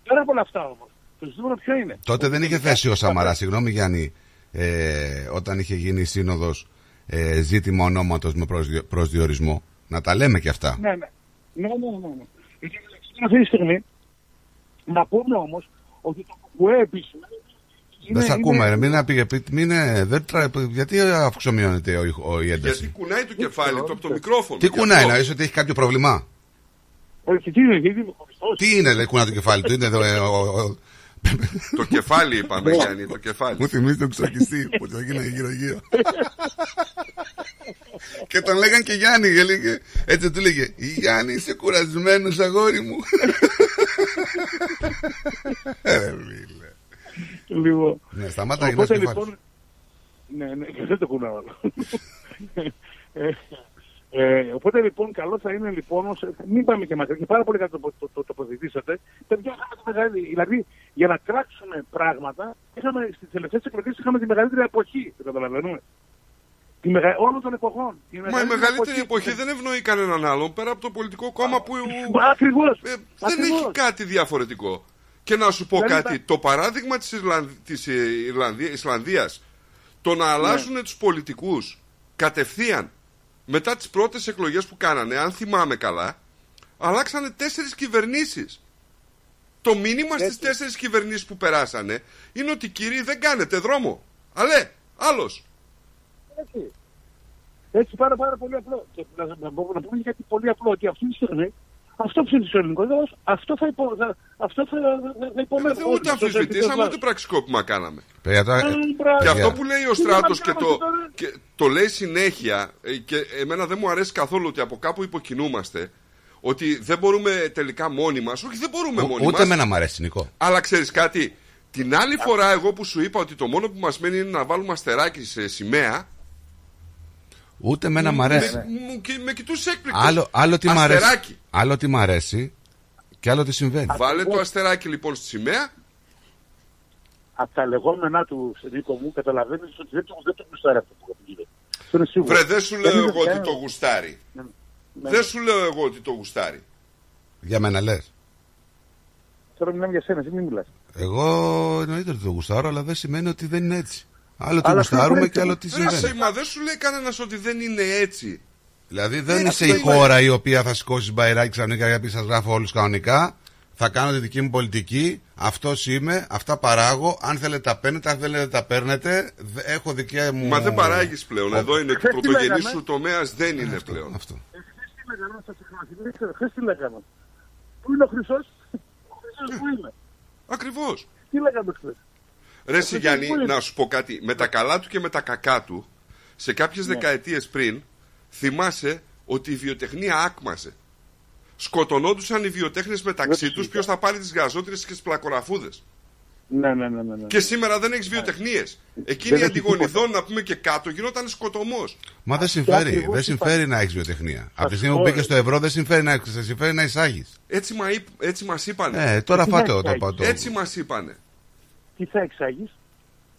Πέρα από όλα αυτά όμως. Το ζήτημα ποιο είναι; Τότε δεν είχε θέσει ο Σαμαρά, συγγνώμη Γιάννη, ε, όταν είχε γίνει η σύνοδος ε, ζήτημα ονόματος με προσδιο- προσδιορισμό. Να τα λέμε και αυτά. Ναι, ναι. Ναι, ναι, ναι. ναι. Γιατί αυτή τη στιγμή να πούμε όμως ότι το κουκουέ επίσημα. Δεν σε ακούμε, ρε, μην να πήγε, μην, ε, δεν τρα... γιατί αυξομειώνεται ο, ήχο- ο, η ένταση; Γιατί κουνάει το κεφάλι του από το μικρόφωνο. Τι Γι' κουνάει, αυτό. να είσαι ότι έχει κάποιο πρόβλημα; Όχι, τι είναι, γιατί είμαι χωριστός. Τι είναι, λέει, κουνά το κεφάλι του. Είναι εδώ, ε, ο- ο- ο- Το κεφάλι είπαμε, Γιάννη, το κεφάλι. Μου θυμίζει τον ξακιστή που το έγινε γύρω-γύρω. και τον λέγαν και Γιάννη. Και λέγε, έτσι του λέγε Γιάννη, είσαι κουρασμένος, αγόρι μου. Ε, φίλε. Λοιπόν. Ναι, σταμάτα να Οπότε, γυρνάς κεφάλι. λοιπόν, ναι, ναι, και δεν το κουνάω άλλο. Ε, ε, οπότε λοιπόν καλό θα είναι λοιπόν, ως- μην πάμε και μακριά, και πάρα πολύ καλά το, το, το, το τοποθετήσατε. Παιδιά, είχαμε τη μεγαλύτερη, δηλαδή για να κράξουμε πράγματα, είχαμε, στις τελευταίες εκλογές είχαμε τη μεγαλύτερη εποχή, το καταλαβαίνουμε. Τη μεγα... Όλων των εποχών. Τη Μα η μεγαλύτερη εποχή δεν ευνοεί κανέναν άλλον πέρα από το πολιτικό κόμμα που Ακριβώς. ε, δεν έχει κάτι διαφορετικό. Και να σου πω Δεν κάτι, υπά- το παράδειγμα της, Ιρλανδ... της ε, Ιρλανδία- Ισλανδίας, το να αλλάζουν τους πολιτικούς κατευθείαν μετά τις πρώτες εκλογές που κάνανε, αν θυμάμαι καλά, αλλάξανε τέσσερις κυβερνήσεις. Το μήνυμα στις τέσσερις κυβερνήσεις που περάσανε είναι ότι κύριοι δεν κάνετε δρόμο. Αλλά, άλλος. Έτσι. Έτσι πάρα, πάρα πολύ απλό. Και να, να, να, να πούμε κάτι πολύ απλό, ότι αυτή τη στιγμή αυτό ψήφισε ο ελληνικό λαό, αυτό θα, υπο, θα, αυτό θα, θα, θα υπομείνει. Δεν ούτε αμφισβητήσαμε ούτε πραξικόπημα κάναμε. Παιδιά, τώρα, ε, Και αυτό παιδιά, που λέει ο Στράτος και το, και το λέει συνέχεια, ε, και εμένα δεν μου αρέσει καθόλου ότι από κάπου υποκινούμαστε, ότι δεν μπορούμε τελικά μόνοι μας. Όχι, δεν μπορούμε ο- μόνοι Ούτε μας. εμένα μ' αρέσει, Νικό. Αλλά ξέρεις κάτι, την άλλη φορά εγώ που σου είπα ότι το μόνο που μας μένει είναι να βάλουμε αστεράκι σε σημαία. Ούτε εμένα μ' αρέσει. Με, μου- και- με κοιτούσε έκπληκτος. Άλλο, άλλο τι μ' αρέσει. Αστεράκι. Άλλο τι μ' αρέσει και άλλο τι συμβαίνει. Βάλε το αστεράκι λοιπόν στη σημαία. Από τα λεγόμενά του, Νίκο μου, καταλαβαίνεις ότι δεν το, δεν το γουστάρει αυτό που γίνεται. Αυτό είναι σίγουρο. Βρε, δεν σου λέω είναι εγώ ότι κανένα- το γουστάρει. Ναι. Δεν σου λέω εγώ ότι το γουστάρει. Για μένα λες. Τώρα μιλάμε για σένα, εσύ μην μιλάς. Εγώ εννοείται ότι το γουστάρω, αλλά δεν σημαίνει ότι δεν είναι έτσι. Άλλο τι Αλλά γουστάρουμε αυτό και άλλο τι Ρε, συμβαίνει. σε, μα δεν σου λέει κανένας ότι δεν είναι έτσι. Δηλαδή δεν Ναι, είσαι αυτό η είναι. χώρα η οποία θα σηκώσει μπαϊράκι ξαφνικά για να πει σας γράφω όλους κανονικά. Θα κάνω τη δική μου πολιτική. Αυτός είμαι. Αυτά παράγω. Αν θέλετε τα παίρνετε, αν θέλετε τα παίρνετε. Δε- Έχω δικιά μου. Μα δεν παράγεις πλέον. Ο- Εδώ είναι και Χθες τι πρωτογενή λέγαμε; σου τομέας δεν είναι πλέον. Αυτό. Χθες τι λέγαμε, να σας θυμάστε, δεν ξέρω, χθες τι λέγαμε; Πού είναι ο Χρυσός, ο Χρυσός πού είναι; Ακριβώς. Τι λέγαμε χθες; Ρε συ, Γιάννη, πού είναι. να σου πω κάτι. Με τα καλά του και με τα κακά του, σε κάποιες Ναι. δεκαετίες πριν, θυμάσαι ότι η βιοτεχνία άκμασε. Σκοτωνόντουσαν οι βιοτέχνες μεταξύ τους, ποιος θα πάρει τις γαζότρες και τις πλακοραφούδες. Ναι, ναι, ναι. ναι, ναι. Και σήμερα δεν έχεις βιοτεχνίες. Εκείνη Δεν η έχει Αντιγονιδών, να πούμε και κάτω, γινόταν σκοτωμός. Μα δεν συμφέρει. ακριβώς Δεν είπα. συμφέρει να έχεις βιοτεχνία. Από τη στιγμή που πω, μπήκες ε. στο ευρώ δεν συμφέρει να, σε συμφέρει να εισάγεις. Έτσι, μα, είπ- έτσι μας είπανε. Ε, τώρα Τι φάτε να το, το, εξάγεις. το, Έτσι μας είπανε. Τι θα εξάγεις;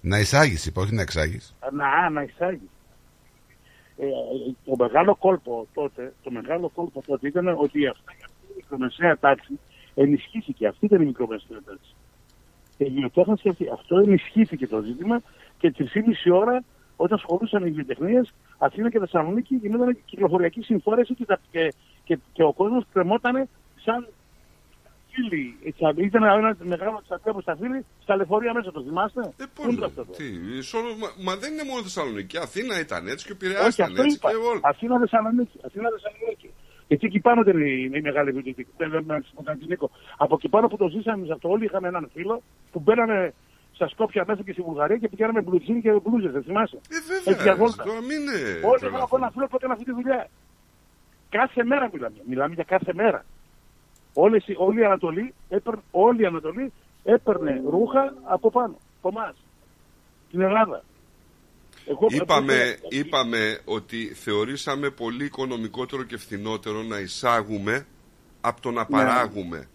Να εισάγεις, είπα, όχι να εξάγεις. Να, να εισάγεις. ε, το μεγάλο κόλπο τότε, το μεγάλο κόλπο τότε ήταν ότι αυτή, αυτή η μικρομεσαία τάξη ενισχύθηκε. Αυτή ήταν η μικρομεσαία τάξη. Και οι βιοτέχνες και αυτοί- αυτό ενισχύθηκε το ζήτημα και τη 3,5 ώρα όταν ασχολούσαν οι βιοτεχνίες, Αθήνα και Θεσσαλονίκη γινόταν κυκλοφοριακή συμφόρεση και, τα, και, και, και ο κόσμος κρεμόταν σαν φίλοι. Έτσι, Ήταν ένα μεγάλο τσακέπο στα φίλη, στα λεωφορεία μέσα, το θυμάστε; Ε, Πού είναι πώς, αυτό το; τι, σε όλο- μα, μα δεν είναι μόνο Θεσσαλονίκη. Αθήνα ήταν έτσι και ο Πειραιάς Όχι, ήταν αυτό έτσι είπα. και όλα. Αθήνα Θεσσαλονίκη. Αθήνα Θεσσαλονίκη. Γιατί εκεί πάνω ήταν η, η μεγάλη βιβλιοθήκη. Δεν δεν- με Κωνσταντινίκο. Από εκεί πάνω που το ζήσαμε εμείς αυτό, όλοι είχαμε έναν φίλο που μπαίνανε στα Σκόπια μέσα και στη Βουλγαρία και πηγαίναμε μπλουζίνι και μπλούζες, δεν θυμάσαι; Ε, Έτσι για βέβαια. βόλτα. Τώρα μην είναι. Όλοι τρελαθούμε. είχαμε από ένα φίλο που έκανε αυτή τη δουλειά. Κάθε μέρα μιλάμε. Μιλάμε για κάθε μέρα. Όλες, οι- όλη, η Ανατολή, έπαιρνε, όλη η Ανατολή έπαιρνε ρούχα από πάνω, από εμάς. Την Ελλάδα. Εγώ, Είπαμε, είπαμε ότι θεωρήσαμε πολύ οικονομικότερο και φθηνότερο να εισάγουμε από το να παράγουμε.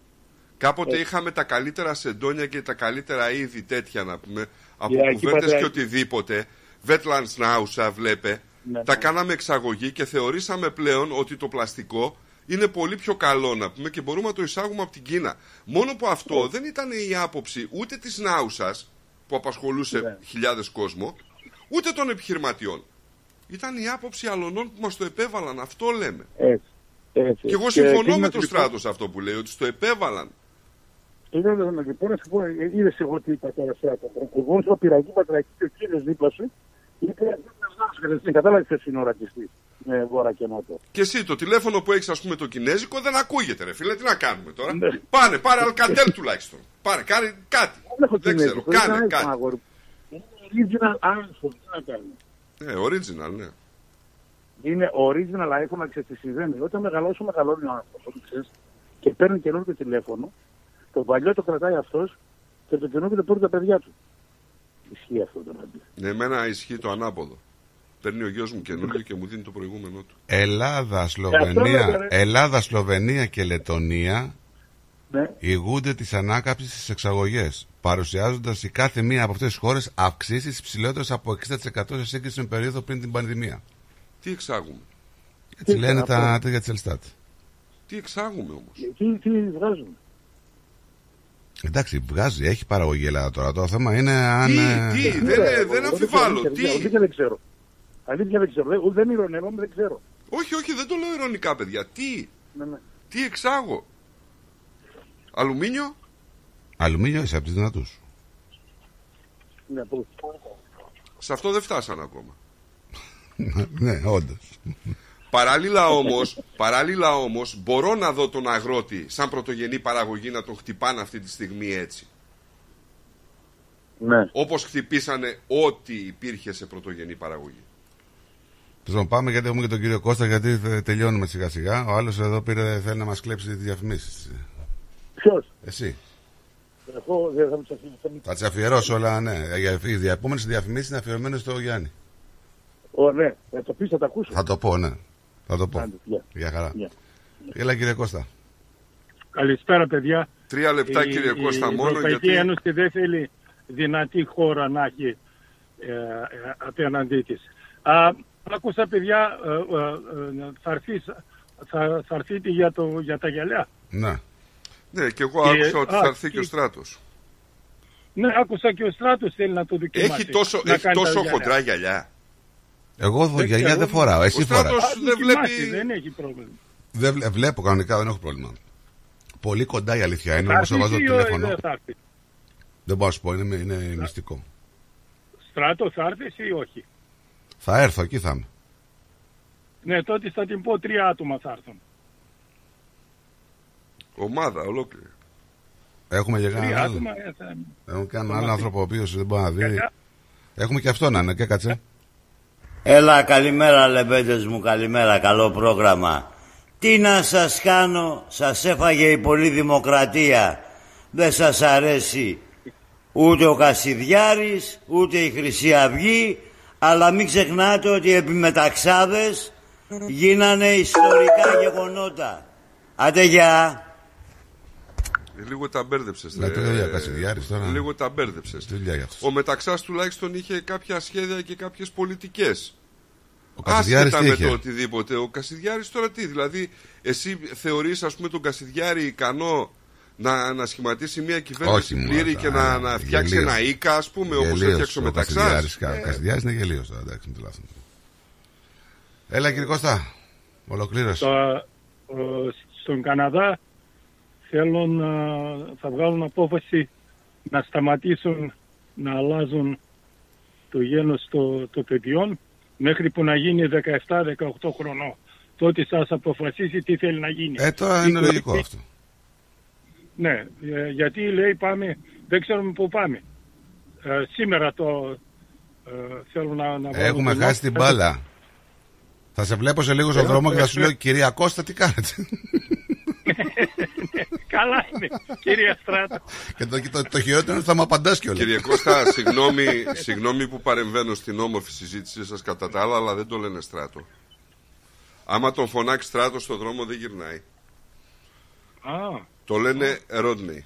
Κάποτε Ε. είχαμε τα καλύτερα σεντόνια και τα καλύτερα είδη τέτοια να πούμε, από Για εκεί κουβέρτες πατέρα- και οτιδήποτε. Wetlands Nausa βλέπε. Ναι, τα ναι. κάναμε εξαγωγή και θεωρήσαμε πλέον ότι το πλαστικό είναι πολύ πιο καλό να πούμε και μπορούμε να το εισάγουμε από την Κίνα. Μόνο που αυτό Ναι. δεν ήταν η άποψη ούτε της Νάουσας που απασχολούσε Ναι. χιλιάδες κόσμο, ούτε των επιχειρηματιών. Ήταν η άποψη αλωνών που μας το επέβαλαν. Αυτό λέμε. Έτσι. Έτσι. Και εγώ συμφωνώ με κλείνοντας, τον λοιπόν, Στράτος σε αυτό που λέει, ότι στο επέβαλαν. Είναι λοιπόν να σου πω, είδες εγώ τι είπα τώρα σε αυτό. Ο κουβόν ο πυραγή πατρακή και ο κύριος δίπλα σου είπε δεν κατάλαβε ποιος είναι ο ρατσιστή με βόρα και νότο. Και εσύ το τηλέφωνο που έχεις, ας πούμε, το κινέζικο δεν ακούγεται, ρε φίλε. Τι να κάνουμε τώρα; Ναι. Πάνε, πάρε αλκατέλ τουλάχιστον. Πάρε, κάνε κάτι. Δεν έχω Δεν ξέρω, κινέζικο, είναι κάνε ένα κάτι. αγόρι. Είναι original iPhone, τι να κάνουμε. Ε, original, ναι. Είναι original iPhone, να ξέρεις τι συμβαίνει. Όταν μεγαλώσει, μεγαλώνει ο άνθρωπος, ξέρεις, και παίρνει καινούργιο τηλέφωνο, το παλιό το κρατάει αυτός και το καινούργιο το παίρνουν τα παιδιά του. Ισχύει αυτό το να Ναι, εμένα ισχύει το ανάποδο. Παίρνει ο γιος μου καινούργιο και μου δίνει το προηγούμενο του. Ελλάδα, Ε, Σλοβενία, αυτό δεν- Ελλάδα, Σλοβενία και Λετωνία Ναι. ηγούνται της ανάκαμψης στις εξαγωγές, παρουσιάζοντας η κάθε μία από αυτές τις χώρες αυξήσεις ψηλότερε από 60% σε σύγκριση με περίοδο πριν την πανδημία. Τι εξάγουμε; Έτσι λένε τα τέτοια της Ελστάτ. Τι εξάγουμε όμως; Τι, τι βγάζουν. Εντάξει, βγάζει, έχει παραγωγή η Ελλάδα τώρα. Το θέμα είναι αν. Τι, ε, τι, δεν, Ναι, δεν εγώ αμφιβάλλω. ξέρω, Τι; Αλήθεια δεν ξέρω. Αλήθεια δεν ξέρω. Δεν, δεν ηρωνεύομαι, δεν ξέρω. Όχι, όχι, δεν το λέω ειρωνικά, παιδιά. Τι, Ναι, ναι. τι εξάγω; Αλουμίνιο; Αλουμίνιο είσαι από του δυνατούς. Ναι, πού. Σε αυτό δεν φτάσαν ακόμα. ναι, όντως. Παράλληλα όμως, παράλληλα όμως μπορώ να δω τον αγρότη σαν πρωτογενή παραγωγή να τον χτυπάνε αυτή τη στιγμή έτσι. Ναι. Όπως χτυπήσανε ό,τι υπήρχε σε πρωτογενή παραγωγή. Λοιπόν, πάμε γιατί έχουμε και τον κύριο Κώστα, γιατί θε- τελειώνουμε σιγά σιγά. Ο άλλος εδώ πήρε, θέλει να μας κλέψει τις διαφημίσεις. Ποιος; Εσύ. Εγώ δεν θα μου σας αφήσω. Θα τις αφιερώσω όλα, ναι. Για- Οι επόμενε διαφημίσεις είναι αφιερωμένες στο Γιάννη. Ω, ναι, θα το πεις, θα το ακούσω. Θα το πω, ναι. Θα το πω. Άντε, γεια. Για χαρά. Γεια. Έλα κύριε Κώστα. Καλησπέρα, παιδιά. Τρία λεπτά Η- κύριε Κώστα η μόνο Ευρωπαϊκή γιατί... Ένωση δεν θέλει δυνατή χώρα να έχει ε, ε, απέναντί της. Α, άκουσα, παιδιά, ε, ε, ε, θα, έρθεις, θα, θα έρθείτε για, το, για τα γυαλιά. Ναι. Ναι, και εγώ Και- άκουσα ότι α, θα έρθει και ο και- στράτος. Ναι, άκουσα και ο Στράτος θέλει να το δοκιμάσει. Έχει τόσο, να έχει κάνει τα τόσο γυαλιά. χοντρά γυαλιά. Εγώ Δεν γυαλιά ξέρω. δεν φοράω. Εσύ Ο Στράτος φοράς. Α, δεν δοκιμάσει, βλέπει... Δεν έχει πρόβλημα. Δεν βλέ- βλέπω κανονικά, δεν έχω πρόβλημα. Πολύ κοντά η αλήθεια είναι, Θα όμως θα έρθεις βάζω ή το ο- τηλέφωνο. δεν θα έρθεις; Δεν μπορώ να σου πω, είναι, είναι μυστικό. Στράτος θα έρθεις ή όχι; Θα έρθω, εκεί θα είμαι. Ναι, τότε θα την πω τρία άτομα θα έρθουν. Ομάδα ολόκληρη. Έχουμε και Τρία κανέναν άλλο; άτομα ε, θα... Έχουμε κανέναν άλλο άνθρωπο ο οποίος δεν μπορεί να δει. Έχουμε και αυτό να είναι, και κάτσε. Έλα καλημέρα λεμπέντες μου, καλημέρα, καλό πρόγραμμα. Τι να σας κάνω, σας έφαγε η πολλή δημοκρατία. Δεν σας αρέσει ούτε ο Κασιδιάρης, ούτε η Χρυσή Αυγή, αλλά μην ξεχνάτε ότι επί μεταξάδες γίνανε ιστορικά γεγονότα. Άντε γεια. Ε, Λίγο τα μπέρδεψες. Να το για Κασιδιάρης τώρα. Λίγο τα μπέρδεψες. Τι δουλειά για αυτός. Ο Μεταξάς τουλάχιστον είχε κάποια σχέδια και κάποιες πολιτικές. Κασιδιάρης Άσχετα τι με είχε; το οτιδήποτε. Ο Κασιδιάρης τώρα τι, δηλαδή εσύ θεωρείς ας πούμε τον Κασιδιάρη ικανό να, να σχηματίσει μια κυβέρνηση Όχι, πλήρη μωρά, και να, να φτιάξει γελίος. ένα οίκα ας πούμε όπως Γελίος έφτιαξε ο ο Μεταξάς. Κασιδιάρης. Κα- Ε, Κασιδιάρης είναι γελίος τώρα, εντάξει, μην τρελαθούμε. Έλα κύριε Κώστα, ολοκλήρωσε. Στα- ε, στον Καναδά θέλουν, ε, θα βγάλουν απόφαση να σταματήσουν να αλλάζουν το γένος των το παιδιών μέχρι που να γίνει 17-18 χρονών. Τότε σας αποφασίσει τι θέλει να γίνει. Ε, τώρα Τι είναι κορυφή- λογικό αυτό. Ναι, ε, γιατί λέει πάμε, δεν ξέρουμε πού πάμε. Ε, σήμερα το ε, θέλουν να, να βάλουν Έχουμε τον χάσει την νόμο. μπάλα. Θα σε βλέπω σε λίγο στον Ε, δρόμο και ε, θα σου ε. λέω Κυρία Κώστα τι κάνετε; Καλά είναι, κυρία Στράτο. Και το, το, το χειρότερο είναι ότι θα μου απαντάς κιόλας Κύριε Κώστα, συγγνώμη, συγγνώμη που παρεμβαίνω στην όμορφη συζήτησή σας κατά τα άλλα, αλλά δεν το λένε στράτο. Άμα τον φωνάξει στράτο στον δρόμο δεν γυρνάει. Α, Το λένε Ρόντνεϊ.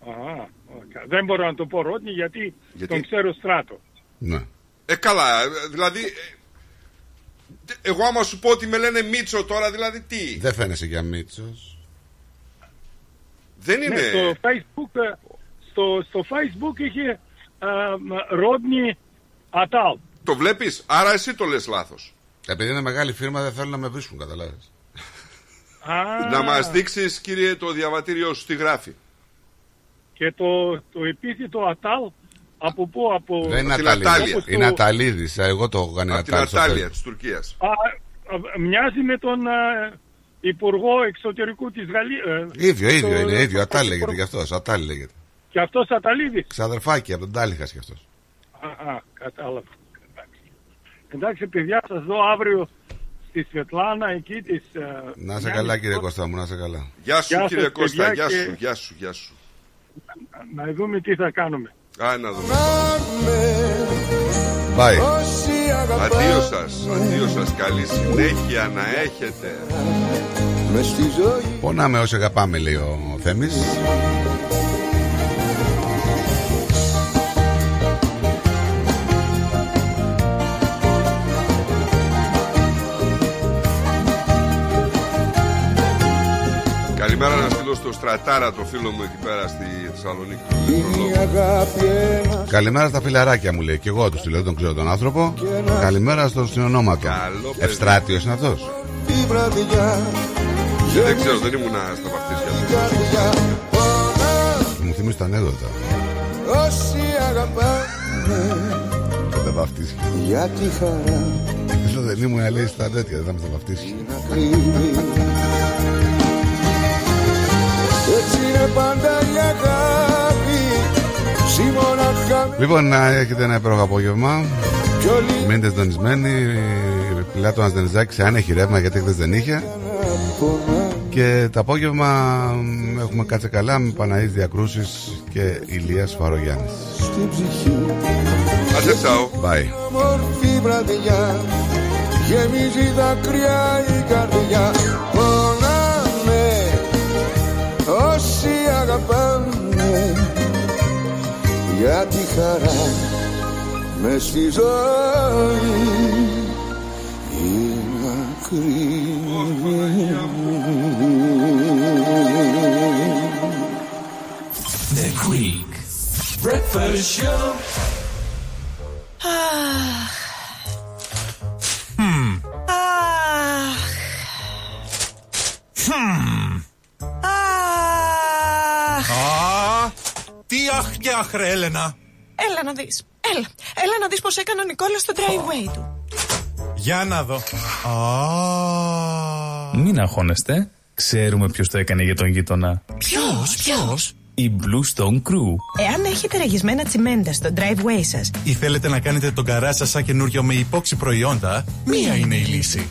α, οκ. δεν μπορώ να το πω Ρόντνεϊ γιατί, Γιατί; τον ξέρω Στράτο. Ναι. Ε, καλά, ε, δηλαδή... ε, Εγώ άμα σου πω ότι με λένε Μίτσο τώρα, δηλαδή τι; Δεν φαίνεσαι για Μίτσος Δεν είναι... Ναι, στο Facebook, ε, στο, στο Facebook είχε ε, Ρότνη Ατάλ. Το βλέπεις, άρα εσύ το λες λάθος. Επειδή είναι μεγάλη φίρμα δεν θέλουν να με βρίσκουν καταλάβεις Α, Να μας δείξεις κύριε το διαβατήριό σου τι γράφει. Και το, το επίθετο Ατάλ από πού, από... Δεν είναι την Αταλίδης Ατάλια. Όπως το- Είναι Αταλίδης Εγώ το έχω κάνει Από την Ατάλη στο Ατάλια Facebook. της Τουρκίας. Α, α, μοιάζει με τον α, Υπουργό Εξωτερικού της Γαλλίας. Ίδιο, ίδιο είναι, ίδιο Ατάλη λέγεται κι αυτός Ατάλη λέγεται Και αυτός Αταλίδης; Ξαδερφάκι από τον Τάλιχας κι αυτός Α, α, κατάλαβα. Εντάξει. Εντάξει, παιδιά, σας δω αύριο στη Σβετλάνα, εκεί της... ε, Να σε Μιάννης καλά κύριε Κώστα. Κώστα μου να σε καλά Γεια σου Γεια κύριε σας, Κώστα, παιδιά, γεια και- σου, γεια σου, γεια σου. Να δούμε τι θα κάνουμε. Α, να δούμε. Bye Αντίο σας, αντίο σας, καλή συνέχεια να έχετε. Πονάμε όσοι αγαπάμε λέει ο Θέμης Καλημέρα να στείλω στο Στρατάρα το φίλο μου εκεί πέρα στη Θεσσαλονίκη. Του ηλεκτρολόγου. Καλημέρα στα φιλαράκια μου λέει Και εγώ τους τη λέω τον ξέρω τον άνθρωπο. Καλημέρα στον συνονόματο. Καλό παιδί. Ευστράτιος είναι αυτός. Δεν ξέρω, δεν ήμουν στα βαφτίσια μου. Μου θυμίζει τα ανέκδοτα Όσοι αγαπάνε Τα βαφτίσια. για τη χαρά. Λέω δεν ήμουν λέει στα τέτοια Δεν θα με στα βαφτίσια. Κρύβει Έτσι είναι πάντα η αγάπη. Στη μοναχά Λοιπόν να έχετε ένα υπέροχο απόγευμα. Κι όλοι. Μείνετε συντονισμένοι. Πλάτωνας Δενιζάκης αν έχει ρεύμα γιατί χθες δεν είχε. Και το απόγευμα μ, έχουμε κάτσε καλά με Παναής Διακρούσεις και Ηλίας Φαρογιάννης. Στην ψυχή. Άντε, τσάω. Bye. Όμορφη βραδιά. Γεμίζει δάκρυα η καρδιά. Πονάμε Όσοι αγαπάνε Για τη χαρά Μες στη ζωή Είναι ακρίβεια The Greek Breakfast Show Αχ. Μμμ. Αχ. Τι αχ και αχ ρε Έλενα Έλα να δεις. Έλα. Έλα να δεις πως έκανε ο Νικόλας στο driveway του. Για να δω Α, Μην αγχώνεστε. Ξέρουμε ποιος το έκανε για τον γείτονα. Ποιος, ποιος; Η Blue Stone Crew. Εάν έχετε ραγισμένα τσιμέντα στο driveway σας, Ή θέλετε να κάνετε τον καρά σας σαν καινούριο με υπόξη προϊόντα Μία είναι η λύση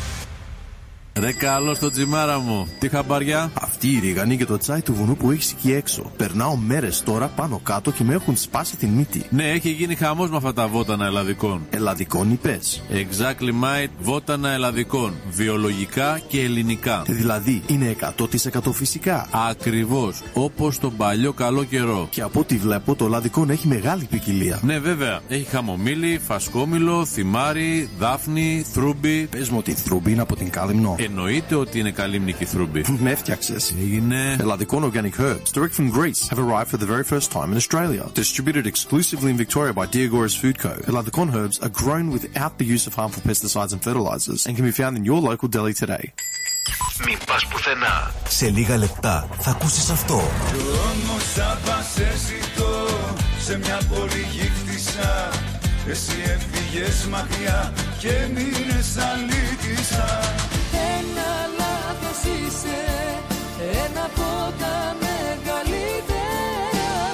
Ρε καλός στο τσιμάρα μου. Τι χαμπαριά. Αυτή η ρίγανη και το τσάι του βουνού που έχεις εκεί έξω. Περνάω μέρες τώρα πάνω κάτω και με έχουν σπάσει την μύτη. Ναι, έχει γίνει χαμός με αυτά τα βότανα ελλαδικών. Ελλαδικών είπες. Exactly mate, βότανα ελλαδικών. Βιολογικά και ελληνικά. Δηλαδή είναι 100% φυσικά. Ακριβώς. Όπως τον παλιό καλό καιρό. Και από ό,τι βλέπω το ελλαδικό έχει μεγάλη ποικιλία. Ναι, βέβαια. Έχει χαμομήλι, φασκόμηλο, θυμάρι, δάφνη, θρούμπι. Πες μου ότι η θρούμπι είναι από την κάλυμνο. Εννοείται ότι είναι καλύμνικη θρούμπη. Με έφτιαξε. Έγινε. Ελλαδικών organic herbs, direct from Greece, have arrived for the very first time in Australia. Distributed exclusively in Victoria by Diagoras Food Co. Ελλαδικών herbs are grown without the use of harmful pesticides and fertilizers and can be found in your local deli today. Μην πας πουθενά. Σε λίγα λεπτά θα ακούσεις αυτό. Κι όμως θα πας σε ζητώ σε μια πόλη γύφτησα Εσύ έφυγες μακριά και μείνες αλήτησα Ένα λάθος είσαι Ένα από τα μεγαλύτερα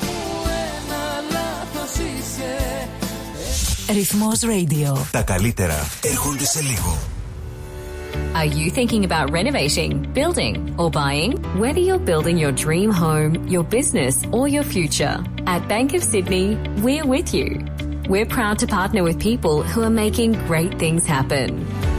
μου Ένα λάθος είσαι Ρυθμός Radio. Τα καλύτερα έρχονται σε λίγο. Are you thinking about renovating, building, or buying? Whether you're building your dream home, your business, or your future, at Bank of Sydney, we're with you. We're proud to partner with people who are making great things happen.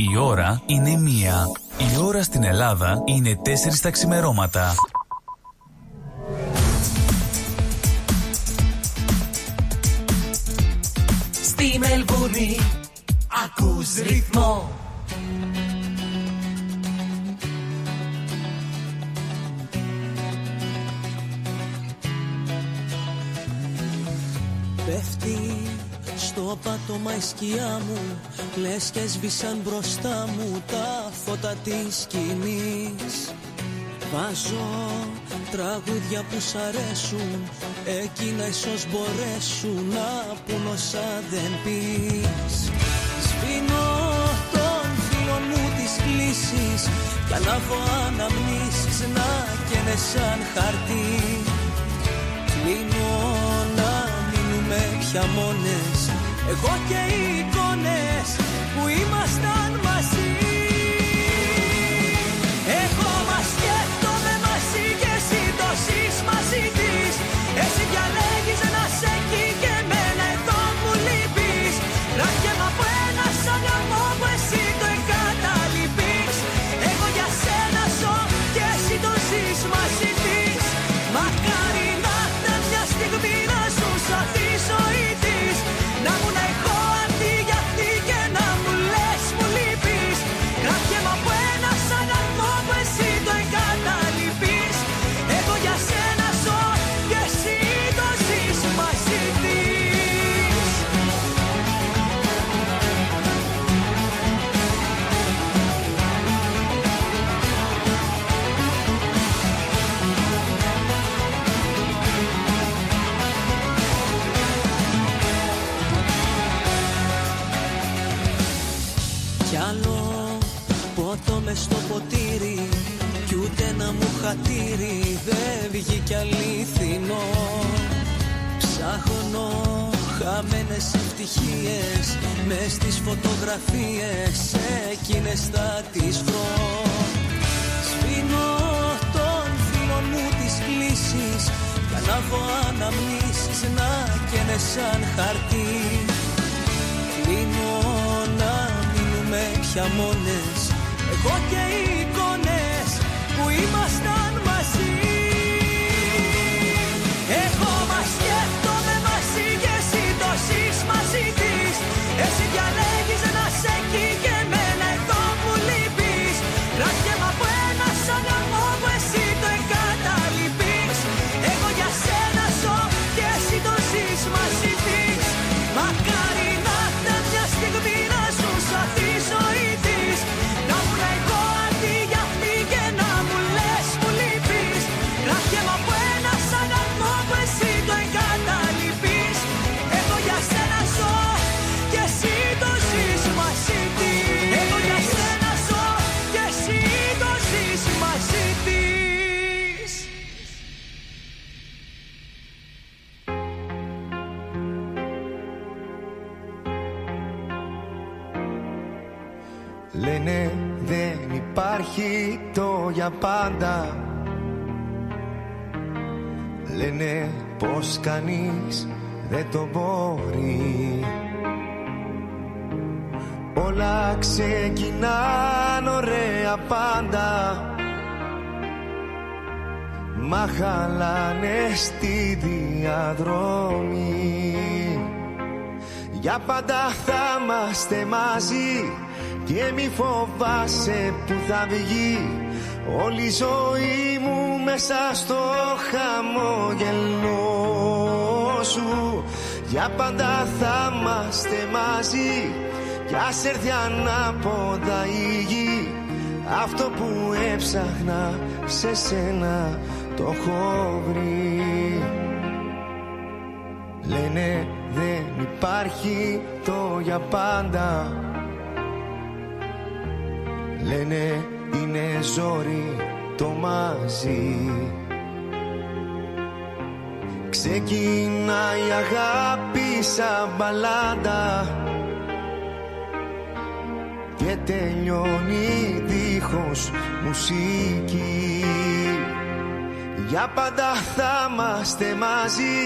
Η ώρα είναι μία. Η ώρα στην Ελλάδα είναι τέσσερις τα ξημερώματα. Στη Μελβούνι ακούς ρυθμό Πέφτει στο πάτωμα η σκιά μου. Λες και σβήσαν μπροστά μου τα φώτα της σκηνής. Βάζω τραγούδια που σ' αρέσουν Εκείνα ίσως μπορέσουν να πουν όσα δεν πεις. Σβήνω τον φίλο μου τις κλήσεις Κι ανάβω αναμνήσεις να καίνε σαν χαρτί. Κλείνω να μείνουμε πια μόνες Εγώ και οι εικόνες που ήμασταν μαζί ποτό μες στο ποτήρι Κι ούτε να μου χατήρι. Δεν βγήκε αλήθινο Ψάχνω χαμένες ευτυχίες Μες στις φωτογραφίες. Εκείνες θα τις βρω. Σβήνω τον λύσεις Για να έχω αναμνήσεις να καίνε σαν χαρτί. Κλείνω να μείνουμε πια μόνες Εγώ και οι εικόνες που ήμασταν μαζί υπάρχει το για πάντα Λένε πως κανείς δεν το μπορεί. Όλα ξεκινάν ωραία πάντα. Μα χαλάνε στη διαδρομή. Για πάντα θα είμαστε μαζί Και μη φοβάσαι που θα βγει Όλη η ζωή μου μέσα στο χαμόγελό σου. Για πάντα θα είμαστε μαζί Κι ας έρθει ανάποδα η γη. Αυτό που έψαχνα σε σένα το έχω βρει. Λένε δεν υπάρχει το για πάντα Λένε είναι ζόρι το μαζί Ξεκινάει η αγάπη σαν μπαλάντα Και τελειώνει δίχως μουσική. Για πάντα θα είμαστε μαζί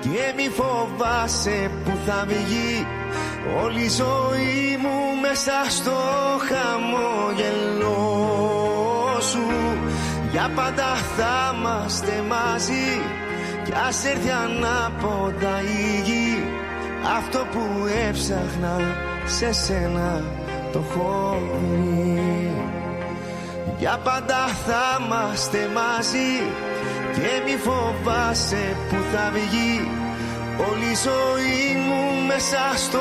Και μη φοβάσαι που θα βγει Όλη η ζωή μου μέσα στο χαμόγελό σου. Για πάντα θα είμαστε μαζί. Κι ας έρθει ανάποδα η γη. Αυτό που έψαχνα σε σένα το έχω βρει Για πάντα θα είμαστε μαζί. Και μη φοβάσαι που θα βγει. Όλη η ζωή μου μέσα στο